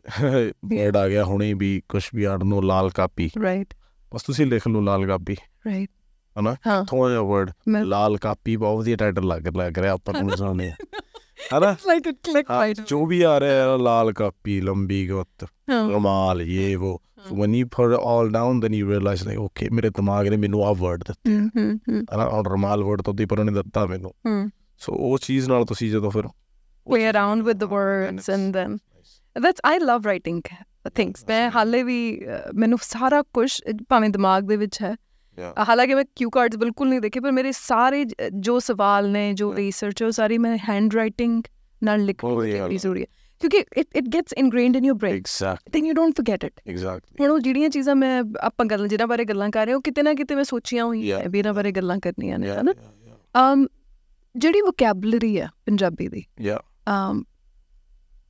Speaker 3: ਵਰਡ ਆ ਗਿਆ ਹੁਣੇ ਵੀ ਕੁਝ ਵੀ ਆੜ ਨੂੰ ਲਾਲ ਕਾਪੀ।
Speaker 2: ਰਾਈਟ
Speaker 3: ਬਸ ਤੁਸੀਂ ਲਿਖ ਲਓ ਲਾਲ ਕਾਪੀ।
Speaker 2: ਰਾਈਟ
Speaker 3: ਹਨਾ? ਥੋੜਾ ਜਿਹਾ ਵਰਡ ਲਾਲ ਕਾਪੀ ਬਹੁਤ ਵਧੀਆ ਟਾਈਟਲ ਲੱਗ ਲੱਗ ਰਿਹਾ ਆਪਾਂ ਨੂੰ ਸੁਣਨੇ ਹਨਾ?
Speaker 2: ਲਾਈਕ ਅ ਕਲਿਕ ਰਾਈਟ
Speaker 3: ਜੋ ਵੀ ਆ ਰਿਹਾ ਹੈ, ਲਾਲ ਕਾਪੀ ਲੰਬੀ ਗੁੱਤ ਰਮਾਲ ਇਹ ਉਹ when you put it all down then you realize like okay ਮੇਰੇ ਦਿਮਾਗ ਨੇ ਮੈਨੂੰ ਆ ਵਰਡ ਦਿੱਤਾ ਹਨਾ? ਔਰ ਰਮਾਲ ਵਰਡ ਤੋਂ ਦੀ ਪਰ ਉਹਨੇ ਦਿੱਤਾ ਮੈਨੂੰ। ਸੋ ਉਹ ਚੀਜ਼ ਨਾਲ ਤੁਸੀਂ ਜਦੋਂ ਫਿਰ
Speaker 2: play around with the words
Speaker 3: and
Speaker 2: then that's I love writing things. ਮੈਂ ਹਾਲੇ ਵੀ ਮੈਨੂੰ ਸਾਰਾ ਕੁਝ ਭਾਵੇਂ ਦਿਮਾਗ ਦੇ ਵਿੱਚ ਹੈ ਹਾਲਾਂਕਿ ਮੈਂ ਕਿਊ ਕਾਰਡਸ ਬਿਲਕੁਲ ਨਹੀਂ ਦੇਖੇ ਪਰ ਮੇਰੇ ਸਾਰੇ ਜ- ਸਵਾਲ ਨੇ ਜੋ. ਰਿਸਰਚ ਉਹ ਸਾਰੀ ਮੈਂ ਹੈਂਡ ਰਾਈਟਿੰਗ ਨਾਲ ਲਿਖਣੀ ਜ਼ਰੂਰੀ ਹੈ ਕਿਉਂਕਿ it it gets ingrained in your brain
Speaker 3: exactly.
Speaker 2: Then you don't forget it.
Speaker 3: Exactly.
Speaker 2: ਹੁਣ ਉਹ ਜਿਹੜੀਆਂ ਚੀਜ਼ਾਂ ਮੈਂ ਆਪਾਂ ਗੱਲ ਜਿਹਨਾਂ ਬਾਰੇ ਗੱਲਾਂ ਕਰ ਰਹੇ ਹਾਂ ਕਿਤੇ ਨਾ ਕਿਤੇ ਮੈਂ ਸੋਚੀਆਂ ਹੋਈਆਂ. ਹੈ ਵੀ ਇਹਨਾਂ ਬਾਰੇ ਗੱਲਾਂ ਕਰਨੀਆਂ ਨੇ ਹਨਾ um ਜਿਹੜੀ ਵੋਕੈਬਲਰੀ ਹੈ ਪੰਜਾਬੀ ਦੀ
Speaker 3: Yeah.
Speaker 2: Um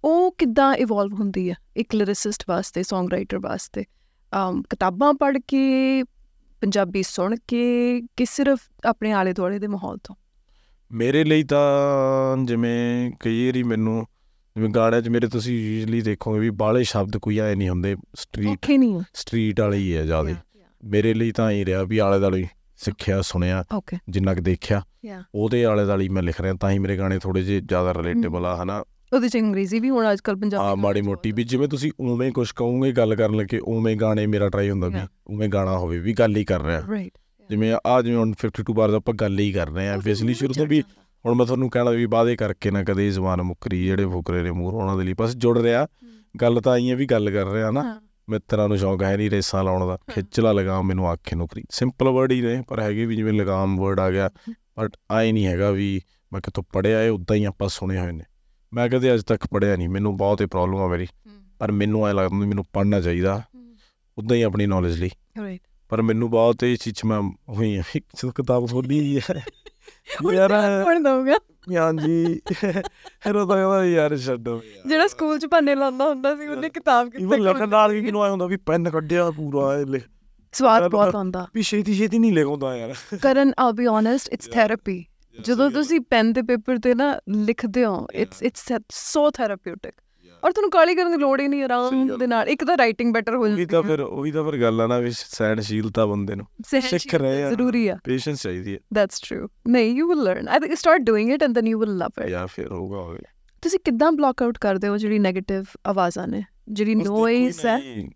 Speaker 2: ਉਹ ਕਿੱਦਾਂ ਇਵੋਲਵ ਹੁੰਦੀ ਹੈ ਇੱਕ ਲਿਰਿਸਿਸਟ ਵਾਸਤੇ Songwriter ਵਾਸਤੇ? um ਕਿਤਾਬਾਂ ਪੜ੍ਹ ਕੇ ਪੰਜਾਬੀ ਸੁਣ ਕੇ ਕਿ ਸਿਰਫ ਆਪਣੇ ਆਲੇ ਦੁਆਲੇ ਦੇ ਮਾਹੌਲ ਤੋਂ?
Speaker 3: ਮੇਰੇ ਲਈ ਤਾਂ ਜਿਵੇਂ ਕਈ ਵਾਰੀ ਮੈਨੂੰ ਜਿਵੇਂ ਗਾਣਿਆਂ 'ਚ ਮੇਰੇ ਤੁਸੀਂ ਯੂਜੂਲੀ ਦੇਖੋਗੇ ਵੀ ਬਾਹਲੇ ਸ਼ਬਦ ਕੋਈ ਐ ਨਹੀਂ ਹੁੰਦੇ ਸਟਰੀਟ
Speaker 2: ਓਕੇ ਨਹੀਂ
Speaker 3: ਸਟਰੀਟ ਵਾਲੇ ਹੀ ਹੈ ਜ਼ਿਆਦਾ। ਮੇਰੇ ਲਈ ਤਾਂ ਹੀ ਰਿਹਾ ਵੀ ਆਲੇ ਦੁਆਲੇ ਸਿੱਖਿਆ ਸੁਣਿਆ ਜਿੰਨਾ ਕੁ ਦੇਖਿਆ. ਉਹਦੇ ਆਲੇ ਦੁਆਲੇ ਹੀ ਮੈਂ ਲਿਖ ਰਿਹਾ ਤਾਂ ਹੀ ਮੇਰੇ ਗਾਣੇ ਥੋੜੇ ਜਿਹੇ ਜ਼ਿਆਦਾ ਰਿਲੇਟੇਬਲ ਆ ਹਨਾ?
Speaker 2: ਉਹਦੇ ਚ ਅੰਗਰੇਜ਼ੀ ਵੀ ਹੁਣ ਅੱਜ ਕੱਲ ਪੰਜਾਬੀ
Speaker 3: ਆ ਮਾੜੀ ਮੋਟੀ ਵੀ ਜਿਵੇਂ ਤੁਸੀਂ ਉਵੇਂ ਕੁਝ ਕਹੋਗੇ ਗੱਲ ਕਰਨ ਲੱਗੇ ਉਵੇਂ ਗਾਣੇ ਮੇਰਾ ਟਰਾਈ ਹੁੰਦਾ ਵੀ. ਉਵੇਂ ਗਾਣਾ ਹੋਵੇ ਵੀ ਗੱਲ ਹੀ ਕਰ ਰਿਹਾ. ਜਿਵੇਂ ਆ ਜਿਵੇਂ ਹੁਣ 52 ਬਾਰ ਆਪਾਂ ਗੱਲ ਹੀ ਕਰ ਰਹੇ ਆ ਬੇਸਿਕਲੀ ਸ਼ੁਰੂ ਤੋਂ ਵੀ ਹੁਣ ਮੈਂ ਤੁਹਾਨੂੰ ਕਹਿਣਾ ਵੀ ਵਾਅਦੇ ਕਰਕੇ ਨਾ ਕਦੇ ਜ਼ਬਾਨ ਮੁੱਕਰੀ ਜਿਹੜੇ ਫੁਕਰੇ ਨੇ ਮੂੰਹ ਉਹਨਾਂ ਦੇ ਲਈ ਬਸ ਜੁੜ ਰਿਹਾ ਗੱਲ ਤਾਂ ਆਈ ਹੈ ਵੀ ਗੱਲ ਕਰ ਰਿਹਾ ਨਾ। ਮਿੱਤਰਾਂ ਨੂੰ ਸ਼ੌਂਕ ਹੈ ਨਹੀਂ ਰੇਸਾਂ ਲਾਉਣ ਦਾ। ਖਿੱਚਲਾ ਲਗਾਮ ਮੈਨੂੰ ਆਖੇ ਨੌਕਰੀ ਸਿੰਪਲ ਵਰਡ ਹੀ ਨੇ ਪਰ ਹੈਗੇ ਵੀ ਜਿਵੇਂ ਲਗਾਮ ਵਰਡ ਆ ਗਿਆ। ਬਟ ਆਏ ਨਹੀਂ ਹੈਗਾ ਵੀ ਮੈਂ ਕਿਤੋਂ ਪੜਿਆ ਇਹ ਉਦਾਂ ਹੀ ਆਪਾਂ ਸੁਣੇ ਹੋਏ ਨੇ। ਮੈਂ ਕਦੇ ਅੱਜ ਤੱਕ ਪੜਿਆ ਨਹੀਂ। ਮੈਨੂੰ ਬਹੁਤ ਹੀ ਪ੍ਰੋਬਲਮ ਆ ਮੇਰੀ। ਪਰ ਮੈਨੂੰ ਐ ਲੱਗਦਾ ਮੈਨੂੰ ਪੜਨਾ ਚਾਹੀਦਾ। ਉਦਾਂ ਹੀ ਆਪਣੀ ਨੌਲੇਜ ਲਈ।
Speaker 2: Right.
Speaker 3: ਪਰ ਮੈਨੂੰ ਬਹੁਤ ਇਹ ਚੀਜ਼ ਮੈਂ ਹੋਈ ਜਦੋਂ ਕਿਤਾਬ ਖੋਲੀ ਹੈ। ਯਾਰ
Speaker 2: ਦਊਗਾ।
Speaker 3: ਹਾਂਜੀ। ਫਿਰ ਉਹ ਤਾਂ ਕਹਿੰਦਾ ਯਾਰ ਛੱਡੋ।
Speaker 2: ਜਿਹੜਾ ਸਕੂਲ ਚ ਭਾਨੇ ਲਾਉਂਦਾ ਹੁੰਦਾ ਸੀ ਉਹਨੇ ਕਿਤਾਬ ਕਿੱਥੇ
Speaker 3: ਲਿਖਣ ਨਾਲ ਵੀ ਕਿਨੂੰ ਆਇਆ ਹੁੰਦਾ ਵੀ ਪੈਨ ਕੱਢਿਆ ਪੂਰਾ ਇਹ
Speaker 2: ਸਵਾਦ ਬਹੁਤ ਆਉਂਦਾ।
Speaker 3: ਵੀ ਛੇਤੀ ਛੇਤੀ ਨਹੀਂ ਲਿਖਉਂਦਾ ਯਾਰ।
Speaker 2: Karan all be honest it's therapy ਜਦੋਂ ਤੁਸੀਂ ਪੈਨ ਤੇ ਪੇਪਰ ਤੇ ਨਾ ਲਿਖਦੇ ਹੋ ਇਟਸ ਇਟਸ ਸੋ ਥੈਰੇਪਿਊਟਿਕ ਔਰ ਤੁਹਾਨੂੰ ਕਾਲੀ ਕਰਨ ਦੀ ਲੋੜ ਹੀ ਨਹੀਂ ਆਰਾਮ। ਦੇ ਨਾਲ। ਇੱਕ ਤਾਂ ਰਾਈਟਿੰਗ ਬੈਟਰ ਹੋ ਜਾਂਦੀ
Speaker 3: ਤਾਂ ਫਿਰ ਉਹੀ ਤਾਂ ਫਿਰ ਗੱਲ ਆ ਨਾ ਵੀ ਸਹਿਣਸ਼ੀਲਤਾ ਬੰਦੇ ਨੂੰ। ਸਿੱਖ ਰਹੇ ਆ
Speaker 2: ਜ਼ਰੂਰੀ ਆ।
Speaker 3: ਪੇਸ਼ੈਂਸ ਚਾਹੀਦੀ ਹੈ।
Speaker 2: ਦੈਟਸ ਟਰੂ ਨਹੀਂ you will learn I think start doing it and then you will love it
Speaker 3: ਜਾਂ ਫਿਰ ਹੋਊਗਾ ਹੋਵੇ
Speaker 2: ਤੁਸੀਂ ਕਿੱਦਾਂ ਬਲੌਕ ਆਊਟ ਕਰਦੇ ਹੋ ਜਿਹੜੀ 네ਗੇਟਿਵ ਆਵਾਜ਼ਾਂ ਨੇ? ਜਿਹੜੀ
Speaker 3: ਹੀ
Speaker 2: ਨੋਇਸ ਹੈ।
Speaker 3: ਨਹੀਂ,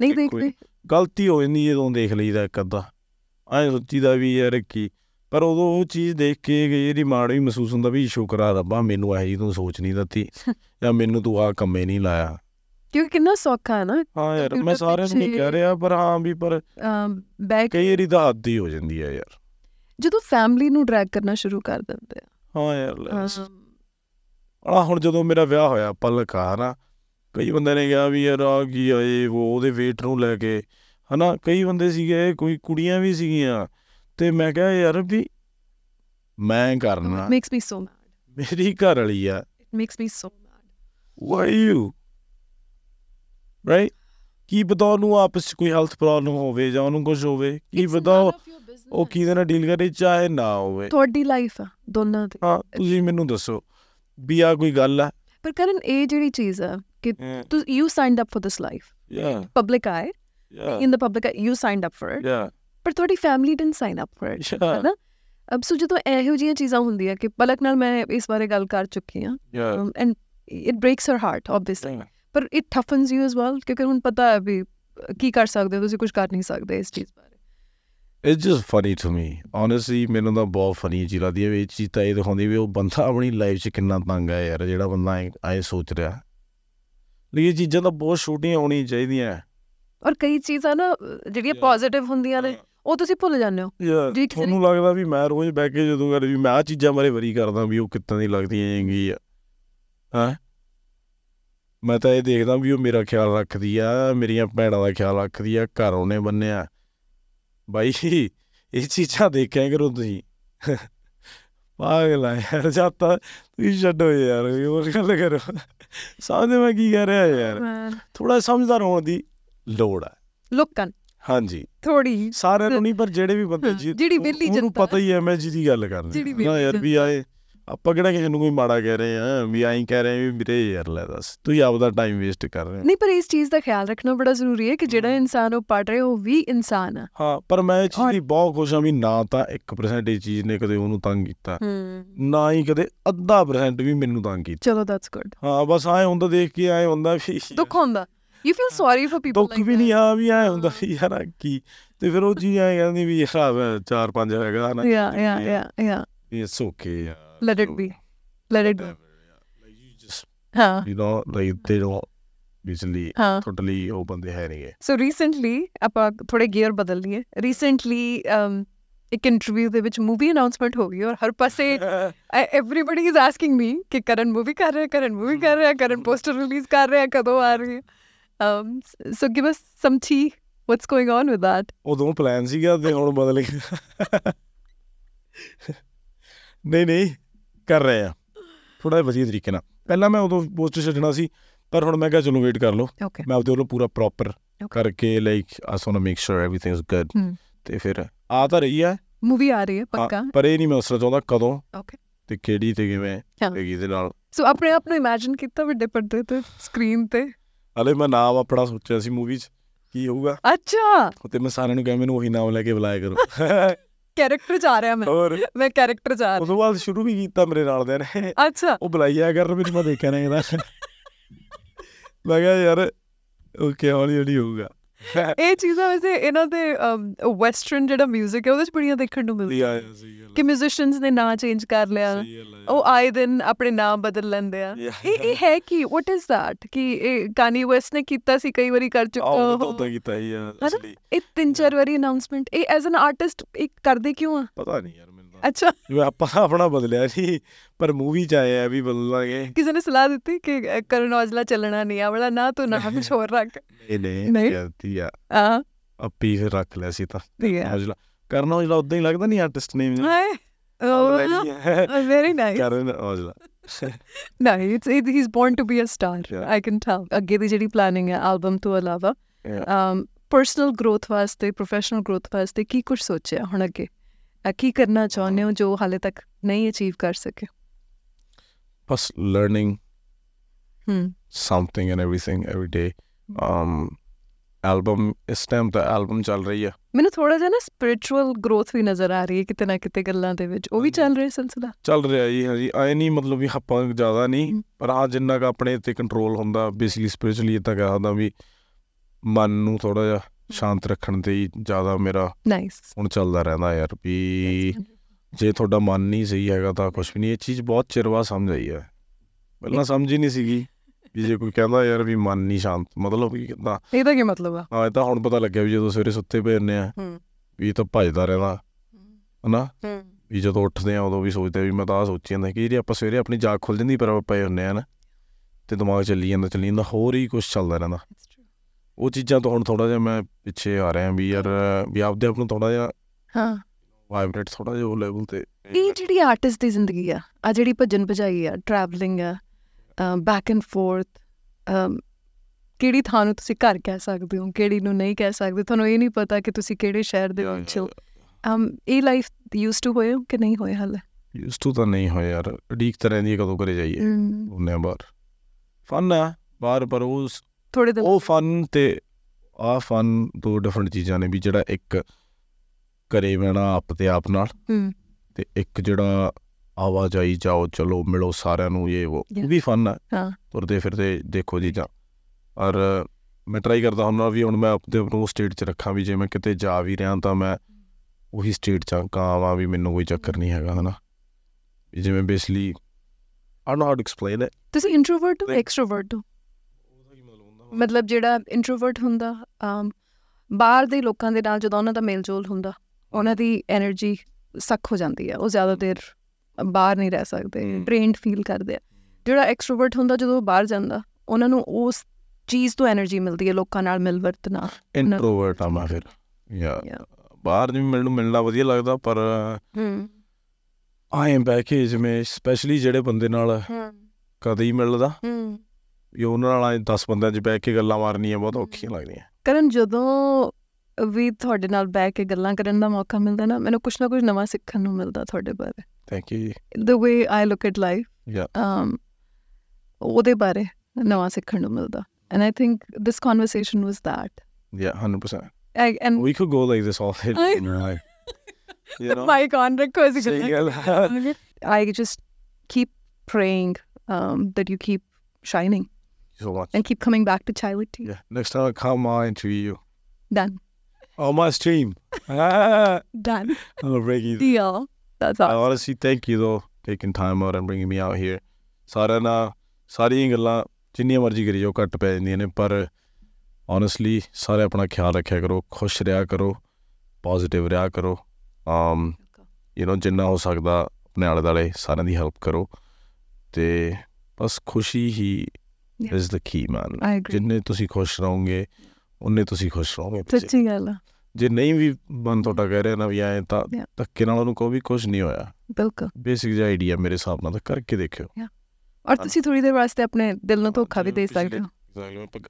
Speaker 2: ਨਹੀਂ
Speaker 3: ਦੇਖੋ ਹੀ।
Speaker 2: ਦੇਖਦੇ
Speaker 3: ਗਲਤੀ ਹੋ ਜਾਂਦੀ ਹੈ ਜਦੋਂ ਦੇਖ ਲਈਦਾ ਇੱਕ ਅੱਧਾ। ਐ ਸੋਚੀਦਾ ਵੀ ਯਾਰ ਕੀ ਪਰ ਉਦੋਂ ਉਹ ਚੀਜ਼ ਦੇਖ ਕੇ ਜਿਹੜੀ ਮਾੜ ਵੀ ਮਹਿਸੂਸ ਹੁੰਦਾ ਵੀ ਸ਼ੁਕਰ ਆ ਰੱਬਾ ਮੈਨੂੰ ਇਹ ਜੀ ਤੂੰ ਸੋਚ ਨਹੀਂ ਦਿੱਤੀ ਜਾਂ ਮੈਨੂੰ ਤੂੰ ਆ ਕੰਮੇ ਨਹੀਂ ਲਾਇਆ।
Speaker 2: ਕਿਉਂਕਿ ਕਿੰਨਾ ਸੌਖਾ ਹੈ ਨਾ
Speaker 3: ਹਾਂ ਯਾਰ ਮੈਂ ਸਾਰਿਆਂ ਨੂੰ ਨਹੀਂ ਕਹਿ ਰਿਹਾ ਪਰ ਹਾਂ ਵੀ ਪਰ
Speaker 2: ਬੈਕ
Speaker 3: ਕਈ ਵਾਰੀ ਤਾਂ ਹੱਦ ਹੀ ਜਾਂਦੀ ਹੈ ਯਾਰ।
Speaker 2: ਜਦੋਂ ਫੈਮਿਲੀ ਨੂੰ ਡਰੈਗ ਕਰਨਾ ਸ਼ੁਰੂ ਕਰ ਦਿੰਦੇ
Speaker 3: ਹਾਂ ਯਾਰ
Speaker 2: ਆ
Speaker 3: ਆ ਹੁਣ ਜਦੋਂ ਮੇਰਾ ਵਿਆਹ ਹੋਇਆ ਪਲਕ ਆ ਨਾ ਕਈ ਬੰਦੇ ਨੇ ਕਿਹਾ ਵੀ ਯਾਰ ਆ ਕੀ ਆਏ ਉਹ ਉਹਦੇ ਵੇਟ ਨੂੰ ਲੈ ਕੇ ਹਨਾ? ਕਈ ਬੰਦੇ ਸੀਗੇ ਕੋਈ ਕੁੜੀਆਂ ਵੀ ਸੀਗੀਆਂ ਤੇ ਮੈਂ ਕਿਹਾ ਯਾਰ ਵੀ ਮੈਂ ਕਰਨਾ।
Speaker 2: ਮੇਕਸ ਮੀ ਸੋ ਮੈਡ
Speaker 3: ਮੇਰੀ ਘਰ ਵਾਲੀ ਆ।
Speaker 2: It makes me so mad
Speaker 3: why you write ਕੀ ਪਤਾ ਉਹਨੂੰ ਆਪਸ 'ਚ ਕੋਈ ਹੈਲਥ ਪ੍ਰੋਬਲਮ ਹੋਵੇ ਜਾਂ ਉਹਨੂੰ ਕੁਝ ਹੋਵੇ। ਕੀ ਪਤਾ ਉਹ- ਕਿਹਦੇ ਨਾਲ ਡੀਲ ਕਰੇ ਚਾਹੇ ਨਾ ਹੋਵੇ।
Speaker 2: ਤੁਹਾਡੀ ਲਾਈਫ ਆ ਦੋਨਾਂ ਦੀ।
Speaker 3: ਹਾਂ ਤੁਸੀਂ ਮੈਨੂੰ ਦੱਸੋ ਵੀ ਆ ਕੋਈ ਗੱਲ ਆ।
Speaker 2: ਪਰ ਕਰਨ ਇਹ ਜਿਹੜੀ ਚੀਜ਼ ਆ ਕਿ ਤੂੰ you signed up for this life
Speaker 3: ਯਾ
Speaker 2: public
Speaker 3: I
Speaker 2: in the public you signed up for it
Speaker 3: ਯਾ
Speaker 2: ਪਰ ਤੁਹਾਡੀ family didn't sign up for
Speaker 3: it.
Speaker 2: ਹੈਨਾ? ਅਬ ਸੋ ਜਦੋਂ ਇਹੋ ਜਿਹੀਆਂ ਚੀਜ਼ਾਂ ਹੁੰਦੀਆਂ ਕਿ ਪਲਕ ਨਾਲ ਮੈਂ ਇਸ ਬਾਰੇ ਗੱਲ ਕਰ ਚੁੱਕੀ ਹਾਂ and it breaks her heart obviously ਪਰ it toughens you as well ਕਿਉਂਕਿ ਹੁਣ ਪਤਾ ਹੈ ਵੀ ਕੀ ਕਰ ਸਕਦੇ ਹੋ ਤੁਸੀਂ ਕੁਝ ਕਰ ਨਹੀਂ ਸਕਦੇ ਇਸ ਚੀਜ਼ ਬਾਰੇ।
Speaker 3: It's just funny to me honestly ਮੈਨੂੰ ਤਾਂ ਬਹੁਤ ਫਨੀ ਚੀਜ਼ ਲੱਗਦੀ ਹੈ ਵੀ ਇਹ ਚੀਜ਼ ਤਾਂ ਇਹ ਦਿਖਾਉਂਦੀ ਵੀ ਉਹ ਬੰਦਾ ਆਪਣੀ ਲਾਈਫ 'ਚ ਕਿੰਨਾ ਤੰਗ ਹੈ ਯਾਰ ਜਿਹੜਾ ਬੰਦਾ ਐਂ ਸੋਚ ਰਿਹਾ। ਲਈ ਇਹ ਚੀਜ਼ਾਂ ਤਾਂ ਬਹੁਤ ਛੋਟੀਆਂ ਹੋਣੀਆਂ ਚਾਹੀਦੀਆਂ।
Speaker 2: ਔਰ ਕਈ ਚੀਜ਼ਾਂ ਨਾ ਜਿਹੜੀਆਂ. ਪੋਜ਼ਿਟਿਵ ਹੁੰਦੀਆਂ ਨੇ ਉਹ ਤੁਸੀਂ ਭੁੱਲ ਜਾਂਦੇ ਹੋ।
Speaker 3: ਯਾਰ
Speaker 2: ਜੀ, ਕਿਸੇ
Speaker 3: ਤੁਹਾਨੂੰ ਲੱਗਦਾ ਵੀ ਮੈਂ ਰੋਜ਼ ਬਹਿ ਕੇ ਜਦੋਂ ਕਰ ਵੀ ਮੈਂ ਆ ਚੀਜ਼ਾਂ ਬਾਰੇ ਵਰੀ ਕਰਦਾ ਵੀ ਉਹ ਕਿੱਦਾਂ ਦੀ ਲੱਗਦੀਆਂ ਹੈਗੀ ਆ ਹਾਂ? ਮੈਂ ਤਾਂ ਇਹ ਦੇਖਦਾ ਵੀ ਉਹ ਮੇਰਾ ਖਿਆਲ ਰੱਖਦੀ ਆ ਮੇਰੀਆਂ ਭੈਣਾਂ ਦਾ ਖਿਆਲ ਰੱਖਦੀ ਆ ਘਰ ਉਹਨੇ ਬੰਨਿਆ। ਬਾਈ ਇਹ ਚੀਜ਼ਾਂ ਦੇਖਿਆ ਕਰੋ ਤੁਸੀਂ। ਪਾਗਲ ਆ ਯਾਰ ਜਾਤਾ ਤੁਸੀਂ ਛੱਡੋ ਯਾਰ ਇਹ ਹੋਰ ਗੱਲ ਕਰੋ। ਸਮਝ ਮੈਂ ਕੀ ਕਹਿ ਰਿਹਾ ਯਾਰ। ਥੋੜਾ ਸਮਝਦਾਰ ਹੋਣ ਦੀ ਲੋੜ ਆ।
Speaker 2: ਲੁੱਕਨ
Speaker 3: ਹਾਂਜੀ।
Speaker 2: ਥੋੜੀ
Speaker 3: ਸਾਰਿਆਂ ਨੂੰ ਨਹੀਂ ਪਰ ਜਿਹੜੇ ਵੀ ਬੰਦੇ ਜੀ
Speaker 2: ਜਿਹੜੀ
Speaker 3: ਉਹ-
Speaker 2: ਵਿਹਲੀ
Speaker 3: ਉਹਨੂੰ
Speaker 2: ਜਨਤਾ।
Speaker 3: ਪਤਾ ਹੀ ਹੈ ਮੈਂ ਜਿਹਦੀ ਗੱਲ ਕਰਦਾ
Speaker 2: ਜਿਹੜੀ
Speaker 3: ਨਾ ਯਾਰ ਵੀ ਆਏ ਆਪਾਂ ਕਿਹੜਾ ਕਿਸੇ ਨੂੰ ਕੋਈ ਮਾੜਾ ਕਹਿ ਰਹੇ ਆ ਵੀ ਐਂ ਕਹਿ ਰਹੇ ਵੀ ਵੀਰੇ ਯਾਰ ਲੈ ਦੱਸ ਤੁਸੀਂ ਆਪਦਾ ਟਾਈਮ ਵੇਸਟ ਕਰ ਰਹੇ
Speaker 2: ਨਹੀਂ ਪਰ ਇਸ ਚੀਜ਼ ਦਾ ਖਿਆਲ ਰੱਖਣਾ ਬੜਾ ਜ਼ਰੂਰੀ ਹੈ ਕਿ ਜਿਹੜਾ ਇਨਸਾਨ ਉਹ ਪੜ ਰਿਹਾ ਉਹ ਵੀ ਇਨਸਾਨ ਆ।
Speaker 3: ਹਾਂ ਪਰ ਮੈਂ ਇਹ ਚੀਜ਼ ਲਈ ਬਹੁਤ ਖੁਸ਼ ਹਾਂ ਵੀ ਨਾ ਤਾਂ 1% ਇਹ ਚੀਜ਼ ਨੇ ਕਦੇ ਉਹਨੂੰ ਤੰਗ ਕੀਤਾ।
Speaker 2: ਹੂੰ।
Speaker 3: ਨਾ ਹੀ ਕਦੇ ਅੱਧਾ ਪਰਸੈਂਟ ਵੀ ਮੈਨੂੰ ਤੰਗ ਕੀਤਾ।
Speaker 2: ਚਲੋ ਦੈਟਸ ਗੁੱਡ
Speaker 3: ਹਾਂ ਬਸ ਐਂ ਹੁੰਦਾ ਦੇਖ ਕੇ ਐਂ ਹੁੰਦਾ
Speaker 2: ਦੁੱਖ ਹੁੰਦਾ। You feel sorry for people
Speaker 3: ਦੁੱਖ ਵੀ ਨਹੀਂ ਆ ਵੀ ਐਂ ਹੁੰਦਾ ਵੀ ਯਾਰ ਆਹ ਕੀ? ਤੇ ਫਿਰ ਉਹ ਚੀਜ਼ ਐਂ ਕਹਿੰਦੀ ਵੀ ਯਾਰ ਚਾਰ ਪੰਜ ਹੈਗਾ ਨਾ
Speaker 2: yeah yeah yeah yeah
Speaker 3: it's okay
Speaker 2: Let it be. let it go
Speaker 3: like you just
Speaker 2: ਹਾਂ
Speaker 3: know like they don't usually
Speaker 2: ਹਾਂ
Speaker 3: totally ਉਹ ਬੰਦੇ ਹੈ ਨਹੀਂਗੇ
Speaker 2: ਸੋ ਰੀਸੈਂਟਲੀ ਆਪਾਂ ਥੋੜੇ ਗੀਅਰ ਬਦਲ ਲਈਏ। ਰੀਸੈਂਟਲੀ ਇੱਕ ਇੰਟਰਵਿਊ ਦੇ ਵਿੱਚ ਮੂਵੀ ਅਨਾਉਂਸਮੈਂਟ ਹੋ ਗਈ ਔਰ ਹਰ ਪਾਸੇ everybody is asking me ਕਿ ਕਰਨ ਮੂਵੀ ਕਰ ਰਿਹਾ ਕਰਨ ਮੂਵੀ ਕਰ ਰਿਹਾ ਕਰਨ ਪੋਸਟਰ ਰਿਲੀਜ਼ ਕਰ ਰਿਹਾ ਕਦੋਂ ਆ ਰਹੀ ਹੈ? Um, so give us some tea. What's going on with that?
Speaker 3: ਉਦੋਂ ਪਲਾਨ ਸੀਗਾ ਤੇ ਹੁਣ ਬਦਲ ਗਿਆ। ਨਹੀਂ ਨਹੀਂ ਕਰ ਰਹੇ ਆ। ਥੋੜਾ ਵਧੀਆ ਤਰੀਕੇ ਨਾਲ। ਪਹਿਲਾਂ ਮੈਂ ਉਦੋਂ ਪੋਸਟ ਛੱਡਣਾ ਸੀ ਪਰ ਹੁਣ ਮੈਂ ਕਿਹਾ ਚਲੋ ਵੇਟ ਕਰ ਲਓ। ਮੈਂ ਆਪਦੇ ਵੱਲੋਂ ਪੂਰਾ ਪ੍ਰੋਪਰ ਕਰਕੇ like I want to make sure everything is
Speaker 2: good
Speaker 3: ਤੇ ਫਿਰ ਆ ਤਾਂ ਰਹੀ ਹੈ
Speaker 2: ਮੂਵੀ ਆ ਰਹੀ ਹੈ ਪੱਕਾ?
Speaker 3: ਪਰ ਇਹ ਨਹੀਂ ਮੈਂ ਉਸਰਾ ਚਾਹੁੰਦਾ ਕਦੋਂ
Speaker 2: ਓਕੇ
Speaker 3: ਤੇ ਕਿਹੜੀ ਤੇ ਕਿਵੇਂ ਹੈਗੀ ਦੇ ਨਾਲ।
Speaker 2: ਸੋ ਆਪਣੇ ਆਪ ਨੂੰ ਇਮੇਜਿਨ ਕੀਤਾ ਵੱਡੇ ਪਰਦੇ ਤੇ ਸਕਰੀਨ ਤੇ?
Speaker 3: ਹਲੇ ਮੈਂ ਨਾਮ ਆਪਣਾ ਸੋਚਿਆ ਸੀ ਮੂਵੀ 'ਚ ਕੀ ਹੋਊਗਾ?
Speaker 2: ਅੱਛਾ।
Speaker 3: ਤੇ ਮੈਂ ਸਾਰਿਆਂ ਨੂੰ ਕਿਹਾ ਮੈਨੂੰ ਉਹੀ ਨਾਮ ਲੈ ਕੇ ਬੁਲਾਇਆ ਕਰੋ।
Speaker 2: ਕੈਰੈਕਟਰ ਆ ਰਿਹਾ ਮੈਂ। ਮੈਂ ਕੈਰੈਕਟਰ ਚ ਆ
Speaker 3: ਉਸ ਤੋਂ ਬਾਅਦ ਸ਼ੁਰੂ ਵੀ ਕੀਤਾ ਮੇਰੇ ਨਾਲ ਦੇ ਨੇ।
Speaker 2: ਰਿਹਾ ਅੱਛਾ।
Speaker 3: ਉਹ ਬੁਲਾਈਆ ਕਰ ਮੈਨੂੰ ਮੈਂ ਦੇਖਿਆ ਨਾ ਇਹਦਾ। ਮੈਂ ਕਿਹਾ ਯਾਰ ਓਕੇ ਹੌਲੀ ਹੌਲੀ ਹੋਊਗਾ?
Speaker 2: ਇਹ ਚੀਜ਼ਾਂ ਵੈਸੇ ਇਹਨਾਂ ਦੇ ਵੈਸਟਰਨ ਜਿਹੜਾ 뮤직 ਹੈ ਉਹਦੇ ਚ ਬੜੀਆਂ ਦੇਖਣ ਨੂੰ ਮਿਲਦੀਆਂ ਕਿ ਮਿਊਜ਼ੀਸ਼ੀਅਨਸ ਨੇ ਨਾਂ ਚੇਂਜ ਕਰ ਲਿਆ ਉਹ ਆਏ ਦਿਨ ਆਪਣੇ ਨਾਮ ਬਦਲ ਲੈਂਦੇ ਆ. ਇਹ ਇਹ ਹੈ ਕੀ? What is that? ਕਿ ਇਹ ਕਾਨੀ ਵੈਸਟ ਨੇ ਕੀਤਾ ਸੀ ਕਈ ਵਾਰੀ ਕਰ ਚੁੱਕਾ ਉਹ।
Speaker 3: ਤਾਂ ਕੀਤਾ ਹੀ ਆ? ਅਸਲੀ।
Speaker 2: ਇਹ ਤਿੰਨ ਚਾਰ ਵਾਰੀ ਅਨਾਉਂਸਮੈਂਟ ਇਹ ਐਜ਼ ਐਨ ਆਰਟਿਸਟ ਇੱਕ ਕਰਦੇ ਕਿਉਂ ਆ?
Speaker 3: ਪਤਾ ਨਹੀਂ ਯਾਰ
Speaker 2: ਅੱਛਾ
Speaker 3: ਜਿਵੇਂ ਆਪਾਂ ਆਪਣਾ ਬਦਲਿਆ ਸੀ ਪਰ ਮੂਵੀ ਚ ਆਇਆ ਵੀ ਬਦਲਾਂਗੇ
Speaker 2: ਕਿਸੇ ਨੇ ਸਲਾਹ ਦਿੱਤੀ ਕਿ ਅ, ਕਰਨ ਔਜਲਾ ਚੱਲਣਾ ਨਹੀਂ ਆ ਵਾਲਾ ਨਾ ਤੂੰ ਨਾ ਕੁਛ ਹੋਰ ਰੱਖ
Speaker 3: ਇਹ ਨੇ
Speaker 2: ਨਹੀਂ।
Speaker 3: ਕਹਿੰਦੀ ਆ
Speaker 2: ਆ
Speaker 3: ਅੱਪੀ ਫਿਰ ਰੱਖ ਲਿਆ ਸੀ ਤਾਂ. ਔਜਲਾ ਕਰਨ ਔਜਲਾ ਉਦਾਂ ਹੀ ਲੱਗਦਾ ਨਹੀਂ ਆਰਟਿਸਟ ਨੇਮ
Speaker 2: ਹਾਏ very nice.
Speaker 3: ਕਰਨ Aujla
Speaker 2: it's it, he's born to be a star.
Speaker 3: Yeah.
Speaker 2: I can tell. ਅੱਗੇ ਦੀ ਜਿਹੜੀ ਪਲਾਨਿੰਗ ਹੈ ਐਲਬਮ ਤੋਂ ਇਲਾਵਾ ਪਰਸਨਲ ਗਰੋਥ ਵਾਸਤੇ ਪ੍ਰੋਫੈਸ਼ਨਲ ਗਰੋਥ ਵਾਸਤੇ ਕੀ ਕੁਝ ਸੋਚਿਆ ਹੁਣ ਅੱਗੇ ਅ, ਕੀ ਕਰਨਾ ਚਾਹੁੰਦੇ ਹੋ ਜੋ ਹਾਲੇ ਤੱਕ ਨਹੀਂ ਅਚੀਵ ਕਰ ਸਕੇ
Speaker 3: ਬਸ learning
Speaker 2: hmm
Speaker 3: something and everything every day um album ਇਸ ਟਾਈਮ ਤਾਂ ਐਲਬਮ ਚੱਲ ਰਹੀ ਆ
Speaker 2: ਮੈਨੂੰ ਥੋੜਾ ਜਿਹਾ ਨਾ ਸਪਿਰਚੁਅਲ ਗਰੋਥ ਵੀ ਨਜ਼ਰ ਆ ਰਹੀ ਹੈ ਕਿਤੇ ਨਾ ਕਿਤੇ ਗੱਲਾਂ ਦੇ ਵਿੱਚ ਉਹ ਵੀ ਚੱਲ ਰਿਹਾ ਸਿਲਸਿਲਾ
Speaker 3: ਚੱਲ ਰਿਹਾ ਜੀ ਹਾਂਜੀ ਐ ਨਹੀਂ ਮਤਲਬ ਵੀ ਆਪਾਂ ਜ਼ਿਆਦਾ ਨਹੀਂ। ਪਰ ਹਾਂ ਜਿੰਨਾ ਕ ਆਪਣੇ ਤੇ ਕੰਟਰੋਲ ਹੁੰਦਾ ਬੇਸਿਕਲੀ ਸਪਿਰਚੁਅਲੀ ਇਦਾਂ ਕਹਦਾ ਵੀ ਮਨ ਨੂੰ ਥੋੜਾ ਜਿਹਾ ਸ਼ਾਂਤ ਰੱਖਣ ਤੇ ਹੀ ਜ਼ਿਆਦਾ ਮੇਰਾ
Speaker 2: ਨਾਈਸ
Speaker 3: ਹੁਣ ਚੱਲਦਾ ਰਹਿੰਦਾ ਯਾਰ ਵੀ ਜੇ ਤੁਹਾਡਾ ਮਨ ਨਹੀਂ ਸਹੀ ਹੈਗਾ ਤਾਂ ਕੁਝ ਵੀ ਨਹੀਂ। ਇਹ ਚੀਜ਼ ਬਹੁਤ ਚਿਰ ਬਾਅਦ ਸਮਝ ਆਈ ਹੈ। ਪਹਿਲਾਂ ਸਮਝ ਹੀ ਨਹੀਂ ਸੀਗੀ ਵੀ ਜੇ ਕੋਈ ਕਹਿੰਦਾ ਯਾਰ ਵੀ ਮਨ ਨਹੀਂ ਸ਼ਾਂਤ ਮਤਲਬ ਕੀ ਕਹਿੰਦਾ
Speaker 2: ਇਹਦਾ ਕੀ ਮਤਲਬ ਆ?
Speaker 3: ਹਾਂ ਇਹ ਤਾਂ ਹੁਣ ਪਤਾ ਲੱਗਿਆ ਵੀ ਜਦੋਂ ਸਵੇਰੇ ਸੁੱਤੇ ਪਏ ਹੁੰਦੇ ਆ ਵੀ ਤਾਂ ਭੱਜਦਾ ਰਹਿੰਦਾ ਹਨਾ? ਵੀ ਜਦੋਂ ਉੱਠਦੇ ਆ ਉਦੋਂ ਵੀ ਸੋਚਦੇ ਵੀ ਮੈਂ ਤਾਂ ਆ ਸੋਚੀ ਜਾਂਦਾ। ਕਿ ਜਿਹੜੀ ਆਪਾਂ ਸਵੇਰੇ ਆਪਣੀ ਜਾਗ ਖੁੱਲ ਜਾਂਦੀ ਪਰ ਆਪਾਂ ਪਏ ਹੁੰਦੇ ਆ ਨਾ ਤੇ ਦਿਮਾਗ ਚੱਲੀ ਜਾਂਦਾ ਚੱਲੀ ਜਾਂਦਾ ਹੋਰ ਹੀ ਕੁਝ ਚੱਲਦਾ ਰਹਿੰਦਾ। ਉਹ ਚੀਜ਼ਾਂ ਤੋਂ ਹੁਣ ਥੋੜਾ ਜਿਹਾ ਮੈਂ ਪਿੱਛੇ ਆ ਰਿਹਾ ਵੀ ਯਾਰ ਵੀ ਆਪਦੇ ਆਪ ਨੂੰ ਥੋੜਾ ਜਿਹਾ
Speaker 2: ਹਾਂ।
Speaker 3: ਵਾਈਬ੍ਰੇਟ ਥੋੜਾ ਜਿਹਾ ਉਹ ਲੈਵਲ ਤੇ।
Speaker 2: ਇਹ ਜਿਹੜੀ ਆਰਟਿਸਟ ਦੀ ਜ਼ਿੰਦਗੀ ਆ ਆ ਜਿਹੜੀ ਭਜਨ ਭਜਾਈ ਆ ਟਰੈਵਲਿੰਗ ਆ ਬੈਕ ਐਂਡ ਫੋਰਥ ਕਿਹੜੀ ਥਾਂ ਨੂੰ ਤੁਸੀਂ ਘਰ ਕਹਿ ਸਕਦੇ ਹੋ ਕਿਹੜੀ ਨੂੰ ਨਹੀਂ ਕਹਿ ਸਕਦੇ ਤੁਹਾਨੂੰ ਇਹ ਨਹੀਂ ਪਤਾ ਕਿ ਤੁਸੀਂ ਕਿਹੜੇ ਸ਼ਹਿਰ ਦੇ ਵਿੱਚ ਹੋ। um ਇਹ ਲਾਈਫ ਯੂਜ਼ਡ ਟੂ ਹੋਏ ਕਿ ਨਹੀਂ ਹੋਏ ਹਾਲੇ?
Speaker 3: ਯੂਸ ਟੂ ਤਾਂ ਨਹੀਂ ਹੋਇਆ ਯਾਰ ਉਡੀਕ ਤਾਂ ਰਹਿੰਦੀ ਹੈ ਕਦੋਂ ਘਰੇ ਜਾਈਏ ਉਹਨੇ ਬਾਹਰ ਫਨ ਆ ਬਾਹਰ ਪਰ ਉਹ
Speaker 2: ਥੋੜੇ ਦਿਨ
Speaker 3: ਉਹ ਫਨ ਤੇ ਆ ਫਨ ਦੋ ਡਿਫਰੈਂਟ ਚੀਜ਼ਾਂ ਨੇ ਵੀ ਜਿਹੜਾ ਇੱਕ ਘਰੇ ਬਹਿਣਾ ਆਪ ਤੇ ਆਪ ਨਾਲ
Speaker 2: ਹਮ
Speaker 3: ਤੇ ਇੱਕ ਜਿਹੜਾ ਆਵਾਜਾਈ ਜਾਓ ਚਲੋ ਮਿਲੋ ਸਾਰਿਆਂ ਨੂੰ ਇਹ ਉਹ ਵੀ ਫਨ ਆ।
Speaker 2: ਹਾਂ।
Speaker 3: ਤੁਰਦੇ ਫਿਰਦੇ ਦੇਖੋ ਚੀਜ਼ਾਂ। ਔਰ ਮੈਂ ਟਰਾਈ ਕਰਦਾ ਹੁੰਦਾ ਵੀ ਹੁਣ ਮੈਂ ਆਪਣੇ ਆਪ ਨੂੰ ਸਟੇਟ 'ਚ ਰੱਖਾਂ ਵੀ ਜੇ ਮੈਂ ਕਿਤੇ ਜਾ ਵੀ ਰਿਹਾ ਤਾਂ ਮੈਂ ਉਹੀ ਸਟੇਟ 'ਚ ਕਾਵਾਂ ਵੀ ਮੈਨੂੰ ਕੋਈ ਚੱਕਰ ਨਹੀਂ ਹੈਗਾ ਹਨਾ। ਜਿਵੇਂ basically I know how to explain it
Speaker 2: ਤੁਸੀਂ ਇੰਟਰੋਵਰਟ ਹੋ ਐਕਸਟਰੋਵਰਟ ਹੋ? ਮਤਲਬ ਜਿਹੜਾ ਇੰਟਰੋਵਰਟ ਹੁੰਦਾ ਬਾਹਰ ਦੇ ਲੋਕਾਂ ਦੇ ਨਾਲ ਜਦੋਂ ਉਹਨਾਂ ਦਾ ਮੇਲਜੋਲ ਹੁੰਦਾ ਉਹਨਾਂ ਦੀ એનર્ਜੀ ਸੱਖ ਹੋ ਜਾਂਦੀ ਹੈ ਉਹ ਜ਼ਿਆਦਾ ਦੇਰ ਬਾਹਰ ਨਹੀਂ ਰਹਿ ਸਕਦੇ ਡਰੇਨਡ ਫੀਲ ਕਰਦੇ ਆ। ਜਿਹੜਾ ਐਕਸਟ੍ਰੋਵਰਟ ਹੁੰਦਾ ਜਦੋਂ ਬਾਹਰ ਜਾਂਦਾ ਉਹਨਾਂ ਨੂੰ ਉਸ ਚੀਜ਼ ਤੋਂ એનર્ਜੀ ਮਿਲਦੀ ਹੈ ਲੋਕਾਂ ਨਾਲ ਮਿਲਵਰਤ ਨਾਲ
Speaker 3: ਇੰਟਰੋਵਰਟ ਆ ਮੈਂ ਫਿਰ ਯਾ ਬਾਹਰ ਜਿਵੇਂ ਮੈਨੂੰ ਮਿਲਣਾ ਵਧੀਆ ਲੱਗਦਾ ਪਰ
Speaker 2: ਹੂੰ।
Speaker 3: ਆਈ ਐਮ ਬੈਕ ਜਿਵੇਂ ਸਪੈਸ਼ਲੀ ਜਿਹੜੇ ਬੰਦੇ ਨਾਲ ਕਦੇ ਹੀ ਮਿਲਦਾ।
Speaker 2: ਹੂੰ।
Speaker 3: ਵੀ ਉਹਨਾਂ ਨਾਲ 10 ਬੰਦਿਆਂ 'ਚ ਬਹਿ ਕੇ ਗੱਲਾਂ ਮਾਰਨੀਆਂ ਬਹੁਤ ਔਖੀਆਂ ਲੱਗਦੀਆਂ
Speaker 2: ਕਰਨ ਜਦੋਂ ਵੀ ਤੁਹਾਡੇ ਨਾਲ ਬਹਿ ਕੇ ਗੱਲਾਂ ਕਰਨ ਦਾ ਮੌਕਾ ਮਿਲਦਾ ਨਾ ਮੈਨੂੰ ਕੁਝ ਨਾ ਕੁਝ ਨਵਾਂ ਸਿੱਖਣ ਨੂੰ ਮਿਲਦਾ ਤੁਹਾਡੇ ਬਾਰੇ
Speaker 3: thank you
Speaker 2: the way I look at life.
Speaker 3: Yeah.
Speaker 2: Um, ਉਹਦੇ ਬਾਰੇ ਨਵਾਂ ਸਿੱਖਣ ਨੂੰ ਮਿਲਦਾ and I think this conversation was that.
Speaker 3: ਯਾ 100%
Speaker 2: I, and
Speaker 3: we could go like this all day
Speaker 2: I-
Speaker 3: right you know
Speaker 2: mic on ਕਰਾਂਗੇ। I just keep praying um, that you keep shining
Speaker 3: so much
Speaker 2: and keep coming back to charity.
Speaker 3: yeah next time I come I interview you
Speaker 2: Done.
Speaker 3: on my stream I'll
Speaker 2: Done.
Speaker 3: break you
Speaker 2: Deal. That's
Speaker 3: I
Speaker 2: awesome.
Speaker 3: honestly thank you though taking time out and bringing me out here ਸਾਰਿਆਂ ਨਾਲ ਸਾਰੀਆਂ ਗੱਲਾਂ ਜਿੰਨੀਆਂ ਮਰਜ਼ੀ ਕਰੀ ਜਾਓ ਘੱਟ ਪੈ ਜਾਂਦੀਆਂ ਨੇ ਪਰ honestly ਸਾਰੇ ਆਪਣਾ ਖਿਆਲ ਰੱਖਿਆ ਕਰੋ ਖੁਸ਼ ਰਿਹਾ ਕਰੋ ਪੋਜ਼ਿਟਿਵ ਰਿਹਾ ਕਰੋ um you know ਜਿੰਨਾ ਹੋ ਸਕਦਾ ਆਪਣੇ ਆਲੇ ਦੁਆਲੇ ਸਾਰਿਆਂ ਦੀ ਹੈਲਪ ਕਰੋ ਤੇ ਬਸ ਖੁਸ਼ੀ ਹੀ Key man.
Speaker 2: I agree.
Speaker 3: ਜਿੰਨੇ ਤੁਸੀਂ ਖੁਸ਼ ਰਹੋਗੇ ਉਨੇ ਤੁਸੀਂ ਖੁਸ਼ ਰਹੋਗੇ।
Speaker 2: ਸੱਚੀ ਗੱਲ ਆ।
Speaker 3: ਜੇ ਨਹੀਂ ਵੀ ਮਨ ਤੁਹਾਡਾ ਕਹਿ ਰਿਹਾ ਨਾ ਵੀ ਐ ਤਾਂ. ਧੱਕੇ ਨਾਲ ਉਹਨੂੰ ਕੋਈ ਵੀ ਕੁਝ ਨਹੀਂ ਹੋਇਆ।
Speaker 2: ਬਿਲਕੁਲ।
Speaker 3: ਬੇਸਿਕ ਜਿਹਾ ਆਈਡੀਆ ਮੇਰੇ ਹਿਸਾਬ ਨਾਲ ਤਾਂ ਕਰਕੇ ਦੇਖਿਓ।
Speaker 2: ਔਰ ਤੁਸੀਂ ਥੋੜੀ ਦੇਰ ਵਾਸਤੇ ਆਪਣੇ ਦਿਲ ਨੂੰ ਧੋਖਾ ਵੀ ਦੇ ਸਕਦੇ ਹੋ।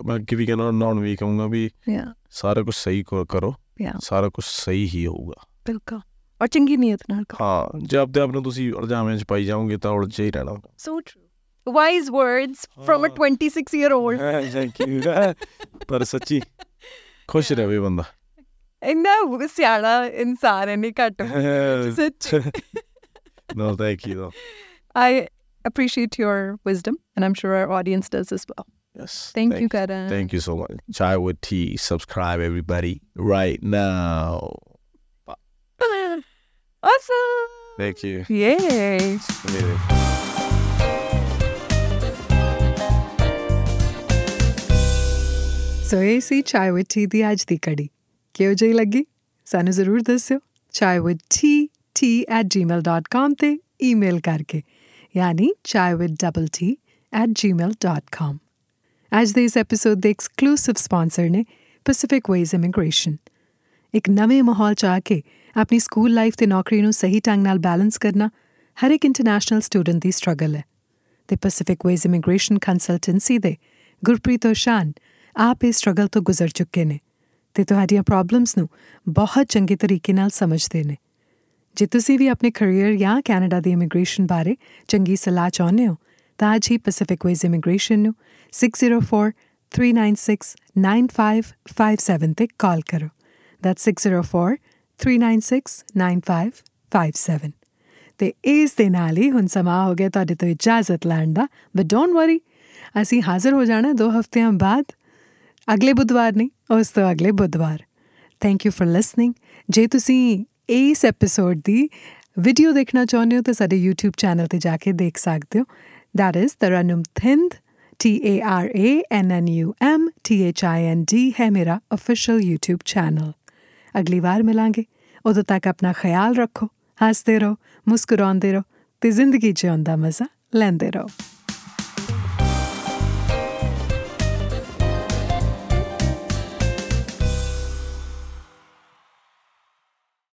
Speaker 3: ਮੈਂ ਅੱਗੇ ਵੀ ਕਹਿੰਦਾ ਨਾ ਹੁਣ ਵੀ ਕਹੂੰਗਾ ਵੀ. ਸਾਰਾ ਕੁਝ ਸਹੀ ਕੋ- ਕਰੋ. ਸਾਰਾ ਕੁਝ ਸਹੀ ਹੀ ਹੋਊਗਾ।
Speaker 2: ਬਿਲਕੁਲ। ਔਰ ਚੰਗੀ ਨੀਅਤ ਨਾਲ ਕਰੋ।
Speaker 3: ਹਾਂ ਜੇ ਆਪਦੇ ਆਪ ਨੂੰ ਤੁਸੀਂ ਉਲਝਾਵੇਂ ਚ ਪਾਈ ਜਾਓਗੇ ਤਾਂ ਉਲਝੇ ਹੀ ਰਹਿਣਾ।
Speaker 2: So true wise words from a
Speaker 3: ਹਾਂ।
Speaker 2: 26 year old
Speaker 3: ਥੈਂਕ ਯੂ ਪਰ ਸੱਚੀ ਖੁਸ਼ ਰਹੇ ਬੰਦਾ
Speaker 2: ਇੰਨਾ ਸਿਆਣਾ ਇਨਸਾਨ ਹੈ ਨਹੀਂ ਘੱਟ ਸੱਚ
Speaker 3: no thank you though
Speaker 2: I appreciate your wisdom and I'm sure our audience does as well.
Speaker 3: yes
Speaker 2: Thank, you, Karan.
Speaker 3: thank you so much chai with tea subscribe everybody right now
Speaker 2: Awesome.
Speaker 3: thank you
Speaker 2: Yay.
Speaker 1: ਸੋ ਇਹ ਸੀ ਚਾਹ with T ਦੀ ਅੱਜ ਦੀ ਕੜੀ ਕਿਉਂ ਜਿਹੀ ਲੱਗੀ ਸਾਨੂੰ ਜ਼ਰੂਰ ਦੱਸਿਓ ਚਾਹ ਵਿਦ ਟੀ tea@gmail.com ਤੇ ਈਮੇਲ ਕਰਕੇ ਯਾਨੀ chaiwithdoublety@gmail.com ਅੱਜ ਦੇ ਇਸ ਐਪੀਸੋਡ ਦੇ ਐਕਸਕਲੂਸਿਵ ਸਪான்ਸਰ ਨੇ ਪੈਸੀਫਿਕ ਵੇਜ਼ ਇਮੀਗ੍ਰੇਸ਼ਨ ਇੱਕ ਨਵੇਂ ਮਾਹੌਲ ਚ ਆ ਕੇ ਆਪਣੀ ਸਕੂਲ ਲਾਈਫ ਤੇ ਨੌਕਰੀ ਨੂੰ ਸਹੀ ਢੰਗ ਨਾਲ ਬੈਲੈਂਸ ਕਰਨਾ ਹਰ ਇੱਕ ਇੰਟਰਨੈਸ਼ਨਲ ਸਟੂਡੈਂਟ ਦੀ ਸਟਰਗਲ ਹੈ ਤੇ ਪੈਸੀਫਿਕ ਵੇਜ਼ ਇਮੀਗ੍ਰੇਸ਼ਨ ਕੰਸਲਟੈਂਸੀ ਦੇ ਗੁਰਪ੍ਰੀਤ ਓਸ਼ਾਨ ਆਪ ਇਸ ਸਟਰਗਲ ਤੋਂ ਗੁਜ਼ਰ ਚੁੱਕੇ ਨੇ ਤੇ ਤੁਹਾਡੀਆਂ ਪ੍ਰੋਬਲਮਸ ਨੂੰ ਬਹੁਤ ਚੰਗੇ ਤਰੀਕੇ ਨਾਲ ਸਮਝਦੇ ਨੇ। ਜੇ ਤੁਸੀਂ ਵੀ ਆਪਣੇ ਕੈਰੀਅਰ ਜਾਂ ਕੈਨੇਡਾ ਦੀ ਇਮੀਗ੍ਰੇਸ਼ਨ ਬਾਰੇ ਚੰਗੀ ਸਲਾਹ ਚਾਹੁੰਦੇ ਹੋ, ਤਾਂ ਅੱਜ ਹੀ ਪੈਸੀਫਿਕ ਵੇਜ਼ ਇਮੀਗ੍ਰੇਸ਼ਨ ਨੂੰ 6043969557 ਤੇ ਕਾਲ ਕਰੋ। ਦੈਟਸ 6043969557 ਤੇ ਇਸ ਦੇ ਨਾਲ ਹੀ ਹੁਣ ਸਮਾਂ ਹੋ ਗਿਆ ਤੁਹਾਡੇ ਤੋਂ ਇਜਾਜ਼ਤ ਲੈਣ ਦਾ ਬਟ ਡੋਂਟ ਵਰੀ ਅਸੀਂ ਹਾਜ਼ਰ ਹੋ ਜਾਣਾ ਦੋ ਹਫ਼ਤਿਆਂ ਬਾਅਦ। ਅਗਲੇ ਬੁੱਧਵਾਰ ਨਹੀਂ ਉਸ ਤੋਂ ਅਗਲੇ ਬੁੱਧਵਾਰ। ਥੈਂਕ ਯੂ ਫॉर ਲਿਸਨਿੰਗ ਜੇ ਤੁਸੀਂ ਇਸ ਐਪੀਸੋਡ ਦੀ ਵੀਡੀਓ ਦੇਖਣਾ ਚਾਹੁੰਦੇ ਹੋ ਤਾਂ ਸਾਡੇ YouTube ਚੈਨਲ ਤੇ ਜਾ ਕੇ ਦੇਖ ਸਕਦੇ ਹੋ। That is Tarannum Thind T A R A N N U M T H I N D, ਹੈ ਮੇਰਾ ਅਫੀਸ਼ੀਅਲ YouTube ਚੈਨਲ ਅਗਲੀ ਵਾਰ ਮਿਲਾਂਗੇ। ਉਦੋਂ ਤੱਕ ਆਪਣਾ ਖਿਆਲ ਰੱਖੋ, ਹੱਸਦੇ ਰਹੋ, ਮੁਸਕਰਾਉਂਦੇ ਰਹੋ ਤੇ ਜ਼ਿੰਦਗੀ ਜਿਉਣ ਦਾ ਮਜ਼ਾ ਲੈਂਦੇ ਰਹੋ।